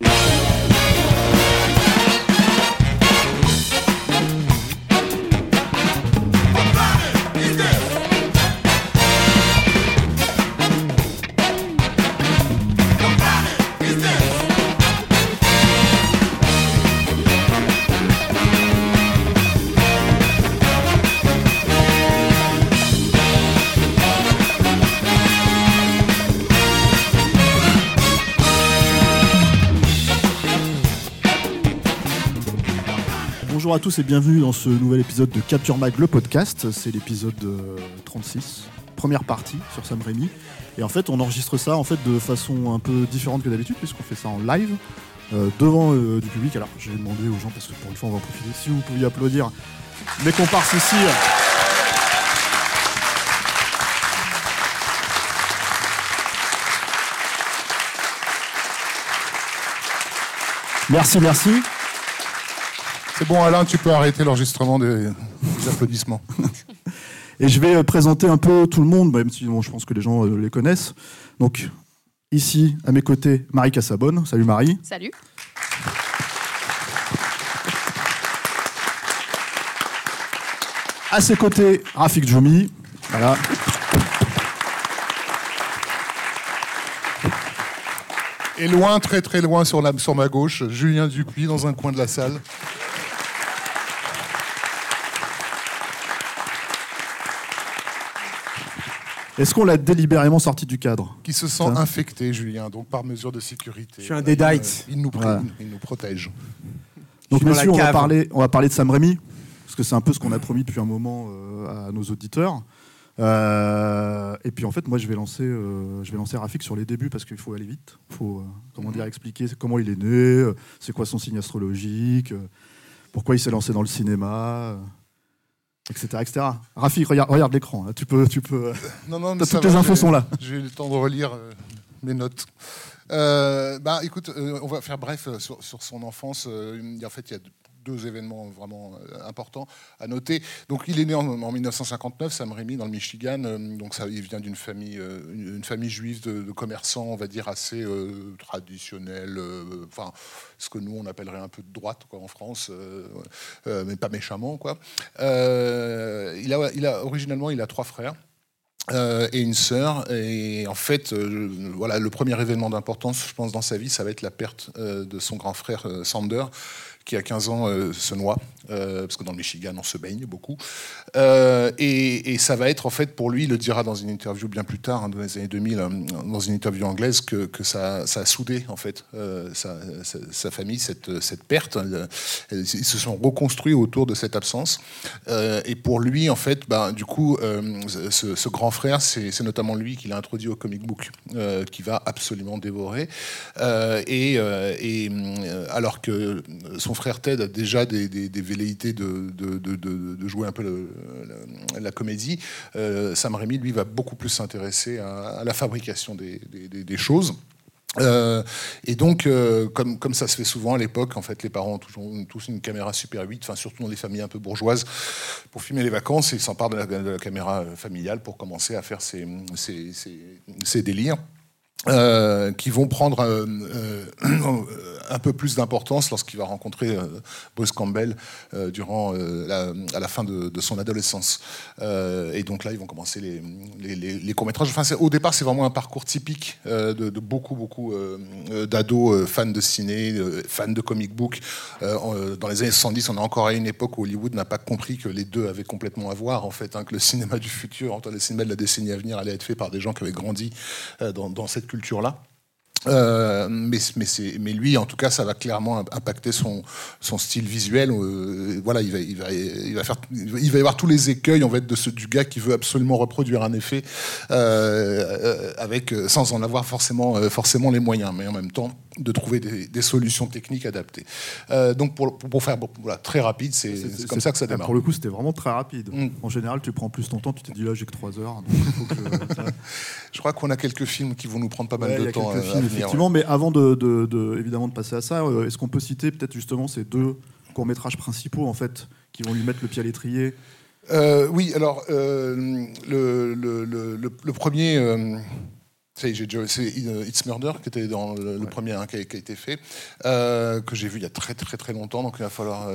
Yeah. Bonjour à tous et bienvenue dans ce nouvel épisode de Capture Mag, le podcast. C'est l'épisode euh, 36, première partie sur Sam Raimi. Et en fait, on enregistre ça en fait de façon un peu différente que d'habitude, puisqu'on fait ça en live euh, devant euh, du public. Alors, j'ai demandé aux gens, parce que pour une fois, on va en profiter. Si vous pouviez applaudir mes comparses ici. Merci, merci. C'est bon, Alain, tu peux arrêter l'enregistrement des, des applaudissements. Et je vais euh, présenter un peu tout le monde, même si bon, je pense que les gens euh, les connaissent. Donc, ici, à mes côtés, Marie Cassabonne. Salut Marie. Salut. À ses côtés, Rafik Djoumi. Voilà. Et loin, très très loin sur, la, sur ma gauche, Julien Dupuis dans un coin de la salle. Est-ce qu'on l'a délibérément sorti du cadre Qui se sent Ça. infecté, Julien, donc par mesure de sécurité. Je suis un Il, deadite. euh, Il nous, pré- Voilà. il nous protège. Donc, messieurs, on va, parler, on va parler de Sam Raimi, parce que c'est un peu ce qu'on a promis depuis un moment euh, à nos auditeurs. Euh, et puis en fait, moi, je vais lancer, euh, je vais lancer Rafik sur les débuts parce qu'il faut aller vite. Il faut, euh, comment dire, expliquer comment il est né, c'est quoi son signe astrologique, euh, pourquoi il s'est lancé dans le cinéma, euh, etc., etc. Rafik, regarde, regarde l'écran. Tu peux, tu peux. euh, Non, non, mais toutes va, les infos sont là. J'ai eu le temps de relire euh, mes notes. Euh, bah, écoute, euh, on va faire bref euh, sur, sur son enfance. Euh, en fait, il y a deux- événements vraiment euh, importants à noter. Donc, il est né en, en 1959, Sam Raimi, dans le Michigan. Euh, donc, ça, il vient d'une famille, euh, une, famille juive de, commerçants, on va dire assez euh, Enfin, ce que nous on appellerait un peu de droite, quoi, en France, mais pas méchamment, quoi. Il a, il a originalement, il a trois frères. Et une sœur. Et en fait, voilà, le premier événement d'importance, je pense, dans sa vie, ça va être la perte de son grand frère Sander, qui à 15 ans euh, se noie, euh, parce que dans le Michigan, on se baigne beaucoup. Euh, et, ça va être, en fait, pour lui, il le dira dans une interview bien plus tard, hein, dans les années 2000, euh, dans une interview anglaise, que, que ça, ça a soudé, en fait, sa, famille, cette, cette perte. Ils se sont reconstruits autour de cette absence. Et pour lui, en fait, ben, du coup, ce, grand frère, c'est notamment lui qui l'a introduit au comic book, qui va absolument dévorer. Et et, alors que son frère Ted a déjà des, velléités de, jouer un peu la, comédie, euh, Sam Raimi, lui, va beaucoup plus s'intéresser à, la fabrication des- choses. Euh, et donc, euh, comme, ça se fait souvent à l'époque, en fait, les parents ont toujours tous une caméra Super 8, enfin surtout dans les familles un peu bourgeoises, pour filmer les vacances, et ils s'emparent de la, caméra familiale pour commencer à faire ces délires. Euh, qui vont prendre euh, euh, un peu plus d'importance lorsqu'il va rencontrer Bruce Campbell durant à la fin de, son adolescence. Et donc là, ils vont commencer les, les courts-métrages. Enfin, au départ, c'est vraiment un parcours typique de, beaucoup, beaucoup d'ados fans de ciné, fans de comic book. En- dans les années 70, on est encore à une époque où Hollywood n'a pas compris que les deux avaient complètement à voir, en fait, hein, que le cinéma du futur, entre le cinéma de la décennie à venir, allait être fait par des gens qui avaient grandi dans cette culture-là. Euh, mais, mais, mais, lui, en tout cas, ça va clairement impacter son, son style visuel. Euh, voilà, il va, il, va, il, va faire, il va y avoir tous les écueils en fait, de ce, du gars qui veut absolument reproduire un effet euh, avec, sans en avoir forcément, forcément les moyens, mais en même temps de trouver des, des solutions techniques adaptées. donc pour, pour faire voilà, très rapide, c'est comme ça que ça démarre. Pour le coup, c'était vraiment très rapide. Mm. En général, tu prends plus ton temps, tu t'es dit là, j'ai que 3 heures. Je crois qu'on a quelques films qui vont nous prendre pas mal de temps effectivement, mais avant de, évidemment de passer à ça, euh, est-ce qu'on peut citer peut-être justement ces deux courts métrages principaux en fait qui vont lui mettre le pied à l'étrier? Euh, Oui, alors euh, le, premier. c'est It's Murder qui était dans le, premier hein, qui, a, été fait, que j'ai vu il y a très très très longtemps, donc il va falloir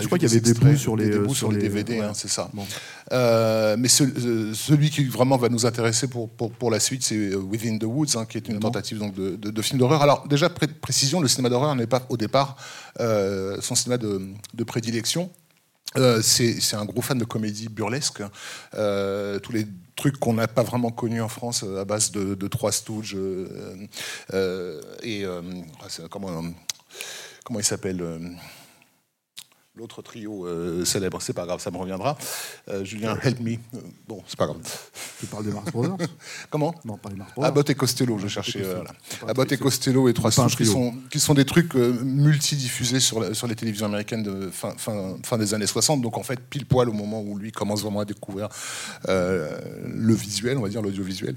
je crois qu'il y avait des bouts sur les, sur, les DVD, hein, c'est ça. Euh, mais euh, celui qui vraiment va nous intéresser pour, pour, la suite, c'est euh, Within the Woods, hein, qui est une tentative donc, de, de, film d'horreur. Alors déjà, précision, le cinéma d'horreur n'est pas au départ son cinéma de, de prédilection. c'est un gros fan de comédie burlesque. tous les trucs qu'on n'a pas vraiment connus en France à base de, Trois Stooges et comment, comment il s'appelle l'autre trio euh, célèbre, c'est pas grave, ça me reviendra. Euh, Julien, help me. Euh, bon, c'est pas grave. Tu parles des Mars Brothers? Comment? Non, pas des Mars Brothers. Abbott et Costello, je cherchais. Abbott et Costello et Trois qui sont, qui sont des trucs multidiffusés sur, sur les télévisions américaines de fin, fin, fin, des années 60. Donc en fait, pile poil au moment où lui commence vraiment à découvrir le visuel, on va dire l'audiovisuel.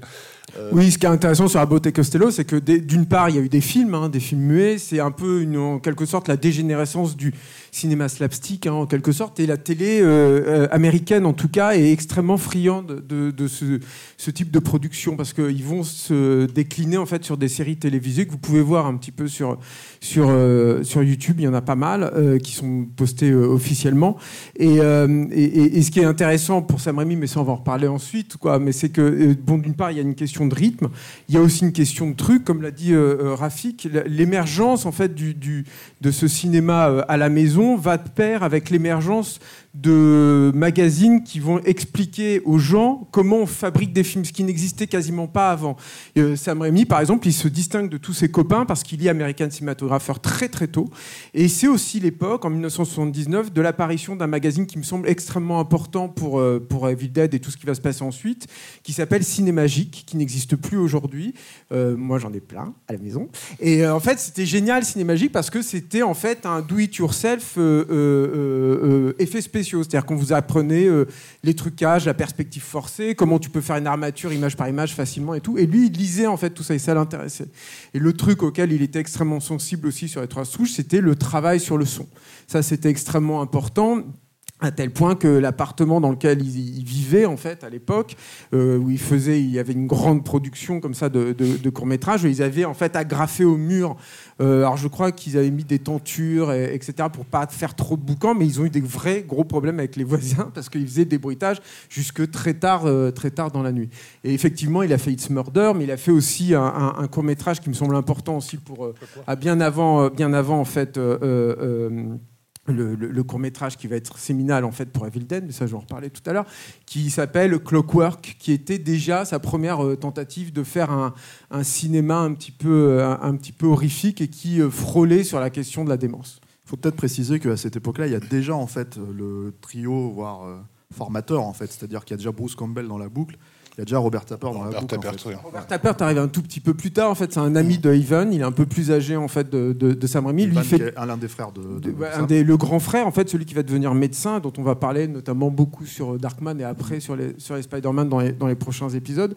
Oui, ce qui est intéressant sur Abbott et Costello, c'est que d'une part, il y a eu des films, hein, des films muets. C'est un peu, en quelque sorte, la dégénérescence du cinéma slapstick hein, en quelque sorte, et la télé euh, euh, américaine en tout cas est extrêmement friande de, ce, type de production parce qu'ils vont se décliner en fait sur des séries télévisées que vous pouvez voir un petit peu sur, sur, euh, sur YouTube, il y en a pas mal qui sont postées officiellement. Et, et, ce qui est intéressant pour Sam Raimi, mais ça on va en reparler ensuite, quoi, mais c'est que bon d'une part il y a une question de rythme, il y a aussi une question de truc, comme l'a dit Rafik, l'émergence en fait de ce cinéma à la maison va de pair avec l'émergence de magazines qui vont expliquer aux gens comment on fabrique des films, ce qui n'existait quasiment pas avant. Euh, Sam Raimi, par exemple, il se distingue de tous ses copains parce qu'il est American Cinematographer très très tôt. Et c'est aussi l'époque, en 1979, de l'apparition d'un magazine qui me semble extrêmement important pour, euh, pour Evil Dead et tout ce qui va se passer ensuite, qui s'appelle Cinémagique, qui n'existe plus aujourd'hui. Euh, moi, j'en ai plein à la maison. Et en fait, c'était génial Cinémagique parce que c'était en fait un do-it-yourself effet spécial c'est-à-dire qu'on vous apprenait euh, les trucages, la perspective forcée, comment tu peux faire une armature image par image facilement et tout. Et lui, il lisait en fait tout ça et ça l'intéressait. Et le truc auquel il était extrêmement sensible aussi sur les trois souches, c'était le travail sur le son. Ça, c'était extrêmement important à tel point que l'appartement dans lequel il, vivait en fait à l'époque, euh, où il faisait, il y avait une grande production comme ça de, de, courts métrages, ils avaient en fait agrafé au mur. Euh, alors je crois qu'ils avaient mis des tentures, et, etc. pour pas faire trop de boucans, mais ils ont eu des vrais gros problèmes avec les voisins parce qu'ils faisaient des bruitages jusque très tard, euh, très tard dans la nuit. Et effectivement, il a fait It's Murder, mais il a fait aussi un, court métrage qui me semble important aussi pour à bien avant, bien avant en fait le, court métrage qui va être séminal en fait pour Evil Dead, mais ça je vais en reparler tout à l'heure, qui s'appelle Clockwork, qui était déjà sa première euh, tentative de faire un, cinéma un petit, peu, euh, un, petit peu horrifique et qui euh, frôlait sur la question de la démence. Il faut peut-être préciser qu'à cette époque-là, il y a déjà en fait le trio, voire formateur en fait, c'est-à-dire qu'il y a déjà Bruce Campbell dans la boucle il y a déjà Robert Tapper dans la boucle. Tapper, Robert Tapper, arrivé un tout petit peu plus tard. En fait, c'est un ami de Ivan. Il est un peu plus âgé en fait de, de, Sam Raimi. Lui, fait l'un des frères de, un des, le grand frère en fait, celui qui va devenir médecin, dont on va parler notamment beaucoup sur Darkman et après sur les sur les Spider-Man dans les, dans les prochains épisodes.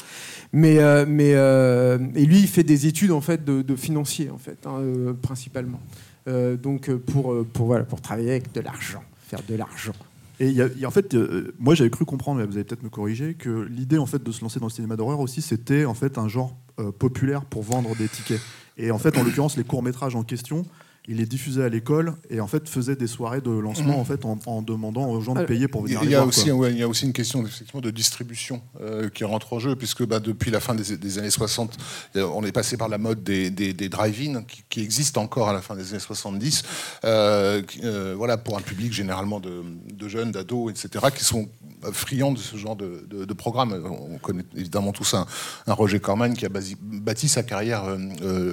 Mais euh, mais euh, et lui, il fait des études en fait de, financier en fait hein, euh, principalement. donc pour pour voilà pour travailler avec de l'argent, faire de l'argent. Et en fait, euh, moi j'avais cru comprendre, mais vous allez peut-être me corriger, que l'idée en fait de se lancer dans le cinéma d'horreur aussi, c'était en fait un genre euh, populaire pour vendre des tickets. Et en fait, en l'occurrence, les courts métrages en question il est diffusé à l'école et en fait faisait des soirées de lancement Mhm. en fait en, en demandant aux gens de Euh, payer pour Il y venir a, les voir. aussi, quoi. ouais, il y a aussi une question effectivement de distribution euh, qui rentre en jeu, puisque bah, depuis la fin des, des années 60, euh, on est passé par la mode des, des- des drive-in qui, qui existent encore à la fin des années 70, euh, qui, euh, voilà, pour un public généralement de, de jeunes, d'ados, etc., qui sont friands de ce genre de, de- de programme. On connaît évidemment tous un, un Roger Corman qui a basi- bâti sa carrière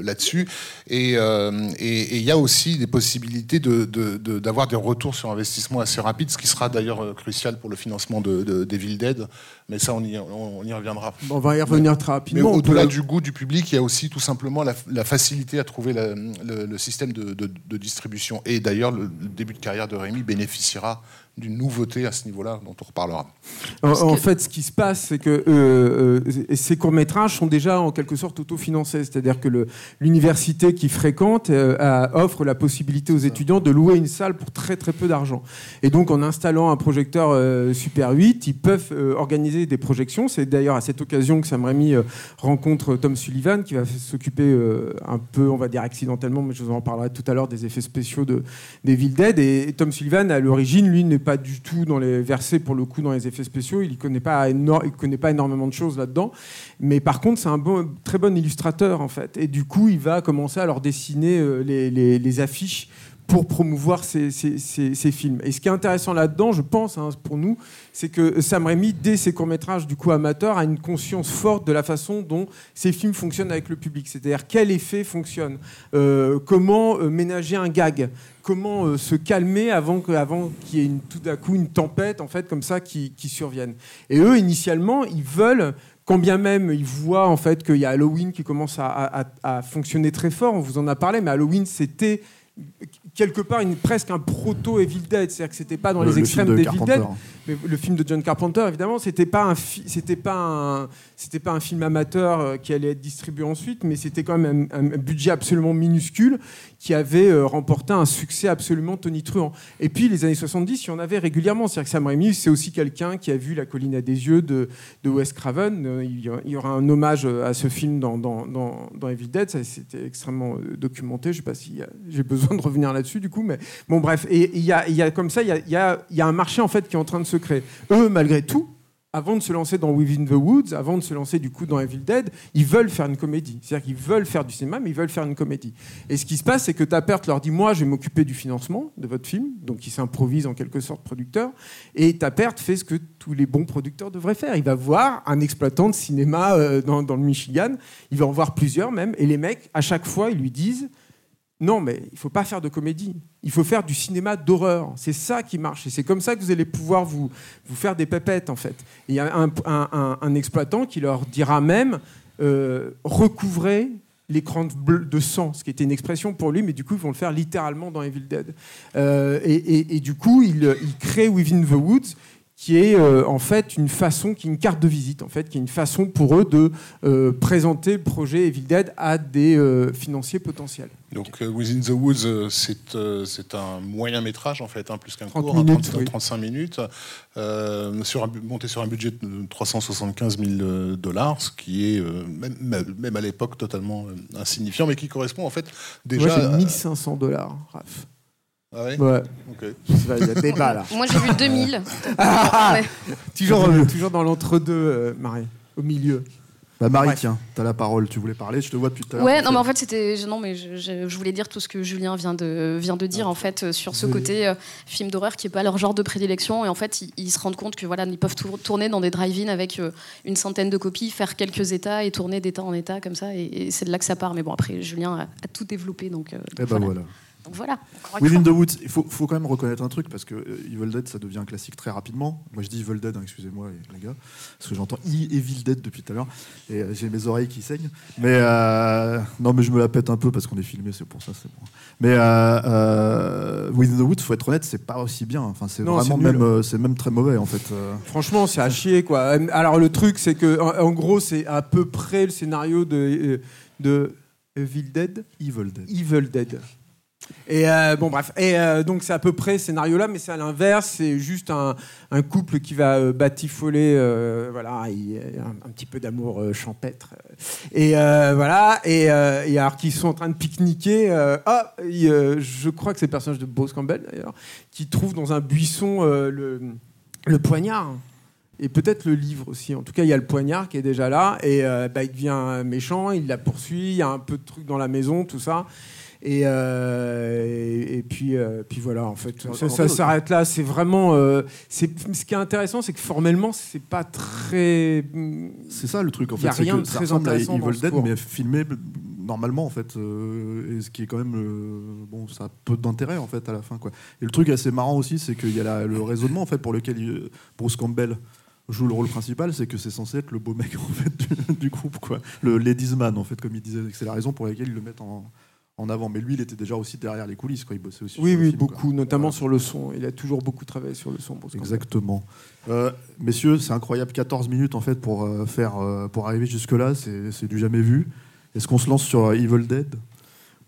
là-dessus. Et et- et il y a aussi des possibilités de- de- de- d'avoir des retours sur investissement assez rapides, ce qui sera d'ailleurs euh, crucial pour le financement de, de, d'Evil Dead. Mais ça, on y, on, on y reviendra. Bon, on va y revenir très Mais rapidement. On au-delà du goût du public, il y a aussi tout simplement la, la facilité à trouver la- le, le système de, distribution. Et d'ailleurs, le, le début de carrière de Rémi bénéficiera d'une nouveauté à ce niveau-là, dont on reparlera. En, fait, ce qui se passe, c'est que euh, euh, ces courts-métrages sont déjà en quelque sorte autofinancés. C'est-à-dire que l'université qui fréquente euh, a- offre la possibilité aux étudiants de louer une salle pour très très peu d'argent. Et donc, en installant un projecteur euh, Super 8, ils peuvent euh, organiser des projections. C'est d'ailleurs à cette occasion que Sam Raimi euh, rencontre Tom Sullivan, qui va s'occuper euh, un peu, on va dire accidentellement, mais je vous en parlerai tout à l'heure, des effets spéciaux de, d'Evil Dead. Et, Tom Sullivan, à l'origine, lui, n'est pas du tout dans les versés pour le coup dans les effets spéciaux. Il ne connaît, pas il connaît pas énormément de choses là-dedans. Mais par contre, c'est un bon, très bon illustrateur, en fait. Et du coup, il va commencer à leur dessiner euh, les, affiches pour promouvoir ces films. Et ce qui est intéressant là-dedans, je pense, hein, pour nous, c'est que Sam Raimi, dès ses courts-métrages du coup amateurs, a une conscience forte de la façon dont ces films fonctionnent avec le public. C'est-à-dire quel effet fonctionne, euh, comment euh, ménager un gag, comment euh, se calmer avant qu'il y ait une- tout d'un coup une tempête en fait comme ça qui, qui survienne. Et eux, initialement, ils veulent quand bien même ils voient en fait qu'il y a Halloween qui commence à, à- à- à fonctionner très fort, on vous en a parlé, mais Halloween c'était quelque part une, presque un proto Evil Dead, c'est-à-dire que c'était pas dans Le- les le extrêmes film de d'Evil Dead, mais le film de John Carpenter, évidemment, c'était pas un, c'était pas un, c'était pas un film amateur euh, qui allait être distribué ensuite, mais c'était quand même un, un budget absolument minuscule qui avait euh, remporté un succès absolument tonitruant. Et puis les années 70, il y en avait régulièrement. C'est-à-dire que Sam Raimi, c'est aussi quelqu'un qui a vu La colline à des yeux de, de Wes Craven. Euh, Il y aura un hommage à ce film dans, dans, dans, Evil Dead. C'était extrêmement euh, documenté. Je sais pas si j'ai besoin de revenir là-dessus du coup, mais bon bref. Et il y a, comme ça, il y a, y a un marché en fait qui est en train de se créer. Eux, malgré tout, avant de se lancer dans Within the Woods, avant de se lancer du coup dans Evil Dead, ils veulent faire une comédie. C'est-à-dire qu'ils veulent faire du cinéma, mais ils veulent faire une comédie. Et ce qui se passe, c'est que Tapert leur dit Moi, je vais m'occuper du financement de votre film. Donc, il s'improvise en quelque sorte producteur. Et Tapert fait ce que tous les bons producteurs devraient faire. Il va voir un exploitant de cinéma euh, dans, dans le Michigan. Il va en voir plusieurs même. Et les mecs, à chaque fois, ils lui disent non, mais il faut pas faire de comédie. Il faut faire du cinéma d'horreur. C'est ça qui marche. Et c'est comme ça que vous allez pouvoir vous, faire des pépettes, en fait. Il y a un, exploitant qui leur dira même euh, recouvrez l'écran de, sang, ce qui était une expression pour lui, mais du coup, ils vont le faire littéralement dans Evil Dead. Euh, et, du coup, il crée Within the Woods, qui est euh, en fait une façon, qui est une carte de visite, en fait, qui est une façon pour eux de euh, présenter le projet Evil Dead à des euh, financiers potentiels. Donc, Within the Woods, c'est un moyen métrage, en fait, hein, plus qu'un 30 court, hein, minutes, 30 oui. 35 minutes, sur un bu- monté sur un budget de 375 000 euh, dollars, ce qui est, même, même à l'époque, totalement insignifiant, mais qui correspond, en fait, déjà... Moi, j'ai à- 1500 dollars, Raph. Ah ouais Ouais, Ok. je sais pas, il y a débat là. Moi, j'ai vu 2000. Ah, Ouais. toujours, euh, toujours dans l'entre-deux, euh, Marie, au milieu. Bah Marie, tiens, t'as la parole, tu voulais parler, je te vois depuis tout à l'heure. Ouais, non, mais en fais- fait, c'était. je- Non, mais je, je- je voulais dire tout ce que Julien vient de, vient de dire, en fait, euh, sur ce côté euh, film d'horreur qui n'est pas leur genre de prédilection. Et en fait, ils, ils se rendent compte que voilà, ils peuvent tour- tourner dans des drive-in avec euh, une centaine de copies, faire quelques états et tourner d'état en état comme ça. Et, et c'est de là que ça part. Mais bon, après, Julien a, a tout développé. Donc, euh, Eh ben voilà. Donc voilà. Within the Woods, il faut, faut quand même reconnaître un truc parce que euh, Evil Dead ça devient un classique très rapidement. Moi je dis Evil Dead, hein, excusez-moi les gars, parce que j'entends Evil Dead depuis tout à l'heure et euh, j'ai mes oreilles qui saignent. Mais euh, non, mais je me la pète un peu parce qu'on est filmé, c'est pour ça, c'est bon. Mais euh, euh, Within the Woods, faut être honnête, c'est pas aussi bien. Enfin, c'est vraiment même, c'est même très mauvais en fait. Franchement, c'est à chier, quoi. Alors, le truc, c'est que, en, en gros, c'est à peu près le scénario de, de Evil Dead. Evil Dead. Evil Dead. Et euh, bon, bref. Et euh, donc, c'est à peu près ce scénario-là, mais c'est à l'inverse. C'est juste un, couple qui va euh, batifoler. euh, voilà, un, petit peu d'amour champêtre. Et voilà. Et, et alors qu'ils sont en train de pique-niquer. ah, euh, je crois que c'est le personnage de Bruce Campbell, d'ailleurs, qui trouve dans un buisson le, le poignard. Et peut-être le livre aussi. En tout cas, il y a le poignard qui est déjà là. Et bah, il devient méchant, il la poursuit. Il y a un peu de trucs dans la maison, tout ça. Et, euh, et, et puis, euh, puis voilà, en fait, ça, fait, s'arrête là. C'est vraiment. euh, c'est ce qui est intéressant, c'est que formellement, c'est pas très. C'est ça le truc en Il y a fait, rien de très à intéressant dans Evil Dead mais filmé normalement en fait, euh, et ce qui est quand même euh, bon, ça a peu d'intérêt en fait à la fin quoi. Et le truc assez marrant aussi, c'est qu'il y a la- le raisonnement en fait pour lequel il- Bruce Campbell joue le rôle principal, c'est que c'est censé être le beau mec en fait du, du groupe quoi, le ladies man en fait comme il disait, c'est la raison pour laquelle ils le mettent en en avant. Mais lui, il était déjà aussi derrière les coulisses, quoi. Il bossait aussi. Oui, sur le oui, film, quoi. beaucoup, notamment Voilà. sur le son. Il a toujours beaucoup travaillé sur le son. Exactement. Euh, messieurs, c'est incroyable, 14 minutes en fait pour euh, faire, euh, pour arriver jusque là, c'est c'est du jamais vu. Est-ce qu'on se lance sur euh, Evil Dead?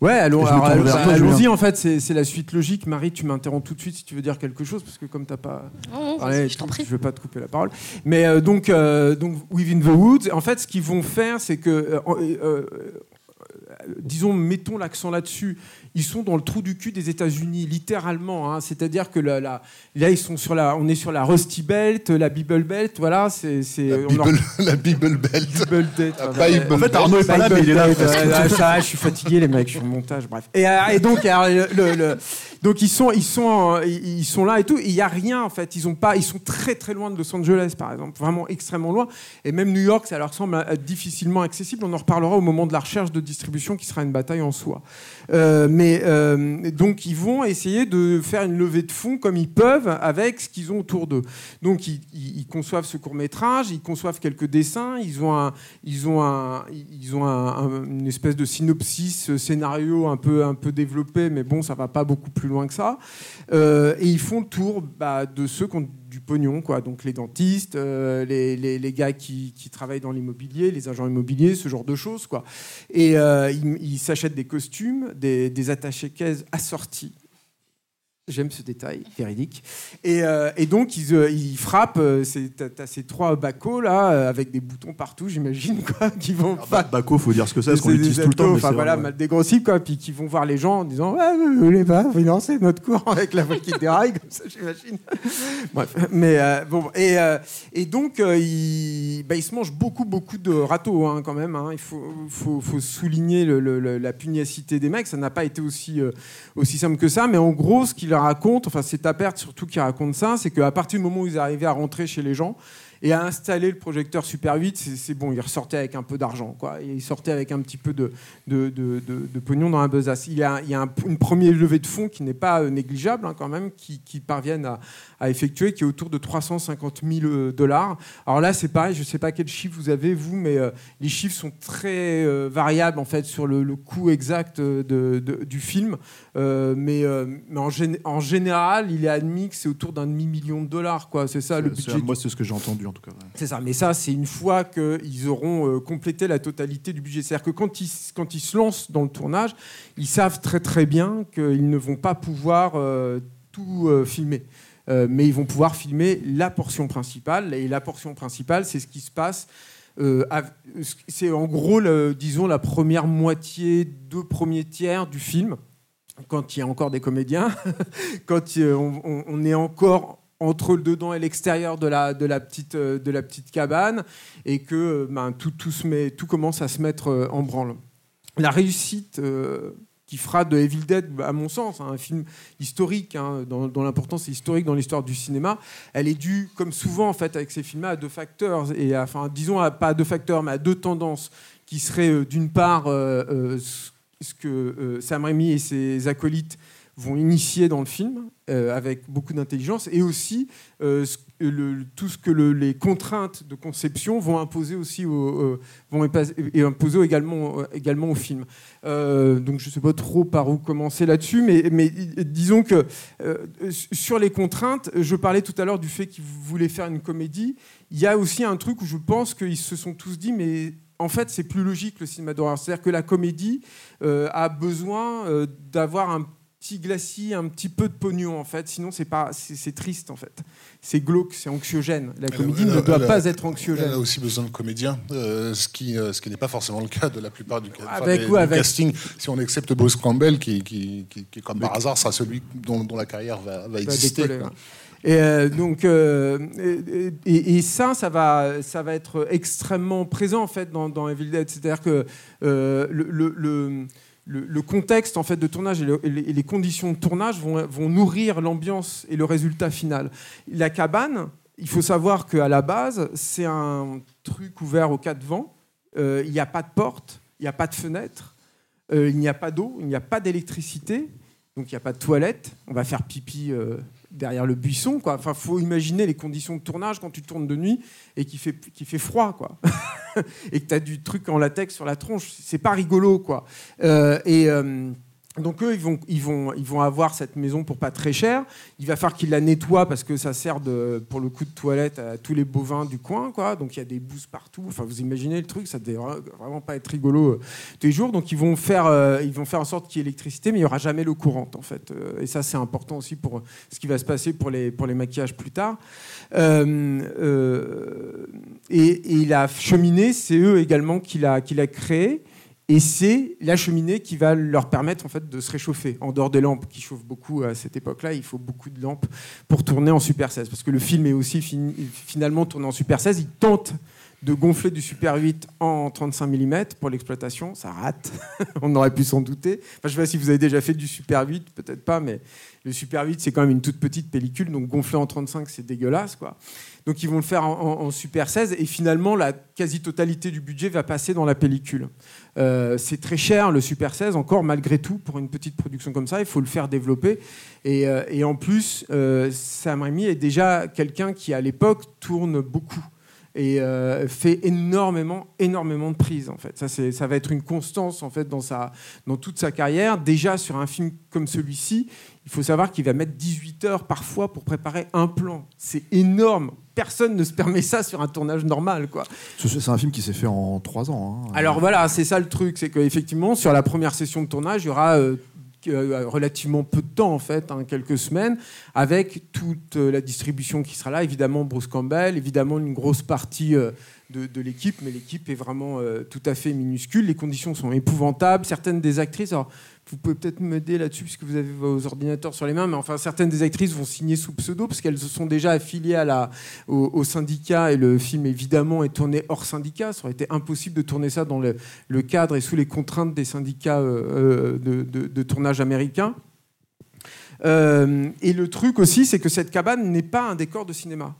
Ouais, alors, allons-y. En fait, c'est c'est la suite logique. Marie, tu m'interromps tout de suite si tu veux dire quelque chose, parce que comme t'as pas Non, non, parlé, je t'en prie. je vais pas te couper la parole. Mais euh, donc, euh, donc, Within the Woods. En fait, ce qu'ils vont faire, c'est que, euh, euh, euh, disons, mettons l'accent là-dessus. Ils sont dans le trou du cul des États-Unis, littéralement. hein. C'est-à-dire que la- la- là, ils sont sur la, on est sur la Rusty Belt, la Bible Belt. Voilà, c'est, La Bible, la Bible Belt. Bible Belt. La voilà. Bible En fait, Arnaud est pas là, mais il est là. Euh, je suis fatigué, les mecs, je suis en montage, bref. Et, euh, et donc, alors, le- le- donc ils sont, ils sont, euh, ils sont là et tout. Il y a rien en fait. Ils ont pas, ils sont très très loin de Los Angeles, par exemple, vraiment extrêmement loin. Et même New York, ça leur semble euh, difficilement accessible. On en reparlera au moment de la recherche de distribution, qui sera une bataille en soi. Euh, mais euh, donc ils vont essayer de faire une levée de fonds comme ils peuvent avec ce qu'ils ont autour d'eux. Donc ils, conçoivent ce court métrage, ils conçoivent quelques dessins, ils ont ils ont ils ont un- un- une espèce de synopsis euh, scénario un peu un peu développé, mais bon ça va pas beaucoup plus loin que ça. Et ils font le tour bah, de ceux qui ont du pognon, quoi. Donc les dentistes, euh, les, les- gars qui, qui travaillent dans l'immobilier, les agents immobiliers, ce genre de choses, quoi. Et euh, ils ils s'achètent des costumes, des, des attachés caisses assortis. J'aime ce détail, véridique. Et, euh, et donc, ils, euh, ils frappent. euh, T'as ces trois bacos, là, euh, avec des boutons partout, j'imagine, quoi, qui vont. Ah, bah, Baco, faut dire ce que c'est, parce qu'on l'utilise des tout le temps. Enfin voilà, ouais. mal dégrossis, quoi, puis qui vont voir les gens en disant Ouais, vous voulez pas financer notre cours avec la voix qui déraille, comme ça, j'imagine. Bref, mais euh, bon, et, euh, et donc, ils, bah, ils se mangent beaucoup, beaucoup de râteaux, hein, quand même. hein. Il faut, faut, faut souligner le- le- le- la pugnacité des mecs. Ça n'a pas été aussi, aussi simple que ça, mais en gros, ce qu'ils racontent, enfin, c'est ta perte surtout qui raconte ça, c'est qu'à partir du moment où ils arrivaient à rentrer chez les gens, et à installer le projecteur Super 8, c'est- bon, ils ressortaient avec un peu d'argent. quoi. Ils sortaient avec un petit peu de, de, de- pognon dans la besace. Il y a, il y a un- une première levée de fonds qui n'est pas euh, négligeable hein, quand même, qui, qui parviennent à, à effectuer, qui est autour de 350 000 euh, dollars. Alors là, c'est pareil, je ne sais pas quel chiffre vous avez, vous, mais euh, les chiffres sont très euh, variables en fait sur le, le coût exact de- de- du film. Euh, mais mais en, gén- en général, il est admis que c'est autour d'un demi-million de dollars. quoi. C'est ça le budget Moi, c'est ce que j'ai entendu en tout cas. ouais. c'est ça, mais ça, c'est une fois qu'ils auront complété la totalité du budget. C'est-à-dire que quand ils, quand ils se lancent dans le tournage, ils savent très très bien qu'ils ne vont pas pouvoir tout filmer. Euh, mais ils vont pouvoir filmer la portion principale. Et la portion principale, c'est ce qui se passe. euh, c'est en gros, disons, la première moitié, deux premiers tiers du film, quand il y a encore des comédiens, quand on, est encore entre le dedans et l'extérieur de la, euh, petite cabane et que ben, tout, commence à se mettre en branle. La réussite qui fera de Evil Dead, à mon sens, hein, un film historique, hein, dont, l'importance est historique dans l'histoire du cinéma, elle est due, comme souvent en fait avec ces films-là, à deux facteurs, et enfin disons pas à deux facteurs, mais à deux tendances, qui seraient euh, d'une part euh, euh, ce que Sam Raimi et ses acolytes vont initier dans le film avec beaucoup d'intelligence et aussi ce- tout ce que le- les contraintes de conception vont imposer aussi au, euh, vont imposer également, euh, également au film. Euh, donc je ne sais pas trop par où commencer là-dessus, mais, disons que sur les contraintes, je parlais tout à l'heure du fait qu'ils voulaient faire une comédie. Il y a aussi un truc où je pense qu'ils se sont tous dit, mais en fait, c'est plus logique le cinéma d'horreur. C'est-à-dire que la comédie a besoin d'avoir un petit glacis, un petit peu de pognon en fait. Sinon, c'est pas, c'est triste en fait. C'est glauque, c'est anxiogène. La comédie ne doit pas être anxiogène. Elle a aussi besoin de comédiens, euh, ce qui, euh, ce qui n'est pas forcément le cas de la plupart du, avec, ou avec... casting. Si on accepte Bruce Campbell, qui, qui, qui, comme par hasard sera celui dont, dont la carrière va, va exister. Et euh, donc, et, ça, ça va, ça va être extrêmement présent en fait dans, dans Evil Dead. C'est-à-dire que le, le le, contexte en fait de tournage et, les, conditions de tournage vont, nourrir l'ambiance et le résultat final. La cabane, il faut savoir qu'à la base, c'est un truc ouvert aux quatre vents. Euh, il n'y a pas de porte, il n'y a pas de fenêtre, euh, il n'y a pas d'eau, il n'y a pas d'électricité, donc il n'y a pas de toilette. On va faire pipi euh, derrière le buisson. Quoi. Enfin, faut imaginer les conditions de tournage quand tu tournes de nuit et qu'il fait, qui fait froid, quoi. et que tu as du truc en latex sur la tronche. C'est pas rigolo, quoi. Euh, et euh, donc eux, ils vont, avoir cette maison pour pas très cher. Il va falloir qu'ils la nettoient parce que ça sert de, pour le coup de toilette à tous les bovins du coin. Donc il y a des bouses partout. Enfin, vous imaginez le truc, ça ne devrait vraiment pas être rigolo euh, tous les jours. Donc ils vont faire, euh, ils vont faire en sorte qu'il y ait électricité, mais il n'y aura jamais l'eau courante en fait. Euh, et ça, c'est important aussi pour ce qui va se passer pour les, maquillages plus tard. et, et, la cheminée, c'est eux également qui l'a, qui l'a créé. Et c'est la cheminée qui va leur permettre en fait de se réchauffer. En dehors des lampes qui chauffent beaucoup à cette époque-là, il faut beaucoup de lampes pour tourner en Super 16. Parce que le film est aussi finalement tourné en Super 16. Il tente de gonfler du Super 8 en 35 mm pour l'exploitation. Ça rate, on aurait pu s'en douter. Je ne sais pas si vous avez déjà fait du Super 8, peut-être pas, mais le Super 8, c'est quand même une toute petite pellicule, donc gonfler en 35, c'est dégueulasse. quoi. Donc ils vont le faire en, Super 16, et finalement, la quasi-totalité du budget va passer dans la pellicule. Euh, c'est très cher, le Super 16, encore malgré tout, pour une petite production comme ça, il faut le faire développer. Et, euh, en plus, euh, Sam Raimi est déjà quelqu'un qui, à l'époque, tourne beaucoup et fait énormément, énormément de prises en fait. Ça, ça va être une constance en fait dans, sa, dans toute sa carrière. Déjà sur un film comme celui-ci, il faut savoir qu'il va mettre 18 heures parfois pour préparer un plan. C'est énorme. Personne ne se permet ça sur un tournage normal. quoi. C'est un film qui s'est fait en 3 ans. Hein. Alors voilà, c'est ça le truc, c'est qu'effectivement, sur la première session de tournage, il y aura euh, euh, relativement peu de temps en fait, hein, quelques semaines, avec toute euh, la distribution qui sera là, évidemment Bruce Campbell, évidemment une grosse partie euh, de, l'équipe, mais l'équipe est vraiment tout à fait minuscule. Les conditions sont épouvantables. Certaines des actrices, vous pouvez peut-être m'aider là-dessus puisque vous avez vos ordinateurs sur les mains, mais enfin certaines des actrices vont signer sous pseudo parce qu'elles sont déjà affiliées à la, au, syndicat et le film évidemment est tourné hors syndicat. Ça aurait été impossible de tourner ça dans le, cadre et sous les contraintes des syndicats euh, euh, de, tournage américains. Euh, et le truc aussi, c'est que cette cabane n'est pas un décor de cinéma.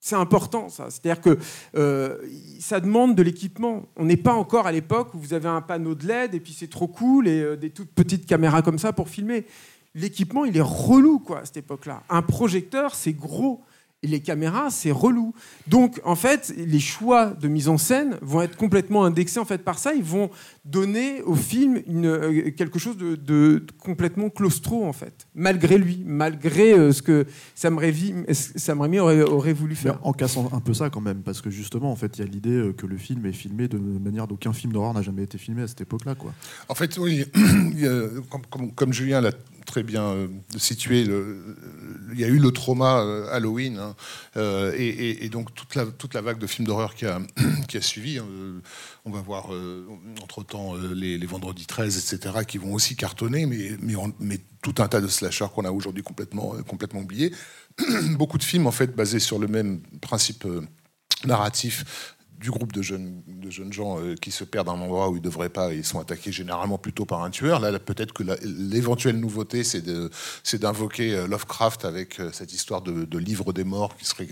C'est important, ça. C'est-à-dire que euh, ça demande de l'équipement. On n'est pas encore à l'époque où vous avez un panneau de LED et puis c'est trop cool et euh, des toutes petites caméras comme ça pour filmer. L'équipement, il est relou, quoi, à cette époque-là. Un projecteur, c'est gros les caméras, c'est relou. Donc, en fait, les choix de mise en scène vont être complètement indexés en fait par ça. Ils vont donner au film une, euh, quelque chose de, complètement claustro, en fait, malgré lui, malgré euh, ce que Sam Raimi, Sam Raimi aurait, aurait, voulu faire. en cassant un peu ça quand même, parce que justement, en fait, il y a l'idée euh, que le film est filmé de manière d'aucun film d'horreur n'a jamais été filmé à cette époque-là, quoi. En fait, oui, comme, comme Julien l'a très bien euh, situé. il y a eu le trauma euh, Halloween, hein, euh, et, donc toute la, toute la vague de films d'horreur qui a, qui a suivi. Hein, on va voir entre-temps les, les, Vendredis 13, etc., qui vont aussi cartonner, mais, mais, tout un tas de slashers qu'on a aujourd'hui complètement, complètement oubliés. Beaucoup de films, en fait, basés sur le même principe narratif du groupe de jeunes, de jeunes gens euh, qui se perdent à un endroit où ils ne devraient pas ils sont attaqués généralement plutôt par un tueur. Là, peut-être que l'éventuelle nouveauté, c'est d'invoquer euh, Lovecraft avec euh, cette histoire de, livre des morts qui serait,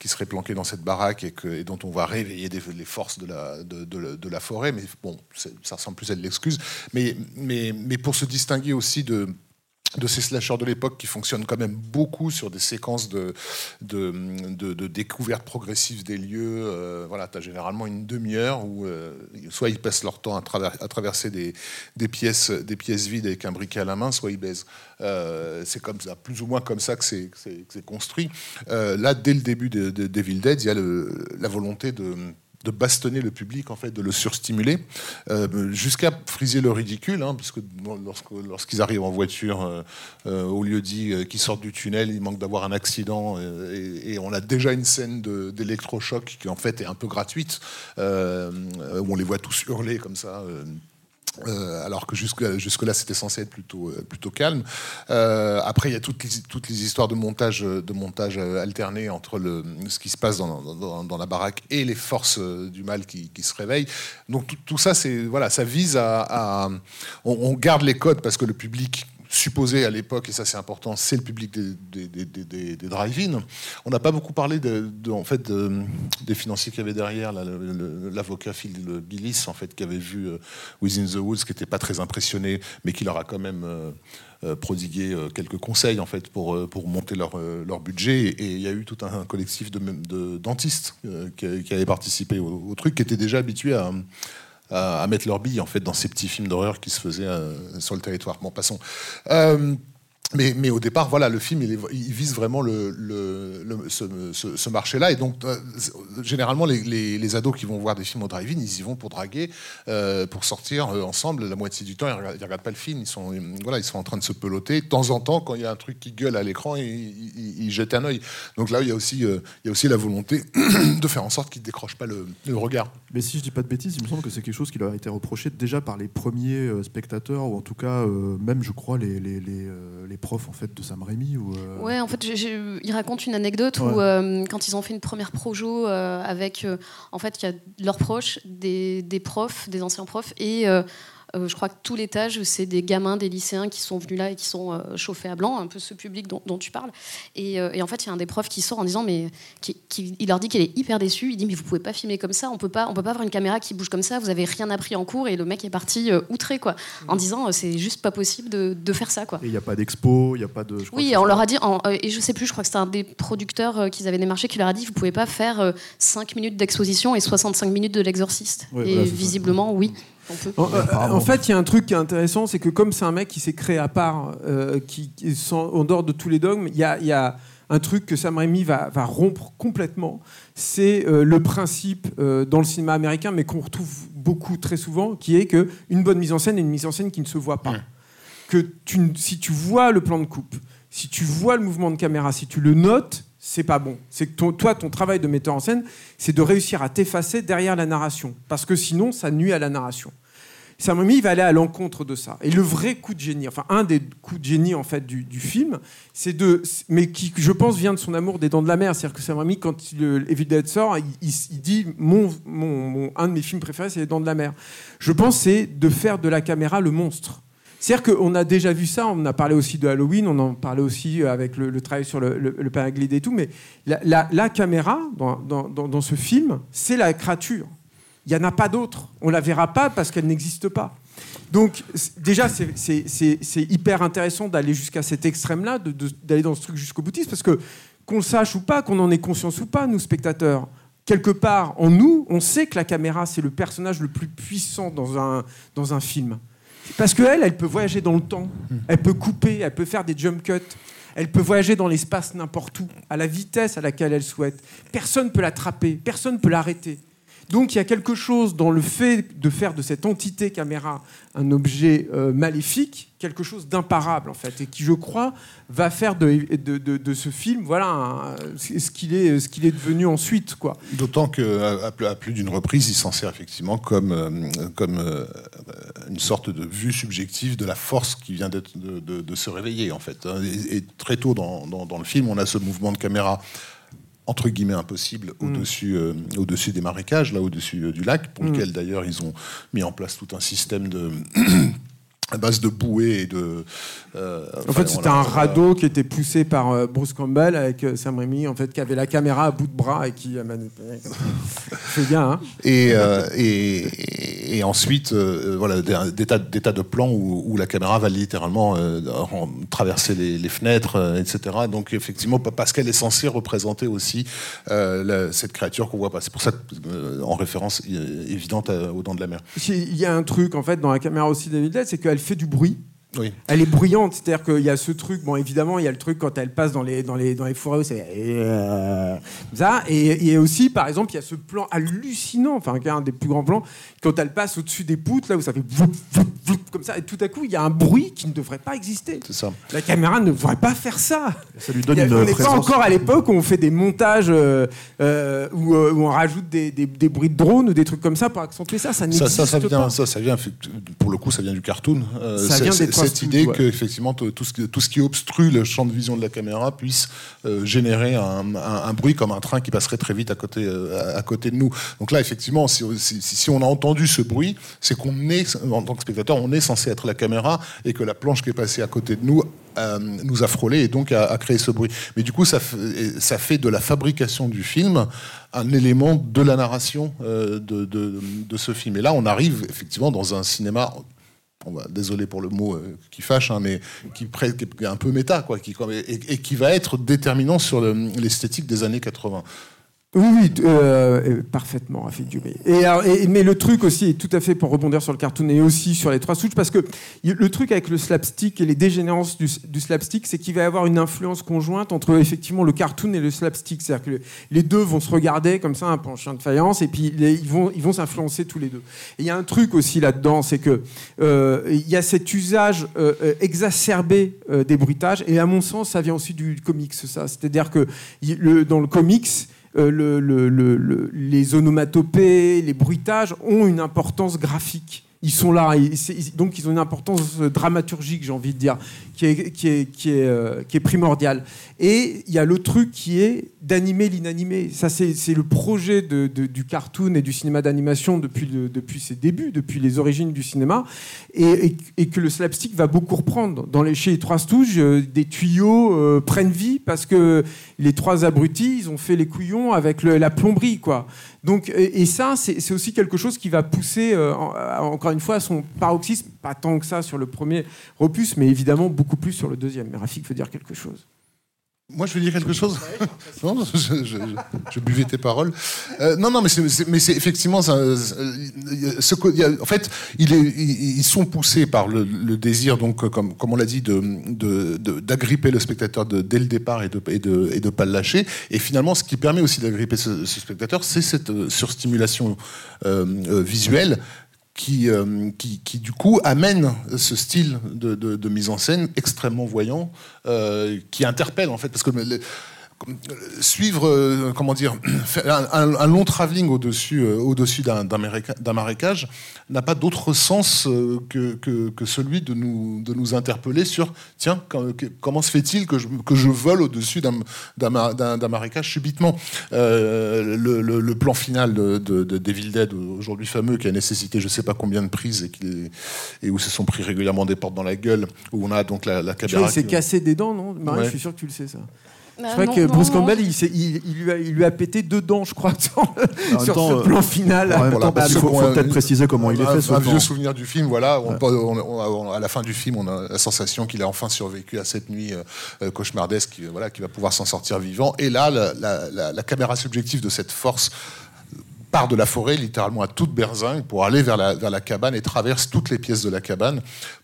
qui serait planqué dans cette baraque et, dont on va réveiller les forces de la, de, la forêt. Mais bon, ça ressemble plus à de l'excuse. Mais, mais, mais pour se distinguer aussi de de ces slashers de l'époque qui fonctionnent quand même beaucoup sur des séquences de, de, de, découverte progressive des lieux. Euh, voilà, tu as généralement une demi-heure où euh, soit ils passent leur temps à, traverser des, des, pièces, des pièces vides avec un briquet à la main, soit ils baisent. Euh, c'est comme ça, plus ou moins comme ça que c'est construit. là, dès le début de, Devil Dead, il y a la volonté de de bastonner le public, en fait, de le surstimuler, euh, jusqu'à friser le ridicule, hein, puisque lorsqu'ils arrivent en voiture euh, euh, au lieu dit qu'ils sortent du tunnel, il manque d'avoir un accident, et, on a déjà une scène d'électrochoc qui en fait est un peu gratuite, où on les voit tous hurler comme ça. Euh, alors que jusque, jusque là c'était censé être plutôt, euh, plutôt calme. Euh, après il y a toutes les, toutes les histoires de montage, de montage alterné entre le, ce qui se passe dans, dans, la baraque et les forces du mal qui, qui se réveillent. Donc tout, ça c'est voilà ça vise à, on, garde les codes parce que le public supposé à l'époque, et ça c'est important, c'est le public des, drive-in. On n'a pas beaucoup parlé en fait, des financiers qu'il y avait derrière, l'avocat Phil Billis, en fait, qui avait vu euh, Within the Woods, qui n'était pas très impressionné, mais qui leur a quand même euh, euh, prodigué quelques conseils en fait, pour, pour monter leur, budget. Et il y a eu tout un collectif de, dentistes qui, qui, avaient participé au, au, truc, qui étaient déjà habitués à à, mettre leur bille en fait dans ces petits films d'horreur qui se faisaient euh, sur le territoire. Bon, passons. Mais, au départ, voilà, le film, il, vise vraiment le, ce, marché-là. Et donc, euh, généralement, les, les, ados qui vont voir des films au drive-in, ils y vont pour draguer, euh, pour sortir euh, ensemble. La moitié du temps, ils ne regardent, pas le film. Ils sont, voilà, ils sont en train de se peloter. De temps en temps, quand il y a un truc qui gueule à l'écran, ils, jettent un œil. Donc là, il y a aussi, il y a aussi la volonté de faire en sorte qu'ils ne décrochent pas le, regard. Mais si je dis pas de bêtises, il me semble que c'est quelque chose qui leur a été reproché déjà par les premiers spectateurs, ou en tout cas, même, je crois, les, les, les prof en fait de Sam Raimi ou euh, Ouais, en fait, il raconte une anecdote où euh, quand ils ont fait une première projo euh, avec, en fait, il y a leurs proches, des, des, profs, des anciens profs et euh, je crois que tout l'étage, c'est des gamins, des lycéens qui sont venus là et qui sont euh, chauffés à blanc, un peu ce public dont, tu parles. Euh, et, en fait, il y a un des profs qui sort en disant, mais qui, il leur dit qu'il est hyper déçu. Il dit, mais vous pouvez pas filmer comme ça, on peut pas, on peut pas avoir une caméra qui bouge comme ça. Vous avez rien appris en cours. Et le mec est parti outré, quoi, en disant, c'est juste pas possible de, faire ça, quoi. Et il n'y a pas d'expo, il n'y a pas de. oui, on leur a dit, et je sais plus, je crois que c'était un des producteurs qu'ils avaient démarché qui leur a dit, vous pouvez pas faire 5 minutes d'exposition et 65 minutes de l'exorciste. et visiblement, oui. Euh, en, fait, il y a un truc qui est intéressant, c'est que comme c'est un mec qui s'est créé à part, euh, qui, en dehors de tous les dogmes, il y a, un truc que Sam Raimi va, rompre complètement. C'est euh, le principe dans le cinéma américain, mais qu'on retrouve beaucoup très souvent, qui est que une bonne mise en scène est une mise en scène qui ne se voit pas. Que si tu vois le plan de coupe, si tu vois le mouvement de caméra, si tu le notes, c'est pas bon. C'est que toi, ton travail de metteur en scène, c'est de réussir à t'effacer derrière la narration, parce que sinon, ça nuit à la narration. Raimi va aller à l'encontre de ça. Et le vrai coup de génie, enfin un des coups de génie en fait du, film, c'est de, mais qui je pense vient de son amour des Dents de la Mer. C'est-à-dire que Raimi, quand le Evil Dead sort, il, dit mon, mon, un de mes films préférés, c'est les Dents de la Mer. Je pense c'est de faire de la caméra le monstre. C'est-à-dire qu'on a déjà vu ça, on a parlé aussi de Halloween, on en parlait aussi avec le, travail sur le, le, et tout, mais la, caméra dans, ce film, c'est la créature. Il n'y en a pas d'autre. On ne la verra pas parce qu'elle n'existe pas. Donc déjà, c'est hyper intéressant d'aller jusqu'à cet extrême-là, d'aller dans ce truc jusqu'au boutiste, parce que qu'on le sache ou pas, qu'on en ait conscience ou pas, nous spectateurs, quelque part en nous, on sait que la caméra, c'est le personnage le plus puissant dans un film. Parce qu'elle, elle peut voyager dans le temps, elle peut couper, elle peut faire des jump cuts, elle peut voyager dans l'espace n'importe où, à la vitesse à laquelle elle souhaite. Personne ne peut l'attraper, personne ne peut l'arrêter. Donc il y a quelque chose dans le fait de faire de cette entité caméra un objet euh, maléfique, quelque chose d'imparable en fait, et qui je crois va faire de, ce film voilà ce qu'il est, devenu ensuite quoi. D'autant qu'à à plus d'une reprise, il s'en sert effectivement comme, euh, comme euh, une sorte de vue subjective de la force qui vient de, se réveiller en fait. Et, très tôt dans, le film, on a ce mouvement de caméra entre guillemets impossible mm. au-dessus euh, au-dessus des marécages, là au-dessus euh, du lac, pour mm. lequel d'ailleurs ils ont mis en place tout un système de à base de bouées et de. Euh, en fait, c'était un radeau qui était poussé par Bruce Campbell avec Sam Raimi, en fait, qui avait la caméra à bout de bras et qui C'est bien, hein et, et, et, ensuite, voilà, des, tas, de plans où, la caméra va littéralement traverser les, les fenêtres, etc. Donc, effectivement, parce qu'elle est censée représenter aussi cette créature qu'on voit pas. C'est pour ça, en référence évidente aux dents de la mer. Il y a un truc, en fait, dans la caméra aussi d'Evil Dead, c'est qu'elle fait du bruit Oui. Elle est bruyante, c'est-à-dire qu'il y a ce truc, bon évidemment il y a le truc quand elle passe dans les, dans les, dans les forêts, c'est euh, ça, et, et aussi par exemple il y a ce plan hallucinant, enfin qui est un des plus grands plans, quand elle passe au-dessus des poutres, là où ça fait comme ça, et tout à coup il y a un bruit qui ne devrait pas exister. C'est ça. La caméra ne devrait pas faire ça. Ça lui donne a- une on n'est pas encore à l'époque où on fait des montages euh, euh, où, euh, où on rajoute des, des- des bruits de drone ou des trucs comme ça pour accentuer ça. Ça Ça, n'existe ça, ça vient, pas. ça, ça vient, pour le coup, ça vient du cartoon. Ça vient des cette idée ouais. que effectivement tout ce, qui- tout ce qui obstrue le champ de vision de la caméra puisse euh, générer un, un- un bruit comme un train qui passerait très vite à côté, euh, à, à côté de nous. Donc là, effectivement, si, si- si on a entendu ce bruit, c'est qu'on est, en tant que spectateur, on est censé être la caméra et que la planche qui est passée à côté de nous euh, nous a frôlé et donc a, créé ce bruit. Mais du coup, ça, fait- et ça fait de la fabrication du film un élément de la narration de, de- de ce film. Et là, on arrive effectivement dans un cinéma. Va, désolé pour le mot euh, qui fâche, hein, mais qui, est un peu méta, quoi, et, qui va être déterminant sur le- l'esthétique des années 80. Oui, oui, euh, euh, parfaitement, Rafik Djoumi. Et, et- mais le truc aussi, est tout à fait pour rebondir sur le cartoon et aussi sur les trois souches, parce que le truc avec le slapstick et les dégénérances du, du slapstick, c'est qu'il va y avoir une influence conjointe entre effectivement le cartoon et le slapstick. C'est-à-dire que le- les deux vont se regarder comme ça, un peu en chien de faïence, et puis ils vont ils vont s'influencer tous les deux. Et il y a un truc aussi là-dedans, c'est que euh, il y a cet usage euh, euh, exacerbé des bruitages, et à mon sens, ça vient aussi du comics, ça. C'est-à-dire que le- dans le comics, euh, le- le- le- le- les onomatopées, les bruitages ont une importance graphique. Ils sont là, donc ils ont une importance dramaturgique, j'ai envie de dire, qui est, qui euh, primordiale. Et il y a le truc qui est d'animer l'inanimé. Ça, c'est le projet du cartoon et du cinéma d'animation depuis, ses débuts, depuis les origines du cinéma, et, que le slapstick va beaucoup reprendre. Dans les, chez les Trois Stooges, euh, des tuyaux euh, prennent vie parce que les trois abrutis, ils ont fait les couillons avec la plomberie, quoi. Donc, et, ça, c'est aussi quelque chose qui va pousser, euh, en- à- encore une fois, son paroxysme, pas tant que ça sur le premier opus, mais évidemment beaucoup plus sur le deuxième. Mais Rafik veut dire quelque chose. Moi, je veux dire quelque chose Non, je, je- buvais tes paroles. Euh, non, non, mais c'est, effectivement euh, en fait, ils sont poussés par le, désir, donc, euh, comme, on l'a dit, d'agripper le spectateur dès le départ et de et pas le lâcher. Et finalement, ce qui permet aussi d'agripper ce, spectateur, c'est cette surstimulation visuelle qui, euh, qui, qui, du coup amène ce style de, de- mise en scène extrêmement voyant, euh, qui interpelle en fait, parce que suivre, euh, comment dire, un, un- un long travelling au-dessus euh, au-dessus d'un, d'un maréca- d'un marécage n'a pas d'autre sens euh, que, que, que celui de nous, de nous interpeller sur, tiens, quand- que- comment se fait-il que je, que je vole au-dessus d'un, d'un, ma- d'un- d'un marécage subitement? Euh, le, le- le plan final de, de, de Devil Dead, aujourd'hui fameux, qui a nécessité je sais pas combien de prises et, qui, et où se sont pris régulièrement des portes dans la gueule, où on a donc la, la Tu caméra... il s'est cassé des dents, non? Marie, Ouais. je suis sûr que tu le sais, ça. Ah, Je crois non, que non, Bruce non. Campbell, il, s'est- il- il lui a, il lui a pété deux dents, je crois, sur, temps, ce euh, plan final. En même Voilà, temps, parce il faut, faut euh, peut-être préciser comment il est un, fait. un plan. vieux souvenir du film, voilà. On, on- on- on- à la fin du film, on a la sensation qu'il a enfin survécu à cette nuit euh, euh, cauchemardesque, qui, voilà, qui va pouvoir s'en sortir vivant. Et là, la, la- la- la caméra subjective de cette force part de la forêt littéralement à toute berzingue pour aller vers la, vers la cabane et traverse toutes les pièces de la cabane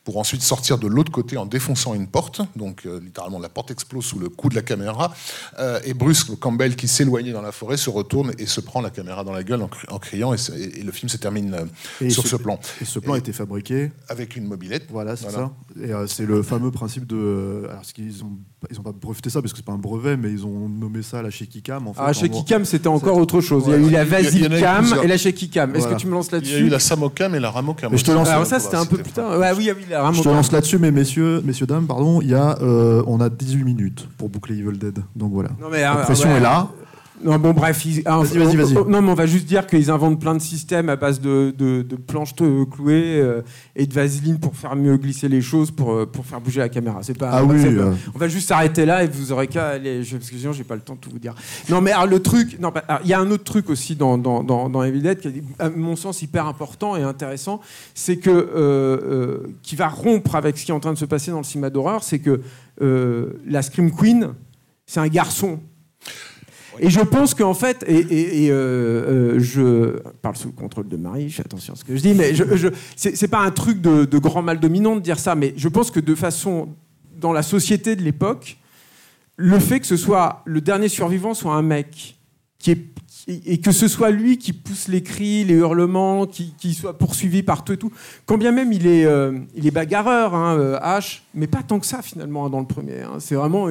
pour ensuite sortir de l'autre côté en défonçant une porte. Donc euh, littéralement la porte explose sous le coup de la caméra Euh, et Bruce Campbell qui s'éloignait dans la forêt se retourne et se prend la caméra dans la gueule en, cri- en criant et, le film se termine euh, sur ce- ce plan Et ce plan a été fabriqué. avec une mobilette. Voilà, c'est Voilà. ça. Et euh, c'est le fameux principe de. Alors, ce qu'ils ont, ils ont pas breveté ça parce que c'est pas un brevet, mais ils ont nommé ça la shaky cam. En fait, Ah, gros. Kikam, c'était encore autre chose. Il y a eu la Vasicam plusieurs. et la chez Kikam. Est-ce Voilà. que tu me lances Il y a là-dessus eu la Samocam et la Ramocam. Je te lance- Alors ça, c'était un peu plus tard. Ouais, oui, oui, la Je te lance là-dessus, mais messieurs, messieurs, dames, pardon, il y a, euh, on a 18 minutes pour boucler Evil Dead. Donc voilà. Non, mais, La euh, pression ouais. est là. Non, bon, bref. ils- ah, Vas-y, vas-y, on- vas-y. on- Non, mais on va juste dire qu'ils inventent plein de systèmes à base de, de- de planches clouées euh, et de vaseline pour faire mieux glisser les choses, pour, euh, pour faire bouger la caméra. C'est pas. Ah oui, euh. On va juste s'arrêter là et vous aurez qu'à aller. Parce que sinon, j'ai pas le temps de tout vous dire. Non, mais alors, le truc. Non, bah, il y a un autre truc aussi dans, dans, dans, dans Evil Dead qui est, à mon sens, hyper important et intéressant. C'est que. euh, qui va rompre avec ce qui est en train de se passer dans le cinéma d'horreur. C'est que la Scream Queen, c'est un garçon. Et je pense qu'en fait, et, euh, euh, je parle sous le contrôle de Marie, je fais attention à ce que je dis, mais je, je c'est pas un truc de, grand mal dominant de dire ça, mais je pense que de façon, dans la société de l'époque, le fait que ce soit le dernier survivant soit un mec qui est et que ce soit lui qui pousse les cris, les hurlements, qui, soit poursuivi par tout et tout. Quand bien même il est, euh, il est bagarreur, hein, H, mais pas tant que ça finalement hein, dans le premier. Hein. C'est vraiment,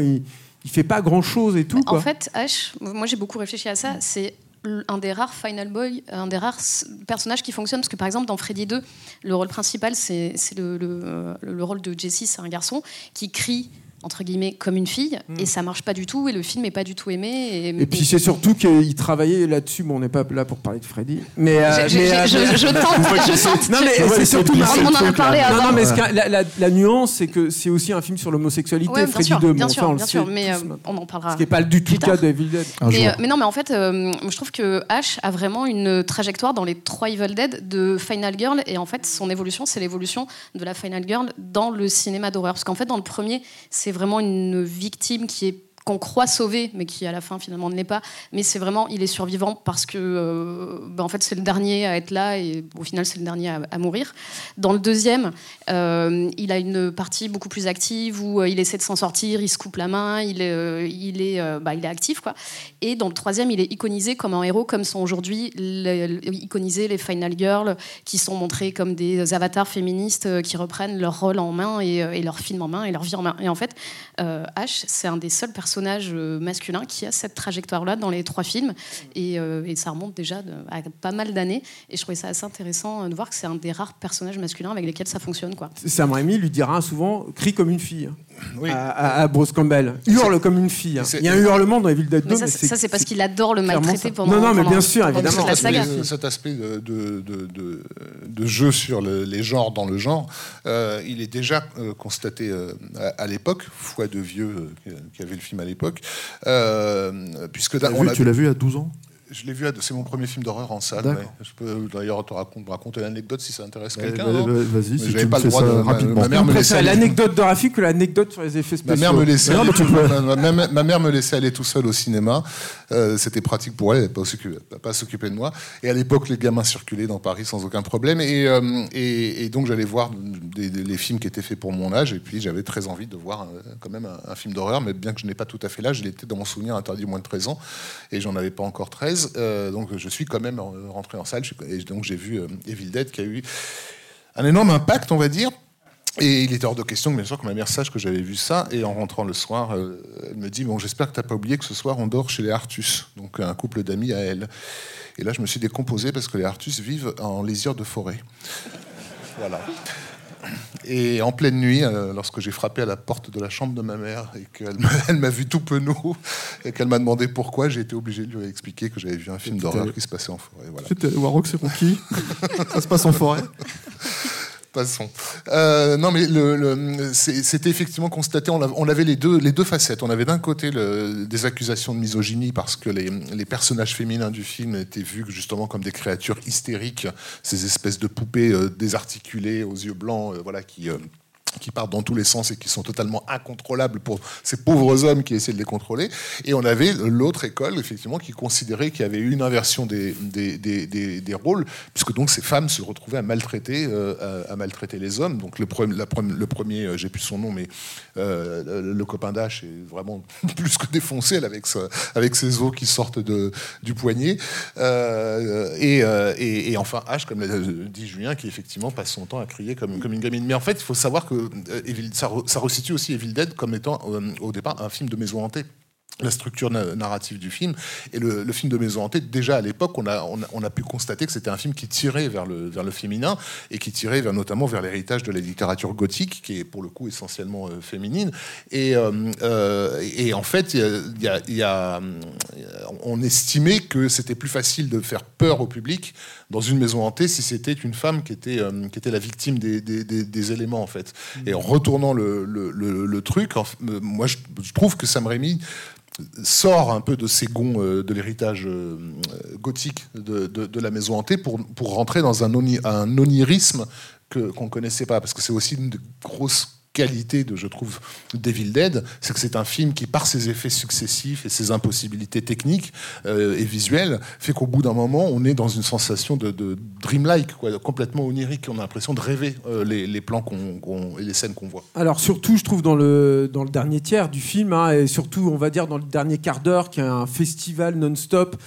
il fait pas grand chose et tout. En fait, H, moi j'ai beaucoup réfléchi à ça, c'est un des rares Final Boy, un des rares personnages qui fonctionne. Parce que par exemple, dans Freddy 2, le rôle principal, c'est le, le, le, rôle de Jesse, c'est un garçon qui crie entre guillemets comme une fille hmm. et ça marche pas du tout et le film est pas du tout aimé et, puis c'est surtout qu'il travaillait là-dessus. Bon on n'est pas là pour parler de Freddy mais, euh, je, euh, je, tente je tente. Non mais c'est surtout on en a parlé avant non, non mais la, la, nuance c'est que c'est aussi un film sur l'homosexualité Freddy 2 bien sûr, bien sûr mais euh, on en parlera ce qui n'est pas du tout le cas de Evil Dead. Mais, mais, non mais en fait je trouve que Ash a vraiment une trajectoire dans les trois Evil Dead de Final Girl et en fait son évolution c'est l'évolution de la Final Girl dans le cinéma d'horreur. Parce qu'en fait dans le premier c'est c'est vraiment une victime qui est qu'on croit sauver, mais qui à la fin finalement ne l'est pas. Mais c'est vraiment, il est survivant parce que, euh, ben, en fait, c'est le dernier à être là et au final, c'est le dernier à, mourir. Dans le deuxième, euh, il a une partie beaucoup plus active où euh, il essaie de s'en sortir, il se coupe la main, il, il, est, bah, il est actif. Quoi. Et dans le troisième, il est iconisé comme un héros, comme sont aujourd'hui iconisés les Final Girls, qui sont montrés comme des avatars féministes qui reprennent leur rôle en main et, et leur film en main et leur vie en main. Et en fait, H, c'est un des seuls personnages personnage euh, masculin qui a cette trajectoire-là dans les trois films. Et, euh, et ça remonte déjà à pas mal d'années. Et je trouvais ça assez intéressant euh, de voir que c'est un des rares personnages masculins avec lesquels ça fonctionne. Quoi. Sam Raimi lui dira souvent crie comme une fille. Oui. À, Bruce Campbell. Hurle comme une fille. Il y a un hurlement dans Dead 2. Mais ça, c'est parce qu'il adore le maltraiter pendant. Non, non, mais bien sûr, évidemment. Cet aspect, cet aspect de, de, de, de, jeu sur les genres dans le genre, il est déjà constaté à, à l'époque, foi de vieux qui avait le film à l'époque. Euh, puisque tu l'as vu à 12 ans? Je l'ai vu, c'est mon premier film d'horreur en salle. Je peux d'ailleurs te raconter, raconter l'anecdote si ça intéresse quelqu'un. Vas-y, si tu pas le droit de, rapidement. Ma, mère me laissait l'anecdote de Rafik que l'anecdote sur les effets spéciaux. Ma mère me laissait, aller, ma, mère me laissait aller tout seul au cinéma. Euh, c'était pratique pour elle, elle pas, pas s'occuper de moi. Et à l'époque, les gamins circulaient dans Paris sans aucun problème. Et, euh, et, donc j'allais voir des, les films qui étaient faits pour mon âge. Et puis j'avais très envie de voir euh, quand même un, un film d'horreur, mais bien que je n'ai pas tout à fait l'âge, il était dans mon souvenir interdit moins de 13 ans. Et j'en avais pas encore 13. Euh, donc je suis quand même rentré en salle et donc j'ai vu euh, Evil Dead qui a eu un énorme impact, on va dire. Et il était hors de question, bien sûr, que ma mère sache que j'avais vu ça. Et en rentrant le soir, euh, elle me dit Bon, j'espère que tu n'as pas oublié que ce soir, on dort chez les Artus, donc un couple d'amis à elle. Et là, je me suis décomposé parce que les Artus vivent en lisière de forêt. Voilà. Et en pleine nuit, euh, lorsque j'ai frappé à la porte de la chambre de ma mère et qu'elle m'a vu tout penaud et qu'elle m'a demandé pourquoi, j'ai été obligé de lui expliquer que j'avais vu un film d'horreur qui se passait en forêt. Voilà. C'était Warrock, c'est Rookie. Ça se passe en forêt. Euh, non, mais c'était effectivement constaté. On avait les deux, facettes. On avait d'un côté des accusations de misogynie parce que les, les, personnages féminins du film étaient vus justement comme des créatures hystériques, ces espèces de poupées euh, désarticulées aux yeux blancs, euh, voilà, qui qui partent dans tous les sens et qui sont totalement incontrôlables pour ces pauvres hommes qui essaient de les contrôler. Et on avait l'autre école, effectivement, qui considérait qu'il y avait une inversion des, des, des, des, rôles, puisque donc ces femmes se retrouvaient à maltraiter, euh, à, maltraiter les hommes. Donc le, premier, le premier, euh, j'ai plus son nom, mais euh, le copain d'Ash est vraiment plus que défoncé avec, avec ses os qui sortent de, du poignet. et, et, enfin H, comme l'a dit Julien, qui effectivement passe son temps à crier comme, comme une gamine. Mais en fait, il faut savoir que euh, ça, resitue aussi Evil Dead comme étant euh, au départ un film de maison hantée la structure narrative du film. Et le, film de Maison Hantée, déjà à l'époque, on a, pu constater que c'était un film qui tirait vers le, féminin et qui tirait notamment vers l'héritage de la littérature gothique, qui est pour le coup essentiellement euh, féminine. Et, en fait, on estimait que c'était plus facile de faire peur au public dans une maison hantée si c'était une femme qui était, euh, qui était la victime des, éléments, en fait. Et en retournant le, le, truc, euh, moi, je, trouve que Sam Raimi sort un peu de ses gonds euh, de l'héritage gothique de, de, la maison hantée pour, pour rentrer dans un, onirisme qu'on ne connaissait pas, parce que c'est aussi une grosses de, je trouve, Devil Dead, c'est que c'est un film qui, par ses effets successifs et ses impossibilités techniques euh, et visuelles, fait qu'au bout d'un moment, on est dans une sensation de, dreamlike, complètement onirique. On a l'impression de rêver euh, les, plans qu'on, et les scènes qu'on voit. Alors surtout, je trouve dans le dans le dernier tiers du film, hein, et surtout, on va dire dans le dernier quart d'heure, qui est un festival non-stop.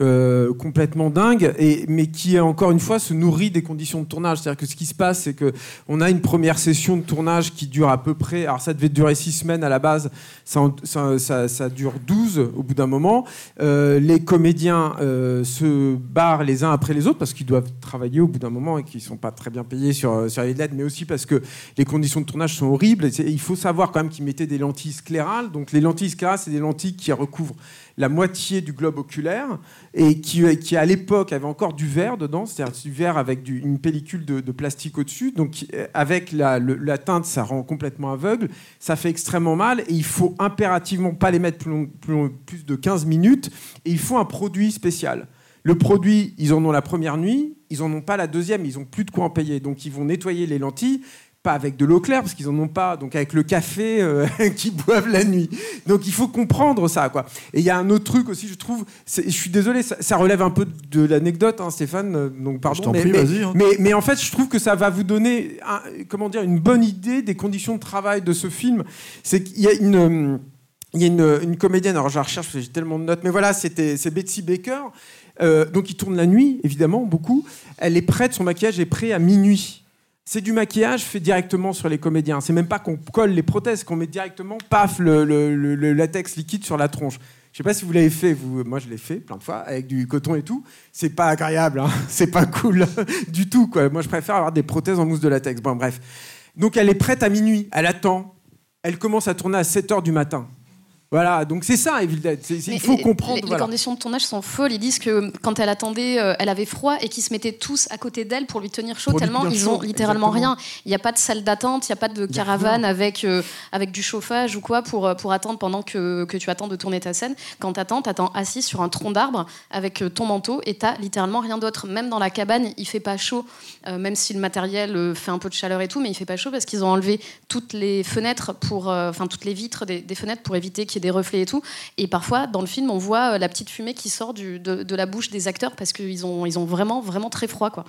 Euh, complètement dingue, et, mais qui encore une fois se nourrit des conditions de tournage. C'est-à-dire que ce qui se passe, c'est que on a une première session de tournage qui dure à peu près. Alors ça devait durer six semaines à la base, ça, dure 12 au bout d'un moment. Euh, les comédiens euh, se barrent les uns après les autres parce qu'ils doivent travailler au bout d'un moment et qu'ils sont pas très bien payés sur, sur les lettres, mais aussi parce que les conditions de tournage sont horribles. Il faut savoir quand même qu'ils mettaient des lentilles sclérales. Donc les lentilles sclérales, c'est des lentilles qui recouvrent la moitié du globe oculaire et qui, qui à l'époque avait encore du verre dedans, c'est-à-dire du verre avec une pellicule de, plastique au-dessus. Donc avec la, teinte, ça rend complètement aveugle, ça fait extrêmement mal et il faut impérativement pas les mettre plus, plus de 15 minutes et il faut un produit spécial. Le produit, ils en ont la première nuit, ils en ont pas la deuxième, ils ont plus de quoi en payer. Donc ils vont nettoyer les lentilles pas avec de l'eau claire parce qu'ils en ont pas, donc avec le café euh, qu'ils boivent la nuit. Donc il faut comprendre ça, quoi. Et il y a un autre truc aussi, je trouve. Je suis désolé, ça, ça, relève un peu de l'anecdote, hein, Stéphane. euh, Donc pardon. Mais, mais, hein. mais, mais, en fait, je trouve que ça va vous donner, un, comment dire, une bonne idée des conditions de travail de ce film. C'est qu'il y a une il y a une, une, comédienne, alors je la recherche, j'ai tellement de notes, mais voilà, c'était c'est Betsy Baker. Euh, donc il tourne la nuit, évidemment, beaucoup. Elle est prête, son maquillage est prêt à minuit. C'est du maquillage fait directement sur les comédiens. C'est même pas qu'on colle les prothèses, qu'on met directement, paf, le, latex liquide sur la tronche. Je sais pas si vous l'avez fait, vous. Moi, je l'ai fait plein de fois avec du coton et tout. C'est pas agréable, hein. c'est pas cool du tout. Quoi. Moi, je préfère avoir des prothèses en mousse de latex. Bon, bref. Donc, elle est prête à minuit. Elle attend. Elle commence à tourner à 7 heures du matin. Voilà, donc c'est ça, Evil Dead. Il faut comprendre. Les, voilà. conditions de tournage sont folles. Ils disent que quand elle attendait, euh, elle avait froid et qu'ils se mettaient tous à côté d'elle pour lui tenir chaud, Pour tellement tenir ils chaud, ont littéralement exactement. rien. Il n'y a pas de salle d'attente, il n'y a pas de caravane avec, euh, avec du chauffage ou quoi pour, pour attendre pendant que, que tu attends de tourner ta scène. Quand tu attends, tu attends assis sur un tronc d'arbre avec euh, ton manteau et tu littéralement rien d'autre. Même dans la cabane, il fait pas chaud, euh, même si le matériel euh, fait un peu de chaleur et tout, mais il fait pas chaud parce qu'ils ont enlevé toutes les fenêtres, pour, euh, enfin toutes les vitres des, des fenêtres pour éviter qu'il des reflets et tout. Et parfois, dans le film, on voit euh, la petite fumée qui sort de, la bouche des acteurs parce qu'ils ont, ils ont vraiment, vraiment très froid. Quoi.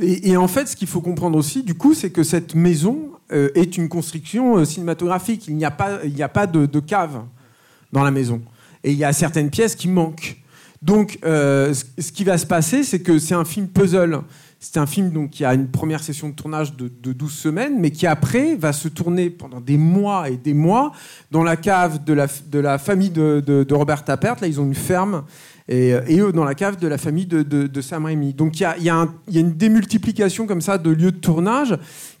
Et, en fait, ce qu'il faut comprendre aussi, du coup, c'est que cette maison euh, est une construction euh, cinématographique. Il n'y a pas, il n'y a pas de, cave dans la maison. Et il y a certaines pièces qui manquent. Donc, ce qui va se passer, c'est que c'est un film puzzle. C'est un film donc, qui a une première session de tournage de, de, 12 semaines, mais qui après va se tourner pendant des mois et des mois dans la cave de la, famille de, Robert Tappert. Là, ils ont une ferme. Et, et, eux dans la cave de la famille de, Sam Raimi. Donc il y y a, une démultiplication comme ça de lieux de tournage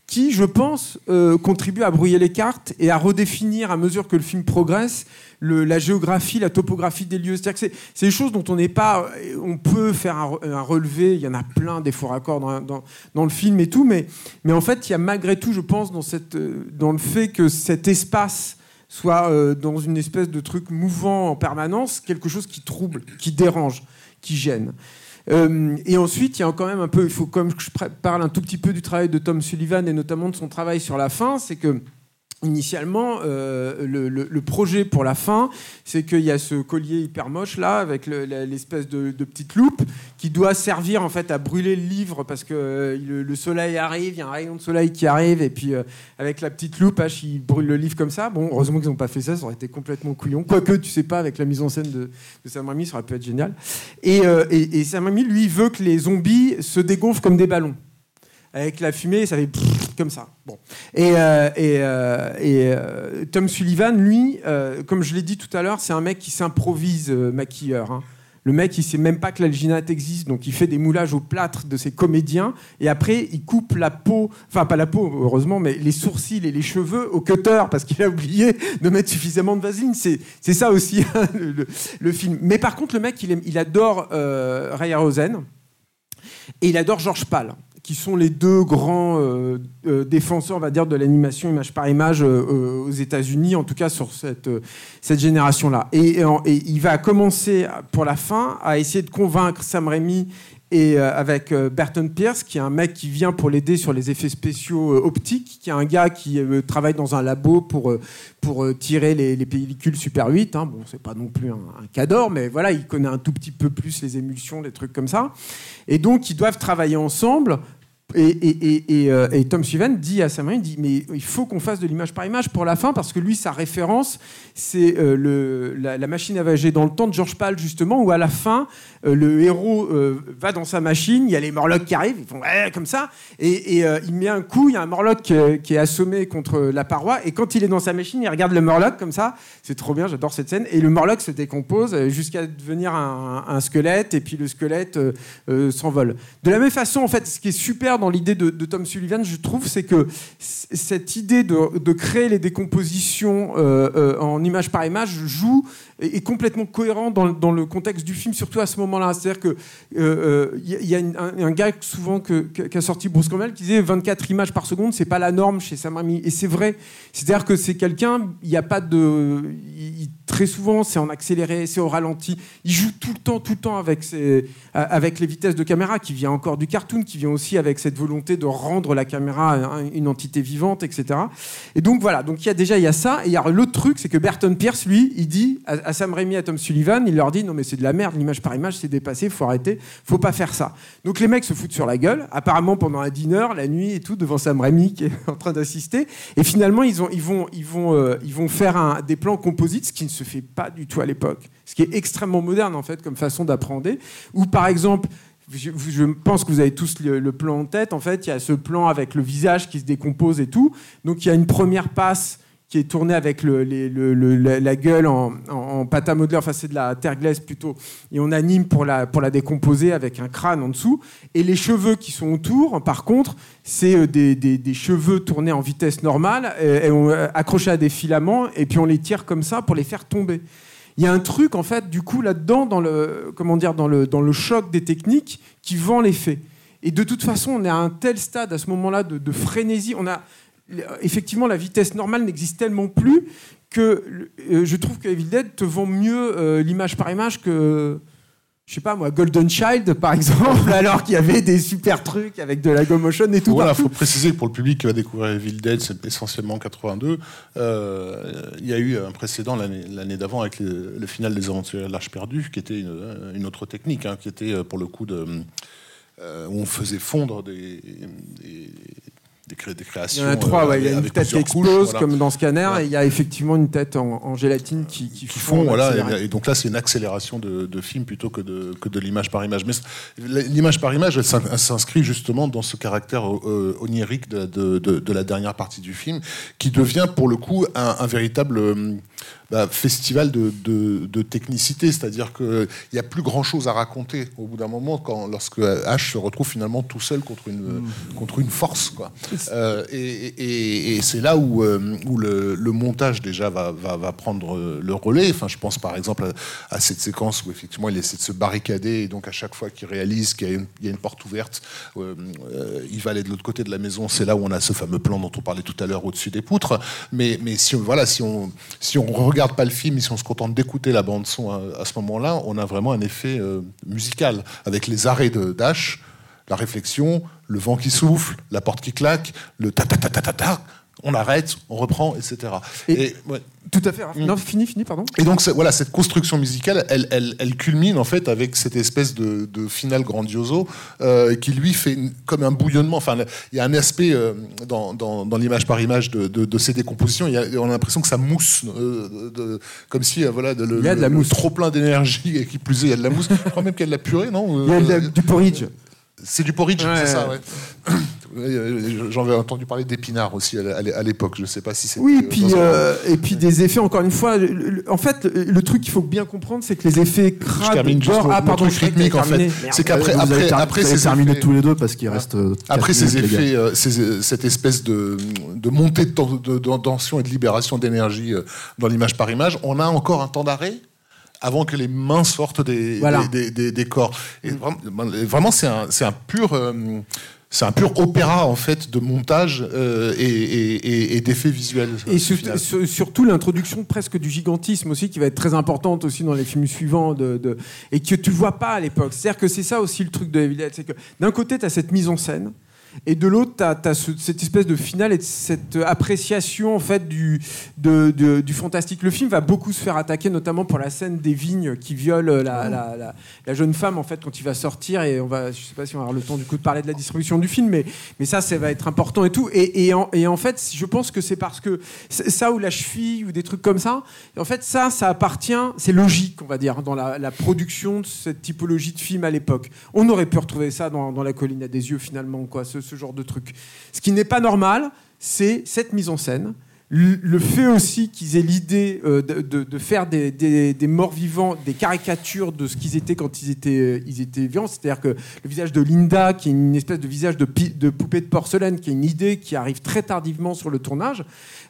qui, je pense, euh, contribue à brouiller les cartes et à redéfinir à mesure que le film progresse la géographie, la topographie des lieux. C'est-à-dire que c'est des choses dont on n'est pas. On peut faire un, relevé, il y en a plein des faux raccords dans, le film et tout, mais, en fait, il y a malgré tout, je pense, dans, dans le fait que cet espace soit euh, dans une espèce de truc mouvant en permanence, quelque chose qui trouble, qui dérange, qui gêne. Euh, et ensuite, il y a quand même un peu, il faut comme je parle un tout petit peu du travail de Tom Sullivan et notamment de son travail sur la fin, c'est que Initialement, euh, le, projet pour la fin, c'est qu'il y a ce collier hyper moche là, avec l'espèce de, petite loupe, qui doit servir en fait à brûler le livre parce que euh, le, le, soleil arrive, il y a un rayon de soleil qui arrive, et puis euh, avec la petite loupe, H, il brûle le livre comme ça. Bon, heureusement qu'ils n'ont pas fait ça, ça aurait été complètement couillon. Quoique, tu sais pas, avec la mise en scène de, de Sam Raimi, ça aurait pu être génial. Et, et, et Sam Raimi, lui, veut que les zombies se dégonflent comme des ballons avec la fumée, ça fait comme ça. Bon. Et, euh, euh, euh, Tom Sullivan, lui, comme je l'ai dit tout à l'heure, c'est un mec qui s'improvise maquilleur. Hein. Le mec, il sait même pas que l'alginate existe, donc il fait des moulages au plâtre de ses comédiens, et après, il coupe la peau, enfin pas la peau, heureusement, mais les sourcils et les cheveux au cutter, parce qu'il a oublié de mettre suffisamment de vaseline. C'est ça aussi, hein, le, film. Mais par contre, le mec, il, adore Ray Harryhausen, et il adore George Pal qui sont les deux grands euh, euh, défenseurs, on va dire, de l'animation image par image euh, aux États-Unis, en tout cas sur cette, cette génération-là. Et, et, il va commencer pour la fin à essayer de convaincre Sam Raimi et euh, avec euh, Burton Pierce, qui est un mec qui vient pour l'aider sur les effets spéciaux euh, optiques, qui est un gars qui travaille dans un labo pour, pour tirer les, les pellicules Super 8. Hein. Bon, c'est pas non plus un, un cador, mais voilà, il connaît un tout petit peu plus les émulsions, des trucs comme ça. Et donc, ils doivent travailler ensemble. Euh, et Tom Sullivan dit à Sam Raimi, il dit mais il faut qu'on fasse de l'image par image pour la fin parce que lui sa référence c'est euh, la, machine à voyager dans le temps de George Pal justement où à la fin euh, le héros va dans sa machine, il y a les Morlocks qui arrivent, ils font comme ça et, il met un coup, il y a un Morlock qui est assommé contre la paroi et quand il est dans sa machine il regarde le Morlock comme ça, c'est trop bien, j'adore cette scène et le Morlock se décompose jusqu'à devenir un, un squelette et puis le squelette s'envole. De la même façon, en fait, ce qui est super dans l'idée de, Tom Sullivan, je trouve, c'est que cette idée de, créer les décompositions euh, euh, en image par image joue est, est complètement cohérent dans, le- contexte du film, surtout à ce moment-là. C'est-à-dire que euh, euh, il y a- il un, gars souvent que- qu'a sorti Bruce Campbell qui disait 24 images par seconde, c'est pas la norme chez Sam Raimi. Et c'est vrai. C'est-à-dire que c'est quelqu'un, il n'y a pas de, il- il- très souvent c'est en accéléré, c'est au ralenti. Il joue tout le temps, tout le temps euh, avec les vitesses de caméra, qui vient encore du cartoon, qui vient aussi avec cette volonté de rendre la caméra un- une entité vivante, etc. Et donc voilà, donc il y a déjà il y a ça, et il y a l'autre truc, c'est que Burton Pierce, lui, il dit à, à Sam Raimi, à Tom Sullivan, il leur dit non mais c'est de la merde, l'image par image, c'est dépassé, faut arrêter, faut pas faire ça. Donc les mecs se foutent sur la gueule, apparemment pendant un dîner, la nuit et tout, devant Sam Raimi qui est en train d'assister, et finalement ils, ont, ils, vont, ils, vont, euh, ils vont faire des plans composites, ce qui ne se fait pas du tout à l'époque, ce qui est extrêmement moderne en fait comme façon d'apprendre, ou par exemple je, je pense que vous avez tous le, le plan en tête. En fait, il y a ce plan avec le visage qui se décompose et tout. Donc, il y a une première passe qui est tournée avec la, gueule en, pâte à modeler. Enfin, c'est de la terre glaise plutôt. Et on anime pour la, décomposer avec un crâne en dessous. Et les cheveux qui sont autour, par contre, c'est euh, des, des- cheveux tournés en vitesse normale, euh, et on, euh, accrochés à des filaments, et puis on les tire comme ça pour les faire tomber. Il y a un truc en fait du coup là-dedans dans le comment dire dans le dans le choc des techniques qui vend l'effet. Et de toute façon, on est à un tel stade à ce moment-là de, de frénésie. On a effectivement la vitesse normale n'existe tellement plus que euh, je trouve que Evil Dead te vend mieux euh, l'image par image que je sais pas moi Golden Child par exemple alors qu'il y avait des super trucs avec de la go motion et tout. Voilà, partout. faut préciser que pour le public qui va découvrir Evil Dead, c'est essentiellement en 82. euh, Il y a eu un précédent l'année d'avant avec le, le final des Aventuriers de l'Arche perdue, qui était une, une autre technique, hein, qui était euh, pour le coup de où on faisait fondre des, des, des, cré- des Il créations. y en a trois, euh, ouais. il y a une tête qui explose voilà. comme dans Scanner et il y a effectivement une tête en, en gélatine qui, qui, qui fond voilà, et, et donc là c'est une accélération de, de film plutôt que de, que de l'image par image. Mais l'image par image, elle s'in- elle s'inscrit justement dans ce caractère euh, onirique de, de- de- de la dernière partie du film, qui devient pour le coup un, un véritable euh, bah, festival de, de- de technicité, c'est-à-dire qu'il n'y a plus grand-chose à raconter au bout d'un moment quand, lorsque H se retrouve finalement tout seul contre une, contre une force. Quoi. Euh, et et- et c'est là où, euh, où le, le montage déjà va, va, va prendre le relais. Enfin, je pense par exemple à, à cette séquence où effectivement il essaie de se barricader et donc à chaque fois qu'il réalise qu'il y, a une- il y a une porte ouverte, euh, euh, il va aller de l'autre côté de la maison. C'est là où on a ce fameux plan dont on parlait tout à l'heure au-dessus des poutres. Mais, mais si on, voilà, si on si on regarde pas le film, si on se contente d'écouter la bande son à, à ce moment-là, on a vraiment un effet euh, musical. Avec les arrêts de Dash la réflexion, le vent qui souffle, la porte qui claque, le ta ta ta ta ta ta, on arrête, on reprend, etc. Et- Et, ouais. Tout à fait. Mm. Non, fini, fini, pardon. Et donc voilà, cette construction musicale, elle, elle, elle culmine en fait avec cette espèce de, de finale grandioso euh, qui lui fait une- comme un bouillonnement. Enfin, il y a un aspect euh, dans, dans, dans l'image par image de, de, de ces décompositions. Il y a, on a l'impression que ça mousse, euh, comme si voilà, le, Il y a de la mousse. trop plein d'énergie et qui plus est, il y a de la mousse. Je crois même qu'il y a de la purée, non Il y a de la- du porridge. C'est du porridge, Ouais, c'est ça, ouais. euh, J'en avais entendu parler d'épinards aussi à l'é- à l'époque. Je ne sais pas si c'est. Oui, puis, euh, et puis des effets, encore une fois. le- le- en fait, le, truc qu'il faut bien comprendre, c'est que les effets crades. juste mon- ah, pardon, truc je rythmique, en fait. C'est qu'après, après, après avez ces terminé effets- tous les deux parce qu'il reste. euh, Après ces minutes, effets, euh, ces- cette espèce de, de montée de, de- de tension et de libération d'énergie dans l'image par image, on a encore un temps d'arrêt? Avant que les mains sortent des, Voilà. des, des- des- des corps. Et vraiment, c'est un, un pur. euh, c'est un pur opéra en fait de montage euh, et, et- et- et d'effets visuels. Et sur- sur- surtout l'introduction presque du gigantisme aussi qui va être très importante aussi dans les films suivants de, de- et que tu vois pas à l'époque. C'est-à-dire que c'est ça aussi le truc de Evil Dead, c'est que d'un côté tu as cette mise en scène et de l'autre tu as, cette espèce de finale et cette appréciation en fait du, du fantastique. Le film va beaucoup se faire attaquer notamment pour la scène des vignes qui violent la, la- jeune femme en fait quand il va sortir. Et on va je sais pas si on avoir le temps du coup de parler de la distribution du film mais mais ça ça va être important et tout. Et, et en, en fait je pense que c'est parce que ça ou la cheville ou des trucs comme ça en fait ça ça appartient c'est logique on va dire dans la, production de cette typologie de film à l'époque. On aurait pu retrouver ça dans, dans la colline à des yeux finalement quoi ce genre de truc ce qui n'est pas normal c'est cette mise en scène le fait aussi qu'ils aient l'idée euh, de, faire des, morts vivants, des caricatures de ce qu'ils étaient quand ils étaient, euh, ils étaient vivants. C'est-à-dire que le visage de Linda, qui est une espèce de visage de, poupée de porcelaine, qui est une idée qui arrive très tardivement sur le tournage,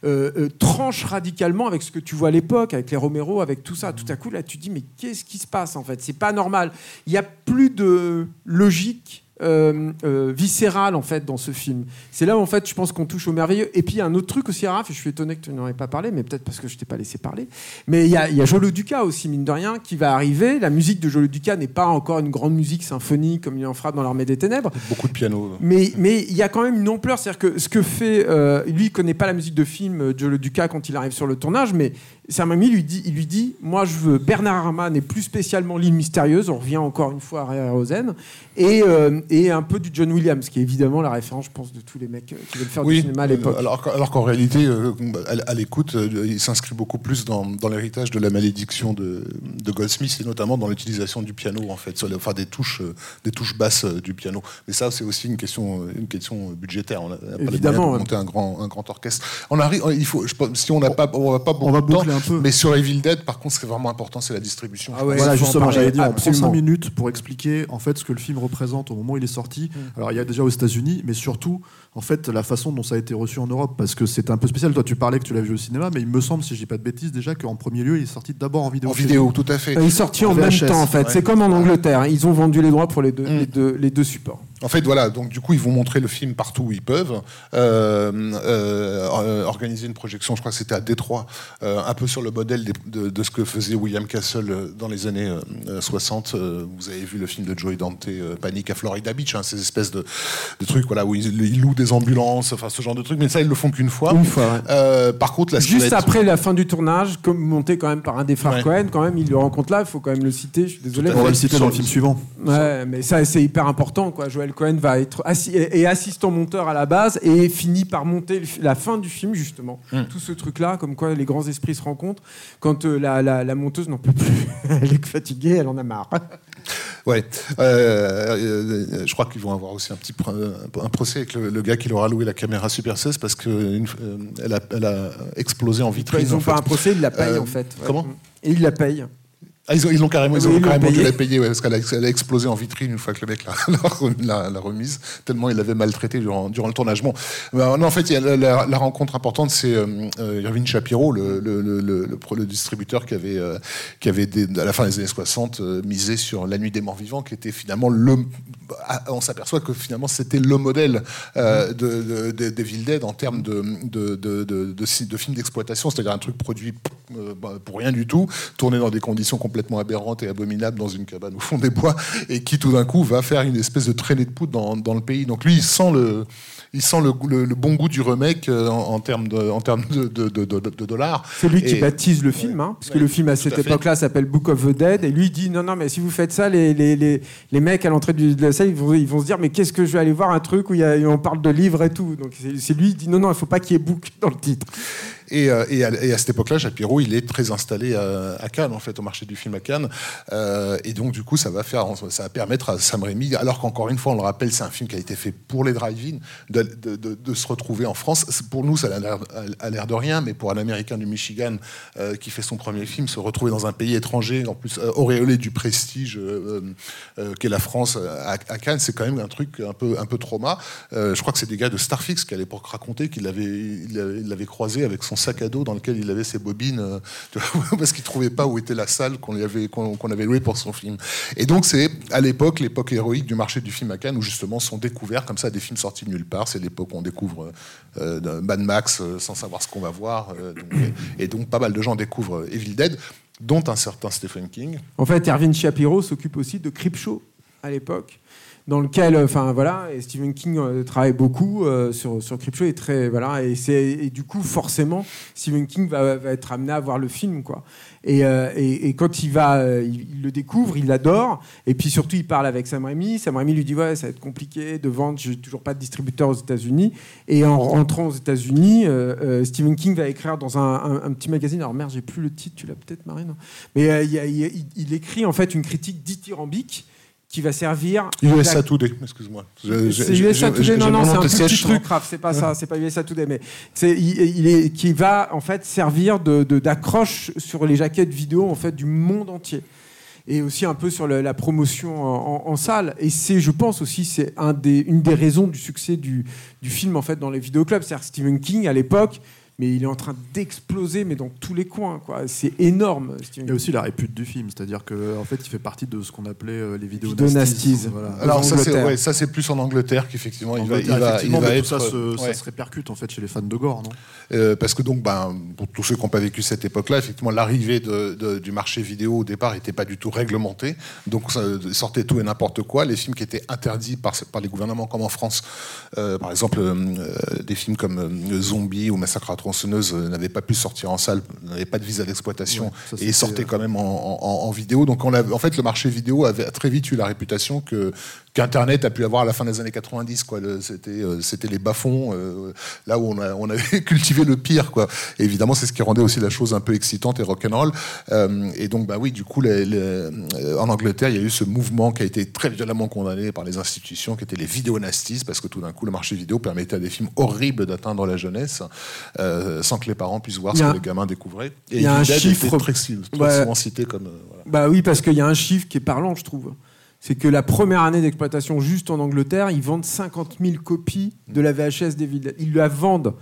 euh, tranche radicalement avec ce que tu vois à l'époque, avec les Romero, avec tout ça. Tout à coup, là, tu dis, mais qu'est-ce qui se passe en fait? C'est pas normal. Il n'y a plus de logique. Euh, euh, viscérale en fait dans ce film. C'est là où en fait je pense qu'on touche au merveilleux. Et puis il y a un autre truc aussi, Raph, et je suis étonné que tu n'en aies pas parlé, mais peut-être parce que je t'ai pas laissé parler. Mais il y a, y a Jolo Ducas aussi, mine de rien, qui va arriver. La musique de Jolo Ducas n'est pas encore une grande musique symphonique comme il en fera dans l'Armée des Ténèbres. Beaucoup de piano. Mais mais il y a quand même une ampleur, c'est-à-dire que ce que fait euh, lui, il connaît pas la musique de film euh, Joe Le Duca quand il arrive sur le tournage, mais Sam Raimi lui dit, il lui dit, moi je veux Bernard Herrmann et plus spécialement l'île mystérieuse. On revient encore une fois à Ray Rosen et euh, et un peu du John Williams, qui est évidemment la référence, je pense, de tous les mecs euh, qui veulent faire du cinéma à l'époque. Alors, qu'en- alors qu'en réalité, euh, à, l'écoute, il s'inscrit beaucoup plus dans, dans l'héritage de la malédiction de, de Goldsmith et notamment dans l'utilisation du piano, en fait, enfin des touches, des touches basses du piano. Mais ça, c'est aussi une question, une question budgétaire. On n'a pas les moyens Évidemment, de monter un grand, un grand orchestre. On arrive, il faut, je si on n'a pas, on va pas beaucoup On va de temps, boucler un peu. mais sur Evil Dead, par contre, ce qui est vraiment important, c'est la distribution. Ah ouais, voilà, justement, j'allais dire, on prend Absolument. 5 minutes pour expliquer en fait ce que le film représente au moment où il est sorti. Mm. Alors, il y a déjà aux États-Unis, mais surtout, en fait, la façon dont ça a été reçu en Europe, parce que c'est un peu spécial. Toi, tu parlais que tu l'as vu au cinéma, mais il me semble, si je dis pas de bêtises, déjà qu'en premier lieu, il est sorti d'abord en vidéo. En vidéo, tout à fait. Il est sorti en En même VHS, temps en fait. ouais. C'est comme en Angleterre. Ils ont vendu les droits pour les deux, Mm. les deux, les deux supports. En fait, voilà, donc du coup, ils vont montrer le film partout où ils peuvent, euh, euh, euh, organiser une projection, je crois que c'était à Détroit, euh, un peu sur le modèle de, de ce que faisait William Castle dans les années euh, 60. Euh, vous avez vu le film de Joey Dante, euh, Panique à Florida Beach, hein, ces espèces de, de trucs voilà, où ils, ils louent des ambulances, enfin ce genre de trucs, mais ça, ils le font qu'une fois. Une fois, ouais. Euh, par contre, la Juste après la fin du tournage, comme monté quand même par un des frères Ouais. Cohen, quand même, il le rencontre là, il faut quand même le citer, je suis désolé. On va le citer dans le film suivant. Ouais, mais ça c'est hyper important quoi. Joel Cohen va être assi- et assistant monteur à la base et finit par monter la fin du film justement. Mm. Tout ce truc là, comme quoi les grands esprits se rencontrent quand euh, la, la- la monteuse n'en peut plus, elle est fatiguée, elle en a marre. Ouais, Euh, euh, je crois qu'ils vont avoir aussi un petit un procès avec le, le gars qui leur a loué la caméra Super 16 parce qu'elle a, elle a explosé en vitrine. Ils en ont fait. pas un procès, ils la payent Euh, en fait. comment? Et ils la payent. Ah, ils ont, ils l'ont carrément, ils Oui, ont ils l'ont carrément dû payé. la payer, ouais, parce qu'elle a, explosé en vitrine une fois que le mec l'a, l'a rem- l'a- l'a remise, tellement il l'avait maltraité durant, durant le tournage. Bon, ben, non, en fait, la, la- la rencontre importante, c'est euh, euh, Irving Shapiro, le, distributeur qui avait, euh, qui avait des- à la fin des années 60 euh, misé sur La Nuit des Morts Vivants, qui était finalement le. ah, On s'aperçoit que finalement c'était le modèle de, de, de- d'Evil Dead en termes de, de, de, de, de, ci- de film d'exploitation, c'est-à-dire un truc produit bah, pour rien du tout, tourné dans des conditions complètement aberrantes et abominables dans une cabane au fond des bois, et qui tout d'un coup va faire une espèce de traînée de poudre dans, dans le pays. Donc lui, il sent le, il sent le, le- le bon goût du remake euh, en, en termes de, en termes de, de, de- dollars. C'est lui qui baptise le film, hein, parce que Ouais, le film à cette époque-là s'appelle Book of the Dead, et lui dit non, non, mais si vous faites ça, les, les, les, les mecs à l'entrée de la salle, ils vont, ils vont se dire mais qu'est-ce que je vais aller voir un truc où y a, on parle de livres et tout. Donc c'est c'est lui qui dit non, non, il faut pas qu'il y ait book dans le titre. Et, euh, et, à, et à cette époque-là, Shapiro, il est très installé à, Cannes, en fait, au marché du film à Cannes. Euh, et donc, du coup, ça va faire, ça va permettre à Sam Raimi, alors qu'encore une fois, on le rappelle, c'est un film qui a été fait pour les drive-in, de, se retrouver en France. Pour nous, ça a l'air- de rien, mais pour un Américain du Michigan euh, qui fait son premier film, se retrouver dans un pays étranger, en plus auréolé du prestige qu'est la France à, Cannes, c'est quand même un truc un peu, un peu trauma. Je crois que c'est des gars de Starfix qui à l'époque racontaient qu'il avait, il avait, l'avait croisé avec son sac à dos dans lequel il avait ses bobines, euh, parce qu'il trouvait pas où était la salle qu'on avait avait louée pour son film. Et donc c'est à l'époque l'époque héroïque du marché du film à Cannes où justement sont découverts comme ça des films sortis de nulle part. C'est l'époque où on découvre euh, Mad Max euh, sans savoir ce qu'on va voir, et donc pas mal de gens découvrent Evil Dead, dont un certain Stephen King. En fait, Erwin Shapiro s'occupe aussi de Creepshow à l'époque, dans lequel, euh, enfin voilà, et Stephen King euh, travaille beaucoup euh, sur sur Creepshow et très voilà, et c'est et du coup forcément Stephen King va, va être amené à voir le film quoi. Et, et, quand il va, il, le découvre, il l'adore, et puis surtout il parle avec Sam Raimi. Sam Raimi lui dit ouais, ça va être compliqué de vendre, j'ai toujours pas de distributeur aux États-Unis. Et en rentrant aux États-Unis, Stephen King va écrire dans un, un- petit magazine. Alors merde, j'ai plus le titre, tu l'as peut-être Marine. Mais il écrit en fait une critique dithyrambique qui va servir. USA Today, excuse-moi. C'est USA Today, non, non, c'est un tout petit truc, Raph, c'est pas ça, c'est pas USA Today, mais c'est, il, il est, qui va en fait servir de, d'accroche sur les jaquettes vidéo en fait du monde entier. Et aussi un peu sur le- la promotion en, en- en salle. Et c'est, je pense aussi, c'est un des, une des raisons du succès du, du film en fait dans les vidéoclubs. C'est-à-dire Stephen King à l'époque, mais il est en train d'exploser, mais dans tous les coins. Quoi. C'est énorme. Il y a aussi la répute du film, c'est-à-dire que en fait, il fait partie de ce qu'on appelait euh, les vidéos Vidéo nasties. Voilà. Alors ça c'est Angleterre. ouais, ça c'est plus en Angleterre qu'effectivement il va, il Angleterre, va, il effectivement, va mais être tout ça, se, ça ouais. se répercute en fait chez les fans de gore, non? Euh, parce que donc, ben, pour tous ceux qui n'ont pas vécu cette époque-là, effectivement, l'arrivée de- de- du marché vidéo au départ n'était pas du tout réglementé. Donc, ça sortait tout et n'importe quoi. Les films qui étaient interdits par, par les gouvernements, comme en France, euh, par exemple, des films comme euh, Zombie ou Massacre à tronçonneuse euh, n'avaient pas pu sortir en salle, n'avaient pas de visa d'exploitation Ouais, et sortaient euh, quand même en, en- en vidéo. Donc, on a, en fait, le marché vidéo avait très vite eu la réputation que qu'Internet a pu avoir à la fin des années 90. Quoi. C'était, euh, c'était les bas-fonds, euh, là où on, a- on avait cultivé le pire. Quoi. Et évidemment, c'est ce qui rendait aussi la chose un peu excitante et rock'n'roll. Euh, et donc, bah oui, du coup, les- les- euh, en Angleterre, il y a eu ce mouvement qui a été très violemment condamné par les institutions, qui étaient les vidéonasties, parce que tout d'un coup, le marché vidéo permettait à des films horribles d'atteindre la jeunesse, sans que les parents puissent voir ce que les gamins découvraient. Et il y a un chiffre- très, très Ouais. souvent cité comme... voilà. Bah oui, parce qu'il y a un chiffre qui est parlant, je trouve. C'est que la première année d'exploitation juste en Angleterre, ils vendent 50 000 copies de la VHS des villes. Ils la vendent.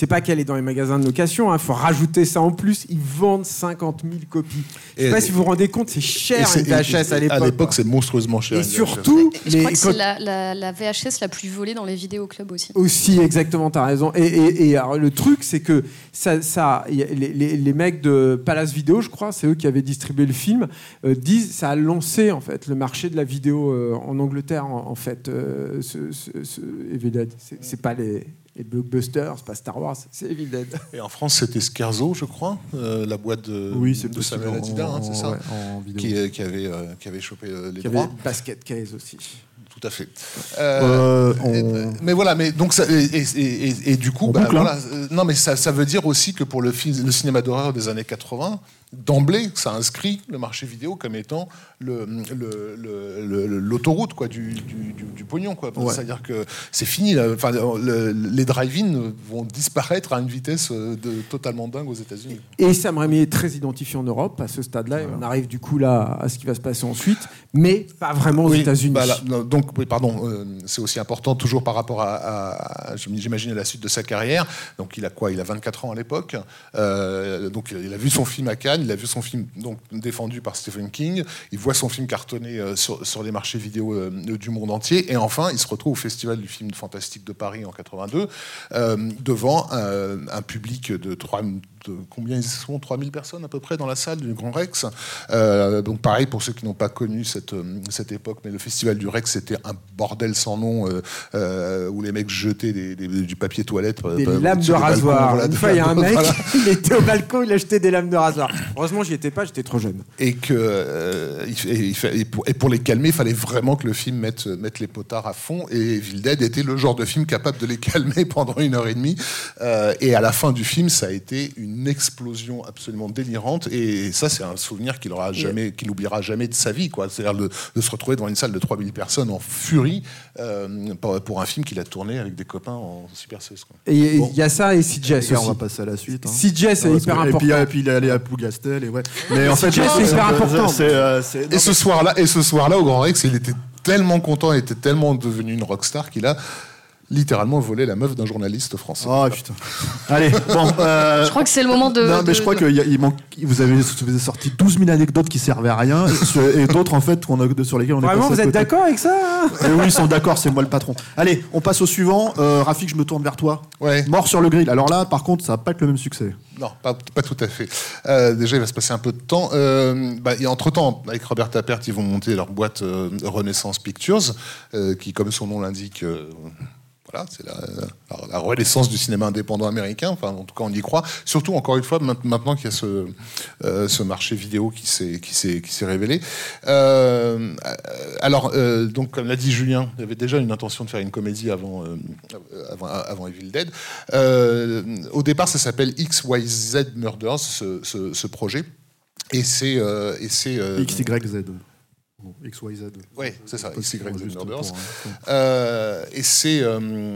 C'est pas qu'elle est dans les magasins de location, il faut rajouter ça en plus. Ils vendent 50 000 copies. Je sais Et- pas si vous vous rendez compte, c'est cher une VHS à À l'époque. l'époque, c'est monstrueusement cher. Et surtout, Je les- crois que quand- c'est la, la- la VHS la plus volée dans les vidéoclubs aussi. Aussi, exactement, t'as raison. Et, et- et alors, le truc, c'est que ça, les, les- les mecs de Palace Vidéo, je crois, c'est eux qui avaient distribué le film, euh, disent ça a lancé en fait le marché de la vidéo euh, en Angleterre. En, en fait, euh, ce, ce- ce c'est pas les, les blockbusters, c'est pas Star Wars, c'est Evil Dead. Et en France, c'était Scherzo, je crois, euh, la boîte de, Oui, c'est de. Samuel Adida, hein, c'est ça ouais, en vidéo. qui, euh, qui avait, euh, qui avait chopé les Il y avait droits. Basket Case aussi. Tout à fait. Et- on- Mais voilà, mais donc ça, et, et- et- et- et du coup, bah, boucle, hein. voilà, non, mais ça, ça veut dire aussi que pour le, film, le cinéma d'horreur des années 80, d'emblée, ça inscrit le marché vidéo comme étant le- le- le- le- l'autoroute quoi du, du, du- du pognon quoi. Ouais. C'est-à-dire que c'est fini. là. Enfin, le- les drive-in vont disparaître à une vitesse euh, de, totalement dingue aux États-Unis. Et Sam Raimi est très identifié en Europe à ce stade-là. On arrive du coup là à ce qui va se passer ensuite, mais pas vraiment aux Oui, États-Unis. bah donc, oui, pardon, euh, c'est aussi important, toujours par rapport à, à- à- j'imagine, la suite de sa carrière. Donc, il a quoi? Il a 24 ans à l'époque. Euh, donc, il a vu son film à Cannes, il a vu son film donc, défendu par Stephen King. Il voit son film cartonné euh, sur, les marchés vidéo euh, du monde entier. Et enfin, il se retrouve au Festival du film fantastique de Paris en 82, euh, devant un public de 3 de combien ils sont 3000 personnes à peu près dans la salle du Grand Rex. Euh, donc pareil pour ceux qui n'ont pas connu cette, euh, cette époque, mais le festival du Rex c'était un bordel sans nom euh, euh, où les mecs jetaient des- des- du papier toilette. Des euh, lames de balcons, rasoir. voilà, Une fois, il y a un mec, voilà. il était au balcon, il achetait des lames de rasoir. Heureusement, j'y étais pas, j'étais trop jeune. et que et pour, et pour les calmer, il fallait vraiment que le film mette, mette les potards à fond. Et Evil Dead était le genre de film capable de les calmer pendant une heure et demie. Et à la fin du film, ça a été une explosion absolument délirante. Et ça, c'est un souvenir qu'il aura jamais, qu'il n'oubliera jamais de sa vie. quoi. C'est-à-dire de, de se retrouver devant une salle de 3000 personnes en furie euh, pour, pour un film qu'il a tourné avec des copains en Super 16. quoi. Et il Bon. y a ça et CJS on va passer à la suite. hein. CJS, c'est hyper que- important. Et puis, euh, et puis il est allé à Plougastel et ouais. Mais en fait, CJS, c'est hyper important. c'est, euh, c'est- Et ce soir-là, et ce soir-là au Grand Rex, il était tellement content, il était tellement devenu une rockstar qu'il a littéralement volé la meuf d'un journaliste français. Oh putain. Allez, bon. euh, Je crois que c'est le moment de. non, mais de- je crois que y a- il manque, vous avez, sorti 12 000 anecdotes qui servaient à rien et, d'autres en fait qu'on a, sur lesquelles on est Vraiment, vous êtes d'accord avec ça hein? Eh oui, ils sont d'accord, c'est moi le patron. Allez, on passe au suivant. Euh, Rafik, je me tourne vers toi. Ouais. Mort sur le grill. Alors là, par contre, ça va pas être le même succès. Non, pas, pas tout à fait. Euh, déjà, il va se passer un peu de temps. Euh, bah, et entre-temps, avec Robert Tappert, ils vont monter leur boîte euh, Renaissance Pictures, euh, qui, comme son nom l'indique, euh, voilà, c'est la, renaissance du cinéma indépendant américain. Enfin, en tout cas, on y croit. Surtout, encore une fois, maint- maintenant qu'il y a ce, euh, marché vidéo qui s'est révélé. Euh, alors, euh, donc, comme l'a dit Julien, il y avait déjà une intention de faire une comédie avant Evil Dead. Au départ, ça s'appelle XYZ Murders, ce, ce- ce projet. Et c'est et c'est euh, XYZ. Bon, XYZ. Ouais, c'est ça, XYZ Juste Murders. pour, hein, Euh, et c'est euh, euh,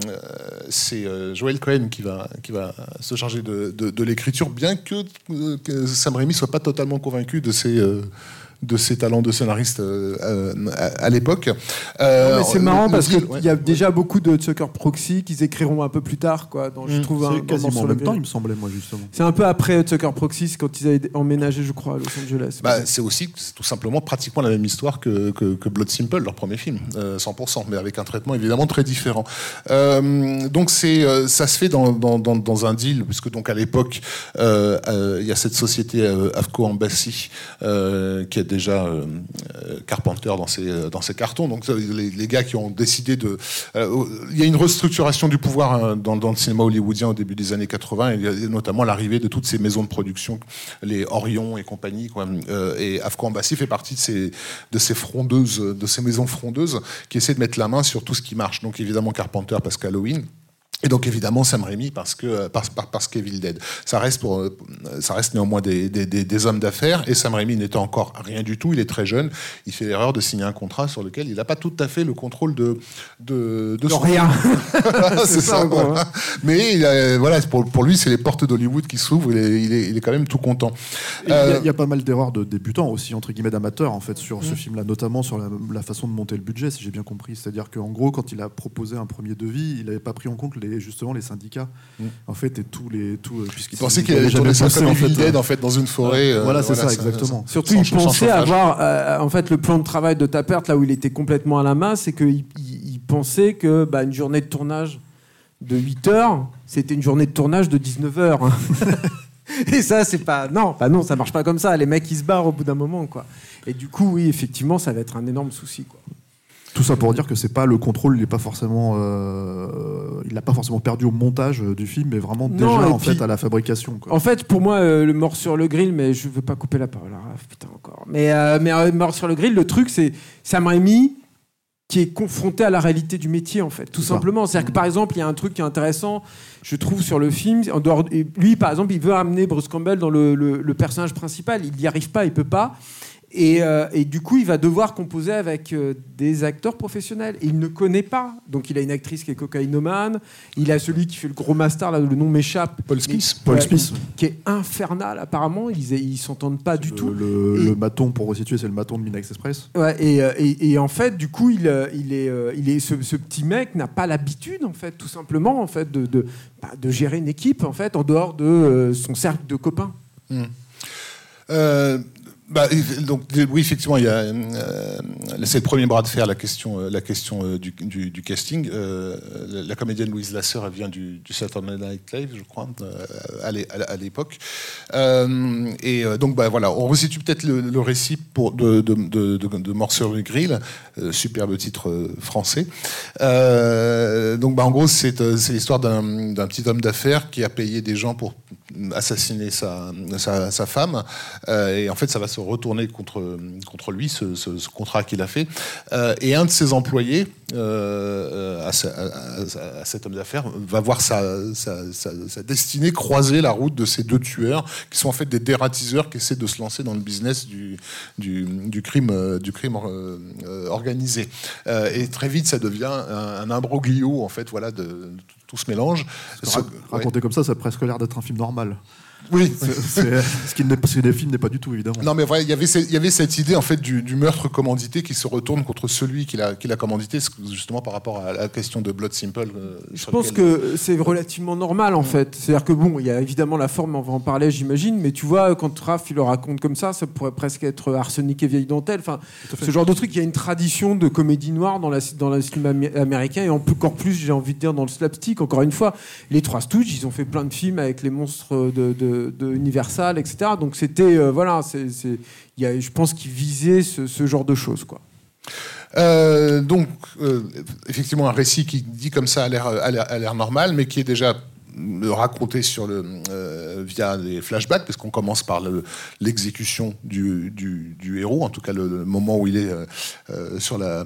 c'est euh, Joel Cohen qui va, qui va se charger de, de- de l'écriture, bien que, que Sam Raimi soit pas totalement convaincu de ses, euh, de ses talents de scénariste euh, euh, à, à l'époque. Euh, c'est marrant le parce qu'il ouais. y a déjà beaucoup de Sucker Proxy qu'ils écriront un peu plus tard, quoi. Dans, je Mm. trouve un- quasiment dans en même temps, il me semblait, moi, justement. C'est un peu après Sucker Proxy, c'est quand ils avaient emménagé, je crois, à Los Angeles. Bah, c'est aussi c'est tout simplement pratiquement la même histoire que, que, que Blood Simple, leur premier film, euh, 100%, mais avec un traitement évidemment très différent. Euh, donc c'est euh, ça se fait dans, dans, dans, dans un deal, puisque donc à l'époque euh, euh, il y a cette société euh, Avco Embassy euh, qui a déjà euh, euh, Carpenter dans ses dans ses cartons. Donc les, gars qui ont décidé de, euh, il y a une restructuration du pouvoir hein, dans, dans le cinéma hollywoodien au début des années 80, et notamment l'arrivée de toutes ces maisons de production, les Orion et compagnie. Quoi. Euh, et Afco Embassy fait partie de ces, de ces frondeuses, de ces maisons frondeuses qui essaient de mettre la main sur tout ce qui marche. Donc évidemment Carpenter parce qu'Halloween. Et donc évidemment Sam Raimi parce que euh, parce, par- parce qu'Evil Dead. Ça reste pour euh, ça reste néanmoins des, des, des- des hommes d'affaires et Sam Raimi n'était encore rien du tout. Il est très jeune. Il fait l'erreur de signer un contrat sur lequel il n'a pas tout à fait le contrôle de de, de De son- rien. c'est ça, ça. gros, voilà. Mais il a- voilà pour, pour lui c'est les portes d'Hollywood qui s'ouvrent. Il est, il est il est quand même tout content. Et Il y a- Euh, il y, a pas mal d'erreurs de débutants aussi, entre guillemets d'amateurs, en fait, sur ce film-là, notamment sur la, la façon de monter le budget, si j'ai bien compris. C'est-à-dire qu'en gros, quand il a proposé un premier devis, il n'avait pas pris en compte les, justement les syndicats, Mm. en fait, et tous les. Tout, il pensait qu'il allait tourner ça comme Dead en fait dans une forêt. euh, Voilà, c'est ça, exactement. Surtout, sans- il sans pensait chauffage. avoir, euh, en fait, le plan de travail de Tappert, là où il était complètement à la main, c'est qu'il il, il pensait que bah, une journée de tournage de 8 heures, c'était une journée de tournage de 19 heures. Et ça, c'est pas. Non, bah non, ça marche pas comme ça. Les mecs, ils se barrent au bout d'un moment, quoi. Et du coup, oui, effectivement, ça va être un énorme souci, quoi. Tout ça pour dire que c'est pas le contrôle, il est pas forcément, euh, il n'a pas forcément perdu au montage euh, du film, mais vraiment déjà en puis- fait à la fabrication. Quoi. En fait, pour moi, euh, le mort sur le grill, mais je veux pas couper la parole. hein, putain, encore. Mais, euh, mais mort sur le grill, le truc, c'est Sam Raimi qui est confronté à la réalité du métier, en fait, tout simplement. C'est-à-dire que, par exemple, il y a un truc qui est intéressant, je trouve, sur le film. En dehors, et lui, par exemple, il veut amener Bruce Campbell dans le, le- le personnage principal. Il n'y arrive pas, il peut pas. Et, euh, et du coup, il va devoir composer avec euh, des acteurs professionnels. Et il ne connaît pas. Donc, il a une actrice qui est cocaïnomane. Il a celui qui fait le gros master, là, le nom m'échappe. Paul Smith. Paul Ouais, Smith. Qui est infernal, apparemment. Ils ils s'entendent pas du le, tout. le, Et- le maton, pour resituer, c'est le maton de Minax Express. Ouais, et, euh, et- et en fait, du coup, il, il est, euh, il est, ce, ce petit mec n'a pas l'habitude, en fait, tout simplement, en fait, de, de, bah, de gérer une équipe, en fait, en dehors de euh, son cercle de copains. Euh, bah, donc oui, effectivement, il y a euh, c'est le premier bras de fer la question, euh, la question euh, du, casting. Euh, la, comédienne Louise Lasser, elle vient du, Saturday Night Live, je crois, à l'é- à l'époque. Et donc bah, voilà, on resitue peut-être le, récit de, de, de, grill, superbe titre français. Donc bah, en gros, c'est l'histoire d'un petit homme d'affaires qui a payé des gens pour assassiner sa, sa, femme. Euh, et en fait, ça va se retourner contre, contre lui, ce contrat qu'il a fait. Euh, et un de ses employés, euh, à, ce- à- cet homme d'affaires, va voir sa, sa, sa- sa destinée croiser la route de ces deux tueurs, qui sont en fait des dératiseurs qui essaient de se lancer dans le business du, du, du crime, euh, du crime euh, euh, organisé. Euh, et très vite, ça devient un, un imbroglio, en fait, voilà, de, de tout ce mélange. Ce- ouais. Raconté comme ça, ça a presque l'air d'être un film normal. Oui. ce qui n'est ce que le film n'est pas du tout, évidemment. Non, mais voilà, il y avait ce- il y avait cette idée en fait du, du meurtre commandité qui se retourne contre celui qui l'a qui commandité, justement par rapport à la question de Blood Simple. euh, Je pense lequel- que c'est relativement normal en fait. C'est-à-dire que bon, il y a évidemment la forme, on va en parler, j'imagine, mais tu vois, quand Raph il le raconte comme ça, ça pourrait presque être arsenic et vieille dentelle. Enfin, ce genre de truc. Il y a une tradition de comédie noire dans la dans le cinéma amé- américain et en plus, encore plus, j'ai envie de dire dans le slapstick. Encore une fois, les Trois Stooges, ils ont fait plein de films avec les monstres de, de, de Universal, etc. Donc c'était euh, voilà, c'est je pense qu'ils visaient ce, genre de choses quoi. Euh, donc, euh, effectivement, un récit qui dit comme ça a l'air normal, mais qui est déjà euh, raconté sur le, euh, via des flashbacks, parce qu'on commence par le- l'exécution du, du- du héros, en tout cas le, le moment où il est euh, euh, sur, la, euh,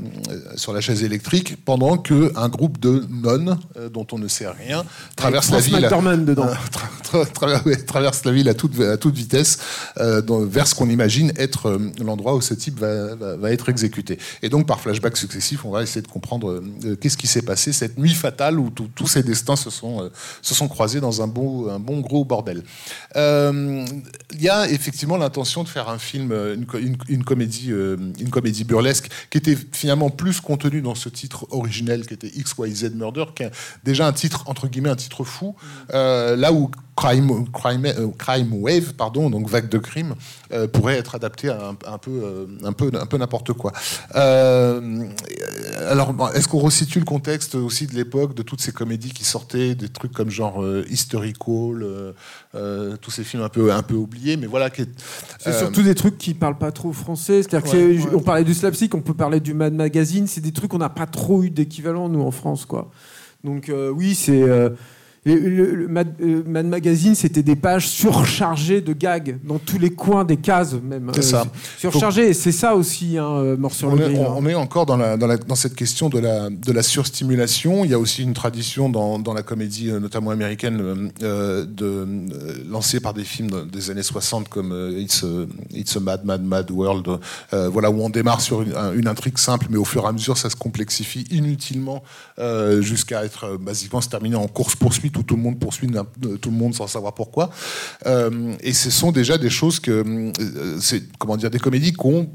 sur la chaise électrique, pendant qu'un groupe de nonnes, dont on ne sait rien, traverse la ville. McDormand dedans. Tra- tra- tra- ouais, traverse la ville à toute, à toute vitesse dans- vers ce qu'on imagine être l'endroit où ce type va, va- va être exécuté. Et donc, par flashbacks successifs, on va essayer de comprendre qu'est-ce qui s'est passé cette nuit fatale où tous ces destins se sont, se sont croisés dans un bon, un bon gros bordel. Euh, Il y a effectivement l'intention de faire un film, euh, une, co- une- une comédie, euh, une comédie burlesque qui était finalement plus contenue dans ce titre originel qui était XYZ Murder, qui est déjà un titre, entre guillemets, un titre fou, là où Crime, crime, euh, crime Wave, pardon, donc vague de crime, euh, pourrait être adapté à un, un peu, euh, un peu, un peu n'importe quoi. Alors, est-ce qu'on resitue le contexte aussi de l'époque, de toutes ces comédies qui sortaient, des trucs comme genre Historical, tous ces films un peu, un peu oubliés, mais voilà. C'est surtout des trucs qui parlent pas trop français. C'est-à-dire Ouais, on parlait du slapstick, on peut parler du Mad Magazine. C'est des trucs qu'on n'a pas trop eu d'équivalent nous en France, quoi. Donc euh, oui, c'est euh, le, le- le Mad, euh, Mad Magazine, c'était des pages surchargées de gags dans tous les coins des cases, même. C'est ça. Surchargées. Et c'est ça aussi, hein, euh, mort sur On le est, on- hein. on est encore dans, la, dans, la- dans cette question de la, de la surstimulation. Il y a aussi une tradition dans, dans la comédie, euh, notamment américaine, euh, euh, de, euh, lancée par des films de- des années 60 comme euh, It's, a, It's a Mad, Mad, Mad World, euh, voilà, où on démarre sur une, un- une intrigue simple, mais au fur et à mesure, ça se complexifie inutilement euh, jusqu'à être euh, basiquement se terminer en course-poursuite où tout le monde poursuit euh, tout le monde sans savoir pourquoi. Euh, et ce sont déjà des choses que, euh, c'est, comment dire, des comédies qu'on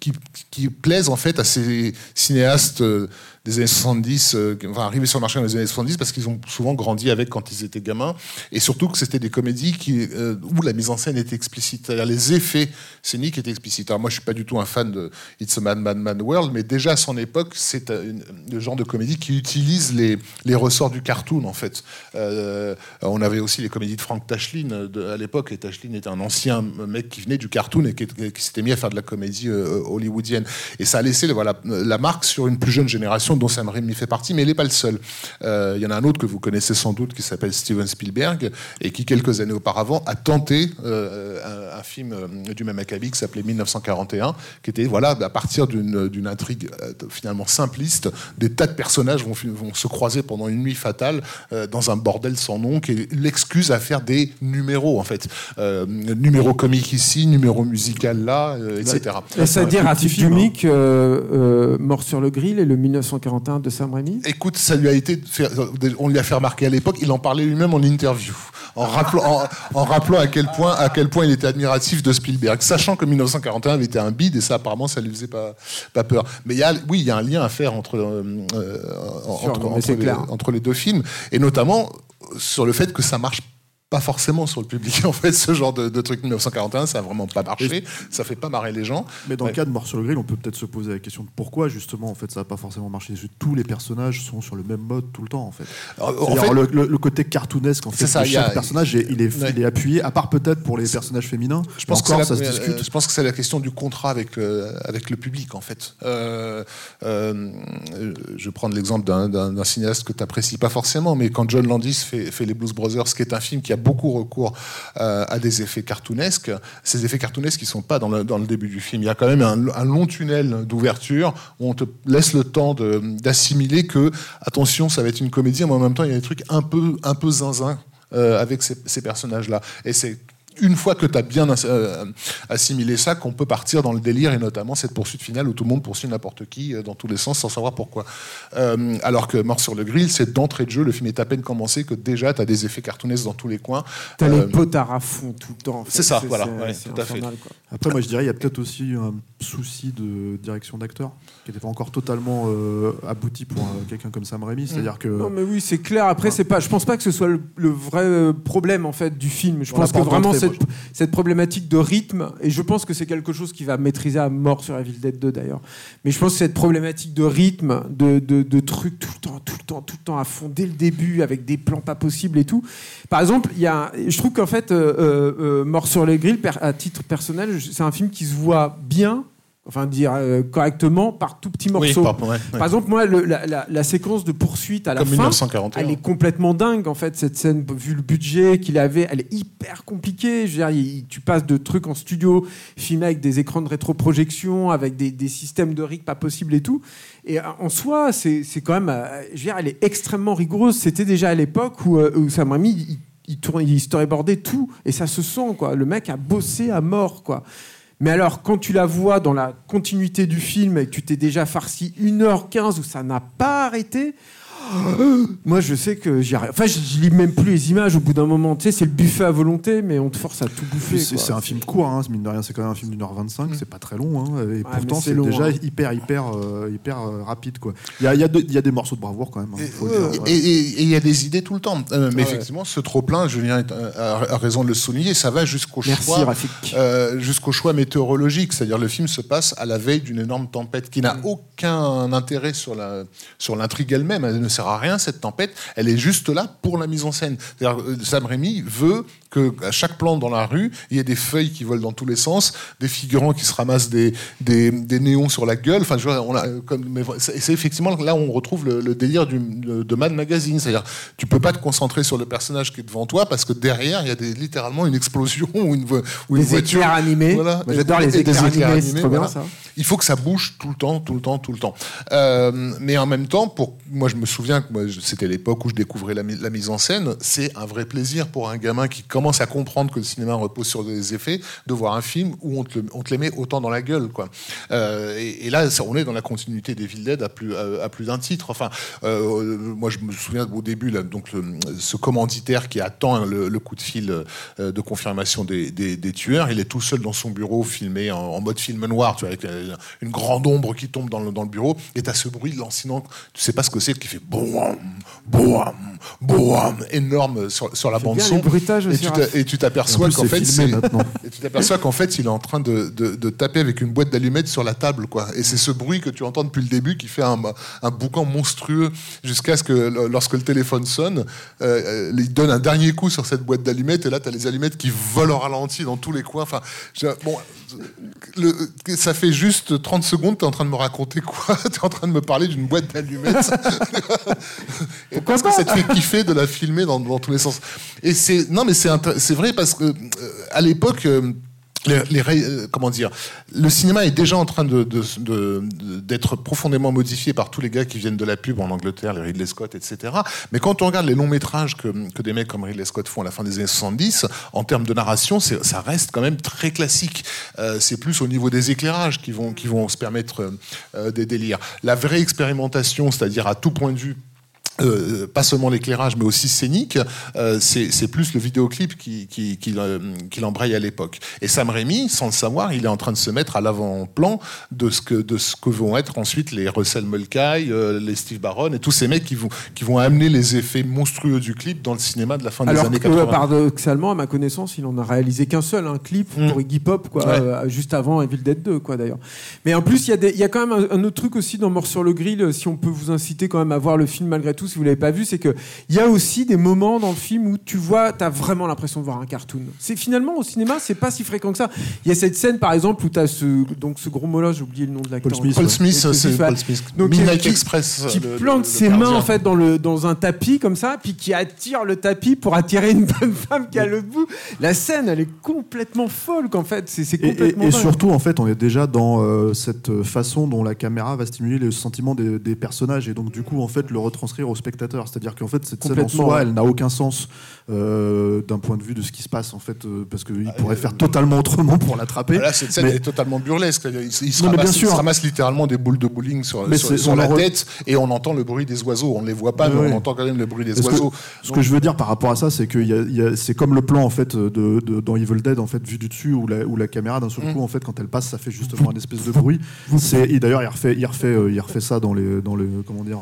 qui, qui plaisent en fait à ces cinéastes euh, des années 70, euh, qui- enfin arrivés sur le marché dans les années 70 parce qu'ils ont souvent grandi avec quand ils étaient gamins et surtout que c'était des comédies qui, euh, où la mise en scène était explicite, c'est-à-dire les effets scéniques étaient explicites. Alors moi je suis pas du tout un fan de It's a Mad Mad Mad World, mais déjà à son époque c'est le genre de comédie qui utilise les, les ressorts du cartoon en fait. Euh, on avait aussi les comédies de Frank Tashlin euh, à l'époque et Tashlin était un ancien mec qui venait du cartoon et qui, s'était mis à faire de la comédie hollywoodienne. Et ça a laissé la marque sur une plus jeune génération dont Sam Raimi fait partie, mais il n'est pas le seul. Euh, Il y en a un autre que vous connaissez sans doute qui s'appelle Steven Spielberg et qui, quelques années auparavant, a tenté euh, un, un film euh, du même acabit qui s'appelait 1941, qui était voilà, à partir d'une intrigue finalement simpliste, des tas de personnages vont, se croiser pendant une nuit fatale euh, dans un bordel sans nom, qui est l'excuse à faire des numéros en fait. Euh, numéro comique ici, numéro musical là, euh, etc. Est-ce à dire un film, euh, euh, Mort sur le grill et le 1941 de Sam Raimi Écoute, ça lui a été, fait- on lui a fait remarquer à l'époque, il en parlait lui-même en interview, en rappelant, en, en rappelant à quel point, à quel point il était admiratif de Spielberg, sachant que 1941 avait été un bide et ça apparemment ça lui faisait pas, pas peur. Mais il y a, oui, il y a un lien à faire entre, euh, euh, Sûr, entre, entre les, entre les deux films et notamment sur le fait que ça marche pas forcément sur le public en fait ce genre de, de truc 1941 ça a vraiment pas marché ça fait pas marrer les gens Mais dans Ouais. le cas de Mort sur le grill, on peut peut-être se poser la question de pourquoi justement en fait ça n'a pas forcément marché. Tous les personnages sont sur le même mode tout le temps en fait. Alors, en C'est-à-dire fait- le, le- le côté cartoonesque en fait C'est ça, de a- chaque personnage, est- il est, Ouais. il est appuyé, à part peut-être pour les personnages féminins. Je pense, encore, que ça se discute. euh, je pense que c'est la question du contrat avec le, avec le public, en fait. Euh, euh, je vais prendre l'exemple d'un- cinéaste que tu n'apprécies pas forcément, mais quand John Landis fait, fait Les Blues Brothers, qui est un film qui a beaucoup recours euh, à des effets cartoonesques, ces effets cartoonesques qui ne sont pas dans le, début du film. Il y a quand même un, long tunnel d'ouverture où on te laisse le temps d'assimiler que, attention, ça va être une comédie, mais en même temps, il y a des trucs un peu, un peu zinzin euh, avec ces, ces personnages-là. Et c'est une fois que tu as bien euh, assimilé ça, qu'on peut partir dans le délire, et notamment cette poursuite finale où tout le monde poursuit n'importe qui euh, dans tous les sens sans savoir pourquoi. Euh, alors que Mort sur le grill, c'est d'entrée de jeu, le film est à peine commencé que déjà tu as des effets cartoonesques dans tous les coins. T'as les potards à fond tout le temps. en fait. C'est ça, voilà, ouais, tout à fait. quoi. Après, moi, je dirais, il y a peut-être aussi souci de direction d'acteur qui n'était pas encore totalement euh, abouti pour euh, quelqu'un comme Sam Raimi. C'est-à-dire que Non mais oui c'est clair. Après c'est pas. Je pense pas que ce soit le, le vrai euh, problème en fait du film. Je On pense que vraiment cette, problématique de rythme et je pense que c'est quelque chose qui va maîtriser à mort sur Evil Dead 2 d'ailleurs. Mais je pense que cette problématique de rythme, de, de, de trucs tout le temps, tout le temps, tout le temps à fond dès le début avec des plans pas possibles et tout. Par exemple, il y a, je trouve qu'en fait, euh, Mort sur les grilles, à titre personnel, c'est un film qui se voit bien, enfin dire euh, correctement par tout petits Oui, morceaux. par, ouais, ouais. Par exemple, moi, le- la, la- la séquence de poursuite à la Comme fin, 1941. elle est complètement dingue en fait cette scène vu le budget qu'il avait elle est hyper compliquée je veux dire il- tu passes de trucs en studio filmés avec des écrans de rétroprojection avec des, des systèmes de rig pas possibles et tout et euh, en soi c'est quand même euh, je veux dire elle est extrêmement rigoureuse c'était déjà à l'époque où, où Sam Raimi il, il, tourne- il storyboardait tout et ça se sent quoi le mec a bossé à mort quoi mais alors, quand tu la vois dans la continuité du film et que tu t'es déjà farci 1h15 où ça n'a pas arrêté, moi je sais que j'y arrive. Enfin, je, je lis même plus les images au bout d'un moment. Tu sais, c'est le buffet à volonté, mais on te force à tout bouffer. c'est quoi. c'est un film court, hein, mine de rien, c'est quand même un film d'une heure 25, c'est pas très long, hein, et pourtant c'est c'est long, déjà hein. hyper, hyper, euh, hyper euh, rapide. Il y a, il y a de- il y a des morceaux de bravoure quand même, hein, faut le et- dire. Il y a des idées tout le temps. Euh, mais Ouais. effectivement, ce trop-plein, Julien a, raison de le souligner, ça va jusqu'au Merci, choix. Rafik. euh, jusqu'au choix météorologique, c'est-à-dire le film se passe à la veille d'une énorme tempête qui Mm. n'a aucun intérêt sur la sur l'intrigue elle-même. Elle ne sert à rien cette tempête. Elle est juste là pour la mise en scène. Euh, Sam Raimi veut que à chaque plan dans la rue, il y ait des feuilles qui volent dans tous les sens, des figurants qui se ramassent des des, des néons sur la gueule. Enfin, je vois, on a euh, comme mais c'est effectivement là où on retrouve le, le délire du, de, Mad Magazine. C'est-à-dire, tu peux pas te concentrer sur le personnage qui est devant toi parce que derrière il y a des, littéralement une explosion ou une, ou une Les voiture. éclairs animés. Voilà. J'adore les des éclairs éclairs animés, animés, trop bien voilà. ça. Il faut que ça bouge tout le temps, tout le temps, tout le temps. Euh, mais en même temps, pour moi, je me souviens que moi, c'était l'époque où je découvrais la, mi- la mise en scène. C'est un vrai plaisir pour un gamin qui commence à comprendre que le cinéma repose sur des effets, de voir un film où on te, on te les met autant dans la gueule, quoi. Euh, et, là, on est dans la continuité des Dead à plus, à, plus d'un titre. Enfin, euh, moi, je me souviens au début, là, donc ce commanditaire qui attend le, le coup de fil euh, de confirmation des, des- tueurs, il est tout seul dans son bureau, filmé en, mode film noir, tu vois, avec euh, une grande ombre qui tombe dans le, dans bureau, et tu as ce bruit lancinant, tu sais pas ce que c'est, qui fait boum, boum, boum, énorme sur, sur la bande bien son. Et tu et t'aperçois qu'en fait, filmé c'est maintenant. et tu t'aperçois qu'en fait, il est en train de, de- de taper avec une boîte d'allumettes sur la table, quoi. Et c'est ce bruit que tu entends depuis le début qui fait un, un boucan monstrueux jusqu'à ce que, lorsque le téléphone sonne, euh, euh, il donne un dernier coup sur cette boîte d'allumettes et là, tu as les allumettes qui volent au ralenti dans tous les coins. Enfin, je- bon, le- ça fait juste 30 secondes, tu es en train de me raconter quoi? Tu es en train de me parler d'une boîte d'allumettes. et parce que ça te fait kiffer de la filmer dans, dans tous les sens. Et c'est non, mais c'est vrai parce que euh, à l'époque. euh, euh, comment dire Le cinéma est déjà en train d'être profondément modifié par tous les gars qui viennent de la pub en Angleterre, les Ridley Scott, etc. Mais quand on regarde les longs métrages que, des mecs comme Ridley Scott font à la fin des années 70, en termes de narration, ça reste quand même très classique. Euh, c'est plus au niveau des éclairages qui vont, se permettre euh, des délires. La vraie expérimentation, c'est-à-dire à tout point de vue, euh, pas seulement l'éclairage, mais aussi scénique, euh, c'est plus le vidéoclip qui, qui, qui, euh, à l'époque. Et Sam Raimi, sans le savoir, il est en train de se mettre à l'avant-plan de ce que de ce que vont être ensuite les Russell Mulcahy, euh, les Steve Barron et tous ces mecs qui vont qui vont amener les effets monstrueux du clip dans le cinéma de la fin des Alors années que, 80. euh, paradoxalement, à ma connaissance, il en a réalisé qu'un seul, un clip Mm. pour Iggy Pop, quoi, Ouais. juste avant Evil Dead 2, quoi, d'ailleurs. Mais en plus, il y, a des- il y a quand même un, un autre truc aussi dans Mort sur le grill, si on peut vous inciter quand même à voir le film malgré tout, si vous l'avez pas vu, c'est que il y a aussi des moments dans le film où tu vois, tu as vraiment l'impression de voir un cartoon. C'est finalement au cinéma, c'est pas si fréquent que ça. Il y a cette scène, par exemple, où tu as ce, donc ce gros molosse, j'ai oublié le nom de l'acteur. Paul Smith, Paul. Smith, c'est. Paul Smith. Donc, Midnight qui- Express. qui le- le- plante le ses mains en fait dans le dans un tapis comme ça, puis qui attire le tapis pour attirer une bonne femme qui a le bout. La scène, elle est complètement folle qu'en fait, c'est Et, et- complètement et dingue. surtout, en fait, on est déjà dans euh, cette façon dont la caméra va stimuler le sentiment des, des personnages et donc du coup, en fait, le retranscrire au spectateur. C'est-à-dire qu'en fait, cette scène en soi, elle n'a aucun sens euh, d'un point de vue de ce qui se passe, en fait, euh, parce qu'il Ah, pourrait euh, faire totalement autrement pour l'attraper. Là, cette scène Mais- est totalement burlesque. Il, il se, Non, ramasse, bien sûr. il se ramasse littéralement des boules de bowling sur, Mais sur- c'est- sur on la re- tête et on entend le bruit des oiseaux. On ne les voit pas, mais on entend quand même le bruit des que- oiseaux. Ce que je veux dire par rapport à ça, c'est que c'est comme le plan en fait de, de- dans Evil Dead en fait vu du dessus où la, où la caméra d'un seul Mm. coup en fait quand elle passe ça fait justement un espèce de bruit. C'est et d'ailleurs il refait il refait il refait ça dans les dans les comment dire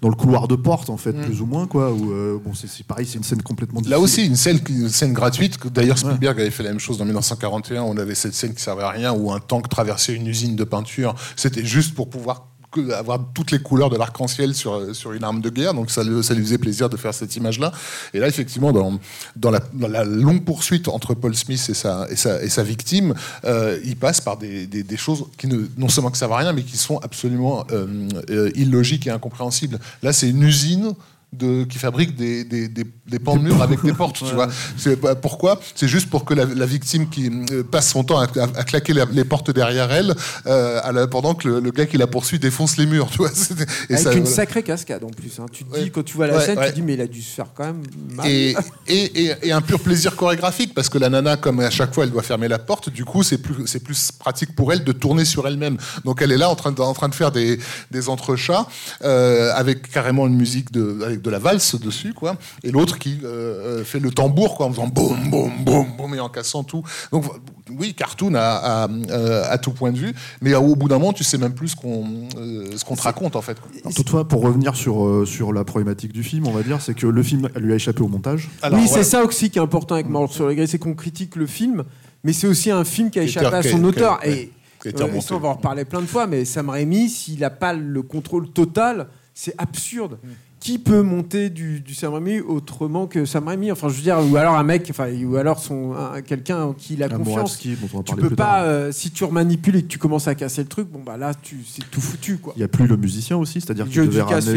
dans le couloir de porte en fait Mm. plus ou moins quoi où euh, bon c'est pareil c'est une scène complètement Là difficile. aussi, une scène, une scène gratuite. D'ailleurs, Spielberg avait fait la même chose dans 1941. On avait cette scène qui servait à rien où un tank traversait une usine de peinture. C'était juste pour pouvoir avoir toutes les couleurs de l'arc-en-ciel sur, sur une arme de guerre. Donc ça, ça lui faisait plaisir de faire cette image-là. Et là, effectivement, dans, dans, la, dans la longue poursuite entre Paul Smith et sa, et sa, et sa victime, euh, il passe par des, des- des choses qui ne, non seulement que ça va rien, mais qui sont absolument euh, euh, illogiques et incompréhensibles. Là, c'est une usine de, qui fabrique des, des, des, des pans de murs avec des portes, tu vois. C'est pas- pourquoi? C'est juste pour que la, la victime qui euh, passe son temps à, à- à claquer la- les portes derrière elle, euh, à la- pendant que le, le gars qui la poursuit défonce les murs, tu vois. Et Avec ça- une voilà. sacrée cascade en plus. hein. Tu te dis, Ouais. quand tu vois la Ouais, scène, ouais. tu te dis, mais il a dû se faire quand même mal. et, et, et- et un pur plaisir chorégraphique parce que la nana, comme à chaque fois, elle doit fermer la porte. Du coup, c'est plus, c'est plus pratique pour elle de tourner sur elle-même. Donc, elle est là en train de, en train de faire des, des entrechats euh, avec carrément une musique de, avec de la valse dessus, quoi. Et l'autre qui euh, euh, fait le tambour, quoi, en faisant boum, boum, boum, boum et en cassant tout. Donc, oui, cartoon à, à, euh, à tout point de vue. Mais au bout d'un moment, tu sais même plus ce qu'on, euh, ce qu'on te raconte, en fait. quoi. Alors, toutefois, pour revenir sur, euh, sur la problématique du film, on va dire, c'est que le film lui a échappé au montage. Alors, oui, c'est ça aussi qui est important avec Mort sur les grilles, c'est qu'on critique le film, mais c'est aussi un film qui a échappé à son auteur. ouais, Et remonté. ça, on va en reparler plein de fois, mais Sam Raimi, s'il n'a pas le contrôle total, c'est absurde. Qui peut monter du, du Sam Raimi autrement que Sam Raimi? Enfin, je veux dire, ou alors un mec, enfin, ou alors son, un- quelqu'un en qui il a confiance. Moravski, dont on va Tu peux pas, euh, si tu remanipules et que tu commences à casser le truc, bon bah là, tu, c'est tout foutu quoi. Il n'y a plus le musicien aussi, c'est-à-dire qu'il devait ramener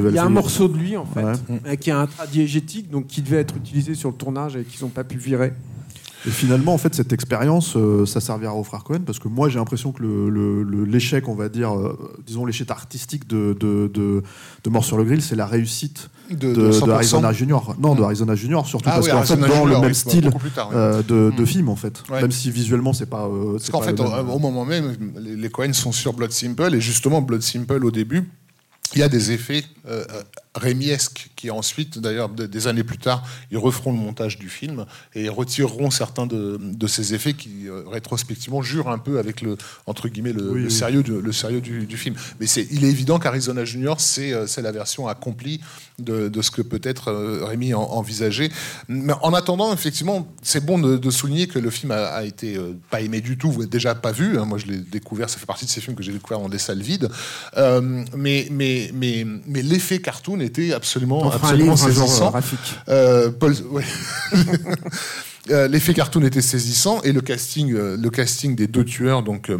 ouais. Il y a un morceau de lui en fait, Ouais. euh, qui est intradiégétique, donc qui devait être utilisé sur le tournage et qu'ils n'ont pas pu virer. Et finalement, en fait, cette expérience, euh, ça servira aux frères Cohen parce que moi, j'ai l'impression que le- le- le- l'échec, on va dire, euh, disons l'échec artistique de, de, de, de Mort sur le grill, c'est la réussite De, de, de de 100%. Arizona Junior. Non, de Mm. Arizona Junior, surtout Ah parce oui, qu'en fait, dans Junior, le même style tard, euh, de, de Mm. film, en fait. Ouais. Même si visuellement, c'est pas. Parce qu'en fait, même. au moment même, les, les Cohen sont sur Blood Simple, et justement, Blood Simple, au début, il y a des effets rémiesques qui ensuite, d'ailleurs, de- des années plus tard, ils referont le montage du film et retireront certains de, de ces effets qui, euh, rétrospectivement, jurent un peu avec le, entre guillemets, le, Oui, le oui. sérieux, du, le sérieux du, du film. Mais c'est, il est évident qu'Arizona Junior, c'est, euh, c'est la version accomplie de, de ce que peut-être euh, Rémi en- envisageait. Mais en attendant, effectivement, c'est bon de, de souligner que le film a, a été euh, pas aimé du tout, vous déjà pas vu. hein. moi, je l'ai découvert, ça fait partie de ces films que j'ai découvert dans des salles vides. Euh, mais, mais, mais, mais l'effet cartoon était absolument, absolument saisissant. euh. Euh, Paul- ouais. Euh, L'effet cartoon était saisissant et le casting, le casting des deux tueurs, donc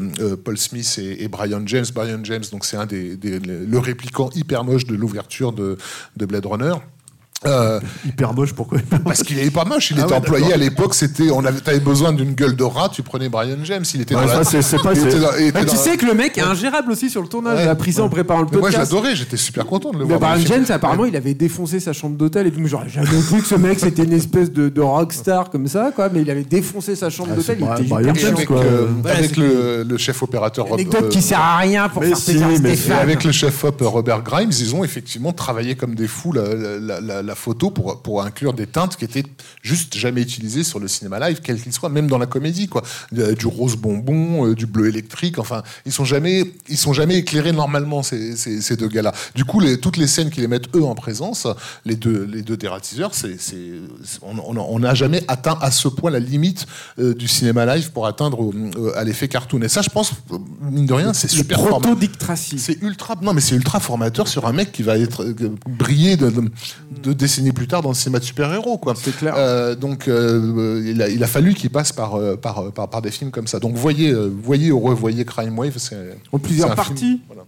Paul Smith et, Brian James. Brian James, donc c'est un des, des- le le répliquant hyper moche de l'ouverture de, de Blade Runner. Euh, Hyper moche, pourquoi parce qu'il est pas moche, il Ah était ouais, employé à l'époque. C'était, on avait, t'avais besoin d'une gueule de rat, tu prenais Brian James. Il était Ouais, dans la- ça, c'est- c'est pas- il était c'est- dans- il était Ah, tu sais que le mec est ingérable aussi sur le tournage. Ouais. Il a pris ça en préparant le Mais moi, je podcast. l'adorais. J'étais super content de le Mais voir. Brian. James, apparemment, il avait défoncé sa chambre d'hôtel et tout. J'aurais jamais cru que ce mec c'était une espèce de, de rockstar comme ça, quoi. Mais il avait défoncé sa chambre Ah, d'hôtel. Il était Brian hyper chiant. avec, quoi. euh, Voilà, avec c'est- le, le chef opérateur Rob- Anecdote euh, qui sert à rien pour faire si, plaisir avec le chef-op Robert Grimes, ils ont effectivement travaillé comme des fous la, la- photo pour, pour inclure des teintes qui étaient juste jamais utilisées sur le cinéma live, quel qu'il soit, même dans la comédie, quoi. Euh, Du rose bonbon, euh, du bleu électrique, enfin, ils sont jamais, ils sont jamais éclairés normalement ces, ces- ces deux gars-là. Du coup, les, toutes les scènes qui les mettent eux en présence, les deux, les deux dératiseurs, c'est, on n'a jamais atteint à ce point la limite euh, du cinéma live pour atteindre euh, à l'effet cartoon. Et ça, je pense, mine de rien, c'est super formateur. C'est ultra, non mais c'est ultra formateur sur un mec qui va être euh, briller de, de- deux décennies plus tard dans le cinéma de super-héros quoi. C'est clair. Euh, donc euh, il, a, il a fallu qu'il passe par, euh, par, par, par des films comme ça. Donc voyez, euh, voyez ou revoyez Crime Wave, c'est En plusieurs film- parties. voilà.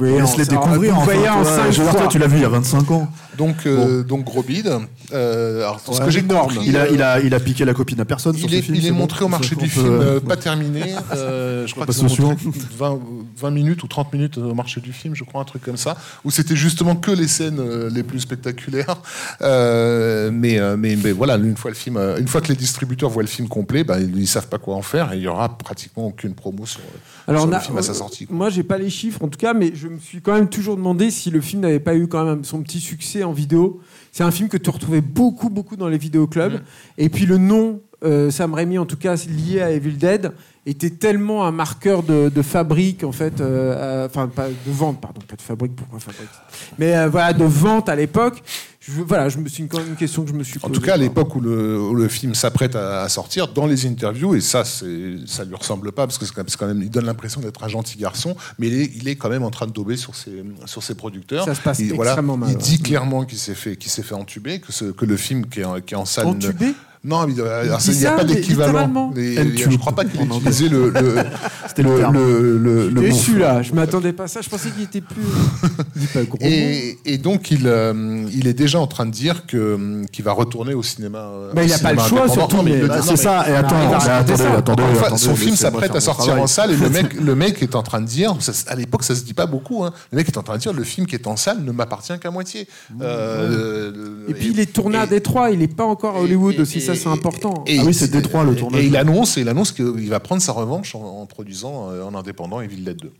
Oui, Laisse on- les découvrir. Enfin, en toi, cinq je veux dire, fois. toi, tu l'as vu il y a 25 ans. Donc, euh, donc gros bide. Euh, alors, ce Ouais, que j'ai compris, Il a, euh, il, a, il a piqué la copine à personne sur il ce est, film. il est bon. montré au marché du film, euh, pas terminé. Euh, je crois qu'ils ont sociaux. montré 20, 20 minutes ou 30 minutes au marché du film, je crois, un truc comme ça, où c'était justement que les scènes les plus spectaculaires. Euh, mais, mais, mais voilà, une fois, le film, une fois que les distributeurs voient le film complet, bah, ils ne savent pas quoi en faire et il y aura pratiquement aucune promo sur, Alors, sur on le a- film à sa sortie. quoi. Moi, j'ai pas les chiffres en tout cas, mais je me suis quand même toujours demandé si le film n'avait pas eu quand même son petit succès en vidéo. C'est un film que tu retrouvais beaucoup, beaucoup dans les vidéoclubs. Mm. Et puis le nom, euh, Sam Raimi, en tout cas lié à Evil Dead, était tellement un marqueur de, de fabrique en fait, euh, euh, enfin pas de vente, pardon, pas de fabrique, pourquoi fabrique? Mais euh, voilà, de vente à l'époque. Je, voilà, je me suis quand même une question que je me suis En posée. tout cas, à l'époque où le, où le film s'apprête à, à sortir, dans les interviews, et ça, c'est, ça lui ressemble pas, parce que c'est quand même, il donne l'impression d'être un gentil garçon, mais il est, il est quand même en train de dauber sur ses, sur ses producteurs. Ça se passe Il- extrêmement mal, Il dit clairement qu'il s'est fait, qu'il s'est fait entuber, que, ce- que le film qui est en, qui est en salle. ne- Entubé? Non, mais, euh, alors, il n'y a pas mais d'équivalent. Mais Entube, Je crois pas qu'il ait utilisé le, le, C'était le le, le, le-. Déçu là, je m'attendais pas à ça. Je pensais qu'il était plus. Et, et donc, il, euh, il est déjà en train de dire que, qu'il va retourner au cinéma. euh, au il a pas le choix, surtout, mais mais- Bah, c'est ça. Et attends, mais attendez, ça. attendez, attendez, son film s'apprête à sortir en salle et le mec, le mec est en train de dire, ça, à l'époque ça se dit pas beaucoup, hein, le mec est en train de dire le film qui est en salle ne m'appartient qu'à moitié. Euh, Et puis il est tourné à Détroit, il n'est pas encore à Hollywood aussi, ça c'est important. et- Ah oui, c'est Détroit, le tournage. Et il annonce, il annonce qu'il va prendre sa revanche en, en produisant euh, en indépendant Evil Dead 2.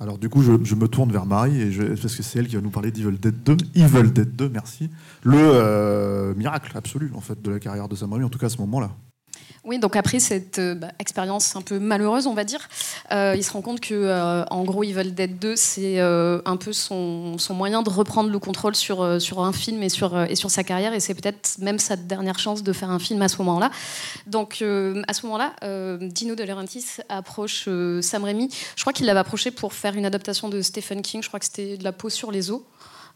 Alors du coup, je, je me tourne vers Marie et je- parce que c'est elle qui va nous parler d'Evil Dead 2. Evil Dead 2, merci. Le euh, miracle absolu en fait de la carrière de Sam Raimi, en tout cas à ce moment-là. Oui, donc après cette euh, bah, expérience un peu malheureuse, on va dire, euh, il se rend compte que, euh, en gros, Evil Dead 2, c'est euh, un peu son, son moyen de reprendre le contrôle sur, sur un film et sur, et sur sa carrière, et c'est peut-être même sa dernière chance de faire un film à ce moment-là. Donc, à ce moment-là, Dino De Laurentiis approche Sam Raimi. Je crois qu'il l'avait approché pour faire une adaptation de Stephen King. Je crois que c'était de la peau sur les os.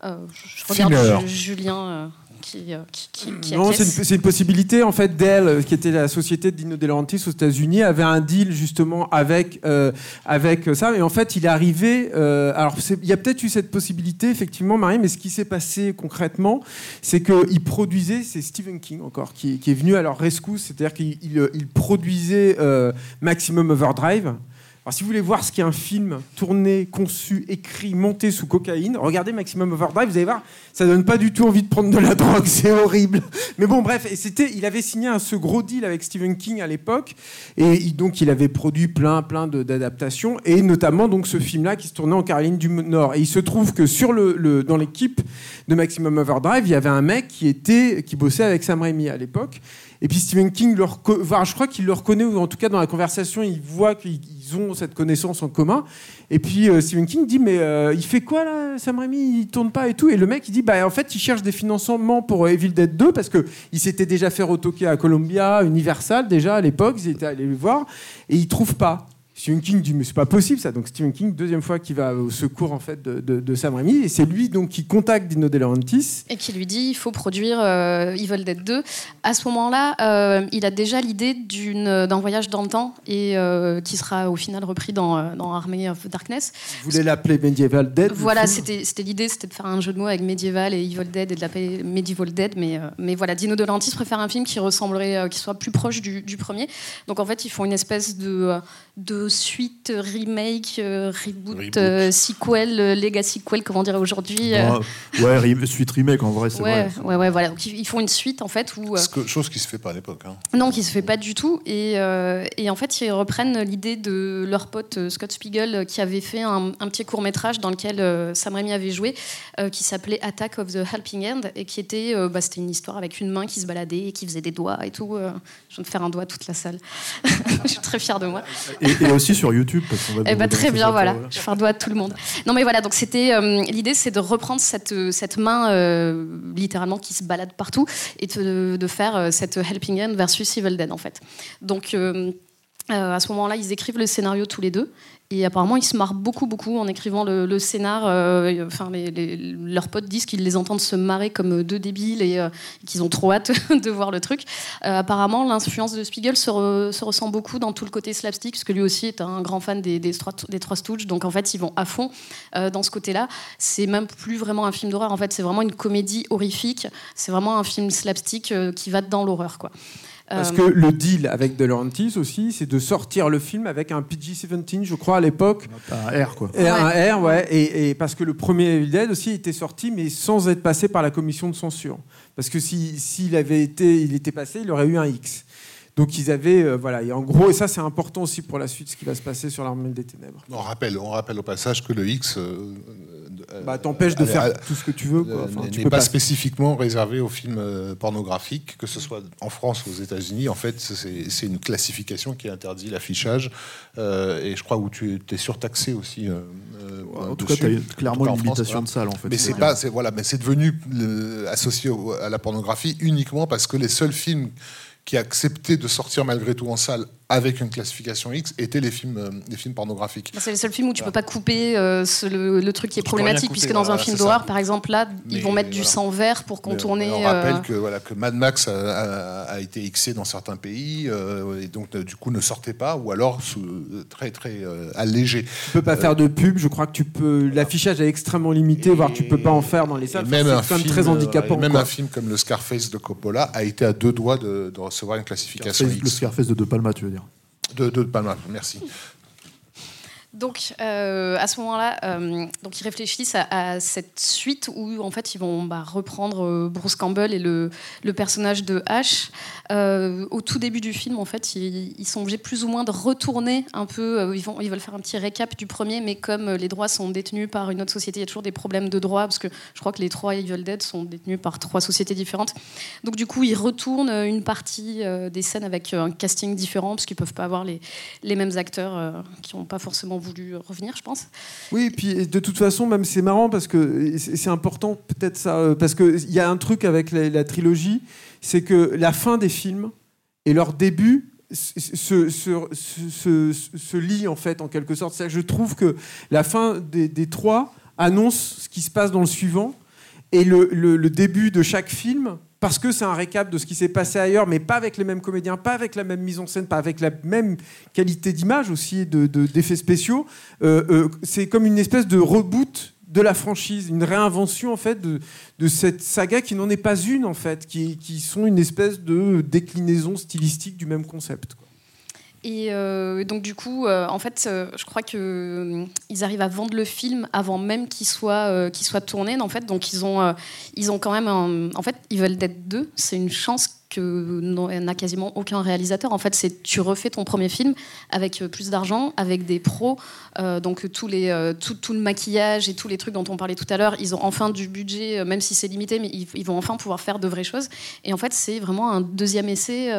Je, je regarde Julien qui, euh, qui, qui, qui Non, c'est une, possibilité. En fait, Dell, qui était la société de Dino De Laurentiis aux États-Unis, avait un deal justement avec euh, avec ça. Et en fait, il est arrivé. euh, alors, il y a peut-être eu cette possibilité, effectivement, Marie. Mais ce qui s'est passé concrètement, c'est qu'il produisait. C'est Stephen King encore qui, qui est venu à leur rescousse. C'est-à-dire qu'il il- il produisait euh, Maximum Overdrive. Alors, si vous voulez voir ce qu'est un film tourné, conçu, écrit, monté sous cocaïne, regardez Maximum Overdrive, vous allez voir, ça donne pas du tout envie de prendre de la drogue, c'est horrible. Mais bon, bref, et c'était, il avait signé un, ce gros deal avec Stephen King à l'époque, et donc il avait produit plein, plein de- d'adaptations, et notamment donc ce film-là qui se tournait en Caroline du Nord. Et il se trouve que sur le- dans l'équipe de Maximum Overdrive, il y avait un mec qui était, qui bossait avec Sam Raimi à l'époque. Et puis Stephen King, le reco- enfin, je crois qu'il le reconnaît, ou en tout cas dans la conversation, il voit qu'ils ils ont cette connaissance en commun. Et puis euh, Stephen King dit Mais euh, il fait quoi là, Sam Raimi? Il tourne pas et tout. Et le mec, il dit Bah en fait, il cherche des financements pour euh, Evil Dead 2 parce qu'il s'était déjà fait retoquer à Columbia, Universal déjà à l'époque, ils étaient allés le voir, et il trouve pas. Stephen King dit mais c'est pas possible ça donc Stephen King deuxième fois qui va au secours en fait de, de- de Sam Raimi et c'est lui donc qui contacte Dino De Laurentiis et qui lui dit il faut produire euh, Evil Dead 2. À ce moment-là, euh, il a déjà l'idée d'une- d'un voyage dans le temps et euh, qui sera au final repris dans, euh, dans Army of Darkness. Vous voulez l'appeler Medieval Dead Voilà, c'était l'idée, c'était de faire un jeu de mots avec Medieval et Evil Dead et de l'appeler Medieval Dead, mais, euh, mais voilà, Dino De Laurentiis préfère un film qui ressemblerait, euh, qui soit plus proche du, du premier. Donc en fait, ils font une espèce de, euh, de suite, euh, remake, euh, reboot, Reboot. euh, sequel, euh, legacy sequel, comment dire aujourd'hui. euh, Ouais, ouais, re- suite remake en vrai, c'est Ouais, vrai. ouais, ouais, voilà. Donc ils font une suite en fait où euh, que- chose qui se fait pas à l'époque. hein. non, qui se fait pas du tout. Et, euh, et en fait, ils reprennent l'idée de leur pote euh, Scott Spiegel qui avait fait un, un petit court métrage dans lequel euh, Sam Raimi avait joué, euh, qui s'appelait Attack of the Helping Hand et qui était, euh, bah, c'était une histoire avec une main qui se baladait et qui faisait des doigts et tout. euh. je viens de faire un doigt à toute la salle. je suis très fière de moi. Et, et aussi sur YouTube parce qu'on va. Eh ben, très bien, voilà. voilà. Je fais un doigt à tout le monde. Non, mais voilà, donc c'était euh, l'idée, c'est de reprendre cette, euh, cette main euh, littéralement qui se balade partout et de, de faire euh, cette Helping Hand versus Evil Dead en fait. Donc euh, à ce moment-là, ils écrivent le scénario tous les deux. Et apparemment, ils se marrent beaucoup, beaucoup en écrivant le, scénar. Euh, enfin, leurs potes disent qu'ils les entendent se marrer comme deux débiles et euh, qu'ils ont trop hâte de voir le truc. Euh, apparemment, l'influence de Spiegel se, ressent beaucoup dans tout le côté slapstick, parce que lui aussi est un grand fan des, Trois Stooges. Donc, en fait, ils vont à fond dans ce côté-là. C'est même plus vraiment un film d'horreur. En fait, c'est vraiment une comédie horrifique. C'est vraiment un film slapstick qui va dans l'horreur, quoi. Parce euh, que le deal avec De Laurentiis aussi, c'est de sortir le film avec un PG-17, je crois, à l'époque. Un R, quoi. Et Un R, ouais. Et, parce que le premier Evil Dead aussi était sorti, mais sans être passé par la commission de censure. Parce que s'il avait été, il était passé, il aurait eu un X. Donc ils avaient, euh, voilà, et en gros, et ça c'est important aussi pour la suite, ce qui va se passer sur l'armée des ténèbres. On rappelle, on rappelle au passage que le X euh, bah, t'empêche de faire tout ce que tu veux. Enfin, n'est pas, spécifiquement réservé aux films euh, pornographiques, que ce soit en France ou aux États-Unis. En fait, c'est une classification qui interdit l'affichage. Euh, et je crois où tu es surtaxé aussi. Euh, en tout cas, tu as clairement une limitation de salle. En fait. Mais c'est pas, voilà, mais c'est devenu associé à la pornographie uniquement parce que les seuls films qui acceptaient de sortir malgré tout en salle avec une classification X étaient les films, euh, les films pornographiques. Bah, c'est les seuls films où tu ne peux pas couper euh, le, truc qui est problématique, puisque dans un film d'horreur, par exemple, là, ils vont mettre du sang vert pour contourner. on rappelle euh, que, voilà, que Mad Max a, été Xé dans certains pays, et donc du coup ne sortait pas, ou alors sous, très très allégé. Tu peux pas faire de pub, je crois que tu peux. L'affichage est extrêmement limité, voire tu peux pas en faire dans les salles. Même un film, très handicapant. Même un film comme le Scarface de Coppola a été à deux doigts de, recevoir une classification X. Le Scarface de De Palma, tu veux dire de, de Palma, merci. Donc, euh, à ce moment-là, euh, donc ils réfléchissent à, cette suite où, en fait, ils vont bah, reprendre euh, Bruce Campbell et le, personnage de Ash. au tout début du film, en fait, ils, sont obligés plus ou moins de retourner un peu. ils, vont, ils veulent faire un petit récap du premier, mais comme les droits sont détenus par une autre société, il y a toujours des problèmes de droits, parce que je crois que les trois Evil Dead sont détenus par trois sociétés différentes. Donc, du coup, ils retournent une partie des scènes avec un casting différent, parce qu'ils ne peuvent pas avoir les, les mêmes acteurs qui n'ont pas forcément voulu revenir, je pense. Oui, et puis de toute façon, même c'est marrant parce que c'est important peut-être ça, euh, parce qu'il y a un truc avec la, trilogie, c'est que la fin des films et leur début se, se, se, lie en fait en quelque sorte. Je trouve que la fin des, des, trois annonce ce qui se passe dans le suivant et le, le début de chaque film parce que c'est un récap de ce qui s'est passé ailleurs, mais pas avec les mêmes comédiens, pas avec la même mise en scène, pas avec la même qualité d'image aussi, d'effets de, d'effets spéciaux. Euh, euh, c'est comme une espèce de reboot de la franchise, une réinvention en fait de, de cette saga qui n'en est pas une en fait, qui, qui, sont une espèce de déclinaison stylistique du même concept. Et euh, donc du coup, euh, en fait, euh, je crois que ils arrivent à vendre le film avant même qu'il soit qu'il soit tourné. En fait, donc ils ont ils ont quand même en fait ils veulent d'être deux. C'est une chance que n'a quasiment aucun réalisateur. En fait, c'est tu refais ton premier film avec plus d'argent, avec des pros, donc tous les tout, tout, le maquillage et tous les trucs dont on parlait tout à l'heure. Ils ont enfin du budget, même si c'est limité, mais ils, ils, vont enfin pouvoir faire de vraies choses. Et en fait, c'est vraiment un deuxième essai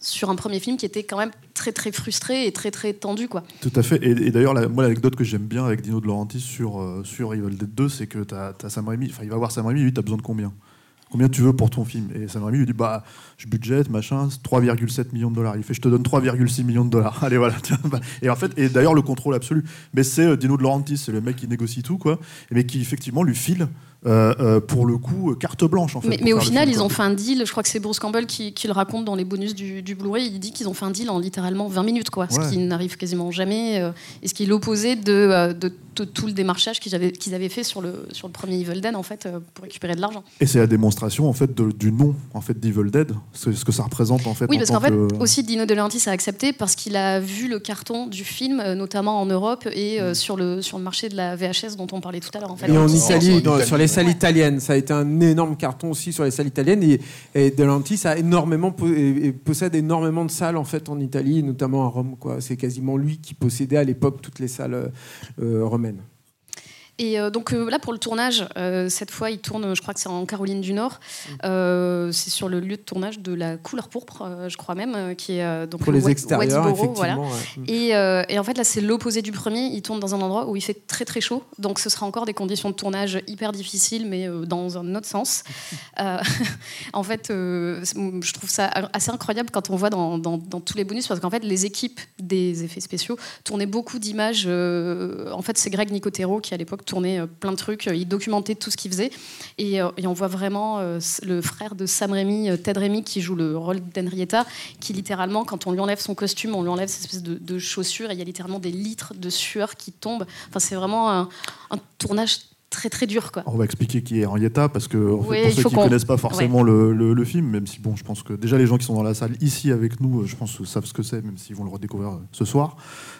sur un premier film qui était quand même très très frustré et très très tendu quoi. Tout à fait. Et, d'ailleurs, moi l'anecdote que j'aime bien avec Dino de Laurentiis sur, euh, sur Evil Dead 2, c'est que tu as, Sam Raimi, enfin il va voir Sam Raimi, lui, tu as besoin de combien? Combien tu veux pour ton film? Et Sam Raimi lui dit bah je budgète machin 3,7 millions de dollars. Il fait je te donne 3,6 millions de dollars. Allez voilà. Bah. Et en fait et d'ailleurs le contrôle absolu. Mais c'est euh, Dino de Laurentiis, c'est le mec qui négocie tout quoi, mais qui effectivement lui file euh, euh, pour le coup, carte blanche en fait. Mais, au final, ils ont fait un deal. Je crois que c'est Bruce Campbell qui, le raconte dans les bonus du, Blu-ray. Il dit qu'ils ont fait un deal en littéralement 20 minutes, quoi, ce qui n'arrive quasiment jamais, euh, et ce qui est l'opposé de, de, tout le démarchage qu'ils avaient, qu'ils avaient fait sur le, sur le premier Evil Dead en fait pour récupérer de l'argent. Et c'est la démonstration en fait du nom en fait d'Evil Dead, ce, ce que ça représente en fait. Oui, parce qu'en fait aussi Dino De Laurentiis a accepté parce qu'il a vu le carton du film, notamment en Europe et mm. sur le sur le marché de la VHS dont on parlait tout à l'heure. En fait. Et en Italie, sur les salles italiennes ça a été un énorme carton aussi sur les salles italiennes. Et, et De a énormément, possède énormément de salles en fait en Italie, notamment à Rome. C'est quasiment lui qui possédait à l'époque toutes les salles euh, romaines. Et euh, donc euh, là, pour le tournage, euh, cette fois, il tourne, je crois que c'est en Caroline du Nord. Euh, c'est sur le lieu de tournage de la couleur pourpre, je crois même, qui est donc Pour le les extérieurs, voilà. effectivement. ouais. Et, et en fait, là, c'est l'opposé du premier. Il tourne dans un endroit où il fait très très chaud. Donc, ce sera encore des conditions de tournage hyper difficiles, mais dans un autre sens. En fait, je trouve ça assez incroyable quand on voit dans, dans- dans tous les bonus, parce qu'en fait, les équipes des effets spéciaux tournaient beaucoup d'images. en fait, c'est Greg Nicotero qui, à l'époque, tournait euh, plein de trucs. Il documentait tout ce qu'il faisait. Et, euh, on voit vraiment euh, le frère de Sam Raimi, euh, Ted Raimi, qui joue le rôle d'Henrietta, qui littéralement, quand on lui enlève son costume, on lui enlève cette espèce de, de chaussures, et il y a littéralement des litres de sueur qui tombent. Enfin, c'est vraiment un, un tournage très très dur, quoi. On va expliquer qui est Henrietta parce que en fait, Oui, pour ceux qui qu'on- connaissent pas forcément le, le- le film, même si bon, je pense que déjà les gens qui sont dans la salle ici avec nous, euh, je pense savent ce que c'est, même s'ils vont le redécouvrir euh, ce soir.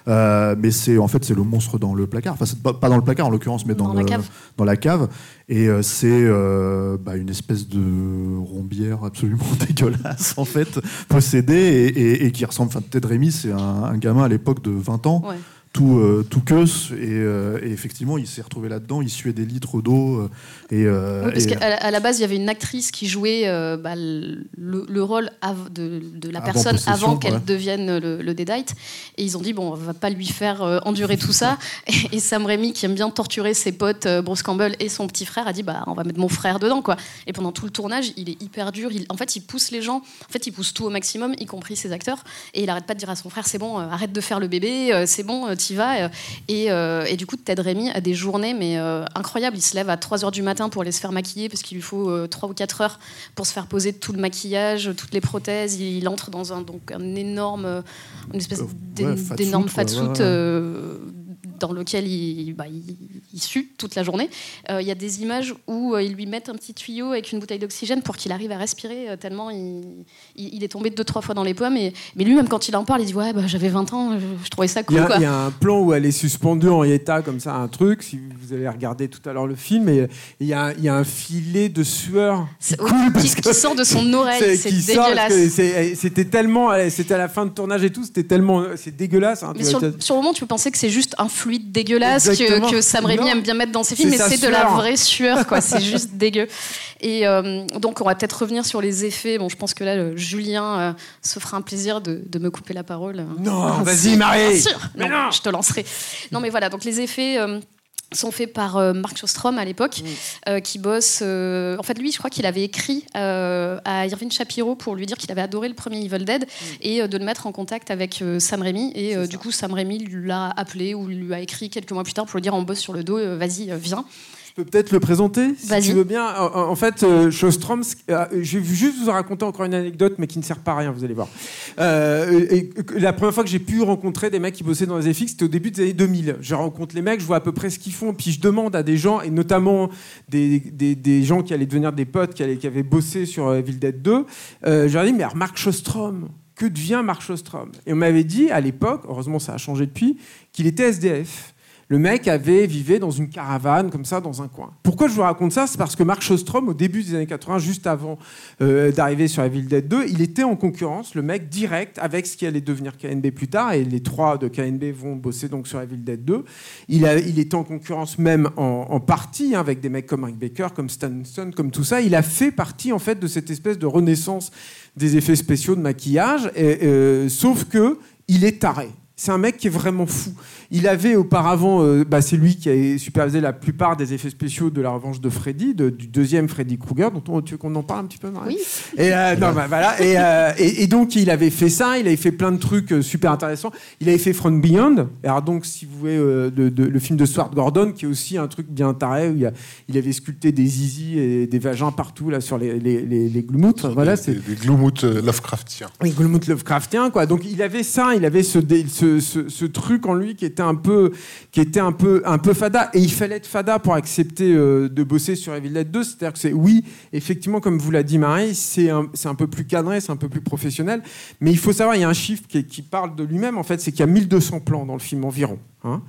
Euh, mais c'est en fait c'est le monstre dans le placard. Enfin, c'est pas, pas dans le placard en l'occurrence, mais dans, Dans la le- dans la cave. Et euh, c'est euh, bah, une espèce de rombière absolument dégueulasse en fait, possédée et, et- et qui ressemble. Enfin, Ted Rémy, c'est un, un gamin à l'époque de 20 ans Ouais. Tout, euh, tout queuse et, euh, et effectivement il s'est retrouvé là-dedans, il suait des litres d'eau euh, et, euh, Oui, parce et- qu'à la- à la base, il y avait une actrice qui jouait euh, bah, le, le rôle de, de la Avant personne possession, avant qu'elle ouais. devienne le, le Deadite. Et ils ont dit, bon, on va pas lui faire endurer tout ça. Et, et Sam Raimi, qui aime bien torturer ses potes, Bruce Campbell et son petit frère, a dit, bah, on va mettre mon frère dedans. quoi. Et pendant tout le tournage, il est hyper dur. Il- en fait, il pousse les gens, en fait, il pousse tout au maximum, y compris ses acteurs. Et il arrête pas de dire à son frère, c'est bon, arrête de faire le bébé, c'est bon, euh, t'y vas. euh. Et, euh, et du coup, Ted Raimi a des journées mais euh, incroyables. Il se lève à 3 h du matin pour aller se faire maquiller parce qu'il lui faut euh, 3 ou 4 heures pour se faire poser tout le maquillage, toutes les prothèses. Il, il entre dans un, donc, un énorme, une espèce d'é- ouais, fat d'énorme suit, ouais. Dans lequel il, bah, il, il sue toute la journée. Euh, Il y a des images où euh, ils lui mettent un petit tuyau avec une bouteille d'oxygène pour qu'il arrive à respirer, euh, tellement il, est tombé deux, trois fois dans les pommes. Et, mais lui, même quand il en parle, il dit Ouais, bah, j'avais 20 ans, je, je trouvais ça cool. il y a un plan où elle est suspendue en état comme ça, un truc. Si vous avez regardé tout à l'heure le film, et il y, a, il y a un filet de sueur qui coule parce qui, que qui sort de son oreille, c'est dégueulasse. c'est- C'était tellement, c'était à la fin de tournage et tout, c'était tellement, c'est dégueulasse. hein, Mais sur, le- sur le moment, tu peux penser que c'est juste un fluide dégueulasse que, que Sam Raimi aime bien mettre dans ses films, mais c'est de la vraie sueur, quoi. c'est juste dégueu. Et euh, donc, on va peut-être revenir sur les effets. Bon, je pense que là, Julien euh, se fera un plaisir de, de me couper la parole. Non, vas-y, Marie. Bien sûr. Non. je te lancerai. Non, mais voilà. Donc, les effets. euh, sont faits par euh, Mark Shostrom à l'époque, euh, qui bosse. euh, en fait, lui, je crois qu'il avait écrit à Irving Shapiro pour lui dire qu'il avait adoré le premier Evil Dead et de le mettre en contact avec Sam Raimi. Et du coup, Sam Raimi l'a appelé ou lui a écrit quelques mois plus tard pour lui dire on bosse sur le dos, vas-y, viens. Peux peut-être le présenter, si tu veux bien. En, en fait, euh, Shostrom, euh, je vais juste vous raconter encore une anecdote, mais qui ne sert pas à rien, vous allez voir. Euh, et- la première fois que j'ai pu rencontrer des mecs qui bossaient dans les FX, c'était au début des années 2000. Je rencontre les mecs, je vois à peu près ce qu'ils font, puis je demande à des gens, et notamment des, des- des gens qui allaient devenir des potes, qui, allaient- qui avaient bossé sur Evil Dead 2, euh, je leur dit, mais alors, Mark Shostrom, que devient Mark Shostrom Et on m'avait dit, à l'époque, heureusement ça a changé depuis, qu'il était SDF. Le mec avait vivait dans une caravane comme ça dans un coin. Pourquoi je vous raconte ça? C'est parce que Mark Shostrom, au début des années 80, juste avant euh, d'arriver sur Evil Dead 2, il était en concurrence, le mec direct avec ce qui allait devenir KNB plus tard, et les trois de KNB vont bosser donc sur Evil Dead 2. Il, était en concurrence même en, partie hein, avec des mecs comme Rick Baker, comme Stanson, comme tout ça. Il a fait partie en fait de cette espèce de renaissance des effets spéciaux de maquillage, euh, sauf que il est taré. C'est un mec qui est vraiment fou. Il avait auparavant, euh, bah, c'est lui qui a supervisé la plupart des effets spéciaux de la revanche de Freddy, de- du deuxième Freddy Krueger, dont on, tu veux qu'on en parle un petit peu, Marie Oui. Et, euh, non, bah, voilà. Et, euh, et- et donc, il avait fait ça, il avait fait plein de trucs euh, super intéressants. Il avait fait Front Beyond. Alors, donc, si vous voulez, euh, de- de- le film de Stuart Gordon, qui est aussi un truc bien taré, où il, y a- il avait sculpté des zizi et des vagins partout là, sur les, les, les, les gloumoutes. Voilà, des, c'est des, des Lovecraftiens. oui, Gulmut Lovecraftien, quoi. Donc il avait ça, il avait ce, dé- ce, ce- ce truc en lui qui était un peu, fada. Et il fallait être fada pour accepter euh, de bosser sur Evil Dead 2. C'est-à-dire que c'est, oui, effectivement, comme vous l'a dit Marie, c'est un, peu plus cadré, c'est un peu plus professionnel. Mais il faut savoir, il y a un chiffre qui, qui parle de lui-même, en fait, c'est qu'il y a 1200 plans dans le film environ. hein.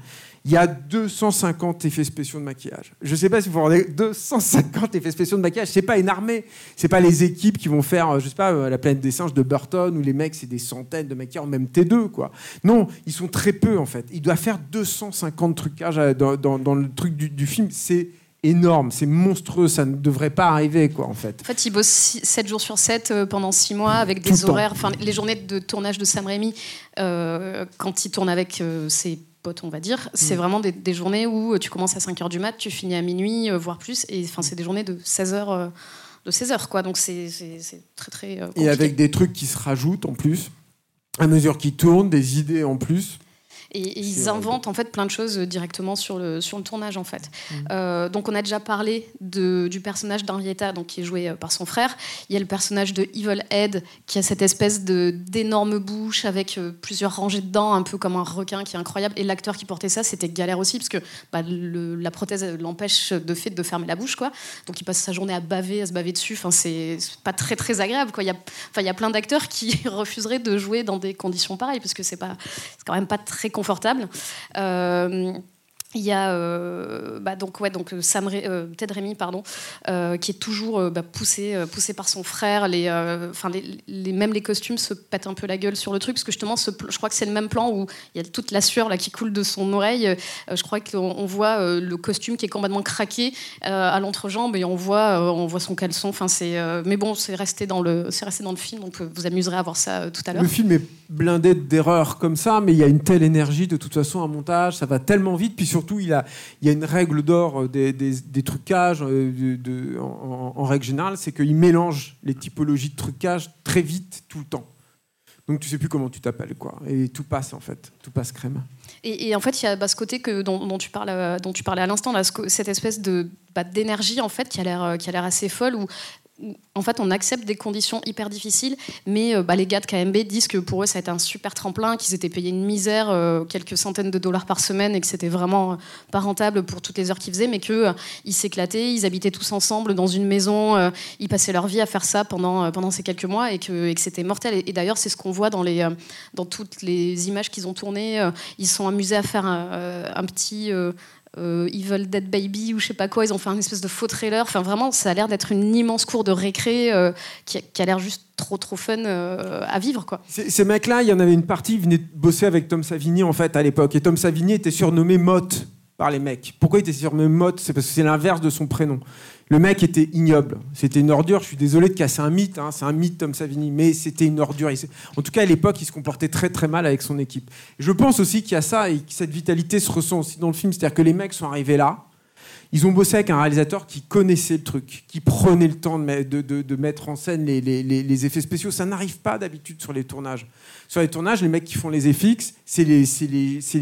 Il y a 250 effets spéciaux de maquillage. Je ne sais pas si vous vous rendez 250 effets spéciaux de maquillage. C'est pas une armée. C'est pas les équipes qui vont faire, euh, je sais pas, euh, la planète des singes de Burton où les mecs c'est des centaines de maquilleurs, même T2 quoi. Non, ils sont très peu en fait. Il doit faire 250 trucages euh, dans, dans- dans le truc du, du film. C'est énorme, c'est monstrueux. Ça ne devrait pas arriver quoi en fait. En fait, il bosse 7 jours sur 7 euh, pendant 6 mois avec Tout des horaires. Enfin, les journées de tournage de Sam Raimi, euh, quand il tourne avec euh, ses potes, on va dire, c'est Mm. vraiment des, des journées où euh, tu commences à 5 h du mat, tu finis à minuit, euh, voire plus. Et enfin, c'est des journées de 16 heures. euh, de 16 heures, quoi. Donc c'est c'est- c'est très, très compliqué. Et avec des trucs qui se rajoutent en plus, à mesure qu'ils tournent, des idées en plus. Et, ils vrai. inventent en fait plein de choses euh, directement sur le, sur le tournage en fait. Mm. Euh, donc on a déjà parlé de, du personnage d'Henrietta donc qui est joué euh, par son frère. Il y a le personnage de Evil Ed qui a cette espèce de d'énorme bouche avec euh, plusieurs rangées de dents, un peu comme un requin qui est incroyable. Et l'acteur qui portait ça, c'était galère aussi parce que bah, le- la prothèse euh, l'empêche de fait de fermer la bouche quoi. Donc il passe sa journée à baver, à se baver dessus. Enfin c'est c'est pas très très agréable quoi. Il y a, enfin il y a plein d'acteurs qui refuseraient de jouer dans des conditions pareilles parce que c'est pas c'est quand même pas très confortable. Euh, il y a euh, bah donc ouais donc Sam Ra- euh, Ted Raimi pardon euh, qui est toujours euh, bah, poussé euh, poussé par son frère. Les euh, enfin les, même les costumes se pètent un peu la gueule sur le truc parce que justement je crois que c'est le même plan où il y a toute la sueur là qui coule de son oreille. Euh, je crois qu'on on voit euh, le costume qui est complètement craqué euh, à l'entrejambe et on voit euh, on voit son caleçon. Enfin c'est euh, mais bon c'est resté dans le c'est resté dans le film donc euh, vous amuserez à voir ça euh, tout à l'heure. Le film est blindé d'erreurs comme ça, mais il y a une telle énergie de toute façon, un montage, ça va tellement vite. Puis surtout, il, a, il y a une règle d'or euh, des, trucages euh, en, règle générale, c'est qu'il mélange les typologies de trucage très vite, tout le temps. Donc tu sais plus comment tu t'appelles, quoi. Et tout passe en fait, tout passe crème. Et, en fait, il y a bah, ce côté que, dont, tu parles, euh, dont tu parlais à l'instant, cette espèce de bah, d'énergie en fait qui a l'air qui a l'air assez folle où, en fait on accepte des conditions hyper difficiles, mais euh, bah, les gars de KMB disent que pour eux ça a été un super tremplin, qu'ils étaient payés une misère, euh, quelques centaines de dollars par semaine, et que c'était vraiment euh, pas rentable pour toutes les heures qu'ils faisaient, mais que euh, ils s'éclataient, ils habitaient tous ensemble dans une maison, ils passaient leur vie à faire ça pendant ces quelques mois, et que, c'était mortel. Et, d'ailleurs c'est ce qu'on voit dans toutes les images qu'ils ont tournées. ils sont amusés à faire un petit euh, Evil Dead Baby ou je sais pas quoi. Ils ont fait un espèce de faux trailer. Enfin, vraiment, ça a l'air d'être une immense cour de récré euh, qui, a, l'air juste trop trop fun euh, à vivre, quoi. Ces, mecs-là, il y en avait une partie, ils venaient bosser avec Tom Savini en fait à l'époque. Et Tom Savini était surnommé Mott par les mecs. Pourquoi il était surnommé Mott C'est parce que c'est l'inverse de son prénom. Le mec était ignoble. C'était une ordure. Je suis désolé de casser un mythe. hein. C'est un mythe, Tom Savini. Mais c'était une ordure. En tout cas, à l'époque, il se comportait très très mal avec son équipe. Je pense aussi qu'il y a ça et que cette vitalité se ressent aussi dans le film. C'est-à-dire que les mecs sont arrivés là. Ils ont bossé avec un réalisateur qui connaissait le truc, qui prenait le temps de, me- de- de- de mettre en scène les, effets spéciaux. Ça n'arrive pas d'habitude sur les tournages. Sur les tournages, les mecs qui font les FX, c'est les,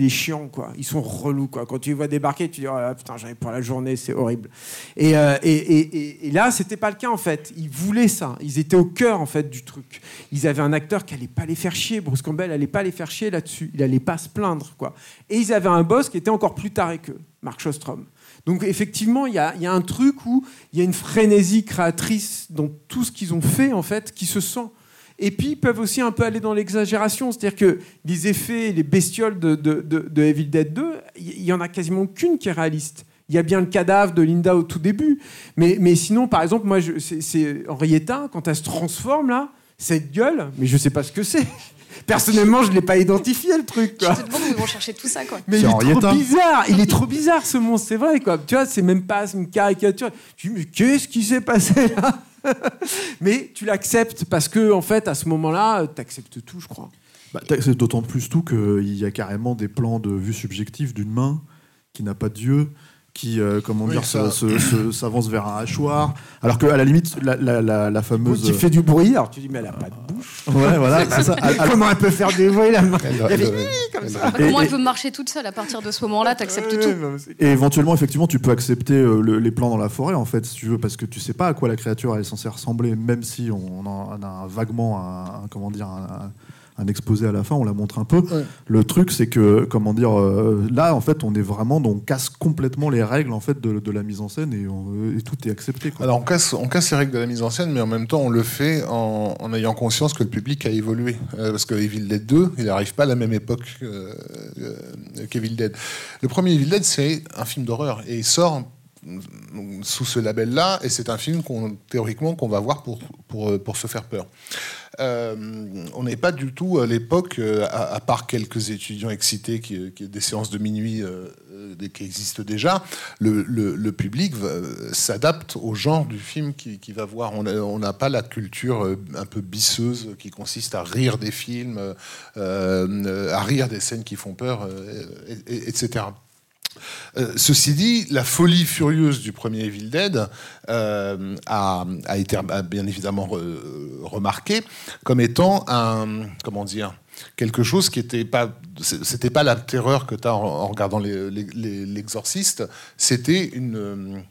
chiants. Ils sont relous. Quand tu les vois débarquer, tu dis, oh putain, j'en ai pour la journée, c'est horrible. Et, euh, et, et- là, c'était pas le cas, en fait. Ils voulaient ça. Ils étaient au cœur, en fait, du truc. Ils avaient un acteur qui allait pas les faire chier. Bruce Campbell allait pas les faire chier là-dessus. Il allait pas se plaindre. Et ils avaient un boss qui était encore plus taré qu'eux, Mark Shostrom. Donc effectivement, il y a, un truc où il y a une frénésie créatrice dans tout ce qu'ils ont fait, en fait, qui se sent. Et puis, ils peuvent aussi un peu aller dans l'exagération. C'est-à-dire que les effets, les bestioles de, de, de- Evil Dead 2, il y en a quasiment qu'une qui est réaliste. Il y a bien le cadavre de Linda au tout début. Mais, mais sinon, par exemple, moi, c'est- Henrietta, quand elle se transforme, là, cette gueule, mais je sais pas ce que c'est. Personnellement, je l'ai pas identifié, le truc. Quoi. Je te demande où ils vont chercher tout ça, quoi. Mais C'est il est Henrietta. trop bizarre, il est trop bizarre ce monstre, c'est vrai quoi. Tu vois, c'est même pas une caricature. Tu dis mais qu'est-ce qui s'est passé là Mais tu l'acceptes parce que en fait à ce moment-là, tu acceptes tout, je crois. Bah, c'est d'autant plus tout qu'il y a carrément des plans de vue subjective d'une main qui n'a pas d'yeux, qui euh, comment Oui, dire ça. se- se- se- s'avance vers un hachoir, alors que à la limite la, la- la- la fameuse Qui fait du bruit, alors tu dis mais elle a pas de bouche. ouais voilà c'est ça. À- Comment elle peut faire des bruits la main comment elle veut marcher toute seule à partir de ce moment-là T'acceptes Ouais, tout. non, Et éventuellement, effectivement, tu peux accepter euh, le- les plans dans la forêt, en fait, si tu veux, parce que tu sais pas à quoi la créature elle est censée ressembler, même si on en a, on a un vaguement un, un- comment dire, un, un exposé à la fin, on la montre un peu. Le truc, c'est que, comment dire, euh, là, en fait, on est vraiment, on casse complètement les règles en fait de, la mise en scène et, tout est accepté. Alors on casse, on casse les règles de la mise en scène, mais en même temps, on le fait en, ayant conscience que le public a évolué. Euh, parce que Evil Dead 2, il n'arrive pas à la même époque qu'Evil Dead. Le premier Evil Dead, c'est un film d'horreur et il sort sous ce label-là, et c'est un film qu'on, théoriquement qu'on va voir pour, pour, pour se faire peur. Euh, on n'est pas du tout à l'époque, euh, à, part quelques étudiants excités qui, des séances de minuit euh, qui existent déjà, le, le, public s'adapte au genre du film qu'il qui va voir. On n'a pas la culture un peu bisseuse qui consiste à rire des films, à rire des scènes qui font peur, etc. Euh, ceci dit, la folie furieuse du premier Evil Dead euh, a, été bien évidemment remarquée comme étant un comment dire quelque chose qui n'était pas c'était pas la terreur que tu as en, regardant l'exorciste, c'était une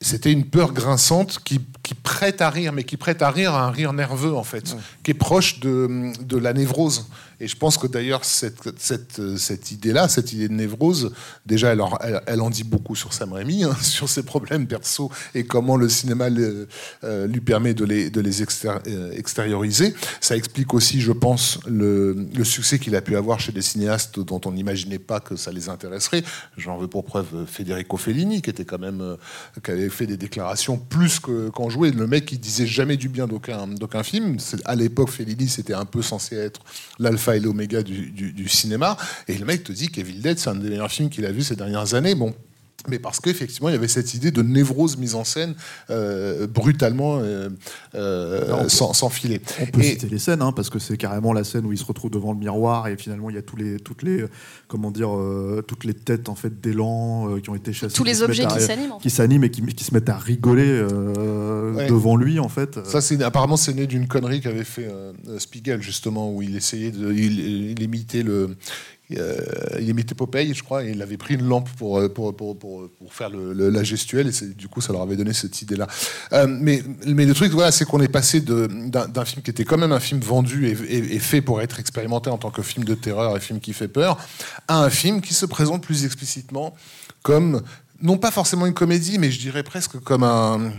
c'était une peur grinçante qui, prête à rire, mais qui prête à rire à un rire nerveux, en fait, qui est proche de, de la névrose. Et je pense que d'ailleurs, cette, cette, cette idée-là, cette idée de névrose, déjà, elle en, elle, en dit beaucoup sur Sam Raimi, hein, sur ses problèmes perso et comment le cinéma euh, lui permet de les, de les euh, extérioriser. Ça explique aussi, je pense, le, succès qu'il a pu avoir chez des cinéastes dont on n'imaginait pas que ça les intéresserait. J'en veux pour preuve Federico Fellini, qui était quand même, euh, qui avait fait des déclarations plus qu'en jouer. Le mec, il disait jamais du bien d'aucun film. À l'époque, Fellini, c'était un peu censé être l'alpha et l'oméga du, cinéma. Et le mec te dit qu'Evil Dead, c'est un des meilleurs films qu'il a vu ces dernières années. Bon, mais parce qu'effectivement, il y avait cette idée de névrose mise en scène euh, brutalement euh, euh, sans, sans, filet. On peut citer les scènes, hein, parce que c'est carrément la scène où il se retrouve devant le miroir et finalement il y a tous les, toutes les, comment dire, toutes les têtes en fait d'élan qui ont été chassées. Tous les objets qui s'animent. Qui s'animent et qui, qui, se mettent à rigoler devant lui en fait. Ça, c'est apparemment c'est né d'une connerie qu'avait fait Spiegel justement où il essayait de, il, il imitait le, il imitait Popeye, je crois, et il avait pris une lampe pour, euh, pour, pour, pour, faire la gestuelle, et du coup, ça leur avait donné cette idée-là. Euh, mais, le truc, voilà, c'est qu'on est passé d'un film qui était quand même un film vendu et, fait pour être expérimenté en tant que film de terreur et film qui fait peur, à un film qui se présente plus explicitement comme non pas forcément une comédie, mais je dirais presque comme un.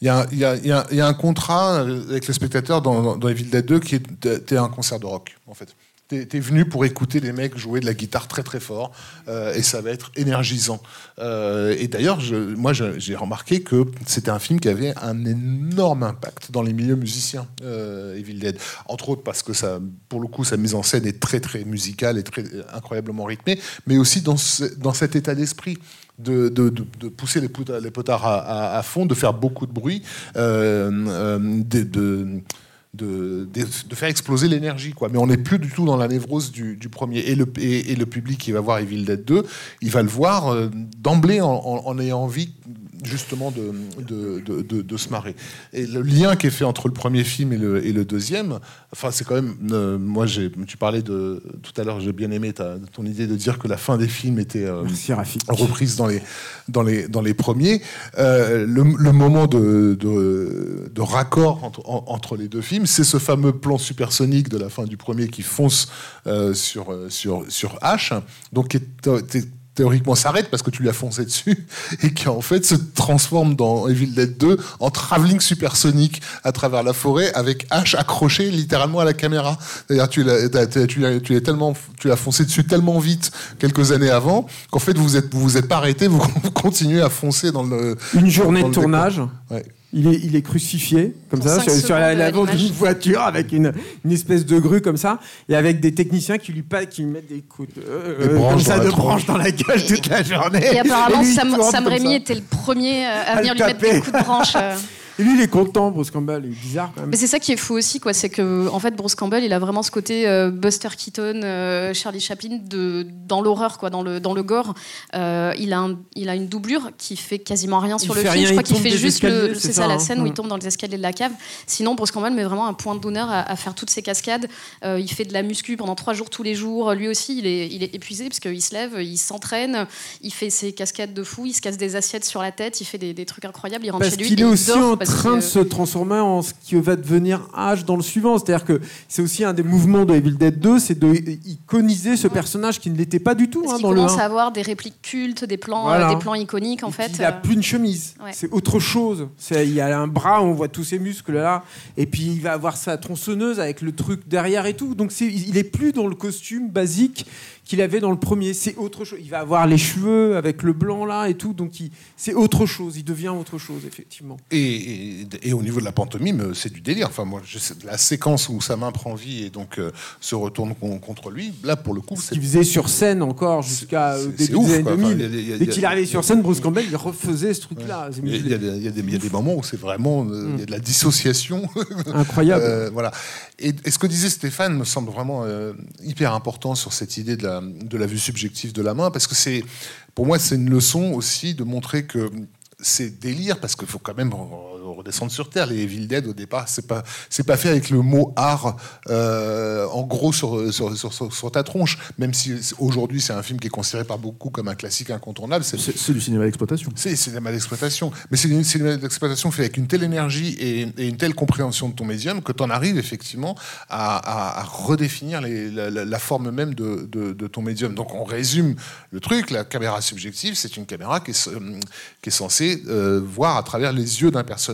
Il y a, un contrat avec le spectateur dans, Evil Dead 2 qui était un concert de rock, en fait. T'es venu pour écouter les mecs jouer de la guitare très très fort euh, et ça va être énergisant. Euh, et d'ailleurs, moi j'ai remarqué que c'était un film qui avait un énorme impact dans les milieux musiciens, euh, Evil Dead. Entre autres parce que ça, pour le coup, sa mise en scène est très très musicale et incroyablement rythmée, mais aussi dans, dans cet état d'esprit. De, de, de, pousser les, potards, à, à, fond, de faire beaucoup de bruit, euh, de, faire exploser l'énergie. quoi. Mais on n'est plus du tout dans la névrose du, premier. Et le, et, le public qui va voir Evil Dead 2, il va le voir euh, d'emblée en, ayant envie justement de, de, de, se marrer. Et le lien qui est fait entre le premier film et le, et le deuxième, enfin, c'est quand même. Euh, moi, tu parlais de. Tout à l'heure, j'ai bien aimé ta, ton idée de dire que la fin des films était euh, reprise dans les, dans les, dans les premiers. Euh, le, moment de, de, raccord entre, entre, les deux films, c'est ce fameux plan supersonique de la fin du premier qui fonce sur, sur, sur H, donc qui est théoriquement s'arrête parce que tu lui as foncé dessus et qui en fait se transforme dans Evil Dead 2 en travelling supersonique à travers la forêt avec H accroché littéralement à la caméra. D'ailleurs, tu l'as, tu l'as, tu l'as tellement, tu l'as foncé dessus tellement vite quelques années avant qu'en fait vous êtes, vous vous êtes pas arrêté, vous continuez à foncer dans le. Une journée de tournage. Ouais il est, il est crucifié, comme ça, sur, l'avant d'une voiture, avec une, une, espèce de grue comme ça, et avec des techniciens qui lui, qui lui mettent des coups de, euh, comme ça, de branches dans la gueule toute la journée. Et apparemment, Sam, Sam Raimi était le premier à, venir lui mettre des coups de branche. Euh. Et lui, il est content, Bruce Campbell, il est bizarre quand même. Mais c'est ça qui est fou aussi, quoi. C'est que, en fait, Bruce Campbell, il a vraiment ce côté euh, Buster Keaton, euh, Charlie Chaplin de, dans l'horreur, quoi, dans le, dans le gore. Euh, il, a il a une doublure qui fait quasiment rien sur le film. Je crois qu'il fait juste le, c'est ça, la scène où il tombe dans les escaliers de la cave. Sinon, Bruce Campbell met vraiment un point d'honneur à, à, faire toutes ces cascades. il fait de la muscu pendant trois jours tous les jours. Lui aussi, il est, il est épuisé parce qu'il se lève, il s'entraîne, il fait ses cascades de fou, il se casse des assiettes sur la tête, il fait des, des trucs incroyables, il rentre chez lui. Il est aussi en train de se transformer en ce qui va devenir H dans le suivant. C'est-à-dire que c'est aussi un des mouvements de Evil Dead 2, c'est de iconiser ce personnage qui ne l'était pas du tout Parce hein, dans le commence 1. à avoir des répliques cultes, des plans, Voilà. euh, des plans iconiques en Et fait. il a euh, plus une chemise. Ouais. C'est autre chose. Il y a un bras, on voit tous ses muscles là. Et puis il va avoir sa tronçonneuse avec le truc derrière et tout. Donc il est plus dans le costume basique qu'il avait dans le premier. C'est autre chose. Il va avoir les cheveux avec le blanc là et tout. Donc c'est autre chose. Il devient autre chose effectivement. Et, et- et au niveau de la pantomime, c'est du délire. Enfin, moi, je sais- la séquence où sa main prend vie et donc euh, se retourne con- contre lui, là, pour le coup, Ce c'est qu'il faisait sur scène encore jusqu'à c'est début ouf, des années quoi. Enfin, 2000. il y a des- il y a- Dès qu'il arrivait sur scène, Bruce Campbell, il refaisait ce truc-là. Il y, a, il y a des- y a moments où c'est vraiment euh, il y a de la dissociation. incroyable. Euh, voilà. Et, et ce que disait Stéphane me semble vraiment euh, hyper important sur cette idée de la, de la vue subjective de la main, parce que c'est, pour moi, c'est une leçon aussi de montrer que c'est délire, parce qu'il faut quand même redescendre sur terre. Les Evil Dead, au départ, c'est pas, c'est pas fait avec le mot art euh, en gros sur, sur, sur, ta tronche, même si aujourd'hui c'est un film qui est considéré par beaucoup comme un classique incontournable. C'est C'est c'est du cinéma d'exploitation. c'est de la d'exploitation. Mais c'est une cinéma d'exploitation fait avec une telle énergie et, et une telle compréhension de ton médium que tu en arrives effectivement à, à- à redéfinir les- la, la- la forme même de, de- de ton médium. Donc on résume le truc, la caméra subjective, c'est une caméra qui est, euh, qui est censée euh, voir à travers les yeux d'un personnage.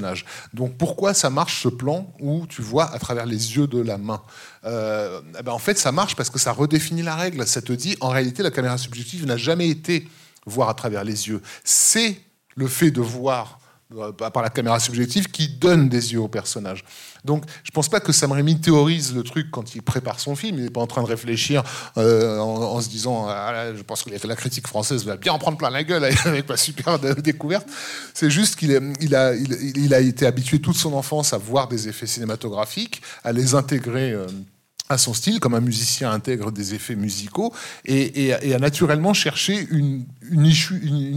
Donc pourquoi ça marche ce plan où tu vois à travers les yeux de la main? Euh, eh ben, En fait ça marche parce que ça redéfinit la règle. Ça te dit en réalité la caméra subjective n'a jamais été voir à travers les yeux. C'est le fait de voir euh, par la caméra subjective qui donne des yeux au personnage. Donc, je pense pas que Sam Raimi théorise le truc quand il prépare son film. Il n'est pas en train de réfléchir euh, en, se disant ah là, je pense que la critique française va bien en prendre plein la gueule avec ma super dé- découverte. C'est juste qu'il a, a été habitué toute son enfance à voir des effets cinématographiques, à les intégrer. euh, à son style, comme un musicien intègre des effets musicaux, et, et à- et à naturellement chercher une,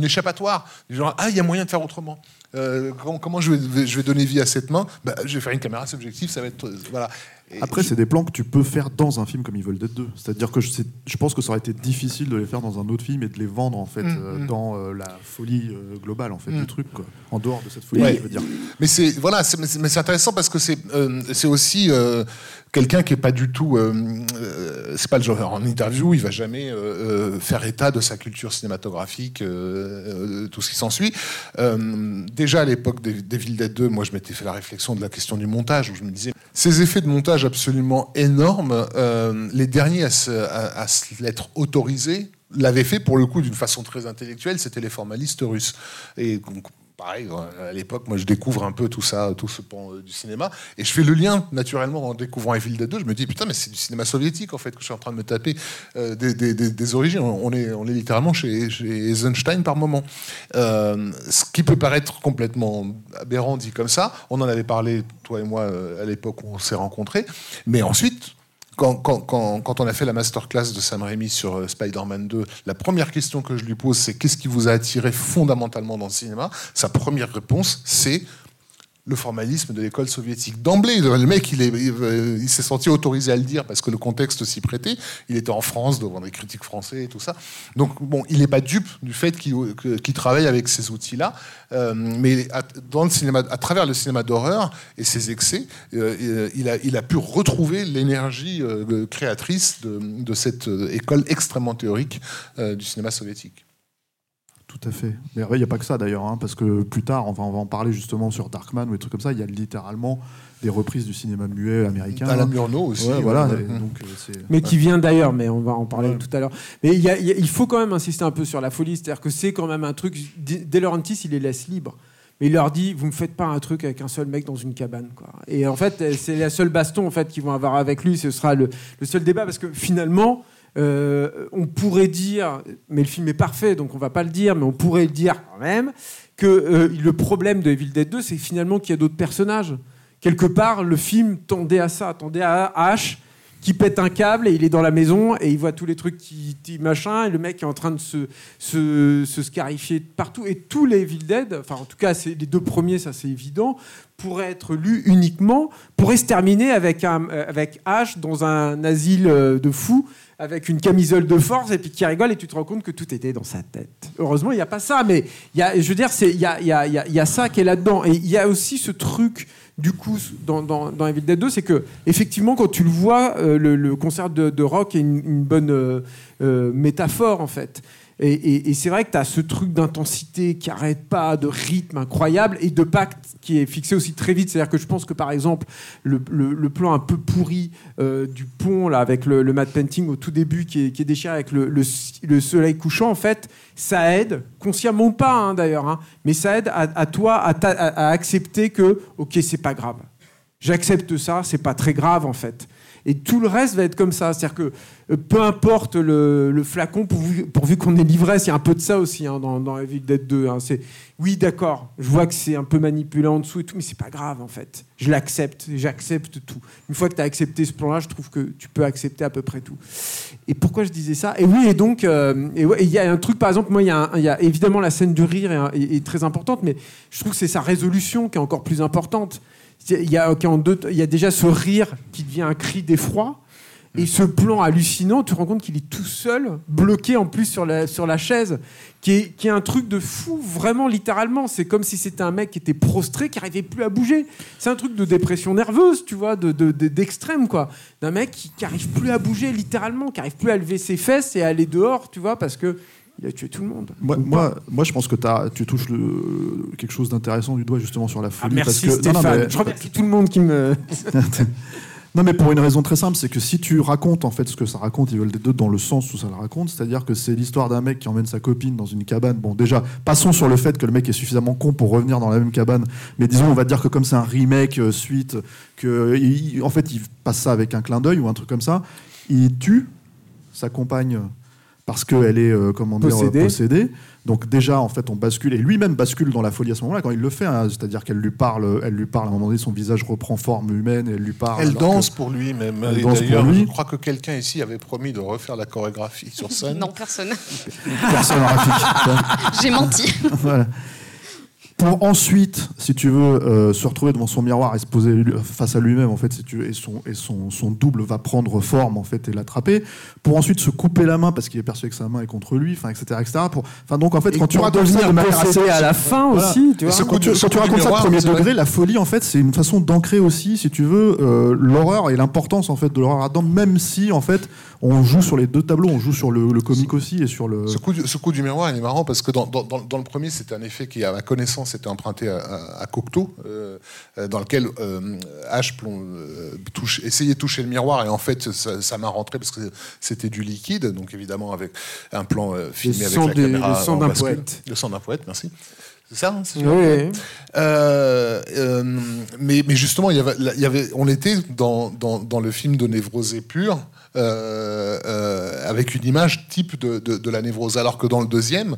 échappatoire. Ah, il y a moyen de faire autrement. Euh, comment, comment je, vais, je vais donner vie à cette main? Bah, Je vais faire une caméra subjective, ça va être. euh, Voilà. Et Après, je- c'est des plans que tu peux faire dans un film comme Evil Dead 2. C'est-à-dire que je, pense que ça aurait été difficile de les faire dans un autre film et de les vendre en fait Mm, euh, mm. dans euh, la folie euh, globale en fait Mm. du truc, quoi. en dehors de cette folie. Ouais. je veux dire. Mais c'est voilà, c'est- intéressant parce que c'est aussi quelqu'un qui est pas du tout, euh, euh, c'est pas le genre en interview, il va jamais euh, euh, faire état de sa culture cinématographique, tout ce qui s'ensuit. Déjà à l'époque des, des Villes Dead 2, moi je m'étais fait la réflexion de la question du montage où je me disais ces effets de montage absolument énormes, les derniers à se, l'être autorisés l'avaient fait pour le coup d'une façon très intellectuelle, c'était les formalistes russes. Et pareil, euh, à l'époque, moi je découvre un peu tout ça, tout ce pan euh, du cinéma, et je fais le lien naturellement en découvrant Evil Dead 2. Je me dis putain, mais c'est du cinéma soviétique en fait que je suis en train de me taper euh, des, des- des- origines. On est, on est littéralement chez, chez Eisenstein par moment. Ce qui peut paraître complètement aberrant dit comme ça. On en avait parlé toi et moi à l'époque où on s'est rencontrés, mais ensuite. Quand, on a fait la masterclass de Sam Raimi sur euh, Spider-Man 2, la première question que je lui pose, c'est qu'est-ce qui vous a attiré fondamentalement dans le cinéma? Sa première réponse, c'est le formalisme de l'école soviétique. D'emblée, le mec, euh, il s'est senti autorisé à le dire parce que le contexte s'y prêtait. Il était en France devant des critiques français et tout ça. Donc, bon, il n'est pas dupe du fait qu'il travaille avec ces outils-là. Euh, mais à, dans le cinéma, à travers le cinéma d'horreur et ses excès, euh, il, a, pu retrouver l'énergie créatrice de, cette école extrêmement théorique du cinéma soviétique. Tout à fait. Mais il n'y a pas que ça d'ailleurs, hein, parce que plus tard, on va en parler justement sur Darkman ou des trucs comme ça, il y a littéralement des reprises du cinéma muet américain. Alain Murnau aussi. Ouais, voilà. ouais. et donc, euh, Mais qui vient d'ailleurs, mais on va en parler Ouais. tout à l'heure. Mais il, y a- il y a- il faut quand même insister un peu sur la folie, c'est-à-dire que c'est quand même un truc. D- De Laurentiis, il les laisse libres. Mais il leur dit, vous me faites pas un truc avec un seul mec dans une cabane, quoi. Et en fait, c'est la seule baston en fait qu'ils vont avoir avec lui. Ce sera le, le seul débat parce que finalement, euh, on pourrait dire, mais le film est parfait, donc on va pas le dire, mais on pourrait le dire quand même que euh, le problème de Evil Dead 2, c'est finalement qu'il y a d'autres personnages. Quelque part, le film tendait à ça, tendait à H qui pète un câble et il est dans la maison et il voit tous les trucs qui, machin et le mec est en train de se, scarifier partout et tous les Evil Dead, enfin en tout cas les deux premiers, ça c'est évident, pourraient être lus uniquement, pourraient se terminer avec, un, euh, dans un asile de fous avec une camisole de force et puis qui rigole et tu te rends compte que tout était dans sa tête. Heureusement, il n'y a pas ça, mais y a, je veux dire, il y a, y, a, y y a ça qui est là-dedans. Et il y a aussi ce truc, du coup, dans, dans, dans Evil Dead 2, c'est que, effectivement, quand tu le vois, euh, le, concert de, rock est une, une bonne euh, euh, métaphore, en fait. Et, c'est vrai que tu as ce truc d'intensité qui arrête pas, de rythme incroyable et de pacte qui est fixé aussi très vite. C'est-à-dire que je pense que par exemple, le, plan un peu pourri euh, du pont avec le, le matte painting au tout début qui est, déchiré avec le, le- le soleil couchant, en fait, ça aide, consciemment pas hein, d'ailleurs, hein, mais ça aide à, toi à accepter que, ok, c'est pas grave. J'accepte ça, c'est pas très grave en fait. Et tout le reste va être comme ça. C'est-à-dire que euh, peu importe le, flacon, pourvu, qu'on ait l'ivresse, il y a un peu de ça aussi hein, dans, dans Evil Dead 2. hein. C'est, oui, d'accord, je vois que c'est un peu manipulé en dessous et tout, mais c'est pas grave en fait. Je l'accepte, j'accepte tout. Une fois que tu as accepté ce plan-là, je trouve que tu peux accepter à peu près tout. Et pourquoi je disais ça? Et oui, et donc, euh, il y a un truc, par exemple, moi, il y, a évidemment la scène du rire est- est très importante, mais je trouve que c'est sa résolution qui est encore plus importante. Il y, a, en deux- il y a déjà ce rire qui devient un cri d'effroi. Et ce plan hallucinant, tu te rends compte qu'il est tout seul, bloqué en plus sur la, sur la chaise, qui est, qui est un truc de fou, vraiment littéralement. C'est comme si c'était un mec qui était prostré, qui n'arrivait plus à bouger. C'est un truc de dépression nerveuse, tu vois, de, de- de- d'extrême, quoi. D'un mec qui, qui arrive plus à bouger, littéralement, qui arrive plus à lever ses fesses et à aller dehors, tu vois, parce que il a tué tout le monde. Moi, moi, moi, je pense que tu touches le- quelque chose d'intéressant du doigt justement sur la Ah, folie. merci parce que, non, non, Stéphane. mais- Je remercie tout le monde qui me. Non, mais pour une raison très simple, c'est que si tu racontes en fait ce que ça raconte, ils veulent des deux dans le sens où ça le raconte, c'est-à-dire que c'est l'histoire d'un mec qui emmène sa copine dans une cabane. Bon, déjà, passons sur le fait que le mec est suffisamment con pour revenir dans la même cabane, mais disons, on va dire que comme c'est un remake euh, suite, que il- en fait, il passe ça avec un clin d'œil ou un truc comme ça, il tue sa compagne parce qu'elle est euh, comment dire Possédée. euh, possédée. Donc déjà en fait on bascule et lui-même bascule dans la folie à ce moment-là quand il le fait, hein. c'est-à-dire qu'elle lui parle, elle lui parle à un moment donné son visage reprend forme humaine et elle lui parle. Elle danse pour lui même. Elle Et danse pour d'ailleurs, lui. je crois que quelqu'un ici avait promis de refaire la chorégraphie sur scène. Non, personne. personne. J'ai menti. Voilà. Pour ensuite, si tu veux, euh, se retrouver devant son miroir et se poser face à lui-même, en fait, si tu veux, et son, et son, son double va prendre forme, en fait, et l'attraper. Pour ensuite se couper la main parce qu'il est persuadé que sa main est contre lui, enfin, etc., etc. Pour, enfin, donc, en fait, Et quand tu racontes ça de manière assez à la fin Voilà. aussi, tu vois. quand tu, quand tu racontes ça de miroir, premier degré, la folie, en fait, c'est une façon d'ancrer aussi, si tu veux, euh, l'horreur et l'importance en fait de l'horreur là-dedans, même si en fait on joue sur les deux tableaux, on joue sur le, le comique aussi et sur le. Ce coup, du, ce coup du miroir, il est marrant parce que dans, dans- dans- dans le premier, c'était un effet qui, à ma connaissance, était emprunté à, à- à Cocteau, euh, euh, dans lequel euh, H plomb, touche, essayait de toucher le miroir et en fait, ça, ça m'a rentré parce que c'était du liquide, donc évidemment avec un plan filmé avec la des- caméra. le sang d'un poète. Le sang d'un poète, merci. C'est ça, hein, c'est Oui. Euh, euh, mais, mais justement, il y avait, il y avait, on était dans, dans, dans le film de névrosé pur, euh, euh, avec une image type de, de, la névrose. Alors que dans le deuxième,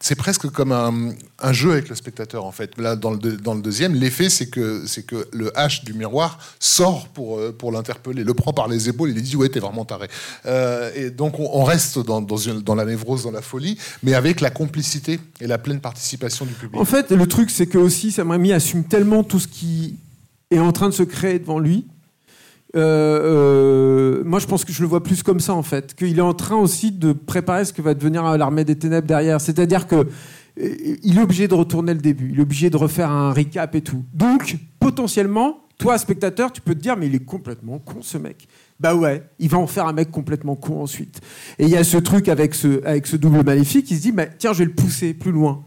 c'est presque comme un, un jeu avec le spectateur, en fait. Là, dans le, dans le deuxième, l'effet, c'est que, c'est que le H du miroir sort pour, euh, pour l'interpeller, le prend par les épaules et lui dit Ouais, t'es vraiment taré. Et donc, on, reste dans, dans la névrose, dans la folie, mais avec la complicité et la pleine participation du public. En fait, le truc, c'est que aussi, Sam Raimi assume tellement tout ce qui est en train de se créer devant lui. Euh, euh, moi, je pense que je le vois plus comme ça, en fait. Qu'il est en train aussi de préparer ce que va devenir l'armée des ténèbres derrière. C'est-à-dire que euh, il est obligé de retourner le début. Il est obligé de refaire un recap et tout. Donc, potentiellement, toi, spectateur, tu peux te dire, mais il est complètement con, ce mec. Bah ouais, il va en faire un mec complètement con ensuite. Et il y a ce truc avec ce, avec ce double maléfique, il se dit, bah, tiens, je vais le pousser plus loin.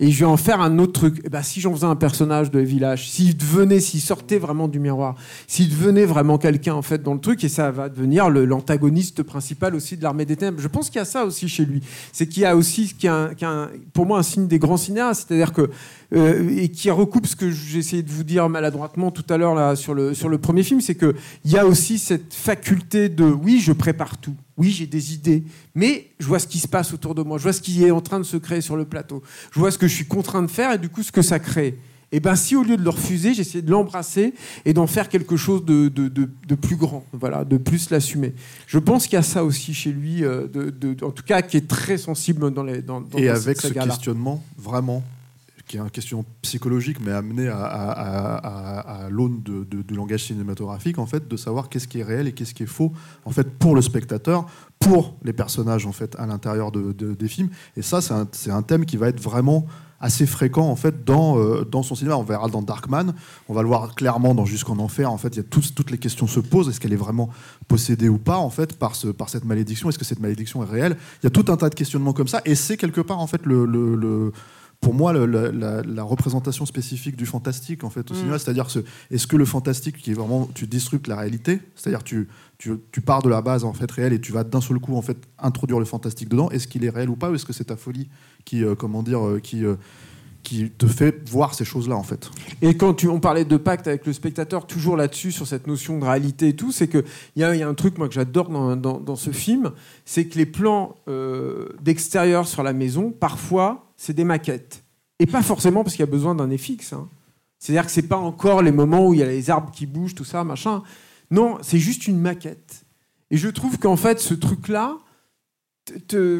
Et je vais en faire un autre truc. Et bah, si j'en faisais un personnage de Village, s'il devenait, s'il sortait vraiment du miroir, s'il devenait vraiment quelqu'un en fait dans le truc, et ça va devenir l'antagoniste principal aussi de l'armée des ténèbres. Je pense qu'il y a ça aussi chez lui. C'est qu'il y a aussi ce qui pour moi un signe des grands cinéastes, c'est-à-dire que euh, et qui recoupe ce que j'ai essayé de vous dire maladroitement tout à l'heure sur le sur le premier film, c'est que il y a aussi cette faculté de oui, je prépare tout. Oui, j'ai des idées, mais je vois ce qui se passe autour de moi, je vois ce qui est en train de se créer sur le plateau, je vois ce que je suis contraint de faire et du coup ce que ça crée. Et ben si au lieu de le refuser, j'essayais de l'embrasser et d'en faire quelque chose de, de, de, plus grand, voilà, de plus l'assumer. Je pense qu'il y a ça aussi chez lui, euh, de, en tout cas qui est très sensible dans les dans, Et avec ce questionnement, vraiment, qui est un question psychologique, mais amené à, l'aune du langage cinématographique, en fait, de savoir qu'est-ce qui est réel et qu'est-ce qui est faux, en fait, pour le spectateur, pour les personnages, en fait, à l'intérieur de, des films. Et ça, c'est un, un, thème qui va être vraiment assez fréquent en fait dans, euh, dans son cinéma. On verra dans Darkman, on va le voir clairement dans Jusqu'en Enfer. En fait, il y a toutes les questions se posent. Est-ce qu'elle est vraiment possédée ou pas en fait par, ce, par cette malédiction? Est-ce que cette malédiction est réelle? Il y a tout un tas de questionnements comme ça. Et c'est quelque part en fait le, pour moi la, représentation spécifique du fantastique en fait au mm. cinéma. C'est-à-dire est-ce que le fantastique qui est vraiment tu disruptes la réalité, c'est-à-dire tu tu, pars de la base en fait réelle et tu vas d'un seul coup en fait introduire le fantastique dedans. Est-ce qu'il est réel ou pas ou est-ce que c'est ta folie qui euh, comment dire euh, qui euh, qui te fait voir ces choses-là en fait? Et quand tu, on parlait de pacte avec le spectateur, toujours là-dessus, sur cette notion de réalité et tout, c'est qu'il y, y, a un truc moi, que j'adore dans, dans, ce film, c'est que les plans d'extérieur sur la maison, parfois, c'est des maquettes. Et pas forcément parce qu'il y a besoin d'un FX. Hein. C'est-à-dire que c'est pas encore les moments où il y a les arbres qui bougent, tout ça, machin. Non, c'est juste une maquette. Et je trouve qu'en fait, ce truc-là,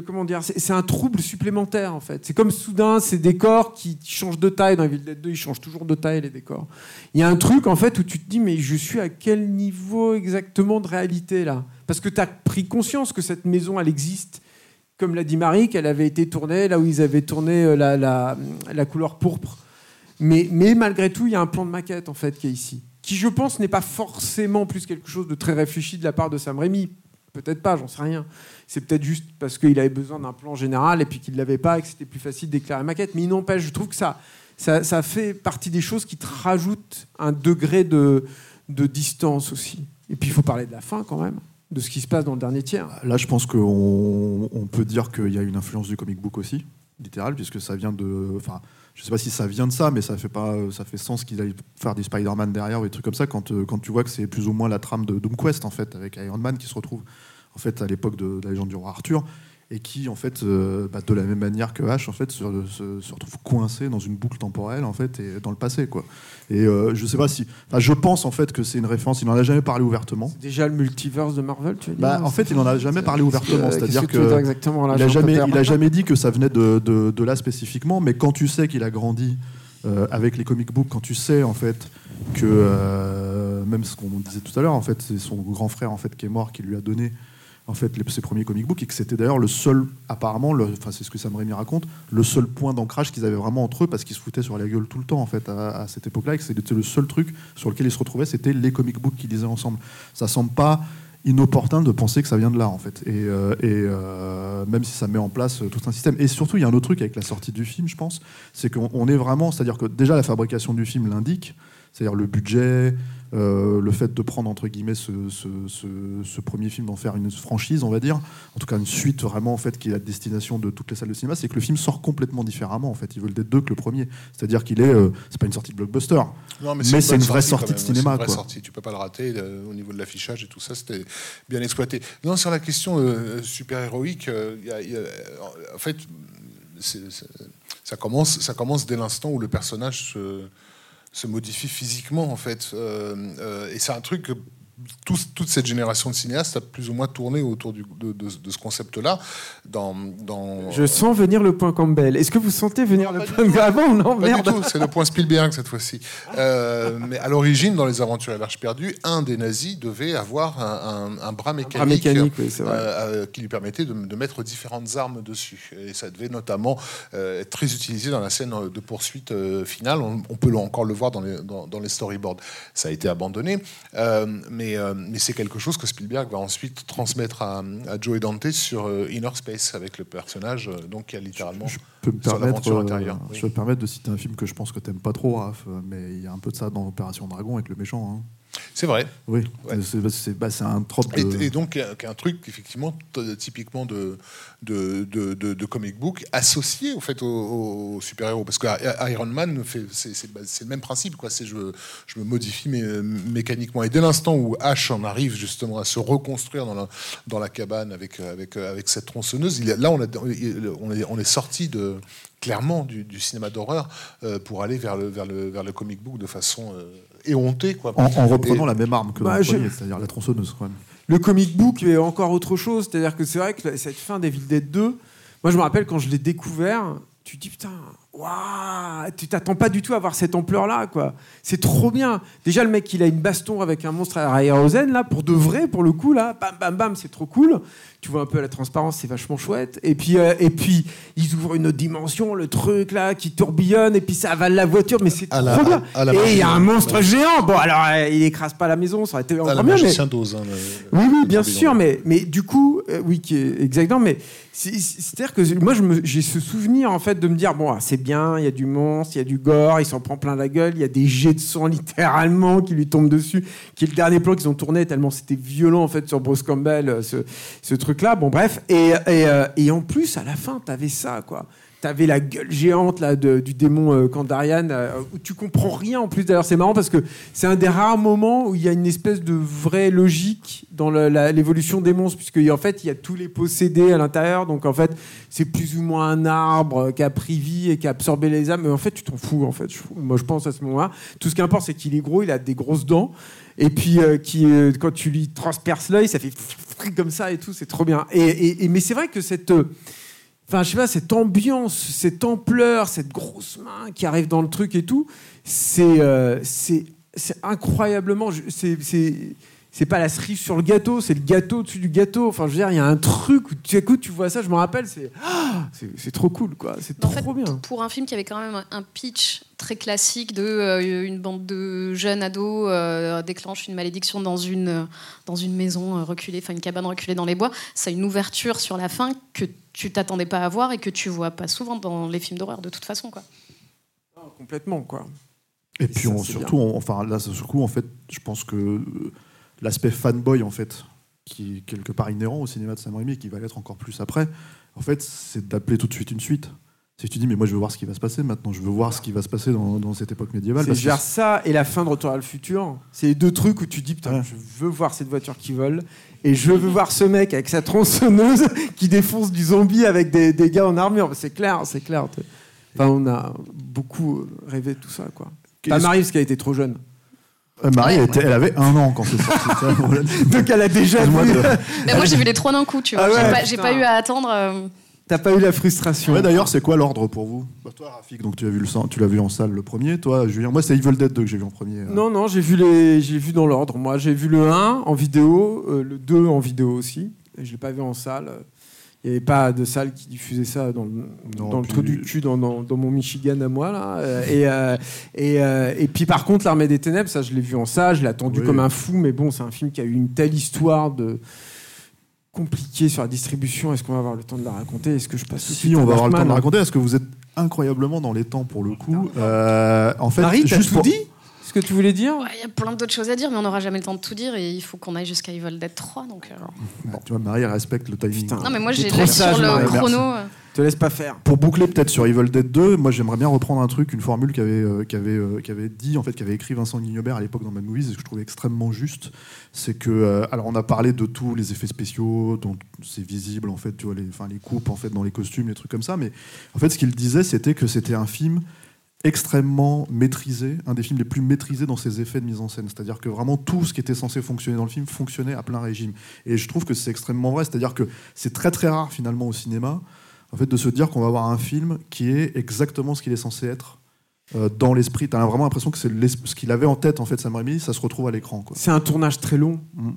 comment dire, c'est un trouble supplémentaire en fait. C'est comme soudain ces décors qui changent de taille dans Evil Dead 2, ils changent toujours de taille les décors. Il y a un truc en fait où tu te dis mais je suis à quel niveau exactement de réalité là? Parce que tu as pris conscience que cette maison elle existe. Comme l'a dit Marie, qu'elle avait été tournée là où ils avaient tourné euh, la, couleur pourpre. Mais, malgré tout, il y a un plan de maquette en fait qui est ici qui je pense n'est pas forcément plus quelque chose de très réfléchi de la part de Sam Raimi. Peut-être pas, j'en sais rien. C'est peut-être juste parce qu'il avait besoin d'un plan général et puis qu'il ne l'avait pas et que c'était plus facile d'éclairer la maquette. Mais il n'empêche, je trouve que ça, fait partie des choses qui te rajoutent un degré de, de distance aussi. Et puis il faut parler de la fin quand même, de ce qui se passe dans le dernier tiers. Là, je pense qu'on on peut dire qu'il y a une influence du comic book aussi, littéral, puisque ça vient de. Enfin, je sais pas si ça vient de ça, mais ça fait pas, ça fait sens qu'ils aillent faire des Spider-Man derrière ou des trucs comme ça quand, euh, quand tu vois que c'est plus ou moins la trame de Doom Quest en fait, avec Iron Man qui se retrouve en fait à l'époque de, la légende du roi Arthur et qui en fait euh, bah, de la même manière que H en fait se, retrouve coincé dans une boucle temporelle en fait et dans le passé quoi. Et euh, je sais pas si je pense en fait que c'est une référence. Il n'en a jamais parlé ouvertement. Déjà le multiverse de Marvel tu veux bah, en fait il n'en a jamais parlé ouvertement. C'est à dire que, il a jamais il a jamais dit que ça venait de, de, là spécifiquement mais quand tu sais qu'il a grandi euh, avec les comic books quand tu sais en fait que même ce qu'on disait tout à l'heure en fait c'est son grand frère en fait qui est mort qui lui a donné en fait ses premiers comic books et que c'était d'ailleurs le seul apparemment enfin c'est ce que Sam Raimi raconte le seul point d'ancrage qu'ils avaient vraiment entre eux parce qu'ils se foutaient sur la gueule tout le temps en fait à, cette époque-là et que c'était le seul truc sur lequel ils se retrouvaient c'était les comic books qu'ils lisaient ensemble. Ça semble pas inopportun de penser que ça vient de là en fait. Et, euh, euh, même si ça met en place tout un système. Et surtout il y a un autre truc avec la sortie du film je pense. C'est qu'on est vraiment c'est à dire que déjà la fabrication du film l'indique. C'est-à-dire le budget, euh, le fait de prendre entre guillemets ce, premier film, d'en faire une franchise, on va dire, en tout cas une suite vraiment en fait qui est la destination de toutes les salles de cinéma, c'est que le film sort complètement différemment en fait. Ils veulent être deux que le premier, c'est-à-dire qu'il est, euh, c'est pas une sortie de blockbuster, mais c'est une, vraie sortie de cinéma. Une vraie sortie. Tu peux pas le rater euh, au niveau de l'affichage et tout ça, c'était bien exploité. Non, sur la question super héroïque, en fait, ça commence, ça commence dès l'instant où le personnage se se modifie physiquement en fait. Euh, euh, et c'est un truc que toute cette génération de cinéastes a plus ou moins tourné autour de, ce concept-là. Dans, dans, Je sens venir le point Campbell. Est-ce que vous sentez venir le point Campbell Non, pas du tout. C'est le point Spielberg cette fois-ci. Euh, mais à l'origine, dans les Aventures à l'Arche perdue, un des nazis devait avoir un, bras mécanique, euh, qui lui permettait de, mettre différentes armes dessus. Et ça devait notamment euh, être très utilisé dans la scène de poursuite finale. On, peut encore le voir dans les, dans, dans les storyboards. Ça a été abandonné. mais euh, mais, c'est quelque chose que Spielberg va ensuite transmettre à, à Joe Dante sur euh, Inner Space avec le personnage euh, donc qui a littéralement je, peux me permettre, Je peux me permettre de citer un film que je pense que tu n'aimes pas trop, Raph, mais il y a un peu de ça dans Opération Dragon avec le méchant. Hein. C'est vrai. Oui, Ouais. c'est c'est- bah, c'est un trope de. Et, et donc, un truc, effectivement, typiquement de, de, de, comic book, associé au fait aux, aux super-héros. Parce que Iron Man, fait- c'est c'est- bah, c'est le même principe. quoi. C'est je, je me modifie mé- mécaniquement. Et dès l'instant où Ash en arrive justement à se reconstruire dans la, dans la cabane avec, avec, avec cette tronçonneuse, il là, on, a, on, est, on est sorti de clairement du, du cinéma d'horreur euh, pour aller vers le, vers, le, vers le comic book de façon euh, éhontée. Quoi. En, en reprenant Et- la même arme que Bah, le je- premier, c'est-à-dire la tronçonneuse. Quand même. Le comic book est encore autre chose. C'est-à-dire que c'est vrai que cette fin d'Evil Dead 2, moi je me rappelle quand je l'ai découvert, tu te dis putain, waouh, tu t'attends pas du tout à voir cette ampleur-là, quoi. C'est trop bien. Déjà, le mec, il a une baston avec un monstre à aérosène, là, pour de vrai, pour le coup, là, bam, bam, bam, c'est trop cool. Tu vois un peu la transparence, c'est vachement chouette. Et puis, euh, et puis, ils ouvrent une autre dimension, le truc, là, qui tourbillonne, et puis ça avale la voiture, mais c'est À trop la- bien. à la et il y a un monstre géant. Bon, alors, euh, il écrase pas la maison, ça aurait été encore mieux, mais... hein, le- Oui, oui, bien sûr, mais, mais du coup, euh, oui, qui est exactement, mais c'est- c'est-à-dire que moi, j'ai ce souvenir, en fait, de me dire, bon, ah, c'est bien, il y a du monstre, il y a du gore, il s'en prend plein la gueule, il y a des jets de sang, littéralement, qui lui tombent dessus, qui est le dernier plan qu'ils ont tourné, tellement c'était violent, en fait, sur Bruce Campbell, ce, ce truc-là, bon, bref, et, euh, et en plus, à la fin, t'avais ça, quoi. T'avais la gueule géante là, de- du démon euh, Kandarian, euh, où tu comprends rien en plus. D'ailleurs, c'est marrant parce que c'est un des rares moments où il y a une espèce de vraie logique dans l'évolution des monstres, puisque en fait, il y a tous les possédés à l'intérieur. Donc en fait, c'est plus ou moins un arbre qui a pris vie et qui a absorbé les âmes. Mais en fait, tu t'en fous. En fait, moi, je pense à ce moment-là. Tout ce qui importe, c'est qu'il est gros, il a des grosses dents. Et puis, euh, qui, quand tu lui transperces l'œil, ça fait comme ça et tout. C'est trop bien. Et- mais c'est vrai que cette. Enfin, je sais pas, cette ambiance, cette ampleur, cette grosse main qui arrive dans le truc et tout, c'est euh, c'est incroyablement. C'est c'est pas la cerise sur le gâteau, c'est le gâteau au-dessus du gâteau. Enfin, je veux dire, il y a un truc où tu écoutes, tu vois ça, je me rappelle, c'est ah, c'est trop cool, quoi. C'est trop fait, bien. pour un film qui avait quand même un- pitch très classique de euh, une bande de jeunes ados euh, déclenche une malédiction dans une, euh, dans une maison euh, reculée, enfin une cabane reculée dans les bois, ça a une ouverture sur la fin que tu t'attendais pas à voir et que tu vois pas souvent dans les films d'horreur de toute façon. Quoi. Complètement, quoi. Et puis ça, on- c'est surtout, on- enfin là, sur coup, en fait, je pense que euh, l'aspect fanboy, en fait, qui est quelque part inhérent au cinéma de Sam Raimi et qui va l'être encore plus après, en fait, c'est d'appeler tout de suite une suite. C'est que tu dis, mais moi, je veux voir ce qui va se passer maintenant. Je veux voir ce qui va se passer dans, dans cette époque médiévale. C'est que ça et la fin de Retour à le futur. C'est les deux trucs où tu dis putain, Ouais. je veux voir cette voiture qui vole et je veux voir ce mec avec sa tronçonneuse qui défonce du zombie avec des, des gars en armure. C'est clair, c'est clair. Enfin, on a beaucoup rêvé de tout ça, quoi. Pas Marie parce qu'elle était trop jeune. Euh, Marie, elle, était- elle avait un an quand c'est sorti. Donc elle a déjà vu. de- Mais moi j'ai vu les trois d'un coup, tu vois. Ah ouais, j'ai pas, eu à attendre. euh, T'as pas eu la frustration. Ouais, d'ailleurs, c'est quoi l'ordre pour vous? Bah, Toi, Rafik, donc tu as vu le sang- tu l'as vu en salle le premier. Toi, Julien, moi, c'est Evil Dead 2 que j'ai vu en premier. euh. Non, non, j'ai vu, les... j'ai vu dans l'ordre. Moi, j'ai vu le 1 en vidéo, euh, le 2 en vidéo aussi. Et je l'ai pas vu en salle. Il n'y avait pas de salle qui diffusait ça dans le, Non, dans le puis- trou du cul, dans, dans- dans mon Michigan à moi. Là. Euh, Et, euh, et, euh, et puis, par contre, L'Armée des Ténèbres, ça, je l'ai vu en salle. Je l'ai attendu Oui. comme un fou. Mais bon, c'est un film qui a eu une telle histoire de compliquée sur la distribution. Est-ce qu'on va avoir le temps de la raconter? Est-ce que je passe tout Si, on va avoir le temps de la raconter. Est-ce que vous êtes incroyablement dans les temps pour le coup Euh, En fait, Marie, juste tout pour- dit? Ce que tu voulais dire ouais, Il y a plein d'autres choses à dire, mais on n'aura jamais le temps de tout dire et il faut qu'on aille jusqu'à Evil Dead 3. Donc, euh. Bon, tu vois, Marie elle respecte le timing. Putain. Non, mais moi j'ai sur le Marie, chrono. euh, Te laisse pas faire. Pour boucler peut-être sur Evil Dead 2, moi j'aimerais bien reprendre un truc, une formule qu'avait euh, qu'avait euh, qu'avait dit en fait qu'avait écrit Vincent Guignobert à l'époque dans Mad Movies et que je trouvais extrêmement juste, c'est que euh, alors on a parlé de tous les effets spéciaux dont c'est visible en fait, tu vois les enfin les coupes en fait dans les costumes, les trucs comme ça, mais en fait ce qu'il disait c'était que c'était un film extrêmement maîtrisé, un des films les plus maîtrisés dans ses effets de mise en scène. C'est-à-dire que vraiment tout ce qui était censé fonctionner dans le film fonctionnait à plein régime. Et je trouve que c'est extrêmement vrai. C'est-à-dire que c'est très très rare finalement au cinéma, en fait, de se dire qu'on va avoir un film qui est exactement ce qu'il est censé être euh, dans l'esprit. T'as vraiment l'impression que c'est ce qu'il avait en tête en fait Sam Raimi, ça se retrouve à l'écran. C'est un tournage très long. Mm.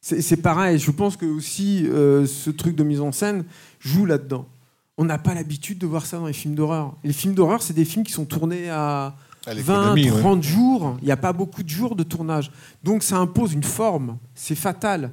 C'est c'est pareil. Je pense que aussi euh, ce truc de mise en scène joue là-dedans. On n'a pas l'habitude de voir ça dans les films d'horreur. Les films d'horreur, c'est des films qui sont tournés à À 20, l'économie, ouais. 30 jours. Il n'y a pas beaucoup de jours de tournage. Donc ça impose une forme. C'est fatal.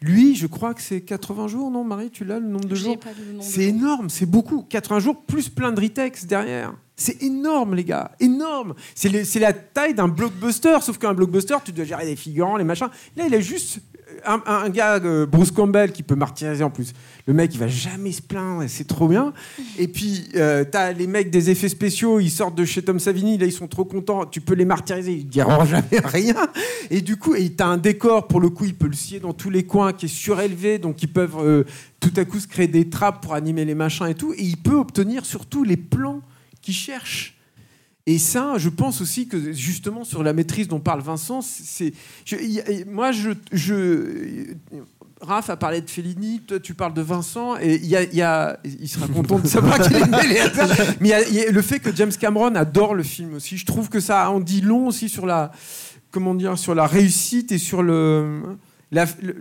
Lui, je crois que c'est 80 jours, non, Marie Tu l'as le nombre de jours C'est énorme, c'est beaucoup. 80 jours plus plein de retex derrière. C'est énorme, les gars, énorme. C'est la taille d'un blockbuster, sauf qu'un blockbuster, tu dois gérer les figurants, les machins. Là, il a juste un, gars, euh, Bruce Campbell, qui peut martyriser en plus. Le mec, il va jamais se plaindre, c'est trop bien. Et puis, euh, t'as les mecs des effets spéciaux, ils sortent de chez Tom Savini, là, ils sont trop contents. Tu peux les martyriser, ils diront jamais rien. Et du coup, t'as un décor, pour le coup, il peut le scier dans tous les coins, qui est surélevé, donc ils peuvent euh, tout à coup se créer des trappes pour animer les machins et tout. Et il peut obtenir surtout les plans qu'il cherche. Et ça, je pense aussi que justement sur la maîtrise dont parle Vincent, c'est moi je, je Raph a parlé de Fellini, toi tu parles de Vincent, et il y a, il sera content de savoir qu'il est mêlé. Mais y y a le fait que James Cameron adore le film aussi, je trouve que ça en dit long aussi sur la comment dire sur la réussite et sur le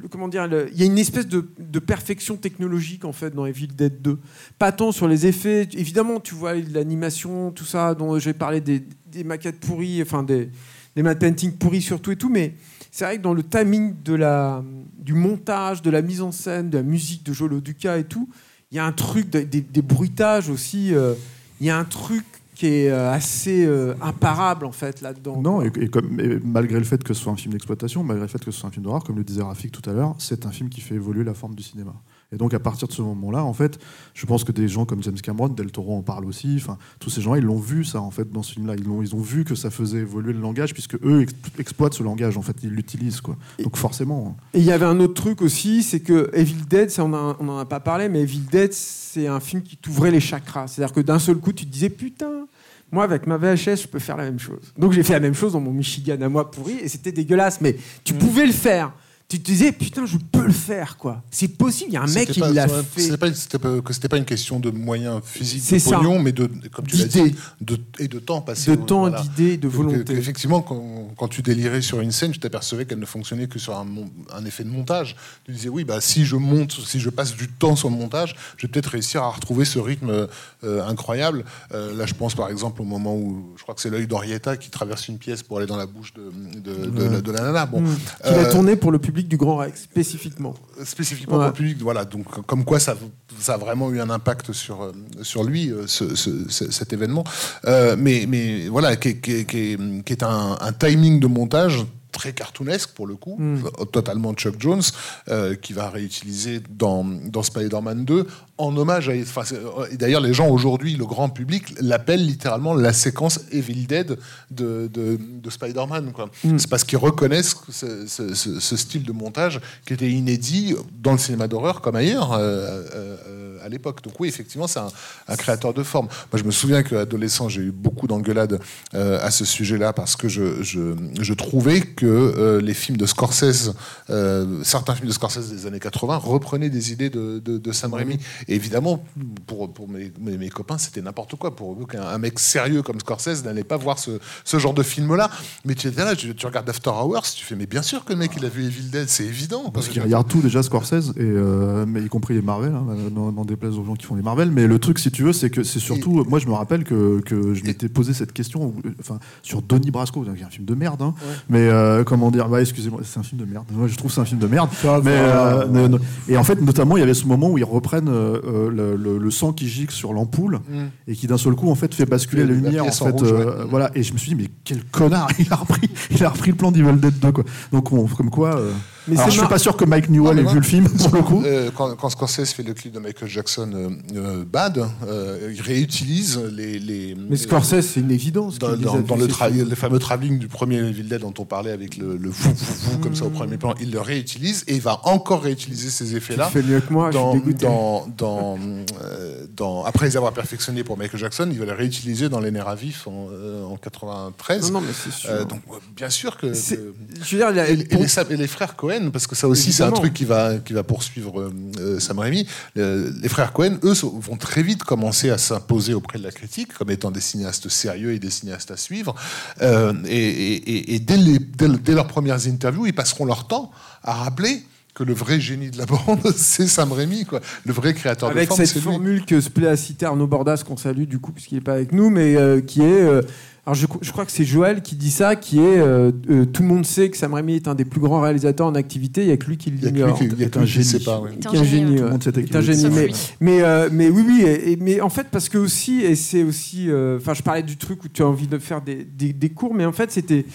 comment dire, il y a une espèce de, perfection technologique en fait dans Evil Dead 2. Pas tant sur les effets, évidemment, tu vois l'animation, tout ça dont j'ai parlé des, maquettes pourries, enfin des, des matte painting pourris surtout et tout, mais c'est vrai que dans le timing de la, du montage, de la mise en scène, de la musique de Joe Duca et tout, il y a un truc, de- des, des bruitages aussi, euh, il y a un truc qui est euh, assez euh, imparable en fait là-dedans. Non, et, et comme, et malgré le fait que ce soit un film d'exploitation, malgré le fait que ce soit un film d'horreur, comme le disait Rafik tout à l'heure, c'est un film qui fait évoluer la forme du cinéma. Et donc à partir de ce moment-là, en fait, je pense que des gens comme James Cameron, Del Toro en parle aussi, enfin tous ces gens, ils l'ont vu ça en fait dans ce film-là, ils ont, ils ont vu que ça faisait évoluer le langage puisque eux ex- exploitent ce langage en fait, ils l'utilisent quoi. Donc forcément. Et il y avait un autre truc aussi, c'est que Evil Dead, ça on n'en a pas parlé, mais Evil Dead, c'est un film qui t'ouvrait les chakras. C'est-à-dire que d'un seul coup, tu te disais, putain, moi avec ma VHS, je peux faire la même chose. Donc j'ai fait la même chose dans mon Michigan à moi pourri, et c'était dégueulasse, mais tu Mm. pouvais le faire. Tu te disais, putain, je peux le faire, quoi. C'est possible, il y a un mec qui l'a fait. c'était pas- pas- une question de moyens physiques, de ça. pognon, mais de, comme tu l'as dit, de, et de temps passé. De temps, Voilà. d'idées, de volonté. Effectivement, quand, quand tu délirais sur une scène, tu t'apercevais qu'elle ne fonctionnait que sur un, effet de montage. Tu disais, oui, bah, si je monte, si je passe du temps sur le montage, je vais peut-être réussir à retrouver ce rythme euh, incroyable. Euh, là, je pense par exemple au moment où, je crois que c'est l'œil d'Henrietta qui traverse une pièce pour aller dans la bouche de, de, de la, de la nana. Bon, Mmh. A Euh, tourné pour le public du Grand Rex, spécifiquement. spécifiquement pour le public. Voilà, donc comme quoi ça, ça a vraiment eu un impact sur, euh, sur lui, euh, ce- ce- ce- cet événement. Euh, mais, mais voilà, qui, est- qui est- qui est- qui est un, un timing de montage très cartoonesque pour le coup, Mm. euh, totalement Chuck Jones, euh, qui va réutiliser dans, dans Spider-Man 2 en hommage à... enfin, euh, et D'ailleurs, les gens aujourd'hui, le grand public, l'appellent littéralement la séquence Evil Dead de, de, de Spider-Man. Mm. C'est parce qu'ils reconnaissent ce, ce- ce- ce style de montage qui était inédit dans le cinéma d'horreur comme ailleurs euh, euh, euh, à l'époque. Donc oui, effectivement, c'est un, un créateur de forme. Moi, je me souviens qu'adolescent, j'ai eu beaucoup d'engueulades à ce sujet-là parce que je, je, je trouvais que euh, les films de Scorsese, euh, certains films de Scorsese des années 80 reprenaient des idées de, de, de Sam Raimi. Et évidemment, pour, pour mes, mes, mes copains, c'était n'importe quoi. Pour eux, qu'un un mec sérieux comme Scorsese n'allait pas voir ce, ce genre de film-là. Mais tu étais là, tu, tu regardes After Hours, tu fais, mais bien sûr que le mec, il a vu Evil Dead, c'est évident. Parce qu'il regarde tout déjà Scorsese, et, euh, mais y compris les Marvel, hein, n'en déplaise aux gens qui font les Marvel. Mais le truc, si tu veux, c'est que c'est surtout. Moi, je me rappelle que, que je m'étais posé cette question enfin, sur Donnie Brasco, donc, qui est un film de merde. hein. Mais euh, comment dire bah, Excusez-moi, c'est un film de merde. Moi, je trouve que c'est un film de merde. Mais, euh, ne- ne- et en fait, notamment, il y avait ce moment où ils reprennent euh, euh, le, le- le sang qui gicle sur l'ampoule Mm. et qui d'un seul coup en fait fait basculer la La lumière en pièce en fait rouge, euh, ouais. voilà et je me suis dit mais quel connard il a repris il a repris le plan d'Evil Dead 2 quoi donc on- comme quoi euh, Mais alors je suis mar- pas sûr que Mike Newell ait vu le film pour le coup Euh, quand, quand Scorsese fait le clip de Michael Jackson euh, euh, Bad, euh, il réutilise les. les Mais Scorsese, c'est une évidence. Dans, le, fameux travelling du premier Evil Dead dont on parlait avec le, le fou, fou, fou, comme ça au premier plan, il le réutilise et il va encore réutiliser ces Tu effets-là. fais mieux que moi, je dans, suis dégoûté. dans, dans, euh, dans- après les avoir perfectionnés pour Michael Jackson, il va les réutiliser dans Les Nerfs à vif en, euh, en 93. Non, non, mais c'est sûr. Euh, donc, bien sûr que. Que- Je veux dire, la- et, et les, et les frères Cohen, parce que ça aussi c'est un truc qui va, qui va poursuivre euh, euh, Sam Raimi. Euh, les frères Cohen, eux, sont- vont très vite commencer à s'imposer auprès de la critique comme étant des cinéastes sérieux et des cinéastes à suivre. Euh, et et- et- et dès, les- dès le- dès leurs premières interviews, ils passeront leur temps à rappeler que le vrai génie de la bande, c'est Sam Raimi, quoi. Le vrai créateur Avec de forme, cette c'est lui. formule que se plaît à citer Arnaud Bordas, qu'on salue du coup, puisqu'il n'est pas avec nous, mais euh, qui est. euh, alors je, je crois que c'est Joël qui dit ça, qui est euh, euh, tout le monde sait que Sam Raimi est un des plus grands réalisateurs en activité, il n'y a que lui qui Il y a que l'ignore. lui qui- il y a que un lui qui génie. pas, ouais. Un Qui est un génie, ouais. Tout le monde sait Est un génie, mais, mais, euh, mais oui, oui, et- et- mais en fait, parce que aussi, et c'est aussi, euh, enfin, je parlais du truc où tu as envie de faire des, des- des cours, mais en fait, c'était,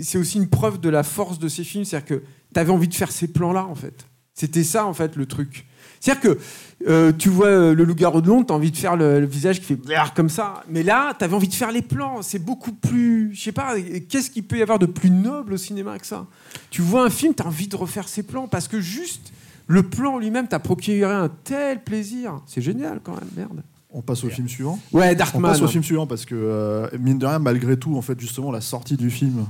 c'est aussi une preuve de la force de ces films, c'est-à-dire que tu avais envie de faire ces plans-là, en fait. C'était ça, en fait, le truc. C'est-à-dire que euh, tu vois euh, le loup-garou de Londres, tu as envie de faire le, le visage qui fait comme ça. Mais là, tu avais envie de faire les plans. C'est beaucoup plus. Je sais pas, qu'est-ce qu'il peut y avoir de plus noble au cinéma que ça? Tu vois un film, tu as envie de refaire ces plans parce que juste le plan lui-même t'a procuré un tel plaisir. C'est génial quand même, merde. On passe au film suivant? Ouais, On Darkman. passe au film suivant parce que, euh, mine de rien, malgré tout, en fait, justement, la sortie du film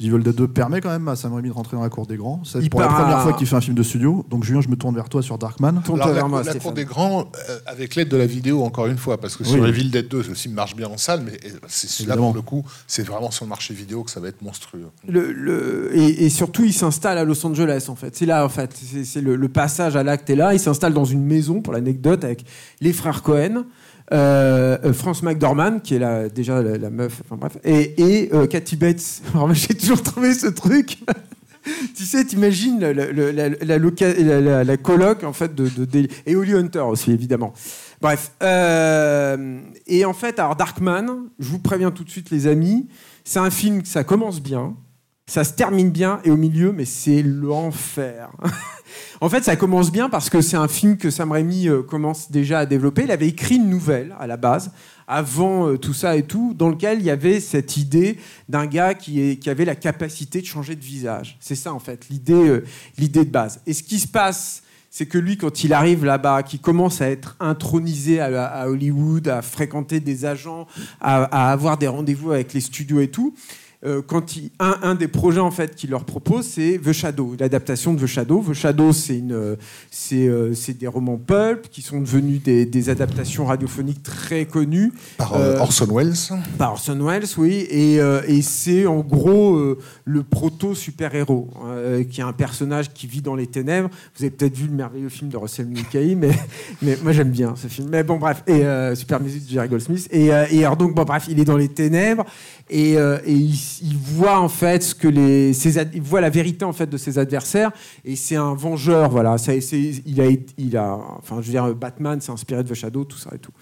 d'Evil Dead 2 permet quand même à Sam Raimi de rentrer dans la cour des grands. C'est pour la première à- fois qu'il fait un film de studio. Donc, Julien, je me tourne vers toi sur Darkman. Alors, la, moi, cour des grands, euh, avec l'aide de la vidéo, encore une fois, parce que Oui. sur Evil Dead 2, le film marche bien en salle, mais euh, c'est là pour le coup, c'est vraiment sur le marché vidéo que ça va être monstrueux. Le, le- et, et surtout, il s'installe à Los Angeles, en fait. C'est là, en fait. C'est, c'est le, le passage à l'acte est là. Il s'installe dans une maison, pour l'anecdote, avec les frères Cohen, euh, euh, France McDormand, qui est déjà la, meuf, bref, et, et euh, Kathy Bates. J'ai toujours trouvé ce truc. tu sais, t'imagines la, la, coloc, en fait, de, Et Holly Hunter aussi, évidemment. Bref. et en fait, alors, Darkman, je vous préviens tout de suite, les amis, c'est un film, que ça commence bien. Ça se termine bien et au milieu, mais c'est l'enfer. en fait, ça commence bien parce que c'est un film que Sam Raimi euh, commence déjà à développer. Il avait écrit une nouvelle à la base, avant euh, tout ça et tout, dans lequel il y avait cette idée d'un gars qui, avait la capacité de changer de visage. C'est ça, en fait, l'idée euh, l'idée de base. Et ce qui se passe, c'est que lui, quand il arrive là-bas, qui commence à être intronisé à, Hollywood, à fréquenter des agents, à avoir des rendez-vous avec les studios et tout, euh, quand il- un, un des projets en fait qu'il leur propose, c'est The Shadow, l'adaptation de The Shadow. The Shadow, c'est une, euh, c'est, euh, c'est des romans pulp qui sont devenus des, des adaptations radiophoniques très connues Par euh, Orson Welles. par Orson Welles, oui, et, et c'est en gros le proto super-héros, euh, qui est un personnage qui vit dans les ténèbres. Vous avez peut-être vu le merveilleux film de Russell Mulcahy, mais, mais moi j'aime bien ce film. Mais bon, bref, et super musique de Jerry Goldsmith. Et, et alors donc, bon, bref, il est dans les ténèbres et, euh, il, voit en fait ce que les, il voit la vérité en fait de ses adversaires et c'est un vengeur, voilà. Il a, enfin, je veux dire, Batman s'est inspiré de The Shadow, tout ça et tout.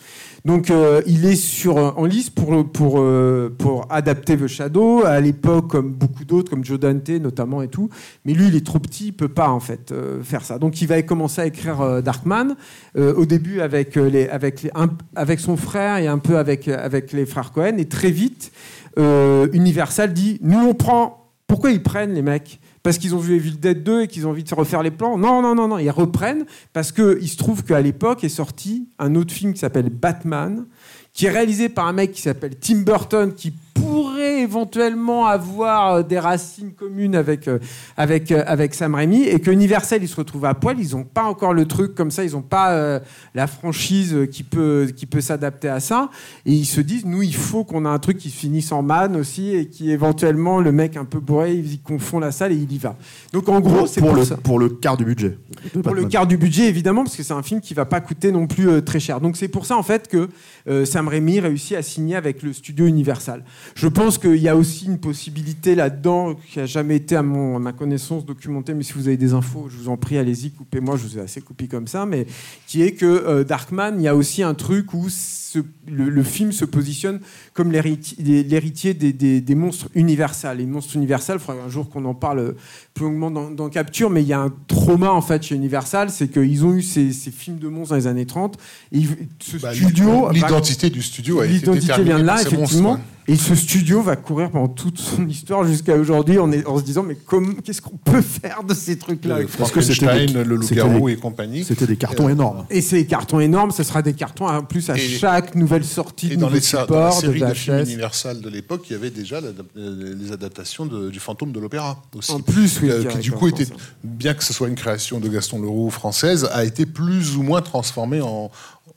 Donc euh, il est sur, en lice pour, pour, euh, pour adapter The Shadow, à l'époque comme beaucoup d'autres, comme Joe Dante notamment et tout. Mais lui, il est trop petit, il peut pas en fait euh, faire ça. Donc il va commencer à écrire euh, Darkman, euh, au début avec, euh, les, avec, avec son frère et un peu avec, avec les frères Cohen. Et très vite, euh, Universal dit, nous on prend... Pourquoi ils prennent les mecs? Parce qu'ils ont vu Evil Dead 2 et qu'ils ont envie de se refaire les plans? Non, non, non, non, ils reprennent parce qu'il se trouve qu'à l'époque est sorti un autre film qui s'appelle Batman, qui est réalisé par un mec qui s'appelle Tim Burton, qui pourrait éventuellement avoir euh, des racines communes avec, euh, avec, euh, avec Sam Raimi, et que Universal, ils se retrouvent à poil, ils n'ont pas encore le truc comme ça, ils n'ont pas euh, la franchise qui peut, qui peut s'adapter à ça, et ils se disent, nous, il faut qu'on ait un truc qui se finisse en man aussi, et qui éventuellement, le mec un peu bourré, il confond la salle et il y va. Donc en gros, c'est pour, pour, le, ça. pour le quart du budget. pour le quart du budget évidemment parce que c'est un film qui va pas coûter non plus euh, très cher. Donc c'est pour ça en fait que euh, Sam Raimi réussit à signer avec le studio Universal je pense qu'il y a aussi une possibilité là-dedans qui a jamais été à, mon, à ma connaissance documentée mais si vous avez des infos je vous en prie allez-y coupez-moi je vous ai assez coupé comme ça mais qui est que euh, Darkman il y a aussi un truc où ce- le, le film se positionne comme l'héritier des, des- des monstres universels et monstres universels il faudra un jour qu'on en parle plus longuement dans, dans Capture, mais il y a un trauma en fait chez Universal, c'est qu'ils ont eu ces, ces films de monstres dans les années 30. Et ce Bah, studio, L'identité du studio a été l'identité vient de là, monstres, effectivement. ouais. Et ce studio va courir pendant toute son histoire jusqu'à aujourd'hui en, se disant mais qu'est-ce qu'on peut faire de ces trucs-là? Le Parce que c'était le loup-garou et compagnie. C'était des cartons Euh, énormes. Et ces cartons énormes, ce sera des cartons en plus à Et- chaque nouvelle sortie Et de dans, nouveau les, sa- dans la support, de série de, films VHS. Universal de l'époque, il y avait déjà euh, les adaptations de- du fantôme de l'opéra aussi. En plus, oui, Euh, qui du coup était, bien que ce soit une création de Gaston Leroux française, a été plus ou moins transformé en,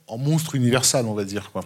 en monstre universal, on va dire. Quoi.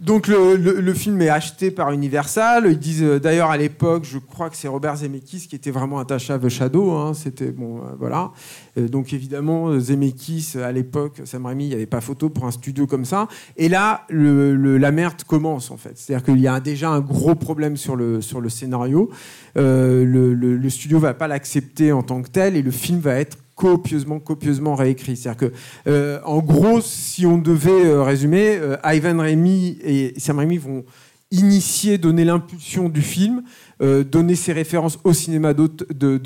Donc le, le- film est acheté par Universal. Ils disent euh, d'ailleurs à l'époque, je crois que c'est Robert Zemeckis qui était vraiment attaché à The Shadow. hein. C'était bon, euh, voilà. Euh, donc évidemment Zemeckis à l'époque, Sam Raimi, il n'y avait pas photo pour un studio comme ça. Et là, la merde commence en fait. C'est-à-dire qu'il y a déjà un gros problème sur le sur le scénario. Le studio va pas l'accepter en tant que tel et le film va être copieusement, copieusement réécrit. C'est-à-dire que, euh, en gros, si on devait euh, résumer, euh, Ivan Raimi et Sam Raimi vont initier, donner l'impulsion du film, donner ses références au cinéma d'aute- de-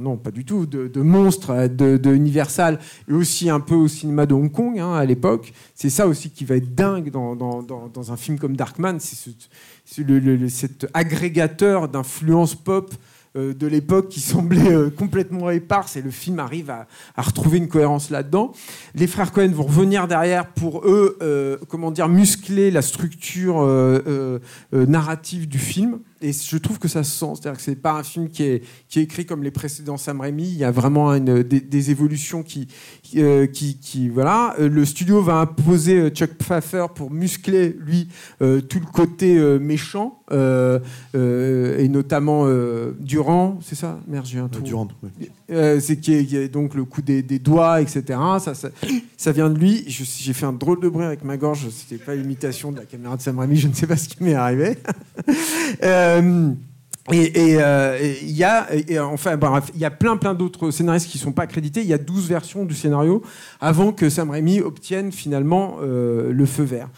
non, pas du tout, de, monstres, de, Universal, et aussi un peu au cinéma de Hong Kong hein, à l'époque. C'est ça aussi qui va être dingue dans, un film comme Darkman, c'est cet agrégateur d'influences pop euh, de l'époque qui semblait euh, complètement éparse et le film arrive à, retrouver une cohérence là-dedans. Les frères Cohen vont revenir derrière pour eux, euh, comment dire, muscler la structure narrative du film. Et je trouve que ça se sent, c'est-à-dire que c'est pas un film qui est, écrit comme les précédents Sam Raimi. Il y a vraiment des, évolutions qui, qui, qui, voilà. Le studio va imposer Chuck Pfeffer pour muscler lui tout le côté méchant et notamment euh, Durand, c'est ça Merde, j'ai un trou. Durand. Euh, c'est qui est, qui est donc le coup des, des doigts, etc. Ça, ça, ça vient de lui. J'ai fait un drôle de bruit avec ma gorge. C'était pas l'imitation de la caméra de Sam Raimi. Je ne sais pas ce qui m'est arrivé. Euh, et euh, et il y a, et enfin, bref, il y a plein, plein d'autres scénaristes qui sont pas crédités. Il y a 12 versions du scénario avant que Sam Raimi obtienne finalement euh, le feu vert.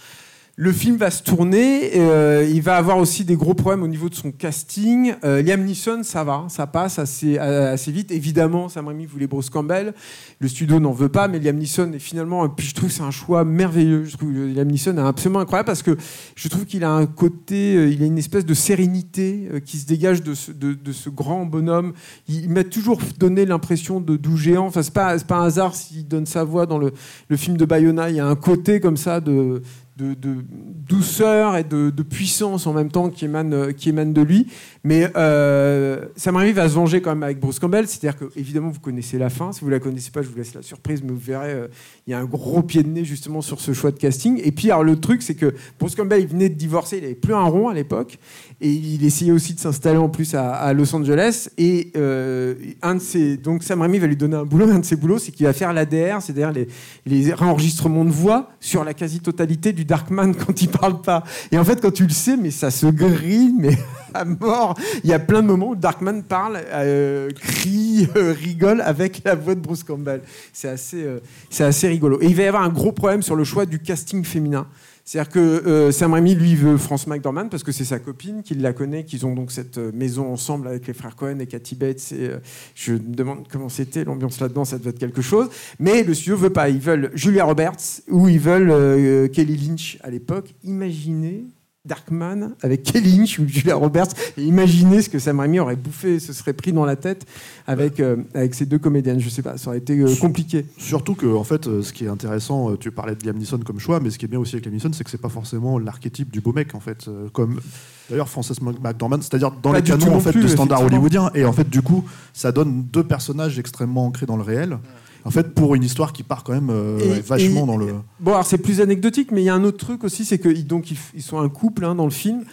Le film va se tourner, euh, il va avoir aussi des gros problèmes au niveau de son casting. Euh, Liam Neeson, ça va, ça passe assez, euh, assez vite. Évidemment, Sam Raimi voulait Bruce Campbell, le studio n'en veut pas, mais Liam Neeson est finalement, puis je trouve c'est un choix merveilleux. Je trouve que Liam Neeson est absolument incroyable parce que je trouve qu'il a un côté, il a une espèce de sérénité qui se dégage de ce, grand bonhomme. Il, m'a toujours donné l'impression de doux géant. Enfin, c'est pas un hasard s'il donne sa voix dans le, le film de Bayona. Il y a un côté comme ça de de, douceur et de, puissance en même temps qui émane, euh, qui émane de lui. Mais euh, Sam Raimi va se venger quand même avec Bruce Campbell. C'est-à-dire que, évidemment, vous connaissez la fin. Si vous la connaissez pas, je vous laisse la surprise, mais vous verrez, euh, il y a un gros pied de nez justement sur ce choix de casting. Et puis, alors, le truc, c'est que Bruce Campbell, il venait de divorcer, il avait plus un rond à l'époque. Et il essayait aussi de s'installer en plus à, Los Angeles. Et euh, un de ses, donc Sam Raimi va lui donner un boulot. Un de ses boulots, c'est qu'il va faire l'ADR, c'est-à-dire les, les réenregistrements de voix sur la quasi-totalité du Darkman quand il parle pas. Et en fait, quand tu le sais, mais ça se grille, mais à mort. Il y a plein de moments où Darkman parle, euh, crie, euh, rigole avec la voix de Bruce Campbell. C'est assez, euh, c'est assez rigolo. Et il va y avoir un gros problème sur le choix du casting féminin. C'est-à-dire que euh, Sam Raimi, lui, veut France McDormand parce que c'est sa copine, qu'il la connaît, qu'ils ont donc cette euh, maison ensemble avec les frères Cohen et Kathy Bates. Euh, je me demande comment c'était l'ambiance là-dedans, ça devait être quelque chose. Mais le studio veut pas. Ils veulent Julia Roberts ou ils veulent Kelly Lynch à l'époque. Imaginez Darkman avec Kelly Lynch ou Julia Roberts et imaginez ce que Sam Raimi aurait bouffé, se serait pris dans la tête avec, euh, avec ces deux comédiennes. Je sais pas, ça aurait été euh, compliqué. Surtout que, en fait, euh, ce qui est intéressant, tu parlais de Liam Neeson comme choix, mais ce qui est bien aussi avec Liam Neeson, c'est que c'est pas forcément l'archétype du beau mec, en fait. Comme d'ailleurs Frances McDormand, c'est-à-dire dans Pas les canons non en fait, plus, de standards hollywoodiens. Et en fait, du coup, ça donne deux personnages extrêmement ancrés dans le réel. En fait, pour une histoire qui part quand même euh, Et- vachement et- dans le. Bon, alors c'est plus anecdotique, mais il y a un autre truc aussi, c'est qu'ils donc ils, ils sont un couple hein, dans le film.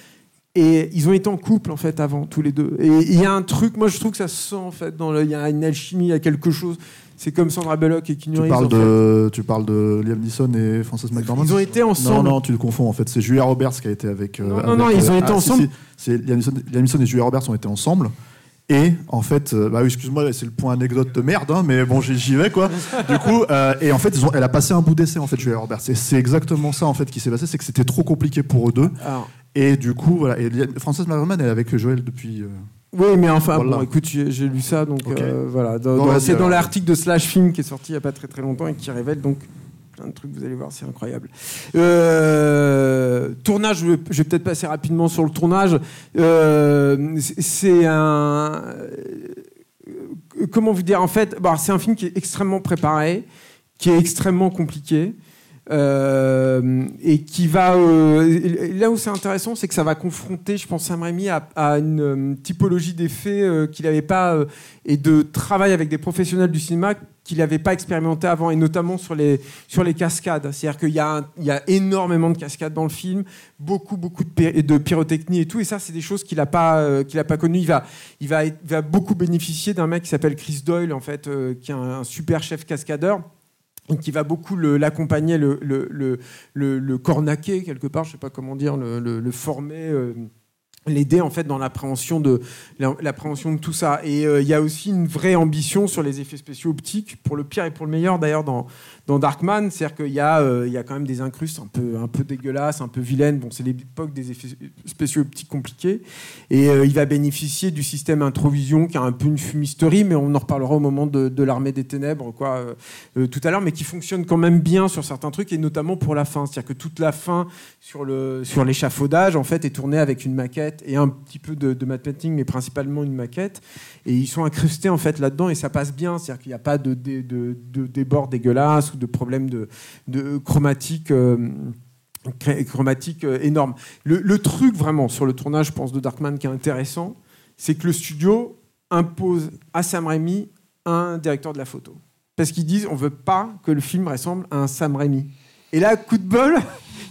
Et ils ont été en couple en fait avant tous les deux. Et il y a un truc, moi je trouve que ça se sent en fait dans le, il y a une alchimie, il y a quelque chose. C'est comme Sandra Bullock et Keanu Tu Reeves. parles, en fait. de, tu parles de Liam Neeson et Frances McDormand Ils ont été Non, ensemble. non, tu le confonds en fait. C'est Julia Roberts qui a été avec. euh, Non, non, avec, non, ils ont euh, été ah, si, ensemble. si. Liam Neeson, Liam Neeson et Julia Roberts ont été ensemble. Et en fait, euh, bah oui, excuse-moi, c'est le point anecdote de merde, hein, mais bon, j'y vais quoi. du coup, euh, et en fait, ils ont, elle a passé un bout d'essai en fait, Julia Roberts. C'est exactement ça en fait qui s'est passé, c'est que c'était trop compliqué pour eux deux. Alors, Et du coup, voilà. Et McDormand, elle est avec Joël depuis. euh, oui, mais enfin, Voilà. bon, écoute, j'ai lu ça, donc voilà. C'est dans l'article de Slash Film qui est sorti il n'y a pas très très longtemps et qui révèle donc plein de trucs, vous allez voir, c'est incroyable. Euh, tournage, je vais, peut-être passer rapidement sur le tournage. Euh, c'est- un. euh, Comment vous dire En fait, bon, c'est un film qui est extrêmement préparé, qui est extrêmement compliqué. Euh, et qui va. euh, là où c'est intéressant, c'est que ça va confronter, je pense, Sam Raimi à, à une euh, typologie d'effets qu'il n'avait pas et de travail avec des professionnels du cinéma qu'il n'avait pas expérimenté avant, et notamment sur les, sur les cascades. C'est-à-dire qu'il y, il y a énormément de cascades dans le film, beaucoup, beaucoup de, de pyrotechnie et tout, et ça, c'est des choses qu'il n'a pas, qu'il a pas connues. Il va, il, va, être- va beaucoup bénéficier d'un mec qui s'appelle Chris Doyle, en fait, qui est un, super chef cascadeur qui va beaucoup l'accompagner, le, cornaquer quelque part, je sais pas comment dire, le former, euh, l'aider en fait dans l'appréhension de la- l'appréhension de tout ça. Et euh, il y a aussi une vraie ambition sur les effets spéciaux optiques, pour le pire et pour le meilleur d'ailleurs dans dans Darkman, c'est-à-dire qu'il y a euh, il y a quand même des incrustes un peu un peu dégueulasses, un peu vilaines. Bon, c'est l'époque des effets spéciaux optiques compliqués. Et euh, il va bénéficier du système Introvision qui a un peu une fumisterie, mais on en reparlera au moment de, de l'armée des ténèbres, quoi, tout à l'heure, mais qui fonctionne quand même bien sur certains trucs, et notamment pour la fin. C'est-à-dire que toute la fin sur le sur l'échafaudage, en fait, est tournée avec une maquette et un petit peu de, de matte painting, mais principalement une maquette. Et ils sont incrustés en fait là-dedans, et ça passe bien. C'est-à-dire qu'il n'y a pas de, de, de, débord dégueulasse ou de problème de, de chromatique. euh, chromatique euh, énorme. Le, le truc vraiment sur le tournage, je pense, de Darkman qui est intéressant, c'est que le studio impose à Sam Raimi un directeur de la photo. Parce qu'ils disent on veut pas que le film ressemble à un Sam Raimi. Et là, coup de bol,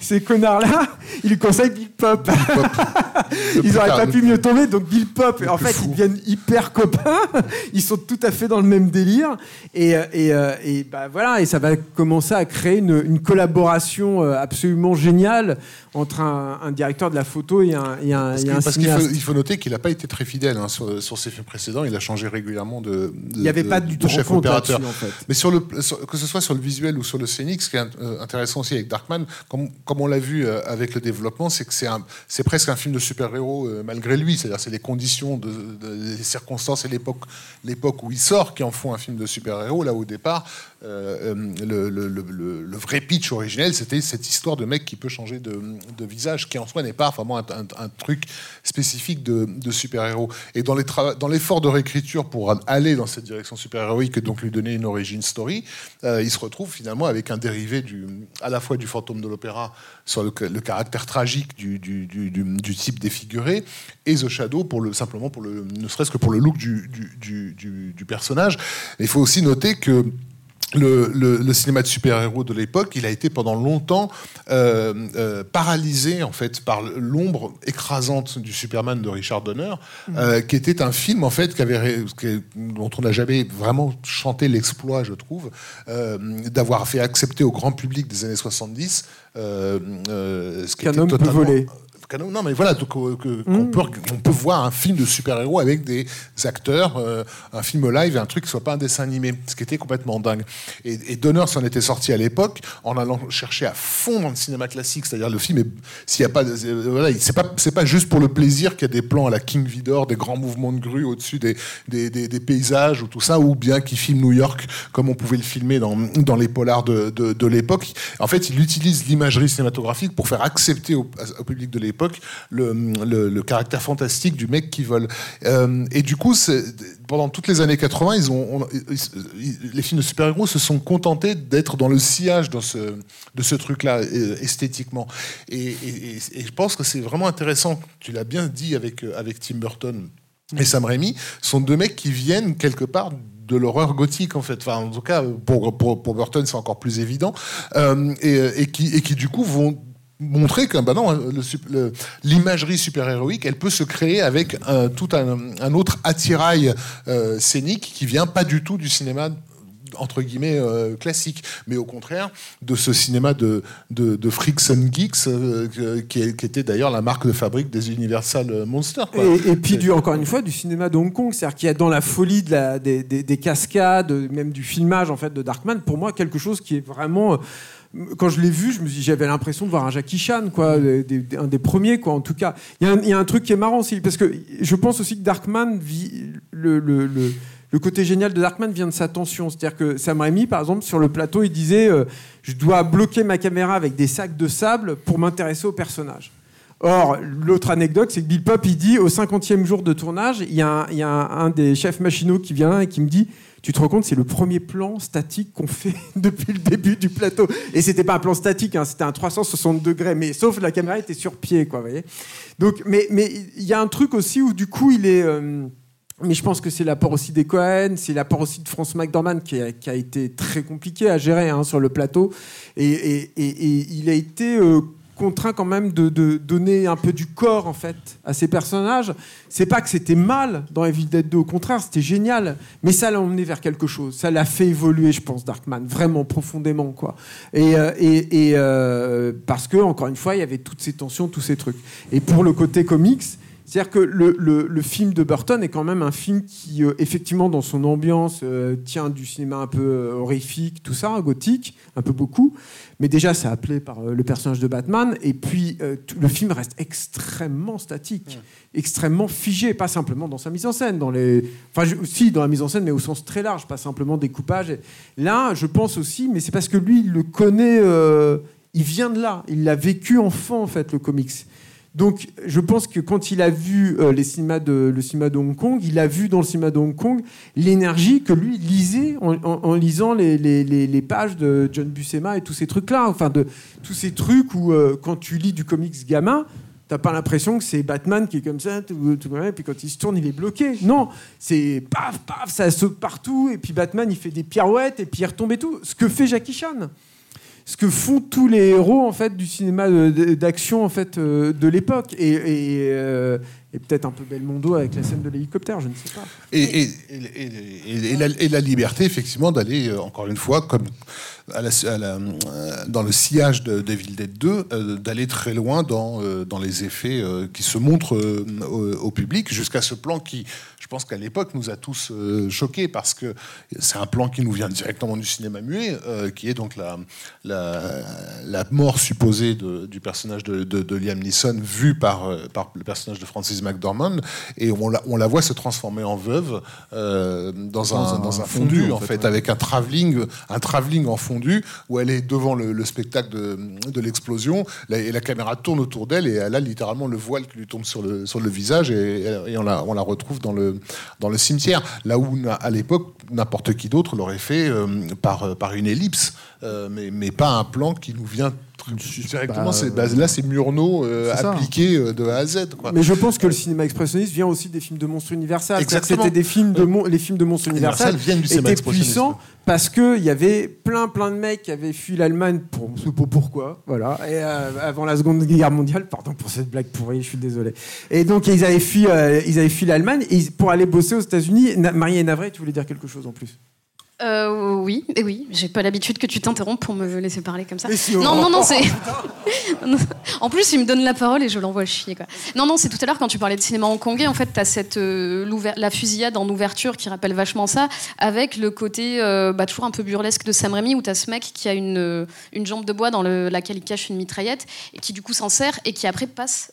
ces connards-là, ils conseillent Bill Pop. Ils auraient pas pu mieux tomber, donc Bill Pop, en fait, fou. ils deviennent hyper copains. Ils sont tout à fait dans le même délire. Et, euh, et, euh, et bah, voilà, et ça va commencer à créer une, une collaboration euh, absolument géniale entre un, un directeur de la photo et un, et un, Parce et que- un parce qu'il faut, cinéaste. il faut noter qu'il n'a pas été très fidèle hein, sur, sur ses films précédents. Il a changé régulièrement de, de- Il n'y avait de- pas du de chef opérateur. là-dessus, en fait. Mais sur le, sur- que ce soit sur le visuel ou sur le scénique, ce qui est euh, intéressant aussi avec Darkman, comme, comme on l'a vu euh, avec le développement, c'est que c'est un- c'est presque un film de super-héros euh, malgré lui. C'est-à-dire c'est les conditions, de- les circonstances et l'époque l'époque où il sort qui en font un film de super-héros. Là, au départ, euh, euh, le, vrai pitch originel, c'était cette histoire de mec qui peut changer de, visage, qui en soi n'est pas vraiment un, truc spécifique de, super-héros. Et dans l'effort de réécriture pour aller dans cette direction super-héroïque et donc lui donner une origin story, euh, il se retrouve finalement avec un dérivé à la fois du fantôme de l'opéra sur le, caractère tragique du, type défiguré et The Shadow simplement pour le, ne serait-ce que pour le look du personnage. Il faut aussi noter que le, le- le cinéma de super-héros de l'époque, il a été pendant longtemps euh, euh, paralysé en fait par l'ombre écrasante du Superman de Richard Donner, euh, qui était un film en fait qui avait qui- dont on n'a jamais vraiment chanté l'exploit, je trouve, d'avoir fait accepter au grand public des années 70 euh, euh, ce qui Qu'un était homme peut totalement- voler. Non, mais voilà, donc, euh, que- peut, on peut voir un film de super-héros avec des acteurs, euh, un film live et un truc qui soit pas un dessin animé, ce qui était complètement dingue. Et, et Donner s'en était sorti à l'époque en allant chercher à fond dans le cinéma classique, c'est-à-dire le film, s'il y a pas, euh, voilà, c'est pas, c'est pas juste pour le plaisir qu'il y a des plans à la King Vidor, des grands mouvements de grue au-dessus des, des, des- des paysages ou tout ça, ou bien qu'il filme New York comme on pouvait le filmer dans, dans les polars de, de, de l'époque. En fait, il utilise l'imagerie cinématographique pour faire accepter au, au public de l'époque le, le- le caractère fantastique du mec qui vole. Euh, et du coup, pendant toutes les années 80, ils ont, les films de super-héros se sont contentés d'être dans le sillage dans ce, de ce truc-là, euh, esthétiquement. Et, je pense que c'est vraiment intéressant, tu l'as bien dit avec, euh, avec Tim Burton et Sam Raimi, sont deux mecs qui viennent quelque part de l'horreur gothique en fait. En tout cas, pour, pour, pour Burton, c'est encore plus évident. Et, et qui, et qui du coup vont montrer que bah non, le- l'imagerie super-héroïque, elle peut se créer avec un- tout un, un autre attirail euh, scénique qui vient pas du tout du cinéma entre guillemets euh, classique, mais au contraire de ce cinéma de, de, de freaks and geeks euh, qui, était d'ailleurs la marque de fabrique des Universal Monsters. quoi. Et, et puis, du, encore une fois, du cinéma de Hong Kong. C'est-à-dire qu'il y a dans la folie de la- des, des- des cascades, même du filmage en fait, de Darkman, pour moi, quelque chose qui est vraiment. Quand je l'ai vu, je me suis- j'avais l'impression de voir un Jackie Chan, quoi, un des premiers, quoi. En tout cas, il y, a un- truc qui est marrant aussi, parce que je pense aussi que Darkman vit le, côté génial de Darkman vient de sa tension. C'est-à-dire que Sam Raimi, par exemple, sur le plateau, il disait euh, Je dois bloquer ma caméra avec des sacs de sable pour m'intéresser au personnage. Or, l'autre anecdote, c'est que Bill Pop, il dit au 50e jour de tournage, il y a, un des chefs machinaux qui vient et qui me dit tu te rends compte, c'est le premier plan statique qu'on fait depuis le début du plateau. Et c'était pas un plan statique, hein, c'était un 360 degrés, mais sauf la caméra était sur pied, quoi, voyez. Donc, mais il y a un truc aussi où du coup, il est. Euh, mais je pense que c'est l'apport aussi des Cohen, c'est l'apport aussi de France McDormand qui a, qui a, été très compliqué à gérer hein, sur le plateau. Et, et, et, il a été euh, contraint quand même de, donner un peu du corps en fait à ces personnages. C'est pas que c'était mal dans Evil Dead 2, au contraire, c'était génial. Mais ça l'a emmené vers quelque chose. Ça l'a fait évoluer, je pense, Darkman, vraiment profondément quoi. Et, euh, euh, parce que encore une fois, il y avait toutes ces tensions, tous ces trucs. Et pour le côté comics c'est-à-dire que le, film de Burton est quand même un film qui, euh, effectivement, dans son ambiance, tient du cinéma un peu horrifique, tout ça, gothique, un peu beaucoup. Mais déjà, c'est appelé par le personnage de Batman. Et puis, le film reste extrêmement statique, extrêmement figé, pas simplement dans sa mise en scène, dans les... enfin, aussi dans la mise en scène, mais au sens très large, pas simplement découpage. Là, je pense aussi, mais c'est parce que lui, il le connaît, il vient de là, il l'a vécu enfant, en fait, le comics. Donc, je pense que quand il a vu euh, le cinéma de Hong Kong, il a vu dans le cinéma de Hong Kong l'énergie que lui lisait en, lisant les, pages de John Buscema et tous ces trucs-là. Enfin, de tous ces trucs où, euh, quand tu lis du comics gamin, t'as pas l'impression que c'est Batman qui est comme ça, et puis quand il se tourne, il est bloqué. Non, c'est paf, paf, ça saute partout, et puis Batman, il fait des pirouettes, et puis il retombe et tout. Ce que fait Jackie Chan ce que font tous les héros en fait du cinéma d'action en fait euh, de l'époque et, euh, et, peut-être un peu Belmondo avec la scène de l'hélicoptère, je ne sais pas. Et, la, liberté effectivement d'aller euh, encore une fois comme dans le sillage de Devil Dead 2 d'aller très loin dans, dans les effets qui se montrent au public jusqu'à ce plan qui pense qu'à l'époque nous a tous euh, choqués parce que c'est un plan qui nous vient directement du cinéma muet, euh, qui est donc la, la, mort supposée du personnage de, Liam Neeson vu par, euh, par le personnage de Francis McDormand, et on la, on la voit se transformer en veuve dans, un, dans un fondu, en fait, avec un travelling, un travelling en fondu où elle est devant le, spectacle de, de l'explosion et la caméra tourne autour d'elle et elle a littéralement le voile qui lui tombe sur le, sur le visage et, et on, la, on la retrouve dans le, dans le cimetière. Là où, à l'époque, n'importe qui d'autre l'aurait fait euh, par, par une ellipse, euh, mais, mais pas un plan qui nous vient directement. Bah, là, c'est Murnau euh, appliqué de A à Z. Mais je pense que le cinéma expressionniste vient aussi des films de monstres universels. C'était des films de les films de monstres universels viennent du étaient puissants parce qu'il y avait plein plein de mecs qui avaient fui l'Allemagne pour pourquoi voilà. Et avant la Seconde Guerre mondiale pardon pour cette blague pourrie je suis désolé. Et donc ils avaient fui ils avaient fui l'Allemagne pour aller bosser aux États-Unis Marie et Navré tu voulais dire quelque chose? En plus euh, oui, et oui, j'ai pas l'habitude que tu t'interrompes pour me laisser parler comme ça. non, non, non, c'est. en plus, il me donne la parole et je l'envoie chier. Quoi. Non, non, c'est tout à l'heure quand tu parlais de cinéma hongkongais. En fait, t'as cette euh, la fusillade en ouverture qui rappelle vachement ça, avec le côté euh, bah, toujours un peu burlesque de Sam Raimi où t'as ce mec qui a une, une jambe de bois dans le, laquelle il cache une mitraillette et qui du coup s'en sert et qui après passe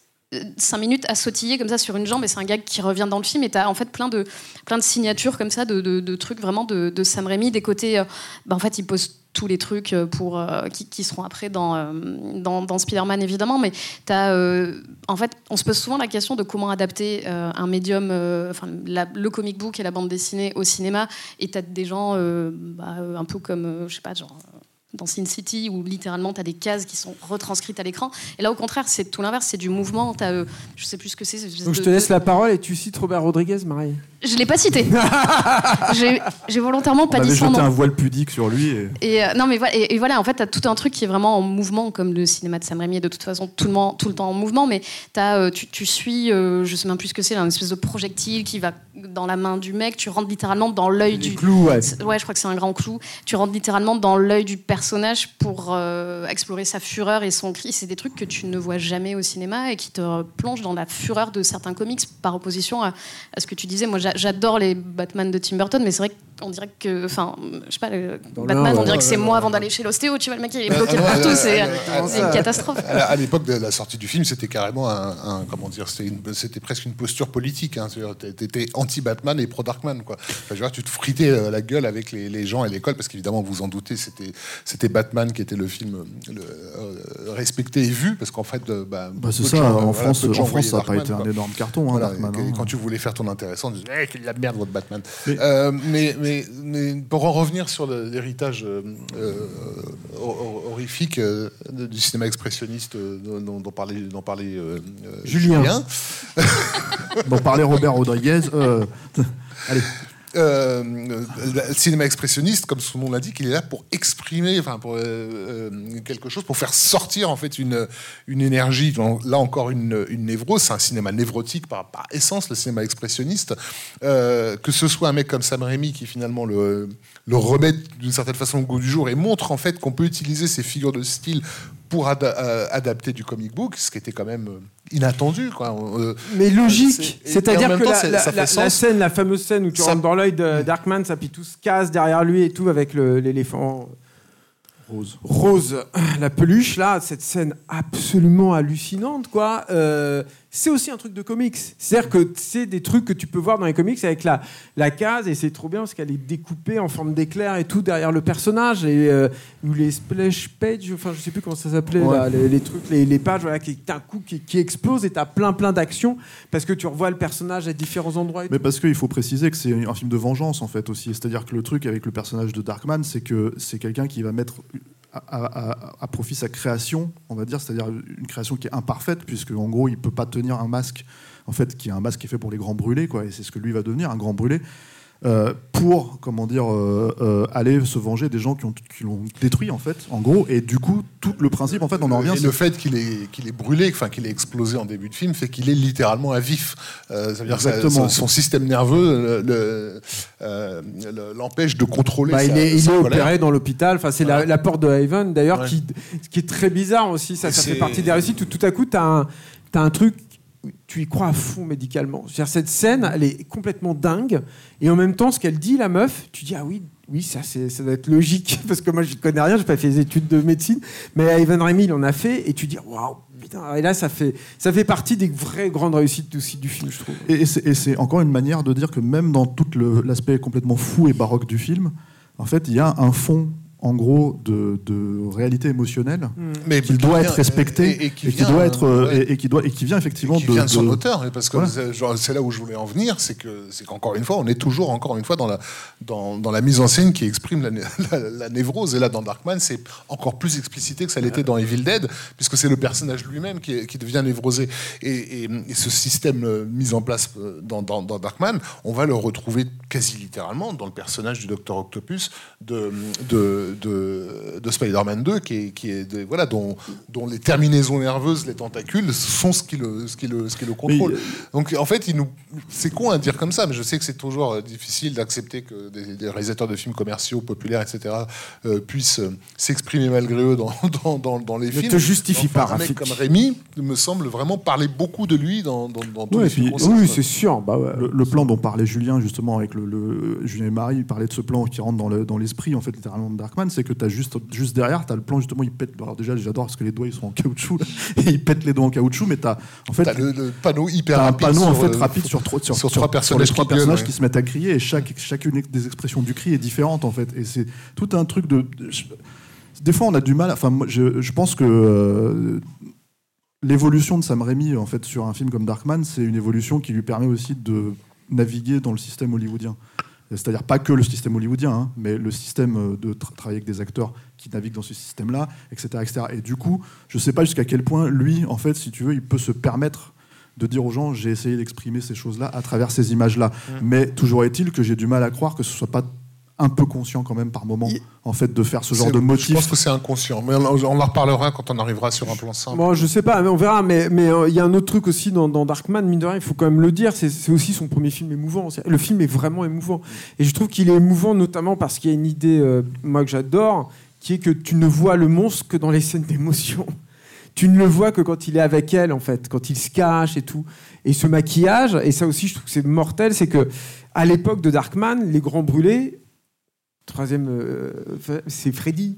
5 minutes à sautiller comme ça sur une jambe et c'est un gag qui revient dans le film. Et t'as en fait plein de, plein de signatures comme ça de, trucs vraiment de, Sam Raimi des côtés euh, bah, en fait il pose tous les trucs euh, pour, euh, qui, seront après dans, dans, dans Spider-Man évidemment. Mais as, en fait on se pose souvent la question de comment adapter un médium enfin le comic book et la bande dessinée au cinéma. Et t'as des gens bah, un peu comme je sais pas genre dans Sin City où littéralement tu as des cases qui sont retranscrites à l'écran. Et là, au contraire, c'est tout l'inverse, c'est du mouvement. As, euh, je sais plus ce que c'est. Donc je te laisse la parole et tu cites Robert Rodriguez, Marie. Je l'ai pas cité. J'ai volontairement pas On dit son jeté un voile pudique sur lui. Et, euh, non, mais voilà, et, voilà, en fait, tu as tout un truc qui est vraiment en mouvement, comme le cinéma de Sam Raimi est de toute façon tout le, tout le temps en mouvement, mais as, euh, tu, tu, suis, je sais même plus ce que c'est, un espèce de projectile qui va dans la main du mec, tu rentres littéralement dans l'œil du. Clou, ouais. Ouais, je crois que c'est un grand clou. Tu rentres littéralement dans l'œil du personnage pour euh, explorer sa fureur et son cri. C'est des trucs que tu ne vois jamais au cinéma et qui te plongent dans la fureur de certains comics par opposition à, à ce que tu disais. Moi, j'adore les Batman de Tim Burton, mais c'est vrai que on dirait que, enfin, je sais pas, Batman, on dirait que c'est moi avant d'aller chez l'ostéo, tu vois, le mec il est bloqué partout, c'est une catastrophe. À, l'époque de la sortie du film, c'était carrément un, comment dire, c'était presque une posture politique. Hein, T'étais anti-Batman et pro-Darkman, quoi. Enfin, je vois, tu te fritais euh, la gueule avec les, gens et l'école, parce qu'évidemment, vous en doutez, c'était c'était Batman qui était le film le, euh, respecté et vu, parce qu'en fait, euh, bah, bah c'est ça. en France, en France, ça n'a pas été un énorme carton. Hein, hein. Quand tu voulais faire ton intéressant, tu disais, hey, eh, quelle la merde votre Batman. mais mais, mais pour en revenir sur l'héritage euh, euh, hor- horrifique euh, du cinéma expressionniste euh, dont, dont parlait, dont parlait euh, Julien. Dont parlait Robert Rodriguez. allez. Euh, le cinéma expressionniste, comme son nom l'indique, il est là pour exprimer, enfin pour euh, euh, quelque chose, pour faire sortir en fait une une énergie. Là encore une, une névrose. Un cinéma névrotique par, essence, le cinéma expressionniste. Euh, que ce soit un mec comme Sam Raimi qui finalement le le remet d'une certaine façon au goût du jour et montre en fait qu'on peut utiliser ces figures de style pour euh, adapter du comic book, ce qui était quand même euh, inattendu. Quoi. Euh, Mais logique, c'est-à-dire que temps, la, la- ça fait la- scène, la fameuse scène où tu Ça- rentres dans l'œil de Darkman, ça puis tout se casse derrière lui et tout avec l'éléphant Rose. rose, la peluche là, cette scène absolument hallucinante quoi. Euh, c'est aussi un truc de comics. C'est-à-dire que c'est des trucs que tu peux voir dans les comics avec la, la case et c'est trop bien parce qu'elle est découpée en forme d'éclair et tout derrière le personnage et euh, ou les splash pages, enfin je sais plus comment ça s'appelait Ouais. les, les trucs, les, les pages voilà, qui d'un coup qui, qui explosent et t'as plein plein d'actions parce que tu revois le personnage à différents endroits. Et Mais parce qu'il faut préciser que c'est un film de vengeance en fait aussi. C'est-à-dire que le truc avec le personnage de Darkman, c'est que c'est quelqu'un qui va mettre à, profit sa création, on va dire, c'est-à-dire une création qui est imparfaite puisque en gros il peut pas tenir un masque en fait qui est un masque qui est fait pour les grands brûlés quoi et c'est ce que lui va devenir un grand brûlé. Euh, pour comment dire euh, euh, aller se venger des gens qui ont qui l'ont détruit en fait en gros et du coup tout le principe en fait on en revient et c'est- le fait qu'il est, qu'il est brûlé, enfin qu'il est explosé en début de film, fait qu'il est littéralement à vif. Euh, ça veut dire que ça- Exactement. son, son système nerveux le- le- euh, le- l'empêche de contrôler. Bah, sa- il est, il est opéré dans l'hôpital. Enfin, c'est la, porte de Haven, d'ailleurs, Ouais. qui, ce qui est très bizarre aussi. Ça, fait partie des réussites où tout à coup, tu as, un t'as un truc, tu y crois à fond médicalement. C'est-à-dire, cette scène, elle est complètement dingue. Et en même temps, ce qu'elle dit, la meuf, tu dis, ah oui, oui, ça, ça doit être logique. Parce que moi, je connais rien, j'ai pas fait des études de médecine. Mais Ivan Remy, il en a fait. Et tu dis, waouh. Et là, ça fait, ça fait partie des vraies grandes réussites aussi du film, je trouve. Et, c'est- encore une manière de dire que même dans tout l'aspect complètement fou et baroque du film, en fait, il y a un fond, en gros, de, de réalité émotionnelle Mais qui qui doit être respecté et, et qui et qui vient, doit être ouais. et, et qui doit et qui vient effectivement qui de, vient de son de- auteur, parce que Voilà. c'est là où je voulais en venir, c'est que c'est qu'encore une fois, on est toujours encore une fois dans la dans, dans la mise en scène qui exprime la, né- la- la névrose. Et là, dans Darkman, c'est encore plus explicité que ça l'était dans Evil Dead, puisque c'est le personnage lui-même qui, devient névrosé. Et, et- et ce système euh, mis en place euh, dans, dans- dans Darkman, on va le retrouver quasi littéralement dans le personnage du Docteur Octopus de de, de, de Spider-Man 2, qui est, qui est de- voilà dont, dont les terminaisons nerveuses, les tentacules sont ce qui le ce qui le ce qui le contrôle. Mais, Donc en fait, il nous... c'est con à dire comme ça, mais je sais que c'est toujours euh, difficile d'accepter que des, des réalisateurs de films commerciaux, populaires, etc., euh, puissent euh, s'exprimer malgré eux dans, dans, dans, dans les Ne films. te justifie Enfin, pas, un mec comme Rémi me semble vraiment parler beaucoup de lui dans, tous Ouais, les puis- films. Oui, c'est sûr. Bah ouais. le, le plan dont parlait Julien justement avec le, le- Julien et Marie, il parlait de ce plan qui rentre dans le- dans l'esprit en fait littéralement de C'est que tu as juste juste derrière, tu as le plan justement, il pète. Alors déjà, j'adore parce que les doigts ils sont en caoutchouc là, et il pète les doigts en caoutchouc, mais tu as en fait T'as le, le panneau hyper un en fait euh, rapide sur, trois- sur, sur trois personnages les trois qui personnages ouais. qui se mettent à crier et chaque, chacune des expressions du cri est différente en fait et c'est tout un truc de, de- je- des fois on a du mal enfin moi, je, je pense que euh, l'évolution de Sam Raimi en fait sur un film comme Darkman c'est une évolution qui lui permet aussi de naviguer dans le système hollywoodien c'est-à-dire pas que le système hollywoodien, hein, mais le système euh, de tra- travailler avec des acteurs qui naviguent dans ce système-là, etc., etc. Et du coup, je sais pas jusqu'à quel point lui, en fait, si tu veux, il peut se permettre de dire aux gens j'ai essayé d'exprimer ces choses-là à travers ces images-là. Mais toujours est-il que j'ai du mal à croire que ce soit pas un peu conscient quand même par moment, Il- en fait, de faire ce genre de Je motif. pense que c'est inconscient, mais on, on en reparlera quand on arrivera sur un plan simple. Bon, je sais pas, mais on verra. Mais mais euh, il y a un autre truc aussi dans, dans Darkman, mine de rien, il faut quand même le dire, c'est aussi son premier film émouvant. Le film est vraiment émouvant. Et je trouve qu'il est émouvant notamment parce qu'il y a une idée, euh, moi, que j'adore, qui est que tu ne vois le monstre que dans les scènes d'émotion. Tu ne le vois que quand il est avec elle, en fait, quand il se cache et tout. Et ce maquillage, et ça aussi, je trouve que c'est mortel, c'est que à l'époque de Darkman, les grands brûlés, troisième, euh, c'est Freddy.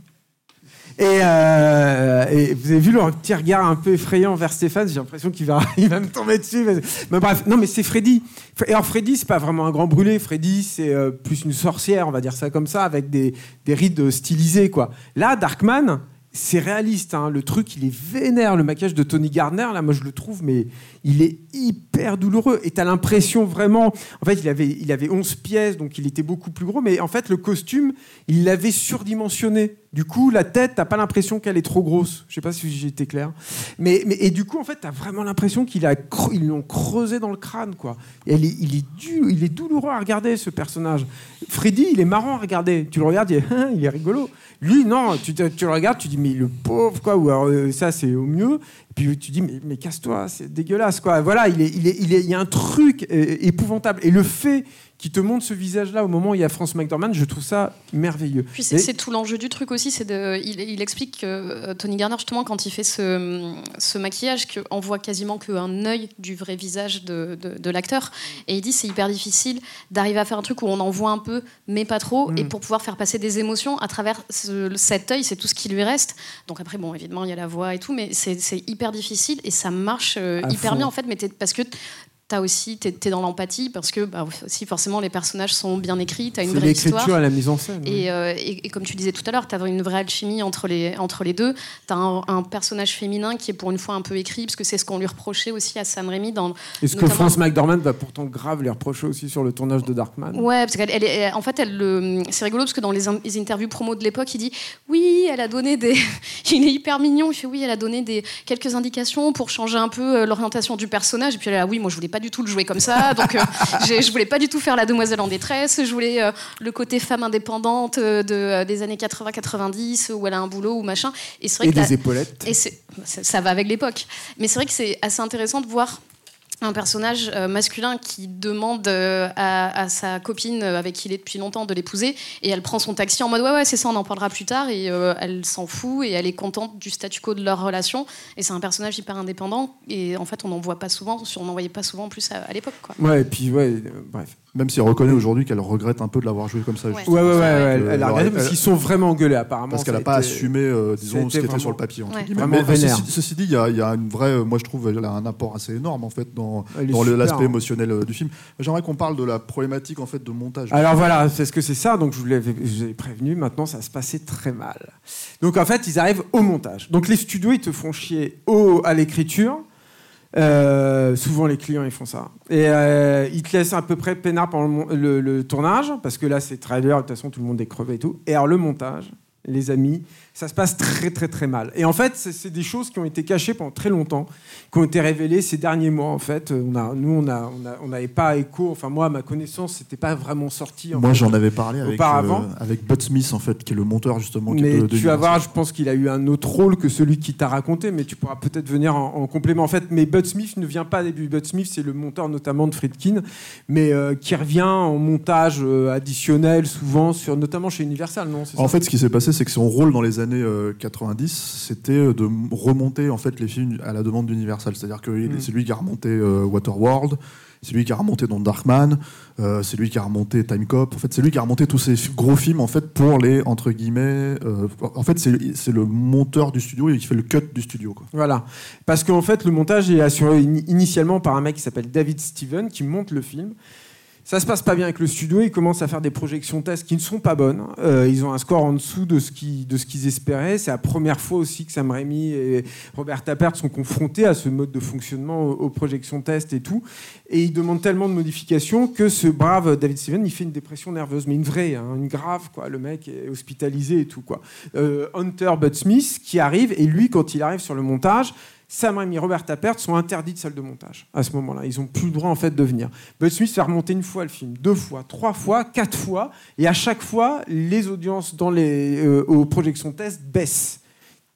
Et, euh, et vous avez vu leur petit regard un peu effrayant vers Stéphane, j'ai l'impression qu'il va, il va me tomber dessus. Mais, bref, non, mais c'est Freddy. Et alors, Freddy, c'est pas vraiment un grand brûlé. Freddy, c'est euh, plus une sorcière, on va dire ça comme ça, avec des, des rides stylisées, quoi. Là, Darkman, c'est réaliste. hein. Le truc, il est vénère. Le maquillage de Tony Gardner, là, moi, je le trouve, mais il est hyper douloureux. Et t'as l'impression vraiment. En fait, il avait, il avait 11 pièces, donc il était beaucoup plus gros. Mais en fait, le costume, il l'avait surdimensionné. Du coup, la tête, t'as pas l'impression qu'elle est trop grosse. Je sais pas si j'ai été clair. Mais, mais, et du coup, en fait, t'as vraiment l'impression qu'il a, cre- ils l'ont creusé dans le crâne, quoi. Il, est il est douloureux à regarder, ce personnage. Freddy, il est marrant à regarder. Tu le regardes, il est rigolo. Lui, non, tu, le regardes, tu dis, mais le pauvre, quoi. Ou alors, euh, ça, c'est au mieux. Et puis tu dis, mais, casse-toi, c'est dégueulasse, quoi. Voilà, il y a un truc euh, épouvantable. Et le fait qu'il te montre ce visage-là au moment où il y a France McDormand, je trouve ça merveilleux. Puis c'est tout l'enjeu du truc aussi, c'est de, il, il explique que euh, Tony Garner justement quand il fait ce, ce maquillage, qu'on voit quasiment qu'un œil du vrai visage de, de- de l'acteur, et il dit c'est hyper difficile d'arriver à faire un truc où on en voit un peu mais pas trop, Mm. et pour pouvoir faire passer des émotions à travers ce- cet œil, c'est tout ce qui lui reste. Donc après bon évidemment il y a la voix et tout, mais c'est c'est hyper difficile et ça marche euh, À hyper fond. bien en fait, mais parce que T'as aussi, t'es es dans l'empathie parce que bah, aussi forcément les personnages sont bien écrits, t'as une vraie histoire. l'écriture et la mise en scène. Et, euh, et- et comme tu disais tout à l'heure, tu as une vraie alchimie entre les, entre les deux. Tu as un, un personnage féminin qui est pour une fois un peu écrit, parce que c'est ce qu'on lui reprochait aussi à Sam Raimi dans. Est-ce que France McDormand va pourtant grave les reprocher aussi sur le tournage de Darkman Ouais, parce qu'elle, elle est- elle- en fait, elle, le- c'est rigolo parce que dans les interviews promo de l'époque, il dit oui, elle a donné des, il est hyper mignon. Il fait oui, elle a donné des quelques indications pour changer un peu euh, l'orientation du personnage. Et puis elle a oui, moi je voulais pas du tout le jouer comme ça, donc euh, je voulais pas du tout faire la demoiselle en détresse. Je voulais euh, le côté femme indépendante euh, de, euh, des années 80-90 où elle a un boulot ou machin. Et vrai Et que la- épaulettes. et c'est- ça, ça va avec l'époque. Mais c'est vrai que c'est assez intéressant de voir un personnage euh, masculin qui demande euh, à, sa copine euh, avec qui il est depuis longtemps de l'épouser et elle prend son taxi en mode ouais ouais c'est ça on en parlera plus tard et elle s'en fout et elle est contente du statu quo de leur relation et c'est un personnage hyper indépendant et en fait on n'en voit pas souvent on n'en voyait pas souvent en plus à, à l'époque quoi. Ouais, et puis ouais, bref. Même si elle reconnaît aujourd'hui qu'elle regrette un peu de l'avoir joué comme ça. Ouais. justement. Ouais, ouais, ouais, elle, elle a elle- parce qu'ils sont vraiment engueulés apparemment. Parce qu'elle n'a a pas été- assumé, euh, disons, ce qui était vraiment- sur le papier. entre Ouais. guillemets. Vraiment Mais, ceci, ceci dit, il y, a- il y a une vraie, euh, moi je trouve, elle a un apport assez énorme en fait dans, dans l'aspect hein. émotionnel euh, du film. J'aimerais qu'on parle de la problématique en fait de montage. Alors voilà, c'est ce que c'est ça. Donc je vous l'avais prévenu. Maintenant, ça se passait très mal. Donc en fait, ils arrivent au montage. Donc les studios, ils te font chier au, à l'écriture. Euh, souvent, les clients, ils font ça. Et euh, ils te laissent à peu près peinard pendant le, le tournage, parce que là, c'est trailer, de toute façon, tout le monde est crevé et tout. Et alors, le montage, les amis, ça se passe très, très, très mal. Et en fait, c'est des choses qui ont été cachées pendant très longtemps, qui ont été révélées ces derniers mois, en fait. On a, nous, on n'avait on on pas écho, enfin, moi, à ma connaissance, c'était pas vraiment sorti. Moi, j'en avais parlé avec, Auparavant. euh, avec Bud Smith, en fait, qui est le monteur justement. Mais de- de tu vas voir, je pense qu'il a eu un autre rôle que celui qui t'a raconté, mais tu pourras peut-être venir en, en complément. En fait, mais Bud Smith ne vient pas début. Bud Smith, c'est le monteur notamment de Friedkin, mais euh, qui revient en montage euh, additionnel, souvent, sur, notamment chez Universal, non ça En fait, ce qui s'est passé, c'est que son rôle dans les années euh, 90, c'était euh, de remonter en fait les films à la demande d'Universal. C'est-à-dire que Mm. c'est lui qui a remonté euh, Waterworld, c'est lui qui a remonté dans Darkman, euh, c'est lui qui a remonté Time Cop. En fait, c'est lui qui a remonté tous ces gros films en fait pour les entre guillemets. euh, en fait, c'est le monteur du studio et qui fait le cut du studio. Quoi. Voilà. Parce qu'en fait, le montage est assuré ini- initialement par un mec qui s'appelle David Steven, qui monte le film. Ça se passe pas bien avec le studio, ils commencent à faire des projections tests qui ne sont pas bonnes. Euh, ils ont un score en dessous de ce qu'ils espéraient. C'est la première fois aussi que Sam Raimi et Robert Tappert sont confrontés à ce mode de fonctionnement aux projections tests et tout. Et ils demandent tellement de modifications que ce brave David Steven, il fait une dépression nerveuse, mais une vraie, hein, une grave. Quoi. Le mec est hospitalisé et tout. Quoi. Euh, Hunter Bud Smith qui arrive, et lui, quand il arrive sur le montage, Sam Raimi et Robert Tappert sont interdits de salle de montage à ce moment-là. Ils n'ont plus le droit en fait de venir. Bud Smith fait remonter une fois le film, deux fois, trois fois, quatre fois, et à chaque fois, les audiences dans les, euh, aux projections test baissent.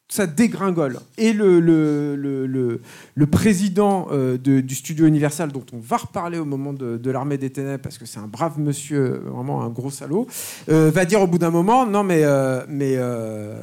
Ça dégringole. Et le, le, le, le- président euh, du studio Universal, dont on va reparler au moment de, l'armée des ténèbres, parce que c'est un brave monsieur, vraiment un gros salaud, euh, va dire au bout d'un moment, non mais, euh, mais euh,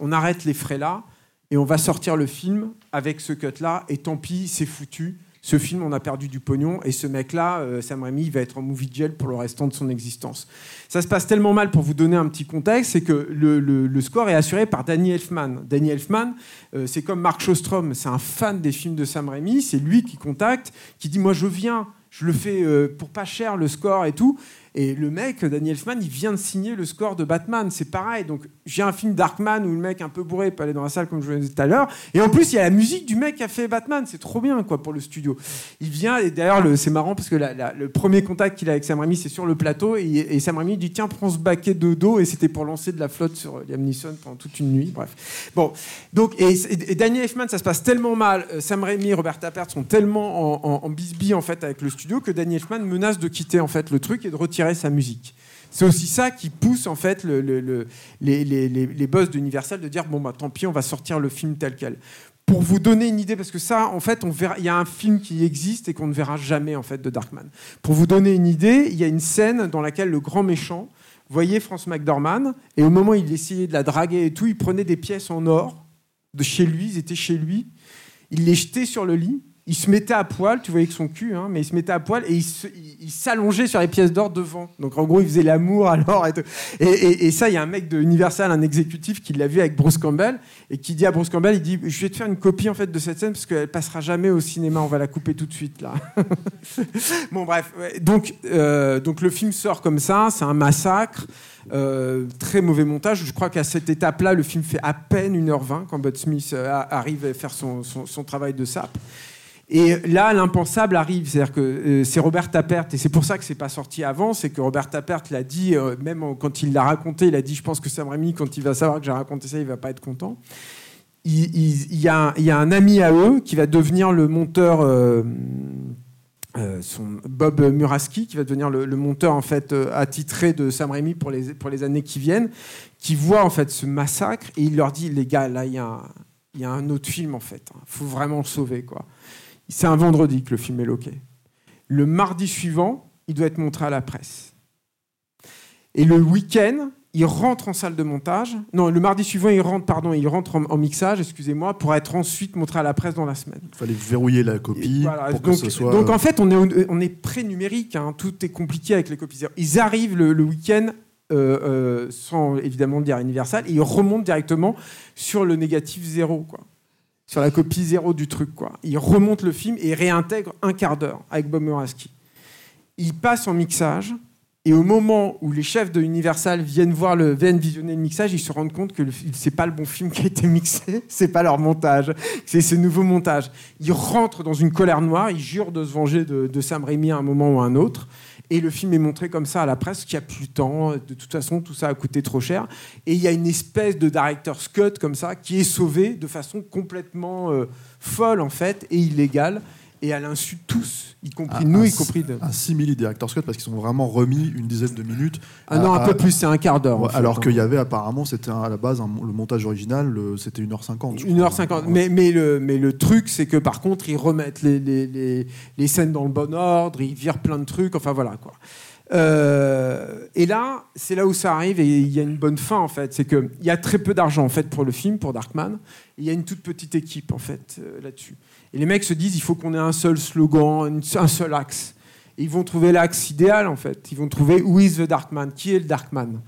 on arrête les frais là, et on va sortir le film avec ce cut-là, et tant pis, c'est foutu. Ce film, on a perdu du pognon, et ce mec-là, euh, Sam Raimi, il va être en movie jail pour le restant de son existence. Ça se passe tellement mal, pour vous donner un petit contexte, c'est que le, le- le score est assuré par Danny Elfman. Danny Elfman, euh, c'est comme Mark Shostrom, c'est un fan des films de Sam Raimi, c'est lui qui contacte, qui dit, moi je viens, je le fais euh, pour pas cher, le score et tout. Et le mec, Danny Elfman, il vient de signer le score de Batman. C'est pareil. Donc j'ai un film Darkman où le mec un peu bourré peut aller dans la salle comme je vous l'ai dit tout à l'heure. Et en plus, il y a la musique du mec qui a fait Batman. C'est trop bien quoi pour le studio. Il vient et d'ailleurs c'est marrant parce que le premier contact qu'il a avec Sam Raimi, c'est sur le plateau et, Sam Raimi dit tiens prends ce baquet de dos et c'était pour lancer de la flotte sur Liam Neeson pendant toute une nuit. Bref. Bon donc et, et Danny Elfman, ça se passe tellement mal. Euh, Sam Raimi et Robert Tappert sont tellement en, en, bisbille en fait avec le studio que Danny Elfman menace de quitter en fait le truc et de retirer sa musique. C'est aussi ça qui pousse en fait le, les, les, les, boss d'Universal de dire bon bah tant pis on va sortir le film tel quel. Pour vous donner une idée, parce que ça, en fait, il y a un film qui existe et qu'on ne verra jamais en fait de Darkman. Pour vous donner une idée, il y a une scène dans laquelle le grand méchant voyait France McDormand et au moment où il essayait de la draguer et tout, il prenait des pièces en or de chez lui, ils étaient chez lui, il les jetait sur le lit il se mettait à poil, tu voyais que son cul, hein, mais il se mettait à poil et il s'allongeait sur les pièces d'or devant. Donc en gros, il faisait l'amour alors. Et, et, ça, il y a un mec de Universal, un exécutif, qui l'a vu avec Bruce Campbell et qui dit à Bruce Campbell, il dit, je vais te faire une copie en fait de cette scène parce qu'elle passera jamais au cinéma. On va la couper tout de suite là. bon bref, donc euh, donc le film sort comme ça, c'est un massacre. Euh, très mauvais montage. Je crois qu'à cette étape-là, le film fait à peine 1h20 quand Bud Smith euh, arrive à faire son, son, travail de sap. Et là, l'impensable arrive, c'est-à-dire que euh, c'est Robert Tappert, et c'est pour ça que c'est pas sorti avant, c'est que Robert Tappert l'a dit, euh, même quand il l'a raconté, il a dit, je pense que Sam Raimi, quand il va savoir que j'ai raconté ça, il va pas être content. Il, y a, un ami à eux qui va devenir le monteur, euh, Bob Muraski, qui va devenir le, monteur en fait attitré de Sam Raimi pour les, pour les années qui viennent, qui voit en fait ce massacre. Et il leur dit, les gars, là il y a, y a un autre film en fait, il faut vraiment le sauver quoi. C'est un vendredi que le film est loqué. Le mardi suivant, il doit être montré à la presse. Et le week-end, il rentre en salle de montage. Non, le mardi suivant, il rentre, pardon, il rentre en, mixage, excusez-moi, pour être ensuite montré à la presse dans la semaine. Il fallait verrouiller la copie pour donc, que ce soit. Donc en fait, on est, on est pré-numérique. Hein. tout est compliqué avec les copies. Ils arrivent le, week-end euh, euh, sans évidemment dire Universal, et ils remontent directement sur le négatif zéro. Quoi sur la copie zéro du truc. Quoi. Il remonte le film et réintègre un quart d'heure avec Bob Moraski. Il passe en mixage. Et au moment où les chefs de Universal viennent voir le, viennent visionner le mixage, ils se rendent compte que c'est pas le bon film qui a été mixé, c'est pas leur montage, c'est ce nouveau montage. Ils rentrent dans une colère noire, ils jurent de se venger de, Sam Raimi à un moment ou à un autre. Et le film est montré comme ça à la presse, qu'il n'y a plus de temps. De toute façon, tout ça a coûté trop cher. Et il y a une espèce de director's cut comme ça qui est sauvé de façon complètement euh, folle en fait et illégale et à l'insu de tous, y compris nous, y compris de... Un simili director's cut parce qu'ils ont vraiment remis une dizaine de minutes. Ah non, un peu plus, c'est un quart d'heure. alors qu'il y avait apparemment, c'était à la base le montage original, c'était 1h50. 1h50. Mais, mais, le, mais le truc, c'est que par contre, ils remettent les, les, les, scènes dans le bon ordre, ils virent plein de trucs, enfin voilà quoi. Euh, et là, c'est là où ça arrive et il y a une bonne fin en fait. C'est qu'il y a très peu d'argent en fait pour le film, pour Darkman. Il y a une toute petite équipe en fait euh, là-dessus. Et les mecs se disent, il faut qu'on ait un seul slogan, un seul axe. Et ils vont trouver l'axe idéal, en fait. Ils vont trouver Who is the Darkman Qui est le Darkman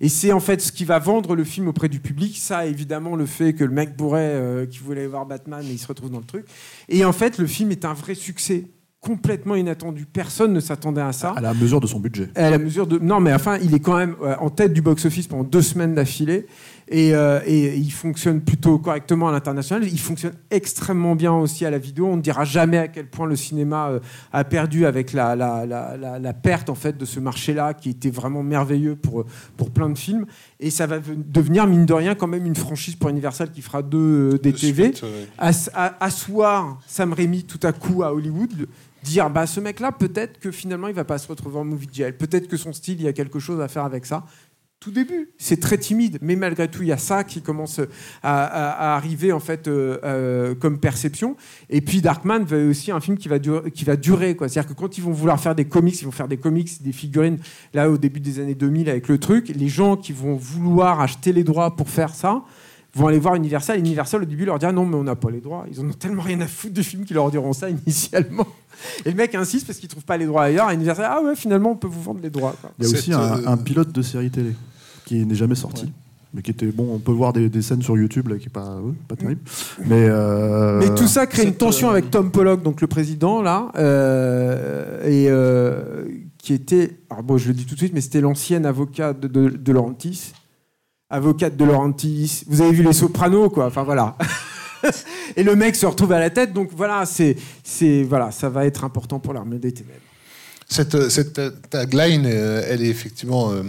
Et c'est en fait ce qui va vendre le film auprès du public. Ça, évidemment, le fait que le mec bourrait euh, qui voulait voir Batman, et il se retrouve dans le truc. Et en fait, le film est un vrai succès complètement inattendu. Personne ne s'attendait à ça. À la mesure de son budget. À la mesure de. Non, mais enfin, il est quand même euh, en tête du box-office pendant deux semaines d'affilée. Euh, et, il fonctionne plutôt correctement à l'international. Il fonctionne extrêmement bien aussi à la vidéo. On ne dira jamais à quel point le cinéma euh, a perdu avec la, la, perte en fait de ce marché-là qui était vraiment merveilleux pour, pour plein de films. Et ça va devenir, mine de rien, quand même une franchise pour Universal qui fera deux euh, des TV. asseoir Sam Raimi tout à coup à Hollywood, dire bah ce mec là peut-être que finalement il va pas se retrouver en movie jail peut-être que son style il y a quelque chose à faire avec ça tout début. C'est très timide, mais malgré tout, il y a ça qui commence à, arriver en fait euh, euh, comme perception. Et puis Darkman va aussi un film qui va durer, qui va durer quoi. C'est-à-dire que quand ils vont vouloir faire des comics, ils vont faire des comics, des figurines. Là, au début des années 2000, avec le truc, les gens qui vont vouloir acheter les droits pour faire ça vont aller voir Universal. Universal, au début, leur dire non, mais on n'a pas les droits. Ils en ont tellement rien à foutre du film qu'ils leur diront ça initialement. Et le mec insiste parce qu'il trouve pas les droits ailleurs. Et Universal, ah ouais, finalement, on peut vous vendre les droits. Il y a aussi un, pilote de série télé qui n'est jamais sorti. Mais qui était bon, on peut voir des, scènes sur YouTube là, qui est pas, pas terrible. Mais, euh, mais tout ça crée une tension avec Tom Pollock, donc le président là, euh, et qui était, alors bon, je le dis tout de suite, mais c'était l'ancienne avocate de, de, de Laurentis. Avocate de Laurentis. Vous avez vu les sopranos, quoi. Enfin, voilà. Et le mec se retrouve à la tête. Donc, voilà, c'est, c'est, voilà ça va être important pour l'armée des ténèbres. Cette, cette tagline, euh, elle est effectivement euh,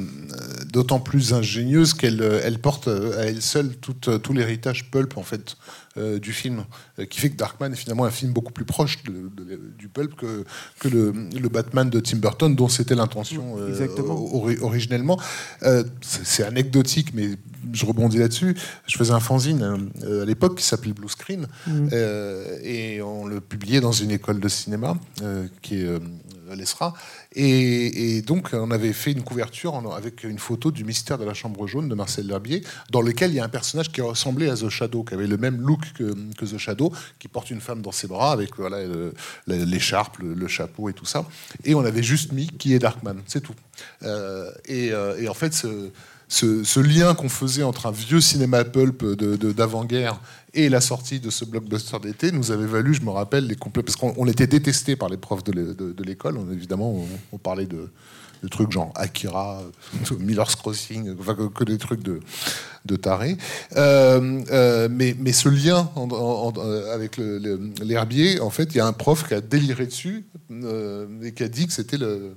d'autant plus ingénieuse qu'elle elle porte à elle seule tout, tout l'héritage pulp en fait euh, du film, qui fait que Darkman est finalement un film beaucoup plus proche de, de, du pulp que, que le, le, Batman de Tim Burton, dont c'était l'intention ori originellement. c'est anecdotique, mais je rebondis là-dessus. Je faisais un fanzine euh, à l'époque qui s'appelait Blue Screen mmh. euh, et on le publiait dans une école de cinéma euh, qui est à l'ESRA. Et, donc, on avait fait une couverture avec une photo du mystère de la Chambre jaune de Marcel L'Herbier, dans lequel il y a un personnage qui ressemblait à The Shadow, qui avait le même look que, The Shadow, qui porte une femme dans ses bras avec voilà, l'écharpe, le, chapeau et tout ça. Et on avait juste mis qui est Darkman, c'est tout. Euh, et, et, en fait, ce lien qu'on faisait entre un vieux cinéma pulp d'avant-guerre de, et la sortie de ce blockbuster d'été nous avait valu, je me rappelle, les complets, parce qu'on était détesté par les profs de l'école. Évidemment, on, parlait de, trucs genre Akira, Miller's Crossing, enfin, que, des trucs de, de taré. Euh, euh, mais, mais, ce lien en, en, avec l'herbier, en fait, il y a un prof qui a déliré dessus euh, et qui a dit que c'était le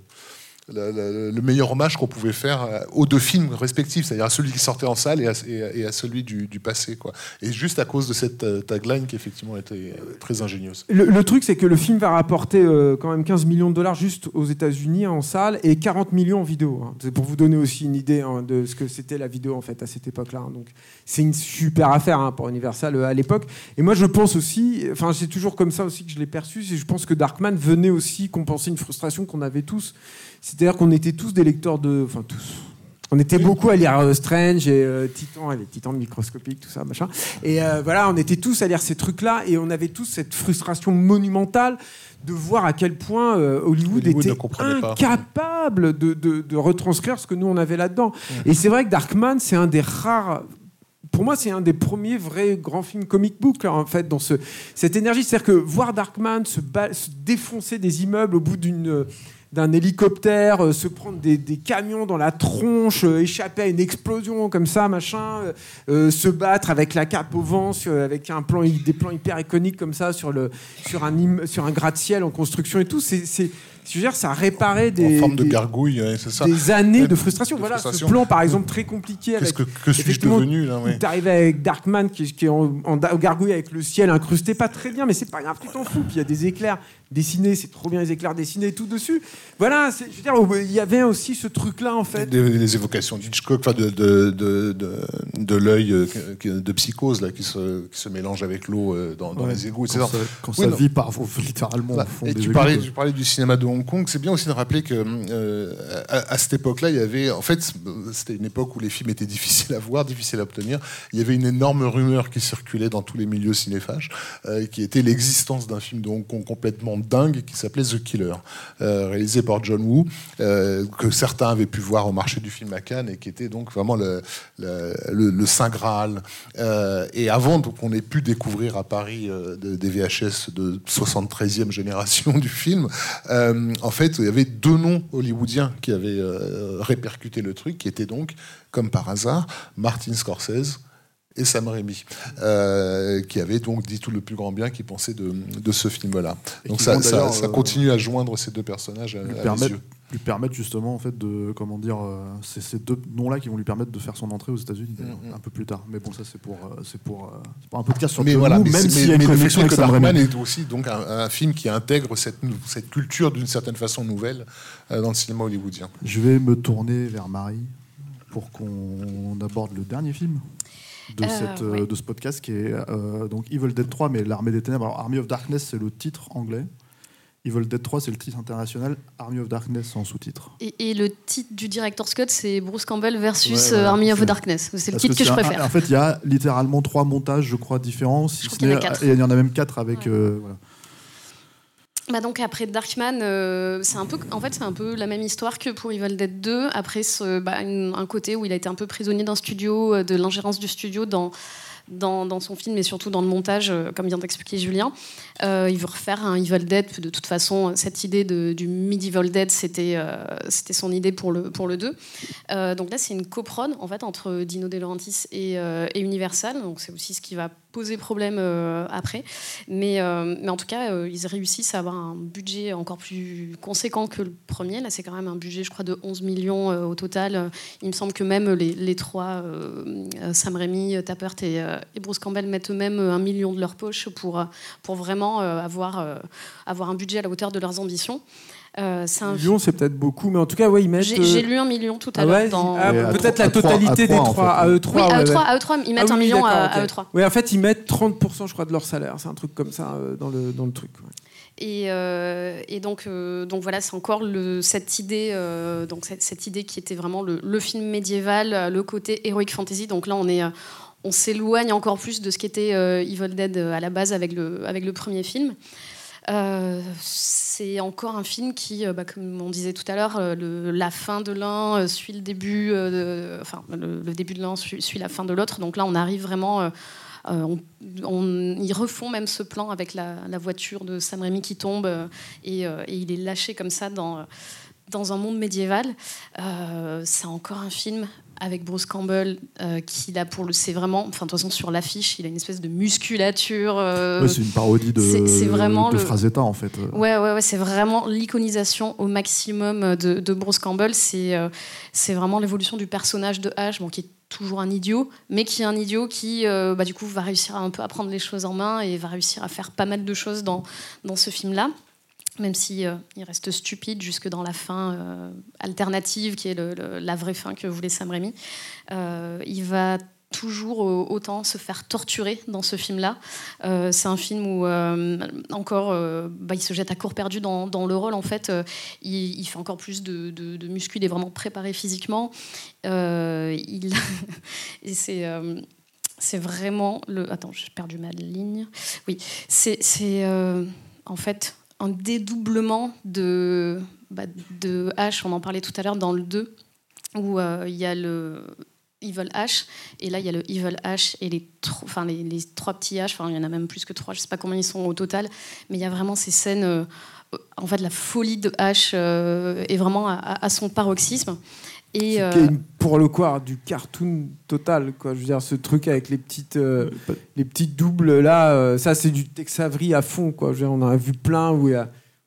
le, le, le, meilleur hommage qu'on pouvait faire aux deux films respectifs, c'est-à-dire à celui qui sortait en salle et à, celui du, passé. Quoi. Et juste à cause de cette euh, tagline qui effectivement était euh, très ingénieuse. Le, truc, c'est que le film va rapporter euh, quand même 15 millions de dollars juste aux États-Unis en salle et 40 millions en vidéo. Hein. C'est pour vous donner aussi une idée hein, de ce que c'était la vidéo en fait à cette époque-là. Hein. Donc c'est une super affaire pour Universal à l'époque. Et moi, je pense aussi, enfin, c'est toujours comme ça aussi que je l'ai perçu. Je pense que Darkman venait aussi compenser une frustration qu'on avait tous. C'est-à-dire qu'on était tous des lecteurs de. Enfin, tous. On était beaucoup à lire euh, Strange et euh, Titan, les titans microscopiques, tout ça, machin. Et euh, voilà, on était tous à lire ces trucs-là et on avait tous cette frustration monumentale de voir à quel point Hollywood, Hollywood, était incapable de, de, de, retranscrire ce que nous on avait là-dedans. Mmh. Et c'est vrai que Darkman, c'est un des rares pour moi, c'est un des premiers vrais grands films comic book, là, en fait, dans ce, cette énergie. C'est-à-dire que voir Darkman se, se, défoncer des immeubles au bout d'une d'un hélicoptère, euh, se prendre des, camions dans la tronche, euh, échapper à une explosion comme ça, machin, euh, se battre avec la cape au vent, avec un plan, des plans hyper iconiques comme ça sur, le, sur un, sur un gratte-ciel en construction et tout. C'est je veux dire, ça réparait des, en forme de des, gargouille, ouais, c'est ça. des années de frustration. De voilà, frustration. ce plan, par exemple, très compliqué. Qu'est-ce que, que suis-je devenu là ouais. Tu arrives avec Darkman qui, qui est en, en, gargouille avec le ciel incrusté, pas très bien, mais c'est pas un truc en fou. Puis il y a des éclairs dessinés, c'est trop bien les éclairs dessinés tout dessus. Voilà, je veux dire, il y avait aussi ce truc-là en fait. Des, les évocations d'Hitchcock, enfin de, de, de, de, de l'œil euh, de psychose là, qui, se, qui se mélange avec l'eau euh, dans, dans ouais, les égouts. Quand, ça, quand oui, ça vit par littéralement là, au fond et des tu, parlais, tu parlais du cinéma de Hong Kong, c'est bien aussi de rappeler que euh, à, cette époque-là, il y avait, en fait, c'était une époque où les films étaient difficiles à voir, difficiles à obtenir. Il y avait une énorme rumeur qui circulait dans tous les milieux cinéphages, euh, qui était l'existence d'un film de Hong Kong complètement dingue qui s'appelait The Killer, euh, réalisé par John Woo, que certains avaient pu voir au marché du film à Cannes et qui était donc vraiment le, saint graal. Et avant qu'on ait pu découvrir à Paris de, des VHS de 73e génération du film, en fait, il y avait deux noms hollywoodiens qui avaient répercuté le truc, qui étaient donc, comme par hasard, Martin Scorsese et Sam Raimi, euh, qui avait donc dit tout le plus grand bien qu'il pensait de, de, ce film-là. Donc ça, ça, ça, continue à joindre ces deux personnages à, permettre, lui permettre justement en fait de comment dire, euh, c'est ces deux noms-là qui vont lui permettre de faire son entrée aux États-Unis mm -hmm. un peu plus tard. Mais bon, ça c'est pour euh, c'est pour, euh, pour un podcast sur mais voilà, mais même s'il si y a une mais connexion avec que Darkman est aussi donc un, un, film qui intègre cette, cette culture d'une certaine façon nouvelle euh, dans le cinéma hollywoodien. Je vais me tourner vers Marie pour qu'on aborde le dernier film de, Euh, cette, ouais. de ce podcast qui est euh, donc Evil Dead 3, mais l'armée des ténèbres. Alors, Army of Darkness, c'est le titre anglais. Evil Dead 3, c'est le titre international. Army of Darkness en sous-titre. Et, et, le titre du director's cut, c'est Bruce Campbell versus Ouais, euh, Army of Darkness. C'est le titre que, je un- préfère. En fait, il y a littéralement trois montages, je crois, différents. Si y il y en a même quatre avec. Ouais. euh, voilà. Bah donc après Darkman, euh, c'est un peu, en fait, c'est un peu la même histoire que pour Evil Dead 2. Après, ce, bah, une- un côté où il a été un peu prisonnier d'un studio, euh, de l'ingérence du studio dans dans, son film et surtout dans le montage, comme vient d'expliquer Julien. Il veut refaire un Evil Dead. De toute façon, cette idée de, du Medieval Dead, c'était c'était son idée pour le, pour le 2. donc là, c'est une coprone en fait, entre Dino De Laurentiis et, et Universal. Donc c'est aussi ce qui va poser problème après. Mais, en tout cas, ils réussissent à avoir un budget encore plus conséquent que le premier. Là, c'est quand même un budget, je crois, de 11 millions au total. Il me semble que même les, les trois, Sam Raimi, Tappert et, et, Bruce Campbell, mettent eux-mêmes un million de leur poche pour, pour vraiment avoir, avoir un budget à la hauteur de leurs ambitions. Euh, un million, c'est peut-être beaucoup, mais en tout cas, ouais, ils mettent. J'ai lu un million tout à l'heure. Ah, peut-être la totalité des trois à E3. Oui, à E3, à E3 ils mettent ah un million à, E3. Oui, en fait, ils mettent 30%, je crois, de leur salaire. C'est un truc comme ça dans, le, dans le truc. Et, et, donc, donc voilà, c'est encore le, cette idée, donc cette, cette, idée qui était vraiment le, le, film médiéval, le côté heroic fantasy. Donc là, on est, on s'éloigne encore plus de ce qu'était Evil Dead à la base avec le, premier film. Euh, c'est encore un film qui, euh, bah, comme on disait tout à l'heure, euh, la fin de l'un suit le début, enfin le, début de l'un suit, la fin de l'autre. Donc là, on arrive vraiment. On, ils refont même ce plan avec la, voiture de Sam Raimi qui tombe et, il est lâché comme ça dans un monde médiéval. c'est encore un film avec Bruce Campbell, euh, qui là pour le, c'est vraiment, enfin de toute façon sur l'affiche, il a une espèce de musculature. Euh, c'est une parodie de, c'est, vraiment de Frazetta en fait. Ouais, ouais, ouais c'est vraiment l'iconisation au maximum de, de Bruce Campbell. C'est, euh, c'est vraiment l'évolution du personnage de H, bon, qui est toujours un idiot, mais qui est un idiot qui, bah, du coup, va réussir à un peu à prendre les choses en main et va réussir à faire pas mal de choses dans, dans ce film-là même si euh, il reste stupide jusque dans la fin euh, alternative qui est la vraie fin que voulait Sam Raimi. Euh, il va toujours autant se faire torturer dans ce film-là. c'est un film où encore bah, il se jette à corps perdu dans, le rôle. En fait, il, fait encore plus de, de, de il est vraiment préparé physiquement. il c'est c'est vraiment le. Attends, j'ai perdu ma ligne. Oui, c'est en fait un dédoublement de, bah, de H, on en parlait tout à l'heure dans le 2, où euh, il y a le Evil H, et là il y a le Evil H et les, trois petits H, il y en a même plus que trois, je ne sais pas combien ils sont au total, mais il y a vraiment ces scènes, euh, en fait la folie de H euh, est vraiment à son paroxysme. Et euh, pour le coup, du cartoon total, quoi. Je veux dire, ce truc avec les petites, euh, les petites doubles là, euh, ça c'est du Tex Avery à fond, quoi. Je veux dire, on en a vu plein où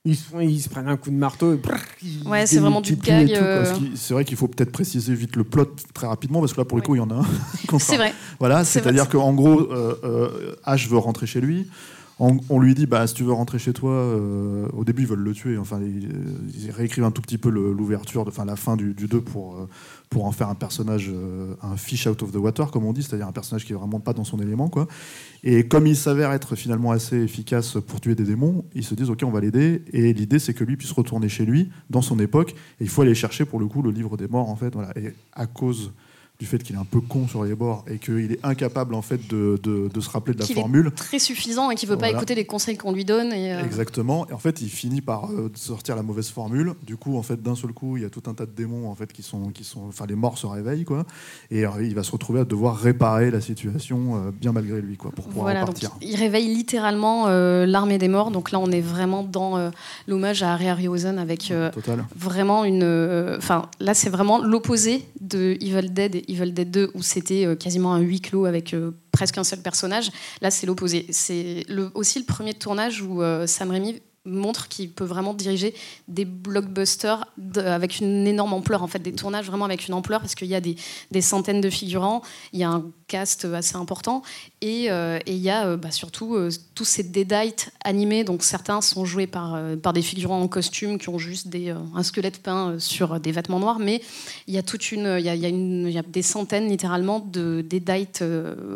ils, se, ils se prennent un coup de marteau. Et ouais, c'est vraiment du gag. C'est vrai qu'il faut peut-être préciser vite le plot très rapidement parce que là, pour le coup, il y en a un. c'est vrai. Voilà, c'est-à-dire qu'en gros, H veut rentrer chez lui on, lui dit bah si tu veux rentrer chez toi euh, au début ils veulent le tuer. Enfin ils, réécrivent un tout petit peu l'ouverture enfin la fin du, 2 pour euh, pour en faire un personnage euh, un fish out of the water comme on dit c'est-à-dire un personnage qui est vraiment pas dans son élément quoi. Et comme il s'avère être finalement assez efficace pour tuer des démons ils se disent ok on va l'aider. Et l'idée c'est que lui puisse retourner chez lui dans son époque. Et il faut aller chercher pour le coup le livre des morts en fait voilà. Et à cause du fait qu'il est un peu con sur les bords et qu'il est incapable en fait de, de, se rappeler de la formule. Est très suffisant et qu'il ne veut pas écouter les conseils qu'on lui donne. Et euh, Exactement. Et en fait, il finit par euh, sortir la mauvaise formule. Du coup, en fait, d'un seul coup, il y a tout un tas de démons en fait qui sont, qui sont, enfin, les morts se réveillent quoi. Et euh, il va se retrouver à devoir réparer la situation bien malgré lui quoi pour pouvoir voilà, il réveille littéralement l'armée des morts. Donc là, on est vraiment dans l'hommage à Harry Harryhausen avec vraiment une. Enfin, là, c'est vraiment l'opposé de Evil Dead et Evil Dead 2 où c'était euh, quasiment un huis clos avec euh, presque un seul personnage. Là, c'est l'opposé. C'est aussi le premier tournage où euh, Sam Raimi montre qu'il peut vraiment diriger des blockbusters avec une énorme ampleur, en fait, des tournages vraiment avec une ampleur, parce qu'il y a des, des, centaines de figurants, il y a un cast assez important, et euh, il y a euh, bah, surtout euh, tous ces deadites animés, donc certains sont joués par, par des figurants en costume qui ont juste des, un squelette peint sur des vêtements noirs, mais il y a toute une, il y a, y a une, y a des centaines littéralement de deadites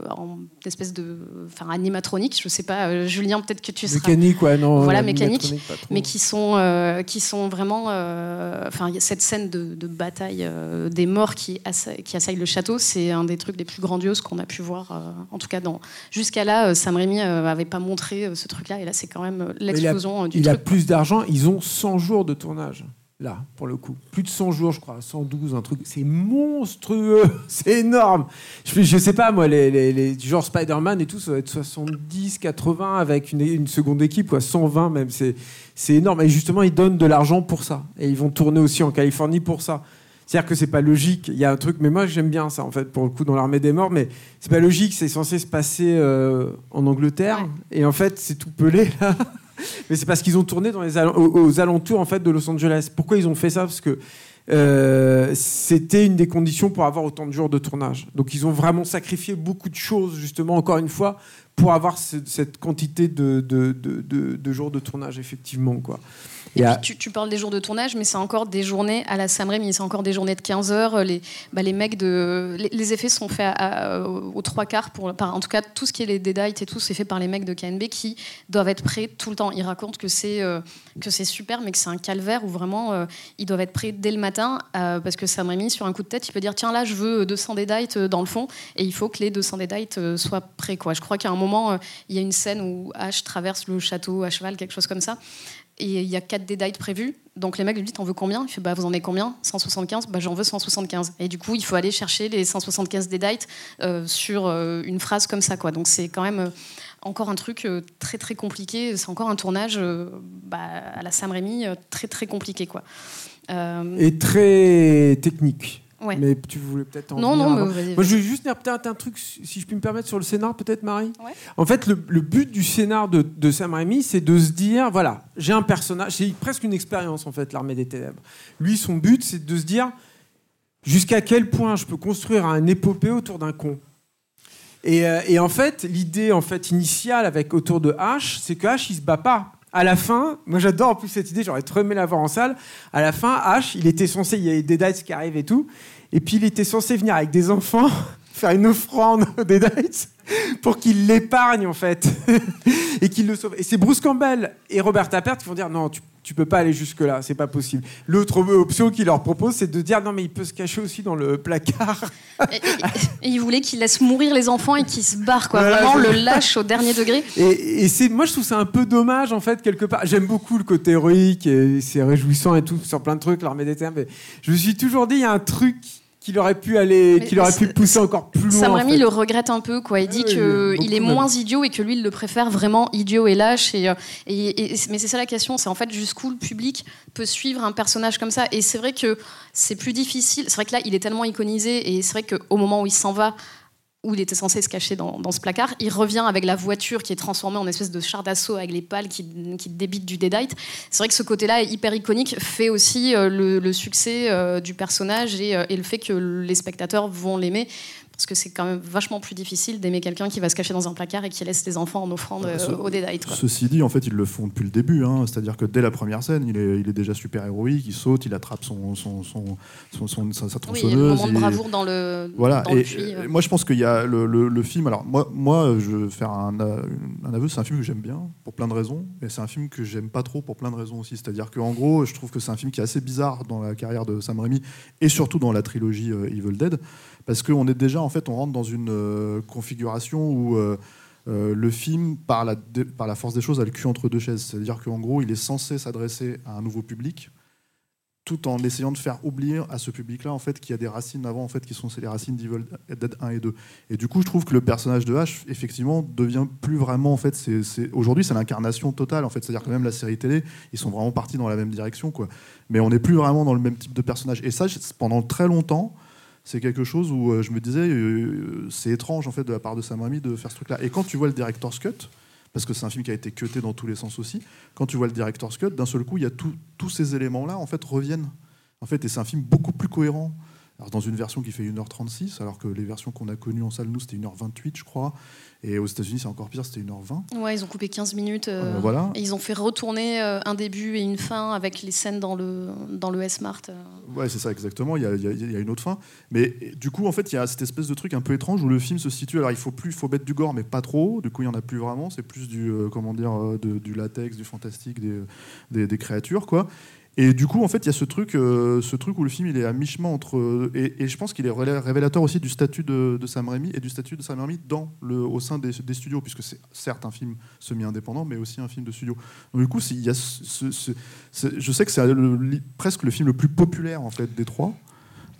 en espèce de, enfin animatronique, je sais pas, Julien, peut-être que tu seras... Mécanique, ouais, non. Voilà, mécanique, mais qui sont, qui sont vraiment, enfin, cette scène de, de bataille des morts qui, qui assaillent le château, c'est un des trucs les plus grandioses qu'on a pu voir, en tout cas dans Jusqu'à là, euh, Sam Raimi n'avait euh, pas montré euh, ce truc-là, et là, c'est quand même l'explosion du il truc. Il a plus d'argent, ils ont 100 jours de tournage. là, pour le coup. Plus de 100 jours, je crois, 112, un truc. C'est monstrueux, c'est énorme. Je, je sais pas, moi, les, les, les genre Spider-Man et tout, ça va être 70, 80 avec une, une seconde équipe, quoi, 120 même. C'est énorme. Et justement, ils donnent de l'argent pour ça. Et ils vont tourner aussi en Californie pour ça. C'est-à-dire que c'est pas logique. Il y a un truc, mais moi j'aime bien ça en fait pour le coup dans l'armée des morts, mais c'est pas logique. C'est censé se passer euh, en Angleterre Ouais. et en fait c'est tout pelé là. mais c'est parce qu'ils ont tourné dans les al- aux, alentours en fait de Los Angeles. Pourquoi ils ont fait ça? Parce que euh, c'était une des conditions pour avoir autant de jours de tournage. Donc ils ont vraiment sacrifié beaucoup de choses justement encore une fois pour avoir ce- cette quantité de, de, de- de- de jours de tournage effectivement quoi. Et puis tu, tu parles des jours de tournage, mais c'est encore des journées à la Sam Raimi, c'est encore des journées de 15 heures. Les, bah, les mecs de, les, les effets sont faits à- à- aux trois quarts. Pour, par, en tout cas, tout ce qui est les deadites et tout, c'est fait par les mecs de KNB qui doivent être prêts tout le temps. Ils racontent que c'est euh, que c'est super, mais que c'est un calvaire où vraiment euh, ils doivent être prêts dès le matin euh, parce que Sam Raimi, sur un coup de tête, il peut dire tiens là, je veux 200 deadites euh, dans le fond, et il faut que les 200 deadites euh, soient prêts. Quoi. Je crois qu'à un moment, euh, il y a une scène où Ash traverse le château à cheval, quelque chose comme ça. Et il y a 4 deadites prévus. Donc les mecs lui disent T'en veux combien? Il fait Bah, vous en avez combien? 175 Bah, j'en veux 175. Et du coup, il faut aller chercher les 175 deadites euh, sur euh, une phrase comme ça. Quoi. Donc c'est quand même euh, encore un truc euh, très très compliqué. C'est encore un tournage bah, à la Sam Raimi très très compliqué. Quoi. Et très technique. Ouais. Mais tu voulais peut-être en non, non, mais vas-y, Moi, je vais juste dire peut-être un truc, si je puis me permettre, sur le scénar, peut-être, Marie? Ouais. En fait, le, le but du scénar de, de Sam Raimi, c'est de se dire, voilà, j'ai un personnage, c'est presque une expérience, en fait, l'Armée des Ténèbres. Lui, son but, c'est de se dire, jusqu'à quel point je peux construire un épopée autour d'un con? Et, euh, et en fait, l'idée en fait initiale avec autour de H, c'est que H il se bat pas. À la fin, moi j'adore en plus cette idée, j'aurais trop aimé la voir en salle. À la fin, H, il était censé, il y avait des dates qui arrivent et tout, et puis il était censé venir avec des enfants faire une offrande des dates pour qu'il l'épargne en fait et qu'il le sauve. Et c'est Bruce Campbell et Robert Tappert qui vont dire non, tu, tu peux pas aller jusque là, c'est pas possible. L'autre option qu'il leur propose, c'est de dire non mais il peut se cacher aussi dans le placard. Et, et- et il voulait qu'il laisse mourir les enfants et qu'il se barre. Quoi. Voilà, Vraiment, le lâche au dernier degré. Et, et c'est, moi, je trouve ça un peu dommage, en fait, quelque part. J'aime beaucoup le côté héroïque et c'est réjouissant et tout sur plein de trucs, l'armée des termes. Mais je me suis toujours dit, il y a un truc qu'il aurait pu aller, qu'il aurait pu pousser encore plus loin. Sam en Raimi fait. le regrette un peu, quoi. Il dit Oui, qu'il est même. moins idiot et que lui, il le préfère vraiment idiot et lâche. Et, euh, et- et- mais c'est ça la question, c'est en fait jusqu'où le public peut suivre un personnage comme ça. Et c'est vrai que c'est plus difficile. C'est vrai que là, il est tellement iconisé et c'est vrai qu'au moment où il s'en va, où il était censé se cacher dans, ce placard, il revient avec la voiture qui est transformée en espèce de char d'assaut avec les pales qui, qui débitent du deadite. C'est vrai que ce côté-là, hyper iconique, fait aussi euh, le, le succès euh, du personnage et, euh, et le fait que les spectateurs vont l'aimer. Parce que c'est quand même vachement plus difficile d'aimer quelqu'un qui va se cacher dans un placard et qui laisse les enfants en offrande euh, Ce- au deadite. quoi. Ceci dit, en fait, ils le font depuis le début. hein. C'est-à-dire que dès la première scène, il est, il est déjà super héroïque. Il saute, il attrape son, son, son, son- son- sa, sa Oui, il y a le tronçonneuse. moment de bravoure dans le, Voilà. dans Et, le puits. euh, euh. moi, je pense qu'il y a le, le- le film. Alors, moi, moi, je vais faire un, euh, un aveu. C'est un film que j'aime bien pour plein de raisons, et c'est un film que j'aime pas trop pour plein de raisons aussi. C'est-à-dire qu'en gros, je trouve que c'est un film qui est assez bizarre dans la carrière de Sam Raimi et surtout dans la trilogie euh, Evil Dead, parce qu'on est déjà en fait, on rentre dans une euh, configuration où euh, euh, le film, par la, force des choses, a le cul entre deux chaises. C'est-à-dire qu'en gros, il est censé s'adresser à un nouveau public, tout en essayant de faire oublier à ce public-là en fait qu'il y a des racines avant en fait qui sont les racines d'Evil Dead 1 et 2. Et du coup, je trouve que le personnage de H effectivement devient plus vraiment en fait aujourd'hui c'est l'incarnation totale en fait, c'est-à-dire que même la série télé, ils sont vraiment partis dans la même direction quoi. Mais on n'est plus vraiment dans le même type de personnage et ça pendant très longtemps c'est quelque chose où euh, je me disais, euh, c'est étrange en fait de la part de Sam Raimi de faire ce truc-là. Et quand tu vois le director's cut, parce que c'est un film qui a été cuté dans tous les sens aussi, quand tu vois le director's cut, d'un seul coup, il y a tout- tous ces éléments-là en fait reviennent. En fait, et c'est un film beaucoup plus cohérent. Alors, dans une version qui fait 1h36, alors que les versions qu'on a connues en salle, nous, c'était 1h28, je crois. Et aux États-Unis, c'est encore pire, c'était 1h20. Ouais, ils ont coupé 15 minutes. euh, Euh, voilà. Et ils ont fait retourner euh, un début et une fin avec les scènes dans le, dans le S-Mart. Ouais, c'est ça, exactement. Il y, a, il y a- une autre fin. Mais du coup, en fait, il y a cette espèce de truc un peu étrange où le film se situe. Alors, il faut plus, il faut mettre du gore, mais pas trop. Du coup, il y en a plus vraiment. C'est plus du, euh, comment dire, de- du latex, du fantastique, des, des, des créatures, quoi. Et du coup, en fait, il y a ce truc, euh, ce truc où le film il est à mi-chemin entre. Et, et je pense qu'il est révélateur aussi du statut de, Sam Raimi et du statut de Sam Raimi dans le, au sein des, studios, puisque c'est certes un film semi-indépendant, mais aussi un film de studio. Donc, du coup, il y a je sais que c'est presque le film le plus populaire en fait des trois.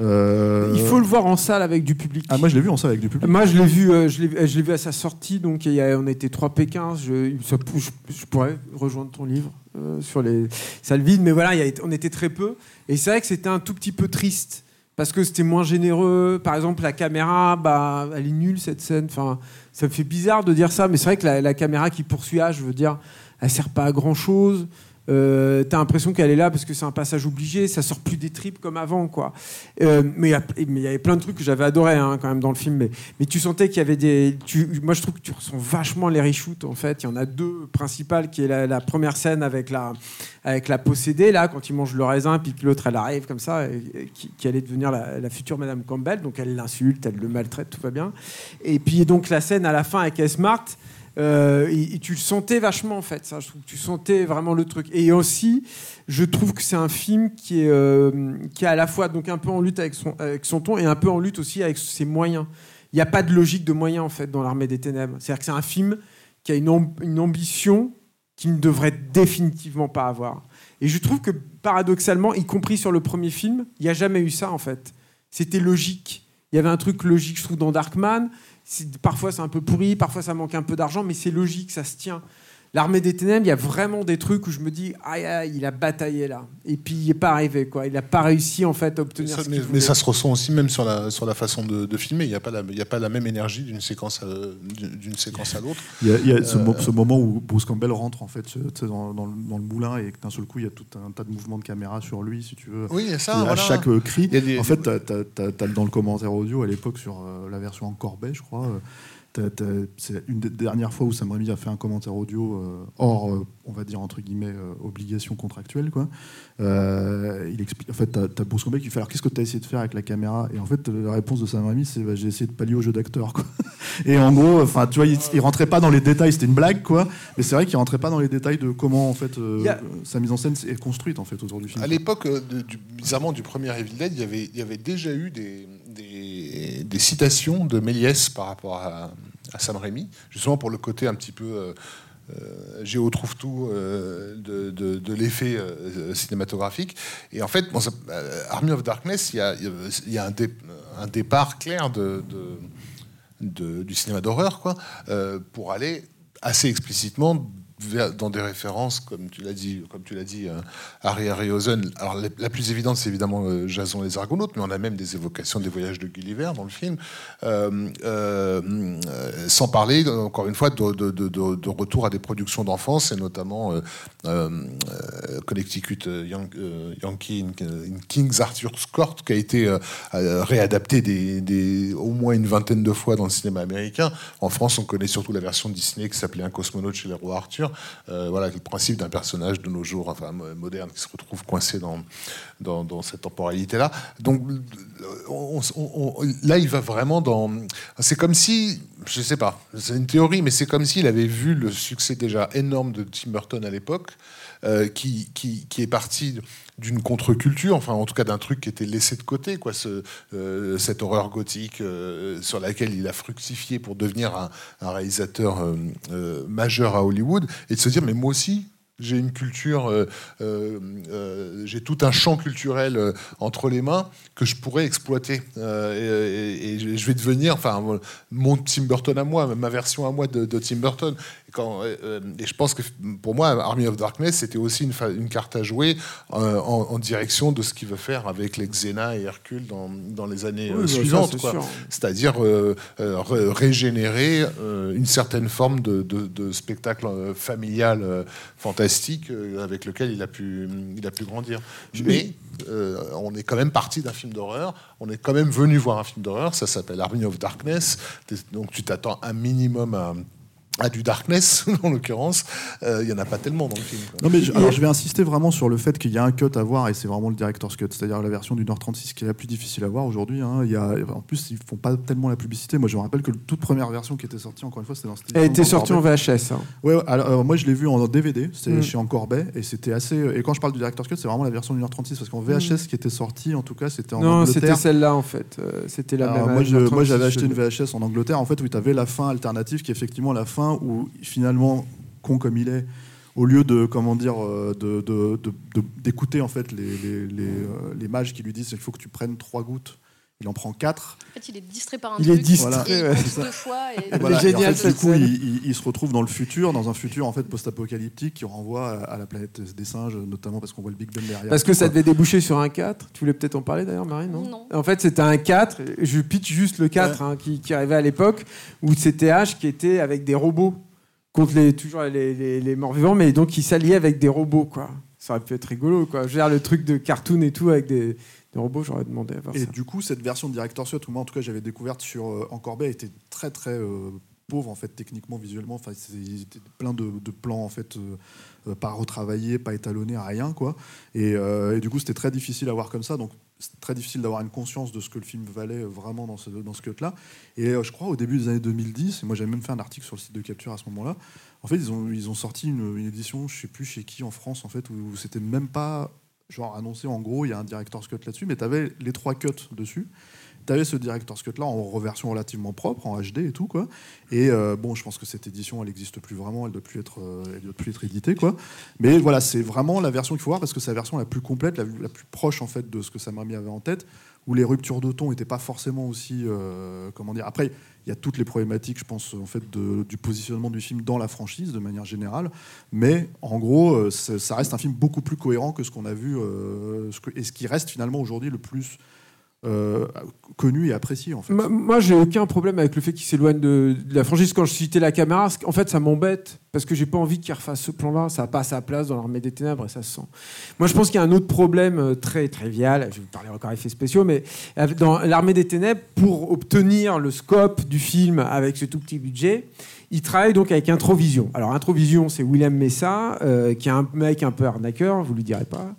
Euh, Il faut le voir en salle avec du public. Ah, moi, je l'ai vu en salle avec du public. Moi, je l'ai vu, euh, je l'ai, je l'ai vu à sa sortie, donc il y a- on était 3 P15. Je, je, je pourrais rejoindre ton livre euh, sur les salles vides, mais voilà, il y a- on était très peu. Et c'est vrai que c'était un tout petit peu triste parce que c'était moins généreux. Par exemple, la caméra, bah, elle est nulle cette scène. Enfin, ça me fait bizarre de dire ça, mais c'est vrai que la, la caméra qui poursuit A, je veux dire, elle sert pas à grand chose. Euh, T'as l'impression qu'elle est là parce que c'est un passage obligé, ça sort plus des tripes comme avant, quoi. Euh, mais il y avait plein de trucs que j'avais adoré hein, quand même dans le film. Mais, tu sentais qu'il y avait des. Moi, je trouve que tu ressens vachement les reshoots en fait. Il y en a deux principales, qui est la, la première scène avec la, avec la possédée, là, quand il mange le raisin, puis que l'autre elle arrive comme ça, qui allait devenir la, la future Madame Campbell. Donc elle l'insulte, elle le maltraite, tout va bien. Et puis donc la scène à la fin avec Smart. Euh, et, tu le sentais vachement en fait, ça. Je trouve que tu sentais vraiment le truc. Et aussi, je trouve que c'est un film qui est, euh, qui est à la fois donc un peu en lutte avec son, ton et un peu en lutte aussi avec ses moyens. Il n'y a pas de logique de moyens en fait dans l'armée des ténèbres. C'est-à-dire que c'est un film qui a une ambition qu'il ne devrait définitivement pas avoir. Et je trouve que paradoxalement, y compris sur le premier film, il n'y a jamais eu ça en fait. C'était logique. Il y avait un truc logique, je trouve, dans Darkman. Parfois c'est un peu pourri, parfois ça manque un peu d'argent, mais c'est logique, ça se tient. L'armée des ténèbres, il y a vraiment des trucs où je me dis, aïe, aïe, il a bataillé là. Et puis il n'est pas arrivé, quoi. Il n'a pas réussi en fait à obtenir Ça, ce mais, mais ça se ressent aussi même sur la, sur la façon de, de filmer. Il n'y a, pas la- il y a pas la même énergie d'une séquence à, d'une séquence à l'autre. Il y a, il y a ce, Euh, mo- ce moment où Bruce Campbell rentre en fait dans, dans le, dans le moulin et que d'un seul coup il y a tout un tas de mouvements de caméra sur lui, si tu veux. Oui, il y a ça. Et à voilà. chaque euh, cri, des- en fait, t'as- t'as- t'as- t'as dans le commentaire audio à l'époque sur euh, la version en Corbet, je crois. C'est une des dernières fois où Sam Raimi a fait un commentaire audio euh, hors, euh, on va dire entre guillemets, euh, obligation contractuelle, quoi. Euh, il explique, en fait, t'as as Bruce Campbell qui fait alors qu'est-ce que t'as essayé de faire avec la caméra? Et en fait, la réponse de Sam Raimi, c'est bah, j'ai essayé de pallier au jeu d'acteur. Et en gros, enfin, tu vois, il, il rentrait pas dans les détails, c'était une blague, quoi. Mais c'est vrai qu'il rentrait pas dans les détails de comment en fait euh, sa mise en scène est construite en fait autour du film. À l'époque, bizarrement, du premier Evil Dead, il y avait, il y avait déjà eu des, des, citations de Méliès par rapport à, Sam Raimi, justement pour le côté un petit peu euh, euh, géotrouve tout euh, de, l'effet euh, cinématographique. Et en fait, bon, Army of Darkness, il y a, un, dé- un départ clair de, du cinéma d'horreur, quoi, pour aller assez explicitement dans des références, comme tu l'as dit, comme tu l'as dit, euh, Harry Harryhausen. Alors la, plus évidente, c'est évidemment euh, Jason les Argonautes, mais on a même des évocations des voyages de Gulliver dans le film, Euh, sans parler encore une fois de, de- de- retour à des productions d'enfance et notamment euh, Connecticut Yan- Yankee in, in King's Arthur's Court, qui a été réadapté des, au moins une vingtaine de fois dans le cinéma américain. En France, on connaît surtout la version Disney qui s'appelait Un cosmonaute chez les rois Arthur. Euh, voilà le principe d'un personnage de nos jours, enfin mo- moderne, qui se retrouve coincé dans, dans, cette temporalité-là. Donc on- on- on- là, il va vraiment dans. C'est comme si, je sais pas, c'est une théorie, mais c'est comme s'il avait vu le succès déjà énorme de Tim Burton à l'époque, euh, qui, qui, qui est parti d'une contre-culture, enfin en tout cas d'un truc qui était laissé de côté, quoi, euh, cette horreur gothique euh, sur laquelle il a fructifié pour devenir un, réalisateur euh, majeur à Hollywood, et de se dire mais moi aussi j'ai une culture, j'ai tout un champ culturel entre les mains que je pourrais exploiter. Et, je vais devenir, enfin, mon Tim Burton à moi, ma version à moi de Tim Burton. Quand, euh, euh, et je pense que pour moi, Army of Darkness, c'était aussi une, carte à jouer euh, en, en direction de ce qu'il veut faire avec les Xena et Hercule dans, dans les années Oui, bah, suivantes. C'est-à-dire ré- régénérer une certaine forme de, de- de spectacle familial fantastique avec lequel il a pu, il a pu grandir. Mais euh, on est quand même parti d'un film d'horreur, on est quand même venu voir un film d'horreur, ça s'appelle Army of Darkness, donc tu t'attends un minimum à à du darkness, en l'occurrence, euh, il y en a pas tellement dans le film. quoi. Non mais je, alors je vais insister vraiment sur le fait qu'il y a un cut à voir et c'est vraiment le director's cut, c'est-à-dire la version du Nord 36 qui est la plus difficile à voir aujourd'hui. hein. Il y a, en plus, ils font pas tellement la publicité. Moi, je me rappelle que la toute première version qui était sortie, encore une fois, c'était dans cette Elle était sortie en. VHS. hein. Ouais, alors, euh, moi je l'ai vu en DVD, c'était Mm. chez Encorbet et c'était assez. Et quand je parle du director's cut, c'est vraiment la version du Nord 36 parce qu'en VHS qui était sortie, en tout cas, c'était en Non, c'était celle-là en fait. Euh, c'était la Alors, même. moi, euh, j'avais 36, acheté une VHS en Angleterre, en fait, où tu avais la fin alternative, qui est effectivement la fin où, finalement, con comme il est, au lieu de, comment euh, d'écouter, en fait, les, euh, les mages qui lui disent il faut que tu prennes trois gouttes, il en prend quatre. En fait, il est distrait par un Il truc. est distrait, Voilà. et il deux fois. Et... En fait, cette du coup, il, il- il se retrouve dans le futur, dans un futur, en fait, post-apocalyptique, qui renvoie à, la planète des singes, notamment parce qu'on voit le Big Ben derrière. Parce que ça devait déboucher sur un 4. Tu voulais peut-être en parler d'ailleurs, Marie, non Non. En fait, c'était un 4. Je pitch juste le 4 hein, qui, qui arrivait à l'époque où c'était H qui était avec des robots contre les, toujours les, les- les morts vivants, mais donc il s'alliait avec des robots, quoi. Ça aurait pu être rigolo, quoi. Je veux dire, le truc de cartoon et tout avec des, des robots, j'aurais demandé à voir Et ça. du coup, cette version de Director's Cut, ou moi en tout cas j'avais découverte sur euh, Encorbet, était très très euh, pauvre en fait techniquement, visuellement. Enfin, c'était plein de, de plans en fait euh, euh, pas retravaillés, pas étalonnés, rien quoi. Et, et du coup, c'était très difficile à voir comme ça. Donc, c'est très difficile d'avoir une conscience de ce que le film valait vraiment dans ce, dans ce cut-là. Et je crois au début des années 2010, et moi j'avais même fait un article sur le site de Capture à ce moment-là. En fait, ils ont, ils ont sorti une, une édition, je sais plus chez qui en France en fait, où c'était même pas genre annoncé en gros, il y a un director's cut là-dessus, mais tu avais les trois cuts dessus. Tu avais ce director's cut là en reversion relativement propre, en HD et tout quoi. Et euh, bon, je pense que cette édition, elle n'existe plus vraiment, elle ne doit plus être, euh, doit plus être éditée quoi. Mais voilà, c'est vraiment la version qu'il faut voir parce que c'est la version la plus complète, la, la plus proche en fait de ce que Sam Raimi avait en tête, où les ruptures de ton n'étaient pas forcément aussi, euh, comment dire. Après, il y a toutes les problématiques, je pense, en fait, du positionnement du film dans la franchise de manière générale. Mais en gros, euh, ça reste un film beaucoup plus cohérent que ce qu'on a vu, euh, et ce qui reste finalement aujourd'hui le plus euh, connu et apprécié en fait. Moi, j'ai aucun problème avec le fait qu'il s'éloigne de, de la franchise. Quand je citais la caméra, en fait, ça m'embête parce que j'ai pas envie qu'il refasse ce plan-là. Ça n'a pas sa place dans l'armée des ténèbres et ça se sent. Moi, je pense qu'il y a un autre problème euh, très trivial. Je vais vous parler encore effets spéciaux, mais euh, dans l'armée des ténèbres, pour obtenir le scope du film avec ce tout petit budget, il travaille donc avec Introvision. Alors Introvision, c'est Willem Messa, euh, qui est un mec un peu arnaqueur, vous lui direz pas.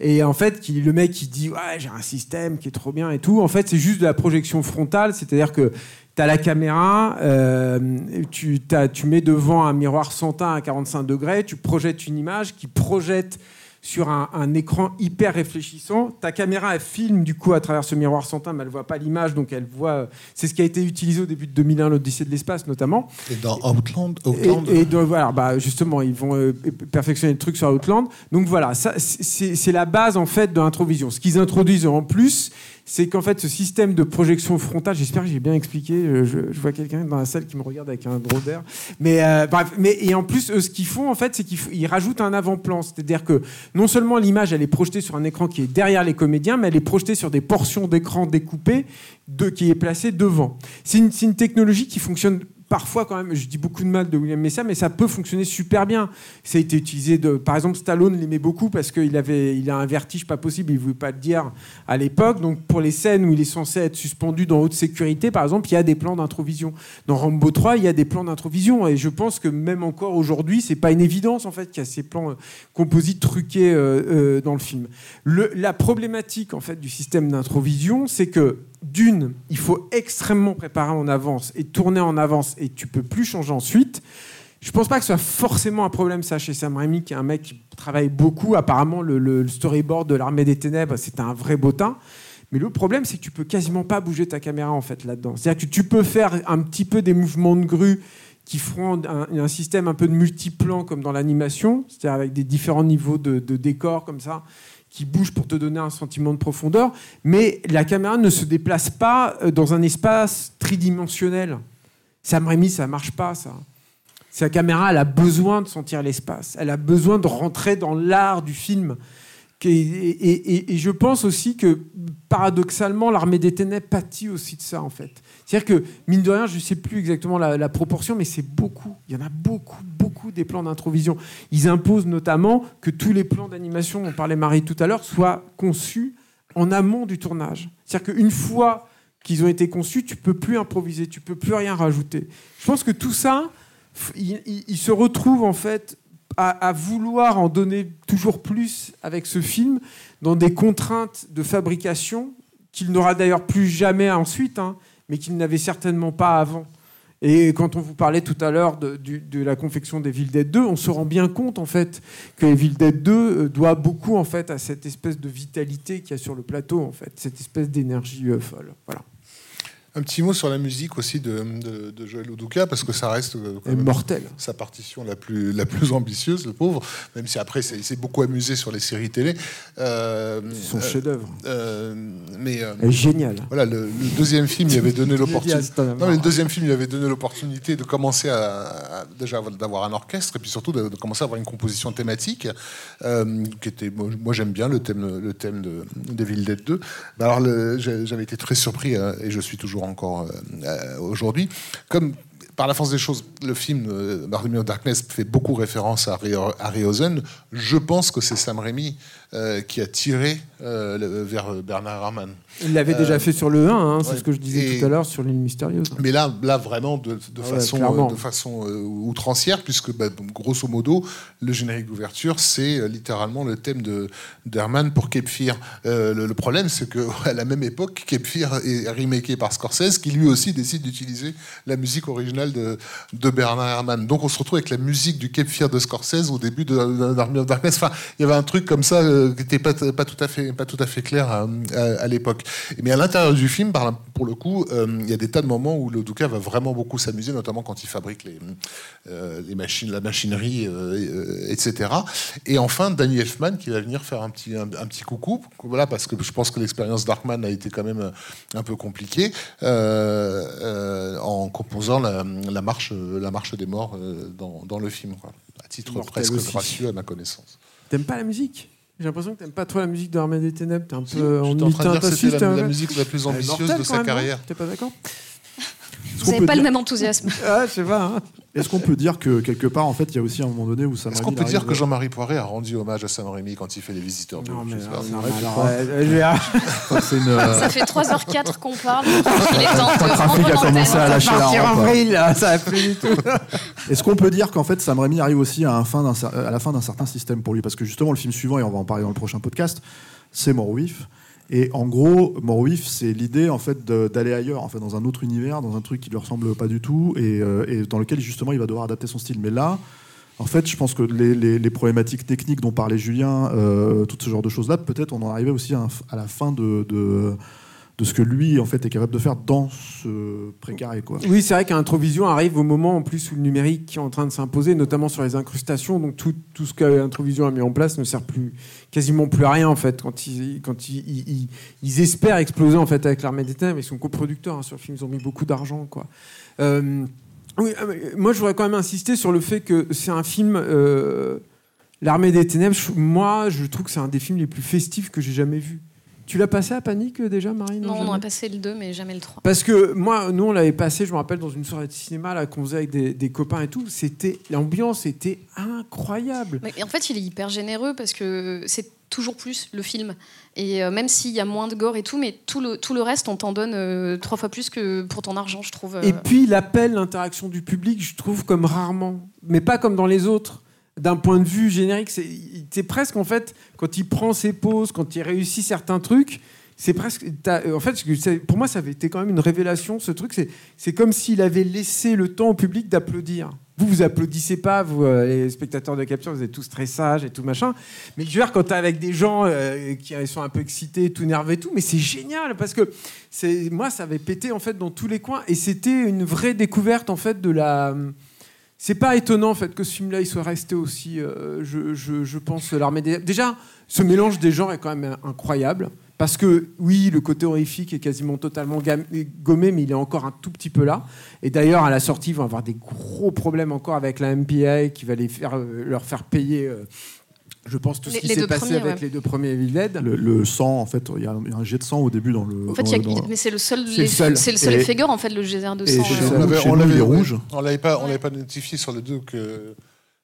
Et en fait, qui, le mec qui dit ouais j'ai un système qui est trop bien et tout. En fait, c'est juste de la projection frontale, c'est-à-dire que tu as la caméra, euh, tu, tu mets devant un miroir sans teint à 45 degrés, tu projettes une image qui projette sur un, un écran hyper réfléchissant. Ta caméra, elle filme du coup à travers ce miroir sans teint, mais elle voit pas l'image, donc elle voit. C'est ce qui a été utilisé au début de 2001, l'Odyssée de l'espace notamment. Et dans Outland, Outland Et, voilà, bah, justement, ils vont euh, perfectionner le truc sur Outland. Donc voilà, ça, c'est la base en fait de l'introvision. Ce qu'ils introduisent en plus, c'est qu'en fait, ce système de projection frontale, j'espère que j'ai bien expliqué. euh, Je, vois quelqu'un dans la salle qui me regarde avec un gros d'air. Mais euh, bref, mais et en plus, ce qu'ils font en fait, c'est qu'ils rajoutent un avant-plan, c'est-à-dire que non seulement l'image elle est projetée sur un écran qui est derrière les comédiens, mais elle est projetée sur des portions d'écran découpées qui est placée devant. C'est une technologie qui fonctionne parfois quand même, je dis beaucoup de mal de William Messa, mais ça peut fonctionner super bien. Ça a été utilisé, de, par exemple, Stallone l'aimait beaucoup parce qu'il avait, il a un vertige pas possible, il voulait pas le dire à l'époque. Donc pour les scènes où il est censé être suspendu dans haute sécurité, par exemple, il y a des plans d'introvision. Dans Rambo 3, il y a des plans d'introvision, et je pense que même encore aujourd'hui, c'est pas une évidence en fait qu'il y a ces plans euh, composites truqués euh, euh, dans le film. La problématique en fait du système d'introvision, c'est que d'une, il faut extrêmement préparer en avance et tourner en avance et tu peux plus changer ensuite. Je pense pas que ce soit forcément un problème ça chez Sam Raimi, qui est un mec qui travaille beaucoup. Apparemment, le, storyboard de l'Armée des Ténèbres, c'est un vrai bottin. Mais le problème, c'est que tu peux quasiment pas bouger ta caméra en fait là-dedans. C'est-à-dire que tu peux faire un petit peu des mouvements de grue qui feront un, un système un peu de multiplan comme dans l'animation, c'est-à-dire avec des différents niveaux de, de décor comme ça qui bougent pour te donner un sentiment de profondeur, mais la caméra ne se déplace pas euh, dans un espace tridimensionnel. Sam Raimi, ça marche pas, ça. Sa caméra, elle a besoin de sentir l'espace. Elle a besoin de rentrer dans l'art du film. Et- et je pense aussi que, paradoxalement, l'armée des ténèbres pâtit aussi de ça, en fait. C'est-à-dire que, mine de rien, je ne sais plus exactement la, proportion, mais c'est beaucoup. Il y en a beaucoup, beaucoup des plans d'introvision. Ils imposent notamment que tous les plans d'animation, on parlait Marie tout à l'heure, soient conçus en amont du tournage. C'est-à-dire qu'une fois qu'ils ont été conçus, tu peux plus improviser, tu peux plus rien rajouter. Je pense que tout ça il, se retrouve en fait à, à vouloir en donner toujours plus avec ce film dans des contraintes de fabrication qu'il n'aura d'ailleurs plus jamais ensuite, hein, mais qu'il n'avait certainement pas avant. Et quand on vous parlait tout à l'heure de, la confection des Evil Dead 2, on se rend bien compte en fait que Evil Dead 2 euh, doit beaucoup en fait à cette espèce de vitalité qu'il y a sur le plateau en fait, cette espèce d'énergie euh, folle. Voilà. Un petit mot sur la musique aussi de, de, de Joël Oduka, parce que ça reste euh, mortel. sa partition la plus, la plus ambitieuse, le pauvre, même si après il s'est beaucoup amusé sur les séries télé. Euh, Son euh, chef-d'œuvre. euh, mais géniale. voilà, le, le deuxième film, il avait donné l'opportunité. Le marre. deuxième film, il avait donné l'opportunité de commencer à, à- déjà d'avoir un orchestre et puis surtout de, de commencer à avoir une composition thématique qui était. Moi, moi, j'aime bien le thème, le thème de Devil Dead 2. Bah, alors, le- j'ai- j'avais été très surpris euh, et je suis toujours encore euh, euh, aujourd'hui. Comme par la force des choses, le film euh, Army of Darkness fait beaucoup référence à Harry- Harryhausen. Je pense que c'est Sam Raimi euh, qui a tiré euh, le- vers Bernard Herrmann. Il l'avait déjà fait sur le 1, hein, c'est ouais. ce que je disais Et- tout à l'heure sur l'île mystérieuse. Mais là, là vraiment de, de Ah ouais, façon, euh, de façon euh, outrancière, puisque bah, grosso modo, le générique d'ouverture, c'est euh, littéralement le thème de d'Herman pour Cape Fear. Euh, le, le problème, c'est que à la même époque, Cape Fear est remaké par Scorsese, qui lui aussi décide d'utiliser la musique originale de, de Bernard Herrmann. Donc on se retrouve avec la musique du Fear de Scorsese au début de, Darkness. Enfin, il y avait un truc comme ça euh, qui n'était pas, tout à fait, pas tout à fait clair à, à- l'époque. Mais à l'intérieur du film, pour le coup, euh, il y a des tas de moments où le Duca va vraiment beaucoup s'amuser, notamment quand il fabrique les, euh, machines, la machinerie, euh, euh, etc. Et enfin, Danny Elfman qui va venir faire un petit, un, petit coucou, voilà, parce que je pense que l'expérience Darkman a été quand même un peu compliquée, euh, euh, en composant la, la marche, la marche des morts euh, dans, dans le film, quoi. à titre Mortel presque aussi. gracieux à ma connaissance. T'aimes pas la musique? J'ai l'impression que t'aimes pas trop la musique de Armée des Ténèbres. T'es un peu en train de dire que c'était la, musique la plus ambitieuse Mortel, de sa carrière. T'es pas d'accord? Vous n'avez pas le même enthousiasme. Ah, je sais pas. hein. Est-ce qu'on peut dire que quelque part, en fait, il y a aussi un moment donné où Sam Est-ce qu'on peut dire arrive- que Jean-Marie Poiré a rendu hommage à Sam Raimi quand il fait Les Visiteurs de Non, mais euh, Ça fait 3h04 qu'on parle. Il est temps de Le trafic a commencé à lâcher la rampe, là, ça a plus du tout. Est-ce qu'on peut dire qu'en fait Sam Raimi arrive aussi à, un fin à la fin d'un certain système pour lui? Parce que justement, le film suivant, et on va en parler dans le prochain podcast, c'est Morwif. Et en gros, Morwif, c'est l'idée en fait d'aller ailleurs, en dans un autre univers, dans un truc qui lui ressemble pas du tout, et, euh, et dans lequel justement il va devoir adapter son style. Mais là, en fait, je pense que les, problématiques techniques dont parlait Julien, euh, tout ce genre de choses-là, peut-être on en arrivait aussi à, la fin de, de ce que lui en fait est capable de faire dans ce précaré, quoi. Oui, c'est vrai qu'Introvision arrive au moment en plus où le numérique est en train de s'imposer, notamment sur les incrustations. Donc tout, tout ce qu'Introvision a mis en place ne sert plus quasiment plus à rien en fait. Quand ils, quand ils, ils- espèrent exploser en fait avec l'armée des ténèbres, ils sont coproducteurs hein, sur le film, ils ont mis beaucoup d'argent quoi. Euh, oui, euh, moi je voudrais quand même insister sur le fait que c'est un film. euh, L'armée des ténèbres, moi je trouve que c'est un des films les plus festifs que j'ai jamais vu. Tu l'as passé à Panique euh, déjà, Marie Non, on aurait passé le 2, mais jamais le 3. parce que moi, nous, on l'avait passé, je me rappelle, dans une soirée de cinéma là, qu'on faisait avec des, des copains et tout. C'était l'ambiance était incroyable. Mais en fait, il est hyper généreux parce que c'est toujours plus le film. Et euh, même s'il y a moins de gore et tout, mais tout le, tout le reste, on t'en donne euh, trois fois plus que pour ton argent, je trouve. euh. Et puis l'appel, l'interaction du public, je trouve comme rarement, mais pas comme dans les autres. D'un point de vue générique, c'est presque en fait quand il prend ses pauses, quand il réussit certains trucs. C'est presque. euh, En fait, pour moi, ça avait été quand même une révélation. Ce truc, c'est comme s'il avait laissé le temps au public d'applaudir. Vous, vous applaudissez pas, vous, euh, les spectateurs de capture, vous êtes tous très sages et tout machin. Mais je veux dire, quand t'es avec des gens euh, qui sont un peu excités, tout nerveux et tout, mais c'est génial parce que moi, ça avait pété en fait dans tous les coins et c'était une vraie découverte en fait de la. C'est pas étonnant en fait que ce film-là il soit resté aussi. euh, je, pense l'armée des. Déjà, ce mélange des genres est quand même incroyable. Parce que oui, le côté horrifique est quasiment totalement gommé, mais il est encore un tout petit peu là. Et d'ailleurs, à la sortie, ils vont avoir des gros problèmes encore avec la MPA qui va les faire, euh, leur faire payer, euh, je pense, tout ce Les- qui s'est deux passé premiers, avec ouais. les deux premiers Evil Dead. Le, le sang, en fait, il y, a un- il y a un jet de sang au début dans le. En fait, dans il y a- le- dans- mais c'est le seul, C'est le seul. c'est le seul Et- effet gore, en fait, le geyser de et sang. chez euh. nous, On l'avait- on l'avait rouge. On l'avait pas, on l'avait pas notifié sur le 2 que euh,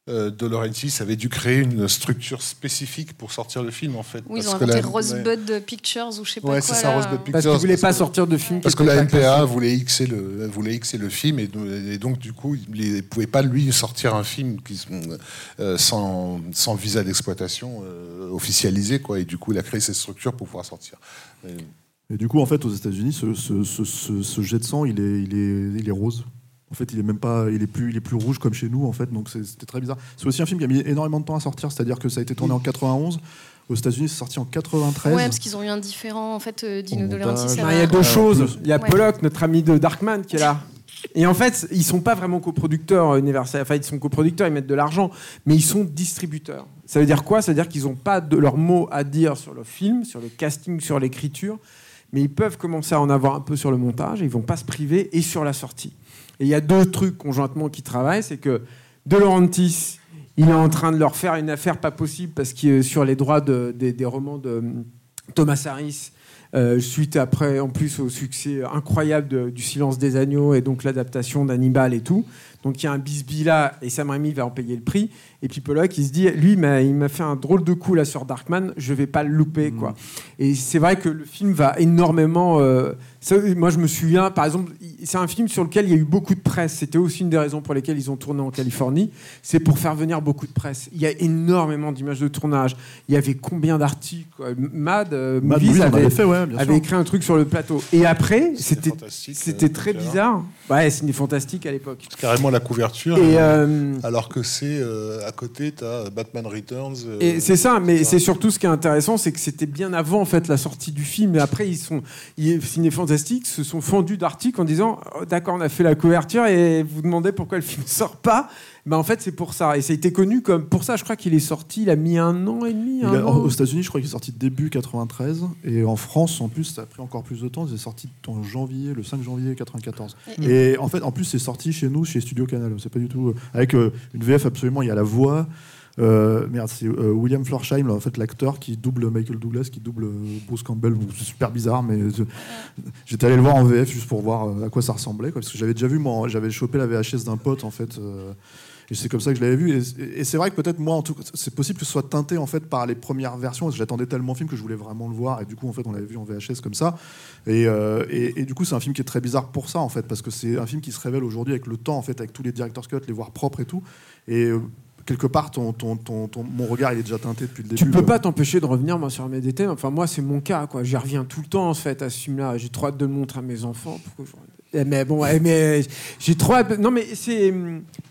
De Laurentiis avait dû créer une structure spécifique pour sortir le film en fait. Oui, ils Parce ont que inventé la- Rosebud Pictures ou je sais pas Ouais, quoi. c'est ça, là. Rosebud Pictures. Parce qu'ils voulaient pas que- sortir de film. Parce que la MPA voulait Xer le, voulait Xer le film et, et donc du coup il ne pouvait pas lui sortir un film qui, euh, sans, sans visa d'exploitation euh, officialisé quoi et du coup il a créé cette structure pour pouvoir sortir. Et- Et du coup, en fait, aux États-Unis, ce, ce- ce- ce- ce jet de sang, il est, il est, il est rose. En fait, il est même pas, il est plus, il est plus rouge comme chez nous, en fait. Donc c'était très bizarre. C'est aussi un film qui a mis énormément de temps à sortir, c'est-à-dire que ça a été tourné en 91. Aux États-Unis, c'est sorti en 93. Ouais, parce qu'ils ont eu un différent en fait. euh, Dino De va- il y a deux Euh, choses. Il y a Ouais. Pollock, notre ami de Darkman, qui est là. Et en fait, ils sont pas vraiment coproducteurs euh, Universal. Enfin, ils sont coproducteurs, ils mettent de l'argent, mais ils sont distributeurs. Ça veut dire quoi? Ça veut dire qu'ils n'ont pas de leur mot à dire sur le film, sur le casting, sur l'écriture, mais ils peuvent commencer à en avoir un peu sur le montage. Et ils vont pas se priver et sur la sortie. Et il y a deux trucs conjointement qui travaillent, c'est que De Laurentiis, il est en train de leur faire une affaire pas possible parce que sur les droits de- des, romans de hum, Thomas Harris, euh, suite après en plus au succès incroyable du Silence des agneaux et donc l'adaptation d'Hannibal et tout. Donc il y a un bisbille là et Sam Raimi va en payer le prix. Et puis Pollock, il se dit, lui, il m'a- fait un drôle de coup là sur Darkman, je vais pas le louper quoi. Et c'est vrai que le film va énormément. euh, ça, moi, je me souviens, par exemple, c'est un film sur lequel il y a eu beaucoup de presse. C'était aussi une des raisons pour lesquelles ils ont tourné en Californie. C'est pour faire venir beaucoup de presse. Il y a énormément d'images de tournage. Il y avait combien d'articles. Mad, euh, Mad Movies avait, avait fait, ouais, bien avait sûr. écrit un truc sur le plateau. Et après, c'était euh, très donc, bizarre. Ouais, c'était fantastique à l'époque. C'est carrément la couverture. Et, euh, Alors que c'est à côté, tu as Batman Returns. euh, Et c'est ça, mais c'est surtout ce qui est intéressant, c'est que c'était bien avant en fait la sortie du film. Et après, ils sont, ils, Ciné Fantastique se sont fendus d'articles en disant, Oh, d'accord, on a fait la couverture et vous demandez pourquoi le film sort pas. Ben en fait, c'est pour ça. Et ça a été connu comme pour ça. Je crois qu'il est sorti, il a mis un an et demi. Il un a- an. aux États-Unis, je crois qu'il est sorti début 93. Et en France, en plus, ça a pris encore plus de temps. C'est sorti en janvier, le 5 janvier 94. Et en fait, en plus, c'est sorti chez nous, chez Studio Canal. C'est pas du tout. euh, avec euh, une VF absolument, il y a la voix. Euh, merde, c'est euh, William Florsheim, là, en fait, l'acteur qui double Michael Douglas, qui double Bruce Campbell. C'est super bizarre, mais j'étais allé le voir en VF juste pour voir à quoi ça ressemblait. Quoi, parce que j'avais déjà vu, moi, j'avais chopé la VHS d'un pote, en fait. euh, et c'est comme ça que je l'avais vu. Et, c'est vrai que peut-être moi, en tout c'est possible que ce soit teinté en fait par les premières versions. J'attendais tellement le film que je voulais vraiment le voir. Et du coup, en fait, on l'avait vu en VHS comme ça. Et, euh, et du coup, c'est un film qui est très bizarre pour ça, en fait, parce que c'est un film qui se révèle aujourd'hui avec le temps, en fait, avec tous les director's cut, les voir propres et tout. Et euh, quelque part, ton, ton, ton- ton- mon regard, il est déjà teinté depuis le début. Tu peux euh. pas t'empêcher de revenir moi sur mes thèmes. Enfin moi c'est mon cas quoi. J'y reviens tout le temps en fait à ce film-là. J'ai trop hâte de le montrer à mes enfants. Pourquoi Eh, Mais bon, eh, mais j'ai trop hâte. Non mais c'est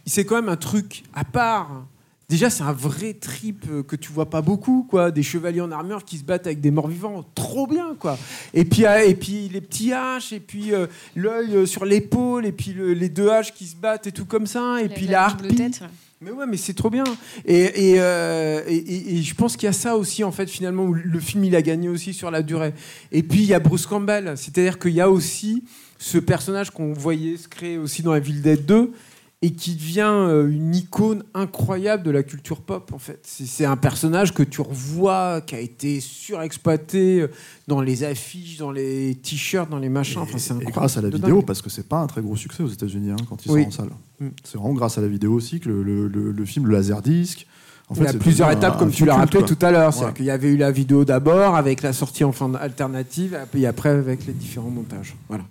c'est quand même un truc à part. Déjà c'est un vrai trip euh, que tu vois pas beaucoup quoi. Des chevaliers en armure qui se battent avec des morts vivants. Trop bien quoi. Et puis euh, et puis les petits haches et puis euh, l'œil sur l'épaule et puis le- les deux haches qui se battent et tout comme ça. Et puis la double harpie. tête, ouais. Mais ouais, mais c'est trop bien. Euh, et- et- et je pense qu'il y a ça aussi, en fait, finalement, où le film, il a gagné aussi sur la durée. Et puis, il y a Bruce Campbell. C'est-à-dire qu'il y a aussi ce personnage qu'on voyait se créer aussi dans la Ville Dead 2 et qui devient euh, une icône incroyable de la culture pop, en fait. C'est c'est un personnage que tu revois, qui a été surexploité euh, dans les affiches, dans les t-shirts, dans les machins. Enfin, c'est Et incroyable. grâce à la vidéo, parce que c'est pas un très gros succès aux États-Unis hein, quand il Oui. sort en salle. Mm. C'est vraiment grâce à la vidéo aussi que le, le- le- le film, le laserdisc. En il y a c'est plusieurs un- étapes, comme un tu l'as rappelé tout à l'heure. C'est-à-dire Ouais. qu'il y avait eu la vidéo d'abord, avec la sortie en fin alternative, et puis après avec les différents montages. Voilà.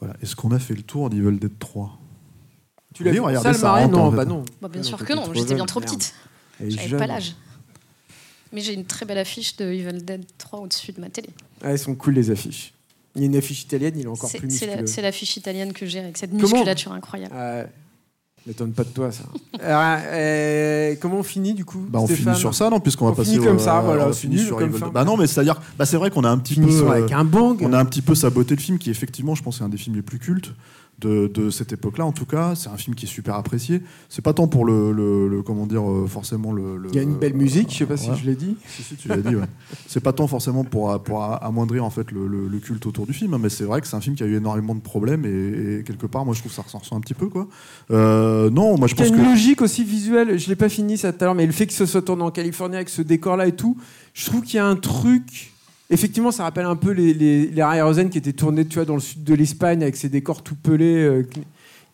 Voilà. Est-ce qu'on a fait le tour d'Evil Dead 3 Tu l'as vu regardez, ça, ça marais Non, bah non. Bah, bien sûr que non, j'étais bien trop petite. J'avais pas l'âge. Mais j'ai une très belle affiche de Evil Dead 3 au-dessus de ma télé. Ah, elles sont cool les affiches. Il y a une affiche italienne, il est encore C'est plus musculeux. c'est l'affiche italienne que j'ai avec cette Comment musculature incroyable. Ah, m'étonne pas de toi ça. Euh, comment on finit du coup Bah, on finit sur ça, non Puisqu'on va On passer finit au- comme ça, voilà, on finit sur comme. Dead. Bah non, mais c'est-à-dire, bah, c'est vrai qu'on a un petit peu, euh, avec un bang. on a un petit peu saboté le film, qui effectivement, je pense, est un des films les plus cultes de, de cette époque-là. En tout cas, c'est un film qui est super apprécié. C'est pas tant pour le, le- le- comment dire, euh, forcément le. le- Il y a une belle musique, je sais pas si je l'ai dit. Si, si, tu l'as dit, ouais. C'est pas tant forcément pour, pour amoindrir en fait le, culte autour du film, hein, mais c'est vrai que c'est un film qui a eu énormément de problèmes et, et quelque part, moi, je trouve que ça ressort un petit peu, quoi. Euh, non, moi, je Il y a pense une que. logique aussi visuelle, je l'ai pas fini ça tout à l'heure, mais le fait que ce soit tourné en Californie avec ce décor-là et tout, je trouve qu'il y a un truc. Effectivement, ça rappelle un peu les, les, Aerosène qui étaient tournés tu vois, dans le sud de l'Espagne avec ces décors tout pelés euh,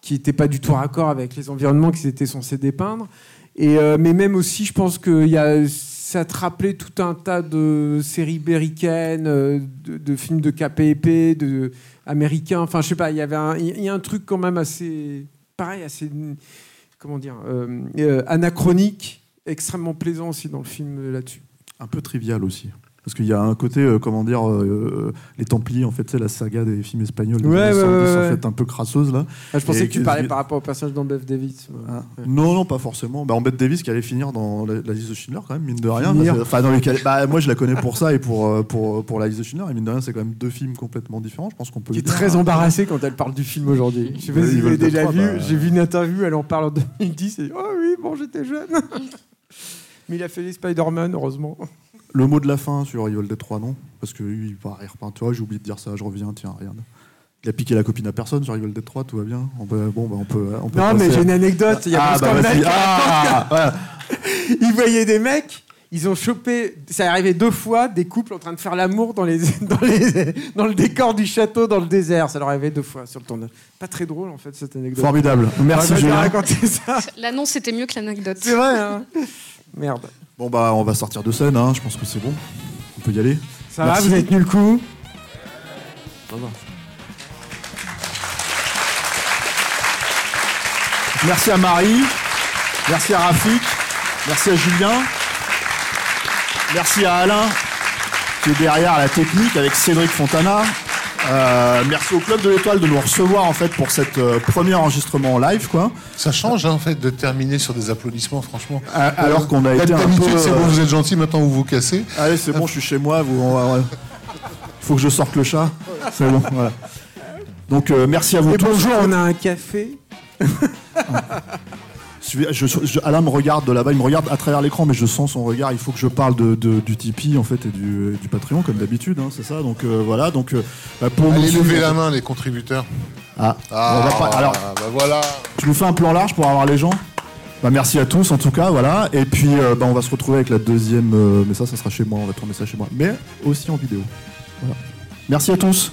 qui- n'étaient pas du tout raccord avec les environnements qu'ils étaient censés dépeindre. Et, euh, mais même aussi, je pense que y a, ça te rappelait tout un tas de séries américaines, euh, de, de films de KPP, de américains. Enfin, je sais pas, il y avait un, a un truc quand même assez, pareil, assez, comment dire, anachronique, extrêmement plaisant aussi dans le film là-dessus. Un peu trivial aussi. Parce qu'il y a un côté, euh, comment dire, euh, les Templiers, en fait, c'est la saga des films espagnols. Ouais, ouais, 70, ouais, en fait, un peu crasseuse, là. Ah, je pensais Et que tu parlais par rapport au personnage dans Bev Davis. Ah. Ouais. Non, non, pas forcément. Bah, en Bette Davis qui allait finir dans la, la liste de Schindler, quand même, mine de rien. Enfin, dans lesquels- bah, moi, je la connais pour ça et pour, euh, pour, pour la liste de Schindler. Et mine de rien, c'est quand même deux films complètement différents. Je pense qu'on peut. Qui est très embarrassée quand elle parle du film aujourd'hui. Je sais pas Ouais, si vous l'avez déjà pas, vu. bah. J'ai vu une interview, elle en parle en 2010. Et, oh oui, bon, j'étais jeune. Mais il a fait les Spider-Man, heureusement. Le mot de la fin sur Evil Dead 3, non? Parce que lui, il. Tu vois, j'ai oublié de dire ça. Je reviens, tiens, regarde. Il a piqué la copine à personne sur Evil Dead 3, tout va bien? On peut, bon, bah, on peut. On peut Non, mais j'ai une anecdote. Il y a ah, bah, Ah, voilà. il voyait des mecs, ils ont chopé, ça est arrivé deux fois, des couples en train de faire l'amour dans, les, dans, les, dans le décor du château dans le désert. Ça leur est arrivé deux fois sur le tournage. Pas très drôle en fait cette anecdote. Formidable. Merci, Ouais, je vais Julien. raconter ça. L'annonce était mieux que l'anecdote. C'est vrai, hein Merde. Bon, bah, on va sortir de scène. hein. Je pense que c'est bon. On peut y aller. Ça Merci. va, vous avez tenu le coup Merci à Marie. Merci à Rafik. Merci à Julien. Merci à Alain qui est derrière la technique avec Cédric Fontana. Euh, merci au Club de l'Étoile de nous recevoir en fait pour cette euh, premier enregistrement en live quoi. Ça change hein, en fait de terminer sur des applaudissements, franchement. Euh, alors qu'on a été un peu. c'est bon, vous êtes gentil, maintenant vous vous cassez. Allez, c'est bon, je suis chez moi. Vous, on va- ouais. Faut que je sorte le chat. C'est bon, voilà. Donc euh, merci à vous Et tous. bonjour, on a un café. Je- je- je- Alain me regarde de là-bas, il me regarde à travers l'écran, mais je sens son regard. Il faut que je parle de, de- du Tipeee en fait et du, du Patreon comme d'habitude, hein, c'est ça. Donc euh, voilà, donc euh, bah, pour Allez, suivre- la main, les contributeurs. Ah, Ah, pas- alors bah voilà. tu nous fais un plan large pour avoir les gens. Bah, merci à tous en tout cas, voilà. Et puis euh, bah, on va se retrouver avec la deuxième, euh, mais ça, ça sera chez moi. On va tourner ça chez moi, mais aussi en vidéo. Voilà. Merci à tous.